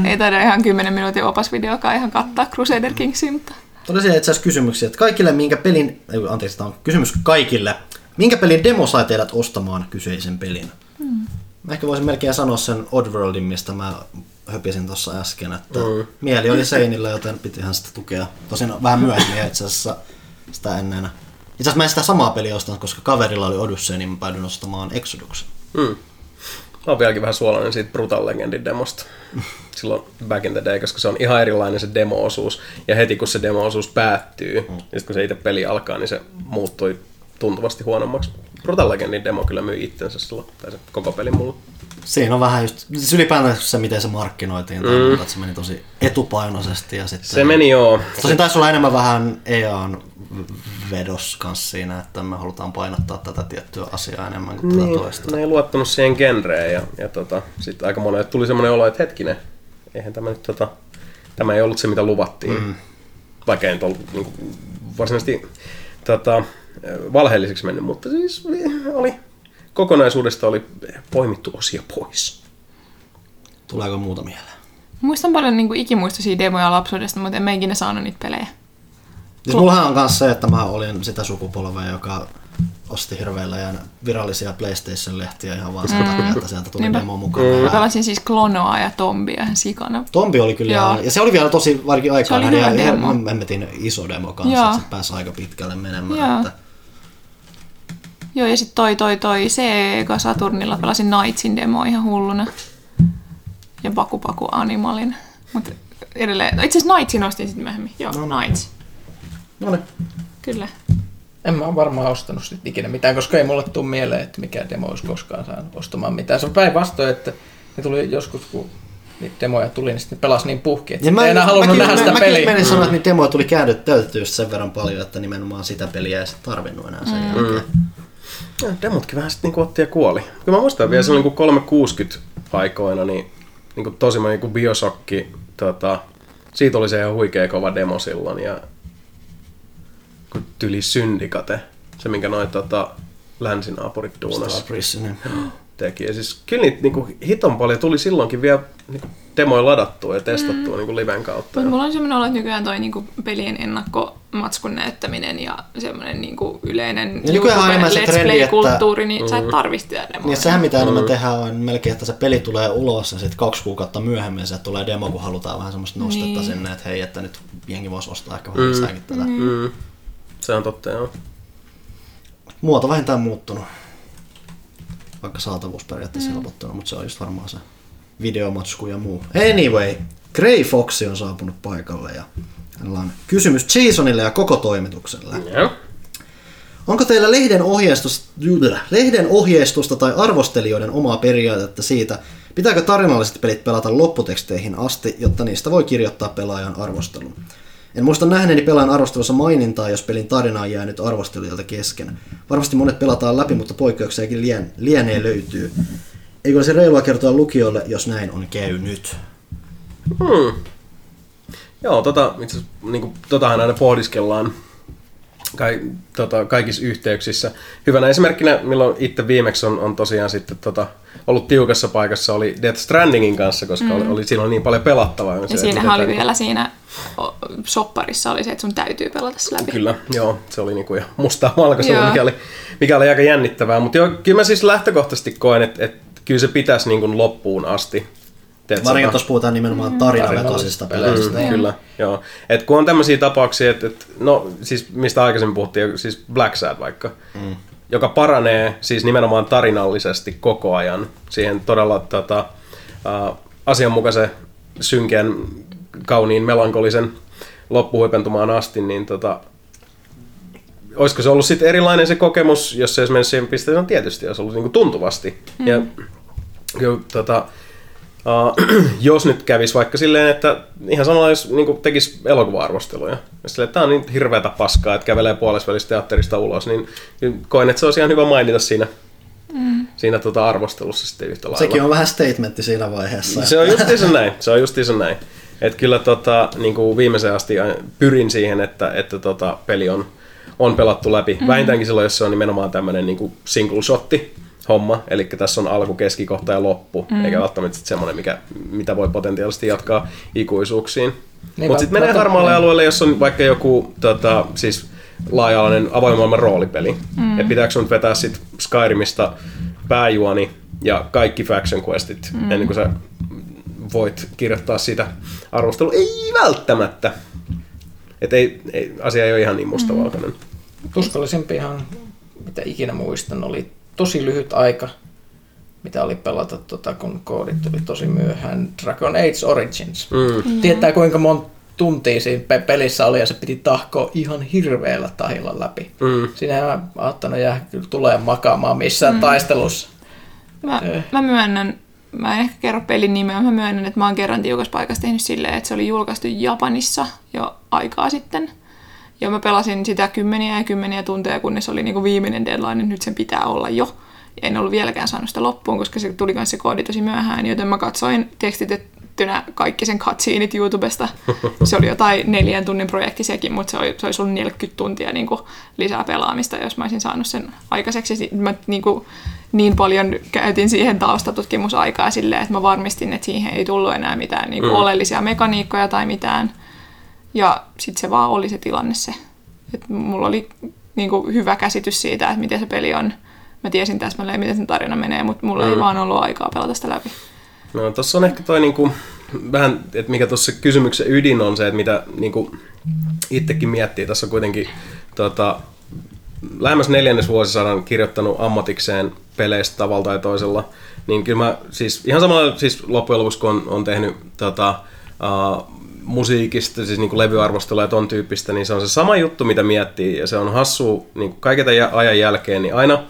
ei taida ihan 10 minuutin opasvideokaan ihan kattaa Crusader Kingsia, mutta
siellä itse asiassa kysymyksiä, että kaikille minkä pelin, ei, anteeksi, tämä on kysymys kaikille. Minkä pelin demo sai teidät ostamaan kyseisen pelin? Hmm. Mä ehkä voisin melkein sanoa sen Oddworldin, mistä mä höpisin tuossa äsken, että mm. mieli oli seinillä, joten pitihän sitä tukea. Tosin vähän myöhemmin itse asiassa sitä ennen. Itse asiassa mä en sitä samaa peliä ostanut, koska kaverilla oli Odyssey, niin mä päädyin ostamaan Exoduksen.
Mm. Mä oon vieläkin vähän suolainen siitä Brutal Legendin demosta. Silloin back in the day, koska se on ihan erilainen se demo-osuus. Ja heti kun se demo-osuus päättyy, mm. ja sitten kun se itse peli alkaa, niin se muuttui tuntuvasti huonommaksi. Brutal Legendin demo kyllä myi itsensä silloin, tai se koko peli mulla.
Siinä on vähän just, siis ylipäätään se, miten se markkinoitiin, tai muuta, että se meni tosi etupainoisesti. Ja sitten,
Se meni joo.
Tosin taisi olla enemmän vähän EAN vedos kanssa siinä, että me halutaan painottaa tätä tiettyä asiaa enemmän kuin tätä toista.
Ne ei luottanut siihen genreen ja, ja tota, sitten aika monelle tuli semmoinen olo, että hetkinen, eihän tämä nyt tota, tämä ei ollut se mitä luvattiin. Mm. Vaikka ei nyt ollut niin kuin, varsinaisesti tota, valheelliseksi mennyt, mutta siis oli, kokonaisuudesta oli poimittu osia pois.
Tuleeko muuta mieleen?
muistan paljon niin ikimuistoisia demoja lapsuudesta, mutta en mä ikinä saanut niitä pelejä.
Siis mullahan on myös se, että mä olin sitä sukupolvea, joka osti hirveillä ja virallisia PlayStation-lehtiä ihan vaan sen takia, että sieltä tuli
Niinpä.
demo mukaan.
Mä
Mm.
pelasin siis Klonoa ja Tombia ihan sikana.
Tombi oli kyllä,
Joo.
ihan, ja se oli vielä tosi varsinkin aikaan,
oli hyvä
ja ihan hemmetin iso demo kanssa,
Joo.
että se pääsi aika pitkälle menemään.
Joo.
Että,
Joo, ja sitten toi, toi, toi Sega Saturnilla pelasin Knightsin demo ihan hulluna. Ja Baku Baku Animalin. Mutta edelleen, no itse asiassa Knightsin ostin sitten myöhemmin. Joo, no, Knights.
no niin.
Kyllä.
En mä ole varmaan ostanut sit ikinä mitään, koska ei mulle tule mieleen, että mikä demo olisi koskaan saanut ostamaan mitään. Se on päinvastoin, että ne tuli joskus, kun niitä demoja tuli, niin sitten ne pelasi niin puhki, että mä, ei enää halunnut
mäkin-
nähdä sitä
mäkin
peliä.
menin sanoa, että niitä demoja tuli käytetty täytetty just sen verran paljon, että nimenomaan sitä peliä ei sit tarvinnut enää sen jälkeen.
Ja, demotkin vähän sitten niinku otti ja kuoli. Kyllä mä muistan vielä silloin niin 360 aikoina, niin, niin kuin tosi niin kuin Biosokki, tota, siitä oli se ihan huikea kova demo silloin. Ja kun tyli Syndicate, se minkä noin tota, länsinaapurit duunas
Star Prison, niin.
teki. Ja siis kyllä niitä niin kuin, hiton paljon tuli silloinkin vielä niin kuin, demoja ladattua ja testattua mm. niin kuin liven kautta.
Mutta mulla on semmoinen olo, että nykyään toi niinku pelien ennakkomatskun näyttäminen ja semmoinen niinku yleinen
Ja nykyään enemmän se
Let's
trendi,
Play-kulttuuri, niin sä et tarvitse sitä demoa.
Niin ja sehän mitä enemmän tehdään on melkein, että se peli tulee ulos ja sitten kaksi kuukautta myöhemmin se tulee demo, kun halutaan vähän semmoista nostetta
Niin.
sinne, että hei, että nyt jengi voisi ostaa ehkä vähän lisääkin tätä.
Mm. Se on totta, joo.
Muoto vähintään muuttunut. Vaikka saatavuus periaatteessa helpottunut, mutta se on just varmaan se videomatsku ja muu. Anyway, Grey Foxi on saapunut paikalle ja hänellä on kysymys Jasonille ja koko toimitukselle.
Joo.
Onko teillä lehden ohjeistusta, lehden ohjeistusta tai arvostelijoiden omaa periaatetta siitä, pitääkö tarinalliset pelit pelata lopputeksteihin asti, jotta niistä voi kirjoittaa pelaajan arvostelun? En muista nähneeni pelaajan arvostelussa mainintaa, jos pelin tarina on jäänyt arvostelijoilta kesken. Varmasti monet pelataan läpi, mutta poikkeuksiakin lien, lienee löytyy. Eikö olisi reilua kertoa lukijoille, jos näin on käynyt?
Hmm. Joo, tota, itse asiassa, niin kuin, totahan aina pohdiskellaan kai, tota, kaikissa yhteyksissä. Hyvänä esimerkkinä, milloin itse viimeksi on, on tosiaan sitten tota, ollut tiukassa paikassa, oli Death Strandingin kanssa, koska mm. oli, oli, siinä oli niin paljon pelattavaa.
Ja siinähän oli vielä siinä sopparissa oli se, että sun täytyy pelata se läpi.
Kyllä, joo, se oli niinku mustaa valkoisella, mikä oli, mikä oli aika jännittävää. Mutta joo, kyllä mä siis lähtökohtaisesti koen, että, että kyllä se pitäisi niinku loppuun asti. Teet
Varsinkin tuossa puhutaan nimenomaan tarinavetoisista peleistä.
Mm, kyllä, joo. Et kun on tämmöisiä tapauksia, että et, no siis mistä aikaisemmin puhuttiin, siis Black Sad vaikka, mm. joka paranee siis nimenomaan tarinallisesti koko ajan siihen todella tota, uh, asianmukaisen, synkeän, kauniin, melankolisen loppuhuipentumaan asti, niin tota, olisiko se ollut sitten erilainen se kokemus, jos se esimerkiksi siihen pisteeseen on tietysti, jos ollut niinku tuntuvasti. Mm. Ja kyllä, tota, Uh, jos nyt kävisi vaikka silleen, että ihan samalla jos niin tekisi elokuva-arvosteluja, ja silleen, että tämä on niin hirveätä paskaa, että kävelee puolesvälissä teatterista ulos, niin koen, että se olisi ihan hyvä mainita siinä, mm. siinä tota arvostelussa sitten yhtä lailla.
Sekin on vähän statementti siinä vaiheessa.
Se on justiinsa näin, se on justiinsa näin. Että kyllä tota, niin kuin viimeiseen asti pyrin siihen, että, että tota, peli on, on pelattu läpi. Mm. Vähintäänkin silloin, jos se on nimenomaan tämmöinen niin single shotti, homma, eli tässä on alku, keskikohta ja loppu, mm. eikä välttämättä sit semmoinen, mikä, mitä voi potentiaalisesti jatkaa ikuisuuksiin. Niin, Mutta sitten menee harmaalle niin. alueelle, jos on vaikka joku tota, siis laaja-alainen avoimaailman roolipeli. Mm. Et pitääkö sun vetää sit Skyrimista pääjuoni ja kaikki faction questit mm. ennen kuin sä voit kirjoittaa sitä arvostelua? Ei välttämättä. Et ei, ei, asia ei ole ihan niin mustavalkoinen. Mm.
Tuskallisempihan, mitä ikinä muistan, oli tosi lyhyt aika, mitä oli pelata, tota, kun koodit tuli tosi myöhään. Dragon Age Origins. Mm. Tietää kuinka monta tuntia siinä pelissä oli ja se piti tahkoa ihan hirveällä tahilla läpi. Mm. Siinä ei ajattanut jää kyllä tulee makaamaan missään mm. taistelussa.
Mä, mä myönnän, mä en ehkä kerro pelin nimeä, mä myönnän, että mä oon kerran tiukassa paikassa tehnyt silleen, että se oli julkaistu Japanissa jo aikaa sitten. Ja mä pelasin sitä kymmeniä ja kymmeniä tunteja, kunnes oli niin kuin viimeinen deadline, että nyt sen pitää olla jo. En ollut vieläkään saanut sitä loppuun, koska se tuli myös se koodi tosi myöhään, joten mä katsoin tekstitettynä kaikki sen cutsceneit YouTubesta. Se oli jotain neljän tunnin projekti sekin, mutta se, oli, se olisi ollut 40 tuntia niin kuin lisää pelaamista, jos mä olisin saanut sen aikaiseksi. Mä niin, kuin, niin paljon käytin siihen taustatutkimusaikaa silleen, että mä varmistin, että siihen ei tullut enää mitään niin kuin mm. oleellisia mekaniikkoja tai mitään – ja sitten se vaan oli se tilanne se. Et mulla oli niin kuin, hyvä käsitys siitä, että miten se peli on. Mä tiesin täsmälleen, miten sen tarina menee, mutta mulla mm. ei vaan ollut aikaa pelata sitä läpi.
No tuossa on ehkä toi niinku, vähän, että mikä tuossa kysymyksen ydin on se, että mitä niinku, itsekin miettii. Tässä on kuitenkin tota, lähemmäs neljännes vuosisadan kirjoittanut ammatikseen peleistä tavalla tai toisella. Niin kyllä mä siis ihan samalla siis loppujen lopuksi, kun on, on tehnyt tota, uh, musiikista, siis niin levyarvostelua ja ton tyyppistä, niin se on se sama juttu, mitä miettii. Ja se on hassu niin kaiken ajan jälkeen, niin aina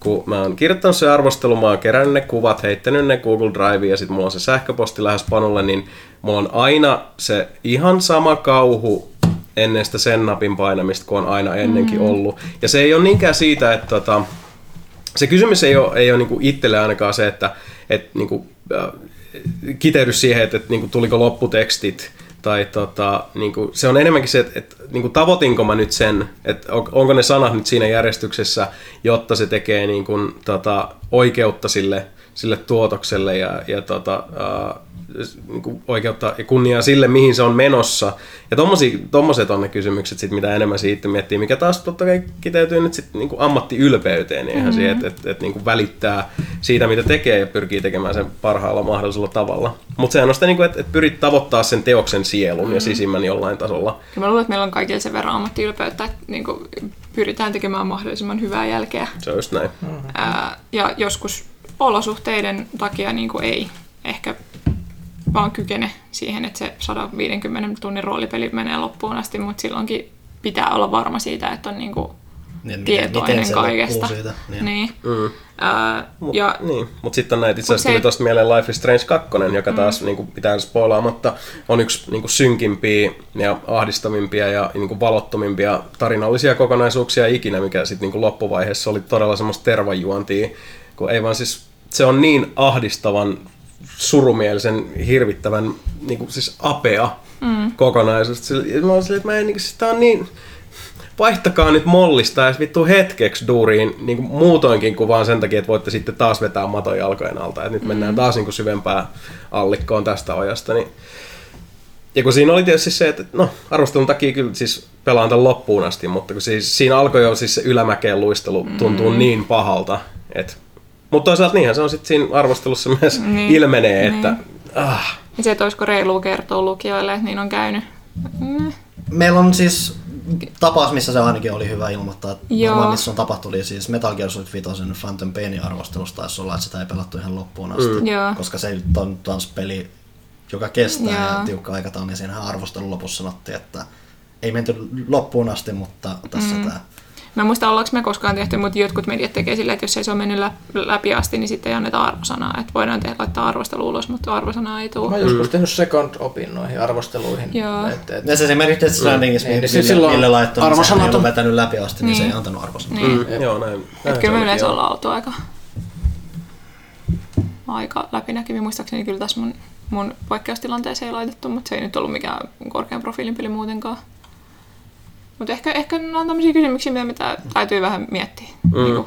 kun mä oon kirjoittanut se arvostelu, mä oon kerännyt ne kuvat, heittänyt ne Google Driveen ja sitten mulla on se sähköposti lähes panulle, niin mulla on aina se ihan sama kauhu ennen sitä sen napin painamista, kun on aina ennenkin mm. ollut. Ja se ei ole niinkään siitä, että tota, se kysymys ei ole, ei ole niin itselle ainakaan se, että et, niin kuin, äh, kiteydy siihen, että, että niin kuin, tuliko lopputekstit tai tota, niin kuin, se on enemmänkin se, että, että niin kuin, tavoitinko mä nyt sen, että on, onko ne sanat nyt siinä järjestyksessä, jotta se tekee niin kuin, tota, oikeutta sille, sille tuotokselle ja, ja tota, niin oikeutta ja kunniaa sille, mihin se on menossa. Ja tommoset on ne kysymykset, sit, mitä enemmän siitä miettii, mikä taas totta kai kiteytyy nyt sit, niin kuin ammattiylpeyteen, niin mm-hmm. siihen, että et, et, niin välittää siitä, mitä tekee ja pyrkii tekemään sen parhaalla mahdollisella tavalla. Mutta sehän on sitä, niin että, että pyrit tavoittaa sen teoksen sielun mm-hmm. ja sisimmän jollain tasolla.
Kyllä mä luulen, että meillä on kaikille sen verran ammattiylpeyttä, että niin kuin pyritään tekemään mahdollisimman hyvää jälkeä.
Se on just näin.
Mm-hmm. Ää, ja joskus olosuhteiden takia niin kuin ei ehkä vaan kykene siihen, että se 150 tunnin roolipeli menee loppuun asti, mutta silloinkin pitää olla varma siitä, että on niinku niin, tietoinen miten kaikesta. Siitä, niin. niin. Mm. Ää,
mut, ja, niin. Mut sitten on näitä, itse asiassa tuli tuosta mieleen Life is Strange 2, joka mm. taas niin kuin pitää spoilaamatta, on yksi niin kuin synkimpiä ja ahdistavimpia ja niin kuin valottomimpia tarinallisia kokonaisuuksia ikinä, mikä sitten niin kuin loppuvaiheessa oli todella semmoista tervajuontia, kun ei vaan siis se on niin ahdistavan surumielisen, hirvittävän niin kuin siis apea mm. kokonaisuus. Mä oon silleen, että mä en, niin sitä on niin, vaihtakaa nyt mollista ja vittu hetkeksi duuriin niin kuin muutoinkin kuin vaan sen takia, että voitte sitten taas vetää maton jalkojen alta. Et nyt mm. mennään taas niin kuin syvempään allikkoon tästä ojasta. Niin... Ja kun siinä oli tietysti se, että no arvostelun takia kyllä siis pelaan tämän loppuun asti, mutta kun siis, siinä alkoi jo siis se ylämäkeen luistelu tuntuu mm. niin pahalta, että mutta toisaalta niinhän se on sitten siinä arvostelussa myös niin, ilmenee, niin. että... Ah.
Ja se, että olisiko reilu kertoa lukijoille, että niin on käynyt.
Mm. Meillä on siis tapaus, missä se ainakin oli hyvä ilmoittaa. Varmaan missä on tapahtunut, niin siis Metal Gear Solid 5 Phantom Painin arvostelusta taisi olla, että sitä ei pelattu ihan loppuun asti. Mm. Koska se on taas peli, joka kestää Joo. ja tiukka aikataulu, niin siinähän arvostelun lopussa sanottiin, että ei menty loppuun asti, mutta tässä mm. tämä
Mä en muista, ollaanko me koskaan tehty, mutta jotkut mediat tekee sillä, että jos ei se ole mennyt lä- läpi asti, niin sitten ei anneta arvosanaa. Että voidaan tehdä, laittaa arvostelu ulos, mutta arvosanaa ei
Mä oon
tule.
joskus tehnyt second opin noihin arvosteluihin.
Joo.
Et, et,
Ja se esimerkiksi Death Strandingissa,
Niin,
mm.
niin se
Ville,
silloin
niin sehän ei
arvosanat on-
vetänyt läpi asti, niin, se
Niin.
ei antanut arvosanaa.
Niin.
Mm, joo, näin. näin
Että
se
kyllä me yleensä
on.
ollaan oltu aika, aika läpinäkyviä. Muistaakseni kyllä tässä mun, mun poikkeustilanteeseen ei laitettu, mutta se ei nyt ollut mikään korkean profiilin peli muutenkaan. Mutta ehkä, ehkä nämä on tämmöisiä kysymyksiä, mitä, täytyy vähän miettiä. Mm. Niin kuin,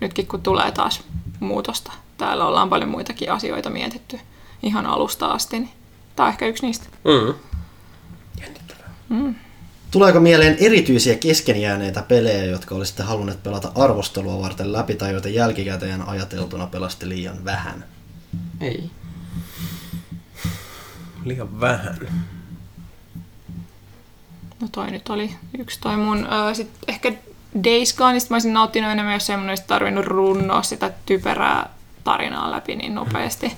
nytkin kun tulee taas muutosta. Täällä ollaan paljon muitakin asioita mietitty ihan alusta asti. Niin tämä on ehkä yksi niistä.
Mm.
Tuleeko mieleen erityisiä keskenjääneitä pelejä, jotka olisitte halunneet pelata arvostelua varten läpi tai joita jälkikäteen ajateltuna pelasti liian vähän?
ei.
Liian vähän.
No toi nyt oli yksi toi mun. Öö, sit ehkä Days Goneista mä olisin nauttinut enemmän, jos mun olisi tarvinnut runnoa sitä typerää tarinaa läpi niin nopeasti.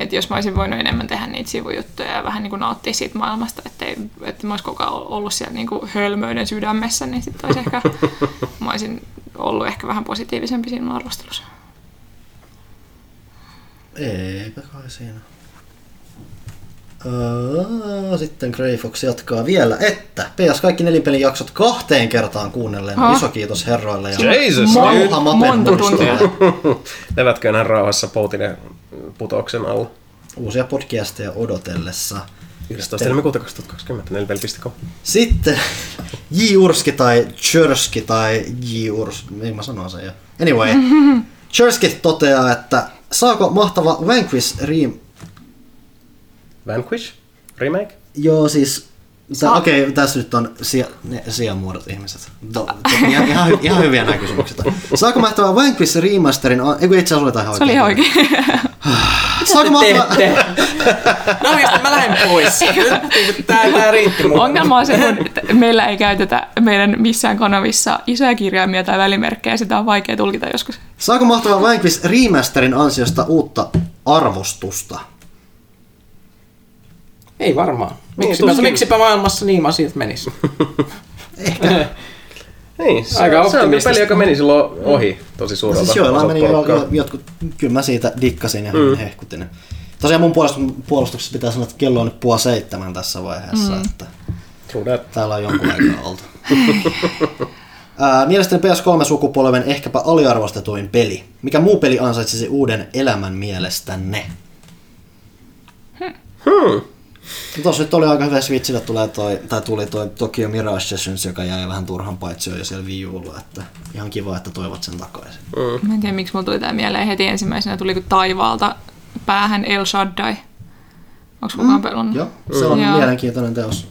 Et jos mä olisin voinut enemmän tehdä niitä sivujuttuja ja vähän niin kuin nauttia siitä maailmasta, ettei, että mä olisin koko ajan ollut siellä niin kuin hölmöiden sydämessä, niin sitten olisi ehkä, mä olisin ollut ehkä vähän positiivisempi siinä arvostelussa.
Eipä kai siinä. Öö, sitten Grey Fox jatkaa vielä, että PS kaikki nelinpelin jaksot kahteen kertaan kuunnelleen.
Ha?
Iso kiitos herroille. Ja
Jesus,
Mauha
monta tuntia.
enää rauhassa Poutinen putouksen alla?
Uusia podcasteja odotellessa.
11. helmikuuta 2020, nelipeli.com.
Sitten J. Urski tai Churski tai J. Urs, niin mä sanon sen jo. Anyway, Churski toteaa, että saako mahtava Vanquish Ream...
Vanquish? Remake?
Joo, siis...
Saa-
Okei, okay, tässä nyt on sia, ne, sijamuodot ihmiset. To, to, ihan, ihan, hy- ihan, hyviä nämä kysymykset. Saako mahtava Vanquish Remasterin... a- Ei kun itse asiassa oli jotain
Se oli ihan oikein.
Saako mahtava...
Teette. No oikeasti mä lähden pois. Nyt Tää, tää riitti mun.
Ongelma on se, kun että meillä ei käytetä meidän missään kanavissa isoja kirjaimia tai välimerkkejä, sitä on vaikea tulkita joskus.
Saako mahtava Vanquish Remasterin ansiosta uutta arvostusta?
Ei varmaan.
Niin,
Miksipä, maailmassa niin asiat menis?
Niin, se,
Aika
se on peli, joka meni silloin ohi tosi
No
suurelta
siis joillain meni jo, jotkut, kyllä mä siitä dikkasin ja mm. hehkutin. Tosiaan mun puolust- puolustuksessa pitää sanoa, että kello on nyt puoli seitsemän tässä vaiheessa, mm. että täällä on jonkun aikaa oltu. Ää, mielestäni PS3-sukupolven ehkäpä aliarvostetuin peli. Mikä muu peli ansaitsisi uuden elämän mielestänne?
Hmm.
Tuossa nyt oli aika hyvä Switchille tulee toi, tai tuli toi Tokyo Mirage Sessions, joka jäi vähän turhan paitsi jo siellä Wii Ulla, että ihan kiva, että toivat sen takaisin.
Mä en tiedä, miksi mulla tuli tää mieleen heti ensimmäisenä, tuli kun taivaalta päähän El Shaddai. Onko kukaan pelannut?
Joo, se on
Joo.
mielenkiintoinen teos.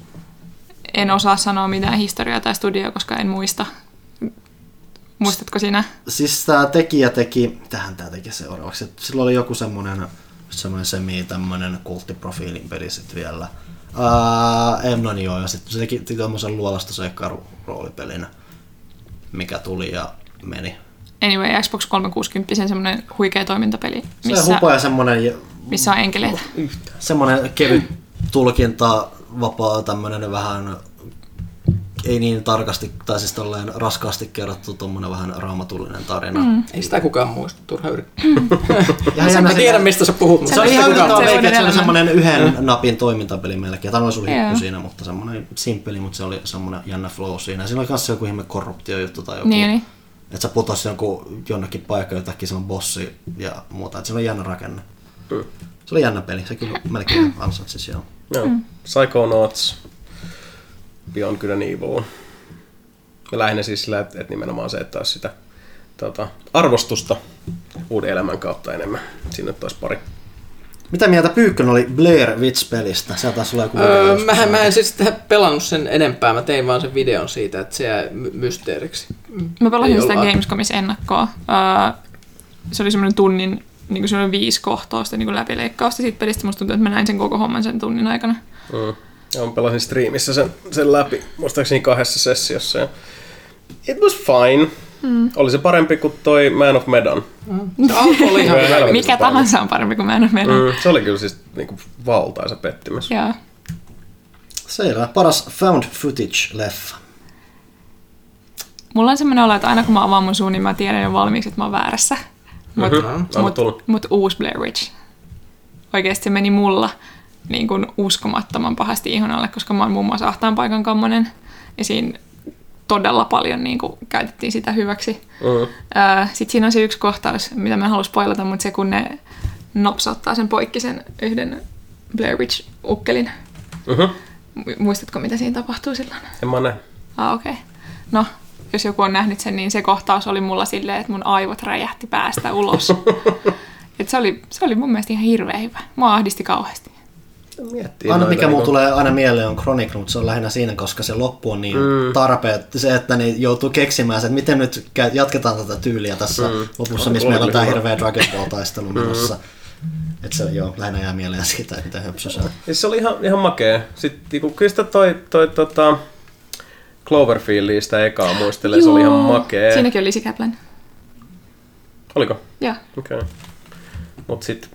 En osaa sanoa mitään historiaa tai studioa, koska en muista. Muistatko sinä?
Siis tämä tekijä teki, tähän tämä teki seuraavaksi, sillä oli joku semmoinen semmoinen semi tämmönen kulttiprofiilin peli sit vielä. Ää, en no niin joo, ja sitten se teki, teki tommosen luolasta seikkailu roolipelin, mikä tuli ja meni.
Anyway, Xbox 360 semmoinen huikea toimintapeli,
Se
missä,
hupa ja semmonen,
missä on enkeleitä.
semmonen kevyt tulkinta, vapaa tämmönen vähän ei niin tarkasti, tai siis tolleen raskaasti kerrottu tommonen vähän raamatullinen tarina. Mm.
Ei sitä kukaan muista, turha yrittää.
Ja
Mä tiedän, mistä sä puhut, mutta
Se oli
Sellaista
ihan
kukaan-
meikä, että se oli semmoinen yhden napin toimintapeli melkein. Olisi ollut
Joo.
hippu siinä, mutta semmoinen simppeli, mutta se oli semmoinen jännä flow siinä. Ja siinä oli myös joku ihme korruptiojuttu tai joku.
Niin, niin.
Että sä putosi jonkun jonnekin paikkaan jotakin se on bossi ja muuta. Että se oli jännä rakenne. Se oli jännä peli. Se kyllä melkein ansaitsisi joo.
Joo. Psychonauts. Beyond Good and Evil. Ja lähinnä siis sillä, että, että nimenomaan se, että olisi sitä tota, arvostusta uuden elämän kautta enemmän. Siinä nyt olisi pari.
Mitä mieltä Pyykkön oli Blair Witch-pelistä? Sieltä taisi olla joku
Öö, mähän, mä en siis sitä pelannut sen enempää, mä tein vaan sen videon siitä, että se jäi my- mysteeriksi.
Mä pelasin sitä Gamescomissa ennakkoa. Öö, se oli semmoinen tunnin, niin kuin semmoinen viisi kohtausta niin kuin läpileikkausta siitä pelistä. Musta tuntuu, että mä näin sen koko homman sen tunnin aikana.
Mm. Ja mä pelasin striimissä sen, sen läpi, muistaakseni kahdessa sessiossa. Ja it was fine. Mm. Oli se parempi kuin toi Man of Medan.
Alku oli ihan
hyvä.
Mikä tahansa on parempi kuin mä en ole meidän. Mm.
Mm. Se oli kyllä siis niinku valtaisa pettymys.
Joo.
Selvä. Paras found footage-leffa.
mulla on semmoinen olo, että aina kun mä avaan mun suun, niin mä tiedän jo valmiiksi, että mä oon väärässä. Mutta
Mhm. Anna
mut,
tulla.
mut uusi Blair Witch. Oikeasti se meni mulla niin kuin uskomattoman pahasti ihon alle, koska mä oon muun muassa ahtaan paikan kammonen. Ja siinä todella paljon niin kuin, käytettiin sitä hyväksi.
Mm.
Sitten siinä on se yksi kohtaus, mitä mä en halua spoilata, mutta se kun ne nopsauttaa sen poikki sen yhden Blair Witch-ukkelin.
Mhm.
Mu- Muistatko, mitä siinä tapahtuu silloin?
En mä näe.
Ah, okei. Okay. No, jos joku on nähnyt sen, niin se kohtaus oli mulla silleen, että mun aivot räjähti päästä ulos. Et se, oli, se oli mun mielestä ihan hirveän hyvä. Mua ahdisti kauheasti.
Miettii
Aina mikä mulla
niinku-
tulee aina mieleen on Chronicle, mutta se on lähinnä siinä, koska se loppu on niin mm. tarpeet, se, että ne joutuu keksimään se, että miten nyt jatketaan tätä tyyliä tässä mm. lopussa, missä meillä on tämä hirveä Dragon Ball-taistelu menossa. Että se joo, lähinnä jää mieleen siitä, että mitä höpsö se on.
Se oli ihan, ihan makea. Sitten niinku, kyllä sitä toi, toi tota, Cloverfieldia sitä ekaa muistelee, se oli ihan makea.
Siinäkin oli Kaplan.
Oliko?
Joo.
Okei. Okay. Mut sit...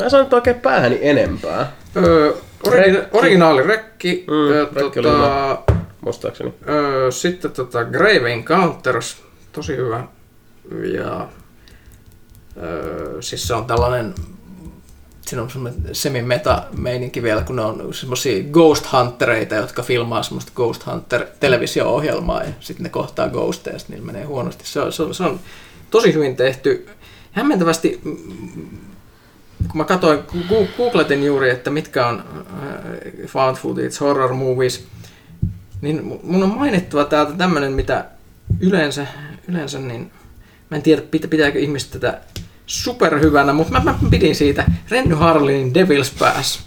Mä en saanut oikein päähäni enempää,
Öö, origi-
Rekki.
originaali rekki.
Mm,
öö,
rekki
tota,
muistaakseni.
öö, sitten tota Grave Encounters, tosi hyvä. Ja öö, siis se on tällainen siinä on semmoinen semi-meta-meininki vielä, kun ne on semmoisia ghost huntereita, jotka filmaa semmoista ghost hunter televisio-ohjelmaa ja sitten ne kohtaa ghosteja ja sitten niillä menee huonosti. Se on, se on, se on tosi hyvin tehty. Hämmentävästi, mm, kun mä katsoin, googletin juuri, että mitkä on äh, found footage horror movies, niin mu- mun on mainittava täältä tämmönen, mitä yleensä, yleensä niin, mä en tiedä pitä- pitääkö ihmiset tätä superhyvänä, mutta mä, mä pidin siitä Renny Harlinin Devil's Pass.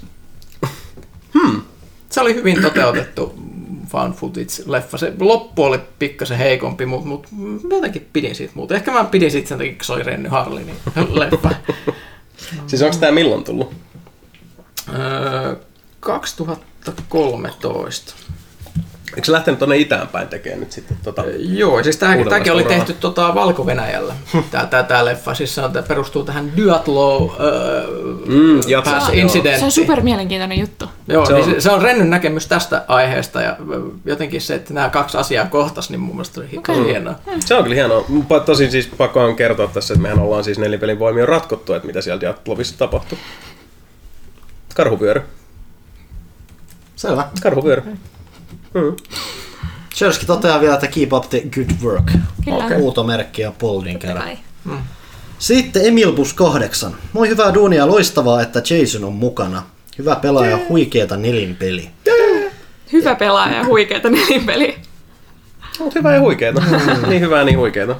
Hmm. Se oli hyvin toteutettu found footage-leffa. Se loppu oli pikkasen heikompi, mutta mut, mä jotenkin pidin siitä muuta. Ehkä mä pidin siitä sen takia, kun se oli Renny Harlinin leffa.
Siis onko tää milloin tullut?
Öö, 2013.
Eikö se lähtenyt tonne itään päin tekemään nyt sitten tota?
Joo, siis
Uudella
tämäkin oli tehty tota, Valko-Venäjällä, tää, tää, tää leffa. Siis se on, tää perustuu tähän Duatlow öö,
Mm, jatkossa,
pass
joo.
incidentti.
Se on super mielenkiintoinen juttu.
Joo,
Se
se,
on-
niin se, se on Rennyn näkemys tästä aiheesta ja jotenkin se, että nämä kaksi asiaa kohtas, niin mun mielestä oli tosi hienoa.
Se on kyllä hienoa. Tosin siis pakko on kertoa tässä, että mehän ollaan siis nelipelin voimia ratkottu, että mitä siellä Diablovissa tapahtui. Karhuvyöry.
Selvä.
Karhuvyöry.
Chersky toteaa vielä, että keep up the good work.
Kyllä.
Okay. Huutomerkki ja Poldin kerran.
kai.
Sitten Emilbus 8. Moi hyvää duunia, loistavaa, että Jason on mukana. Hyvä pelaaja, huikeeta nelinpeli.
Hyvä pelaaja ja huikeeta nelinpeliä.
Mut hyvää ja huikeeta. niin hyvää, niin huikeeta.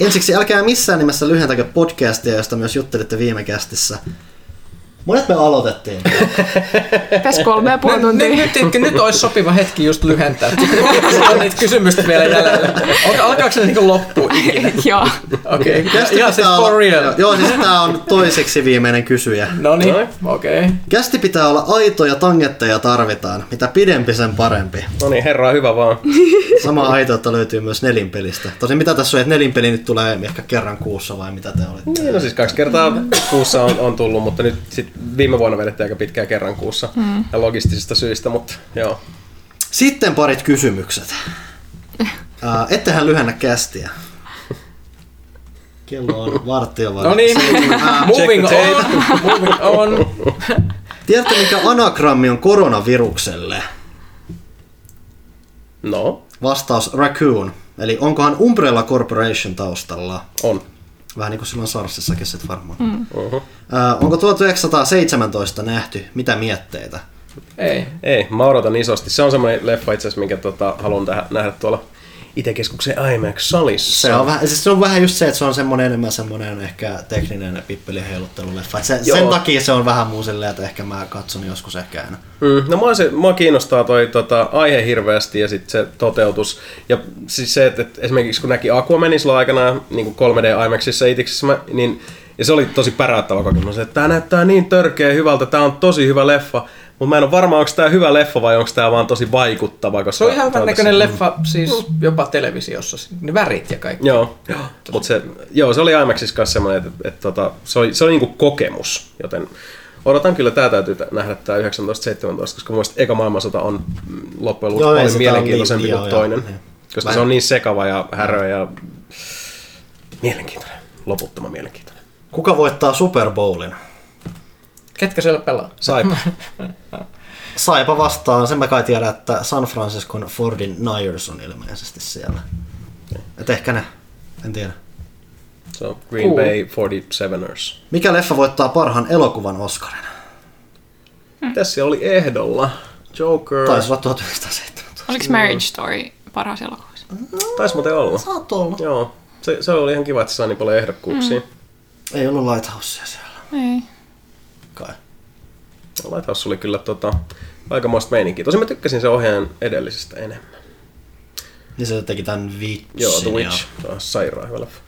Ensiksi älkää missään nimessä lyhentäkö podcastia, josta myös juttelitte viime kästissä. Monet me aloitettiin.
Tässä kolme ja puoli
Nyt,
tuntia.
nyt, nyt, nyt olisi sopiva hetki just lyhentää. Sitten on niitä kysymystä vielä jäljellä. Alka- Alkaako se niinku loppu ikinä?
Joo.
Okei, okay. Ihan siis for real.
Joo, siis tää on toiseksi viimeinen kysyjä.
No niin, okei. Okay.
Kästi pitää olla aito ja tangetteja tarvitaan. Mitä pidempi sen parempi.
No niin, herra, hyvä vaan.
Sama aitoutta löytyy myös nelinpelistä. Tosin mitä tässä on, että nelinpeli nyt tulee ehkä kerran kuussa vai mitä te olitte?
Niin, no siis kaksi kertaa kuussa on, on tullut, mutta nyt sit viime vuonna vedettiin aika pitkään kerran kuussa. Mm. Ja logistisista syistä, mutta joo.
Sitten parit kysymykset. Ää, ettehän lyhennä kästiä. Kello on varttia vai?
No niin, moving on, moving on.
Tiedätkö mikä anagrammi on koronavirukselle?
No,
Vastaus Raccoon. Eli onkohan Umbrella Corporation taustalla?
on.
Vähän niin kuin silloin Sarsissakin sit varmaan. Mm. Ää, onko 1917 nähty? Mitä mietteitä?
Ei.
Ei, mä odotan isosti. Se on semmoinen leffa itse asiassa, minkä tota, haluan tähän, nähdä tuolla IT-keskuksen IMAX-salissa.
Se on, vähän, siis se on vähän just se, että se on semmoinen enemmän semmoinen ehkä tekninen pippeliheilutteluleffa. Et Se,
Joo.
sen takia se on vähän muu silleen, että ehkä mä katson joskus ehkä aina.
Mm, no mua, se, mua kiinnostaa toi tota, aihe hirveästi ja sitten se toteutus. Ja siis se, että, että esimerkiksi kun näki Aquamanin silloin aikanaan niin kuin 3D IMAXissa itiksessä, mä- niin ja se oli tosi päräyttävä kokemus, että tämä näyttää niin törkeä hyvältä, tämä on tosi hyvä leffa, mutta mä en ole varma, onko tämä hyvä leffa vai onko tämä vaan tosi vaikuttava. Koska
Se on ihan hyvän
tässä-
näköinen leffa, siis jopa televisiossa. Ne värit ja kaikki.
Joo, mutta se, joo, se oli IMAXissa kanssa semmoinen, että, että, että tota, se oli, se oli niinku kokemus, joten odotan kyllä, tämä täytyy tä- nähdä tämä 1917, koska mun eka maailmansota on mm, loppujen lopuksi
Joo,
paljon mielenkiintoisempi
on
kuin
niin- joo,
toinen.
joo.
Koska
Vähän.
se on niin sekava ja härö ja mielenkiintoinen. Loputtoman mielenkiintoinen.
Kuka voittaa Super Bowlin?
Ketkä siellä pelaa?
Saipa.
Saipa vastaan, sen mä kai tiedän, että San Franciscon Fordin Niners on ilmeisesti siellä. Et ehkä ne, en tiedä.
Se on Green
Cool.
Bay 47ers.
Mikä leffa voittaa parhaan elokuvan Oscarin?
Tässä siellä oli ehdolla. Joker.
Taisi olla 1917.
Oliko Marriage Story paras elokuvassa?
Taisi muuten olla.
Saat olla.
Joo. Se, se oli ihan kiva, että se sai niin paljon ehdokkuuksia. Mm.
Ei ollut Lighthousea siellä.
Ei.
Kai.
Lighthouse oli kyllä tota, aikamoista meininkiä. Tosin mä tykkäsin se ohjaajan edellisestä enemmän.
Niin se teki tän Witchin.
Joo, The
ja-
Witch. On sairaan hyvä leffa.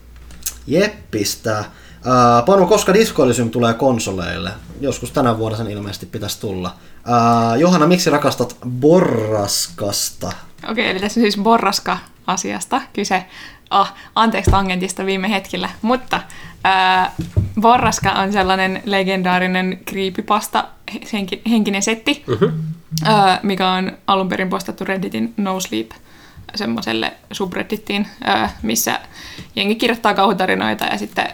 Jeppistä. Uh, Panu, koska Disco Elysium tulee konsoleille? Joskus tänä vuonna sen ilmeisesti pitäisi tulla. Uh, Johanna, miksi rakastat Borraskasta?
Okei, eli tässä on siis Borraska-asiasta kyse. Ah, anteeksi tangentista viime hetkellä. Mutta ää, Borraska on sellainen legendaarinen creepypasta henki, henkinen setti, uh-huh. ää, mikä on alun perin postattu Redditin No Sleep semmoiselle subreddittiin, ää, missä jengi kirjoittaa kauhutarinoita ja sitten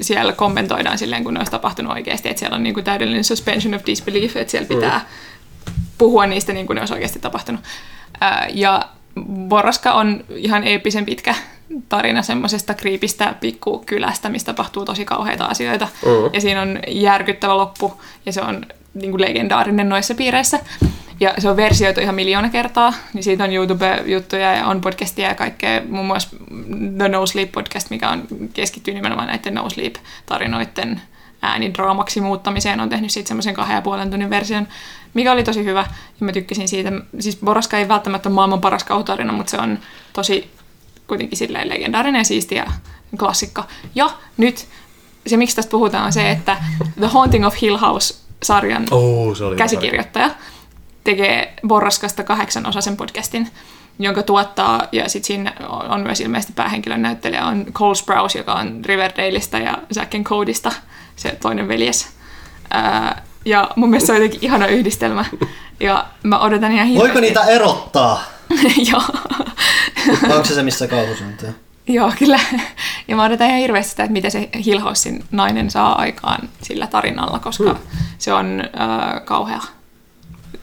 siellä kommentoidaan silleen, kun ne olisi tapahtunut oikeasti, että siellä on niin kuin täydellinen suspension of disbelief, että siellä pitää puhua niistä niin kuin ne olisi oikeasti tapahtunut. Ää, Ja Borraska on ihan eeppisen pitkä tarina semmoisesta kriipistä pikkukylästä, missä tapahtuu tosi kauheita asioita.
Mm.
Ja siinä on järkyttävä loppu, ja se on niin kuin legendaarinen noissa piireissä. Ja se on versioitu ihan miljoona kertaa, niin siitä on YouTube-juttuja ja on podcastia ja kaikkea, muun muassa The No Sleep podcast, mikä on keskittyy nimenomaan näiden No Sleep-tarinoiden äänidraamaksi muuttamiseen, on tehnyt siitä semmoisen kahden ja puolen tunnin version, mikä oli tosi hyvä, ja mä tykkäsin siitä. Siis Boraska ei välttämättä ole maailman paras kauhutarina, mutta se on tosi kuitenkin silleen legendaarinen ja siisti ja klassikko. Ja nyt se, miksi tästä puhutaan, on se, että The Haunting of Hill House-sarjan
Oh, se oli
käsikirjoittaja tekee Borraskasta kahdeksan osaisen podcastin, jonka tuottaa, ja sitten siinä on myös ilmeisesti päähenkilön näyttelijä, on Cole Sprouse, joka on Riverdaleista ja Zack and Codysta, se toinen veljes. Ää, ja mun mielestä se on jotenkin ihana yhdistelmä. Ja mä odotan ihan hirveästi.
Voiko niitä erottaa?
Joo.
Onko se se, missä kauhu syntyy?
Joo, kyllä. Ja mä odotan ihan hirveästi sitä, että miten se Hill Housein nainen saa aikaan sillä tarinalla, koska
Hmm.
se on äh, kauhea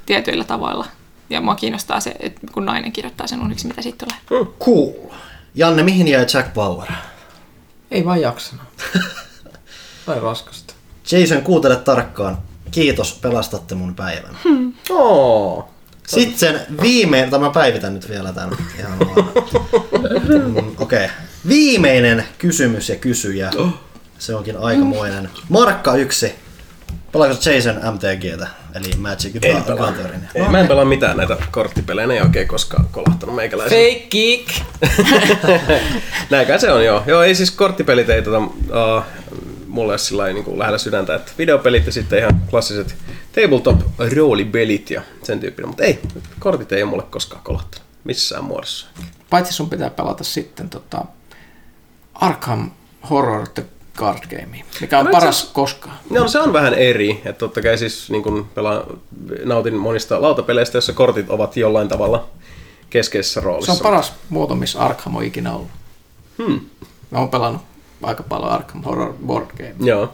tietyillä tavoilla. Ja mua kiinnostaa se, että kun nainen kirjoittaa sen uniksi, mitä siitä tulee.
Cool. Janne, mihin jäi Jack Bauer?
Ei vaan jaksanut. Tai raskasta.
Jason, kuuntele tarkkaan. Kiitos, pelastatte mun päivän.
Oh.
Sitten sen viimeinen, tai mä päivitän nyt vielä tämän ihan vaan. Mm, Okei. Okay. Viimeinen kysymys ja kysyjä. Se onkin aikamoinen. Markka yksi. Pelaako Jason MTGtä, eli Magic
En pelaa.
Gatherin?
Ei, mä en pelaa mitään näitä korttipelejä, ne ei oikein koskaan kolahtanut meikäläisen.
Fake geek!
Näinkään se on joo. Joo, ei siis korttipelit ei tota, uh, mulle sillä niin lähellä sydäntä, että videopelit ja sitten ihan klassiset tabletop roolipelit ja sen tyyppinen, mutta ei, kortit ei ole mulle koskaan kolahtanut missään muodossa.
Paitsi sun pitää pelata sitten tota Arkham Horror The Card Game, mikä on
No,
paras
itse
koskaan.
No se on vähän eri, että totta kai siis niin kun pelaan, nautin monista lautapeleistä, joissa kortit ovat jollain tavalla keskeisessä
Se
roolissa.
on paras muoto, missä Arkham on ikinä ollut.
Hmm.
Mä oon pelannut aika paljon Arkham Horror Board Game.
Joo.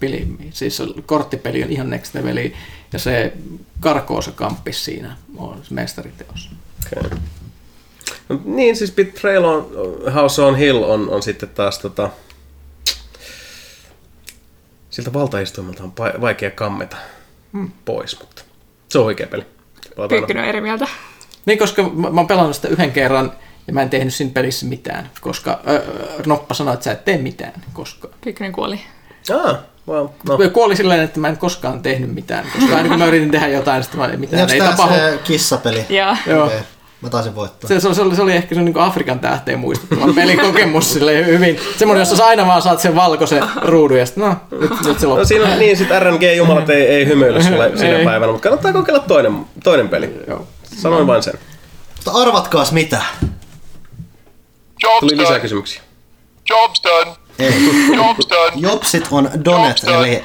Peli, siis korttipeli on ihan next leveli, ja se karkoo se kamppis siinä on se mestariteos.
Okay. No, niin, siis Betrayal on, House on Hill on, on sitten taas tota, siltä valtaistuimelta on vaikea kammeta hmm. pois, mutta se on oikea peli.
Pyykkönen on eri mieltä.
Niin, koska mä, mä oon pelannut sitä yhden kerran, ja mä en tehnyt siinä pelissä mitään, koska ö, Noppa sanoi, että sä et tee mitään koskaan.
Pyykkönen kuoli.
Ah, well, no.
No. Kuoli silleen, että mä en koskaan tehnyt mitään, koska aina kun mä yritin tehdä jotain, sitten mä ei mitään,
Onko
ei tapahdu.
se kissapeli?
Ja
Joo.
Okei. Mä taisin voittaa.
Se, se, oli- se, oli, se oli ehkä se niin Afrikan tähteen muistuttava pelikokemus silleen hyvin. Semmoinen, jossa sä aina vaan saat sen valkoisen ruudun ja sitten no, nyt, nyt se
No
loppuu.
siinä on niin, sit RNG-jumalat ei, ei hymyile sulle sinä päivänä, mutta kannattaa kokeilla toinen, toinen peli.
Joo.
Sanoin vain sen.
Mutta arvatkaas mitä?
Job's
Tuli lisää
done.
kysymyksiä.
Job's done.
Ei.
Job's done.
Jopsit on Donet,
Jobs done.
eli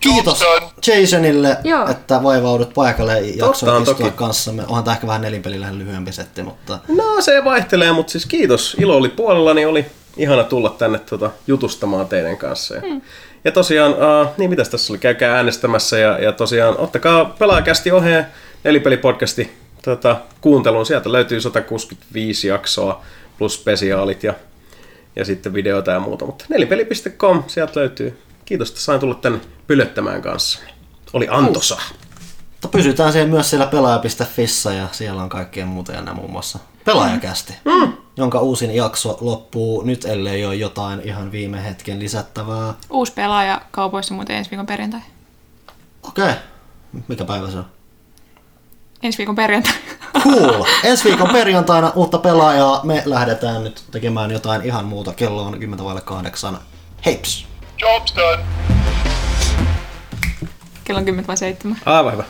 Kiitos. Jasonille,
Joo.
että vaivaudut paikalle ja istua
toki.
kanssamme. Onhan tämä ehkä vähän nelinpelillä lyhyempi setti, mutta
No se vaihtelee, mutta siis kiitos. Ilo oli puolella, niin oli ihana tulla tänne tota, jutustamaan teidän kanssa. Ja, mm. ja tosiaan, uh, niin mitäs tässä oli, käykää äänestämässä ja, ja tosiaan ottakaa pelaajakästi ohjeen nelipelipodcasti tota, kuunteluun. Sieltä löytyy 165 jaksoa plus spesiaalit ja, ja sitten videoita ja muuta. Mutta nelipeli.com, sieltä löytyy. Kiitos, että sain tulla tänne pylöttämään kanssa. Oli antosa.
Mutta pysytään siellä myös siellä pelaaja.fissä ja siellä on kaikkea muuta ja muun muassa pelaajakästi, mm. jonka uusin jakso loppuu nyt, ellei ole jotain ihan viime hetken lisättävää.
Uusi pelaaja kaupoissa muuten ensi viikon perjantai.
Okei, okay. mikä päivä se on?
Ensi viikon perjantai.
Cool. Ensi viikon perjantaina uutta pelaajaa. Me lähdetään nyt tekemään jotain ihan muuta. Kello on 10.08. Heips!
Job's done.
Kello on 10 vai 7.
Aivan hyvä.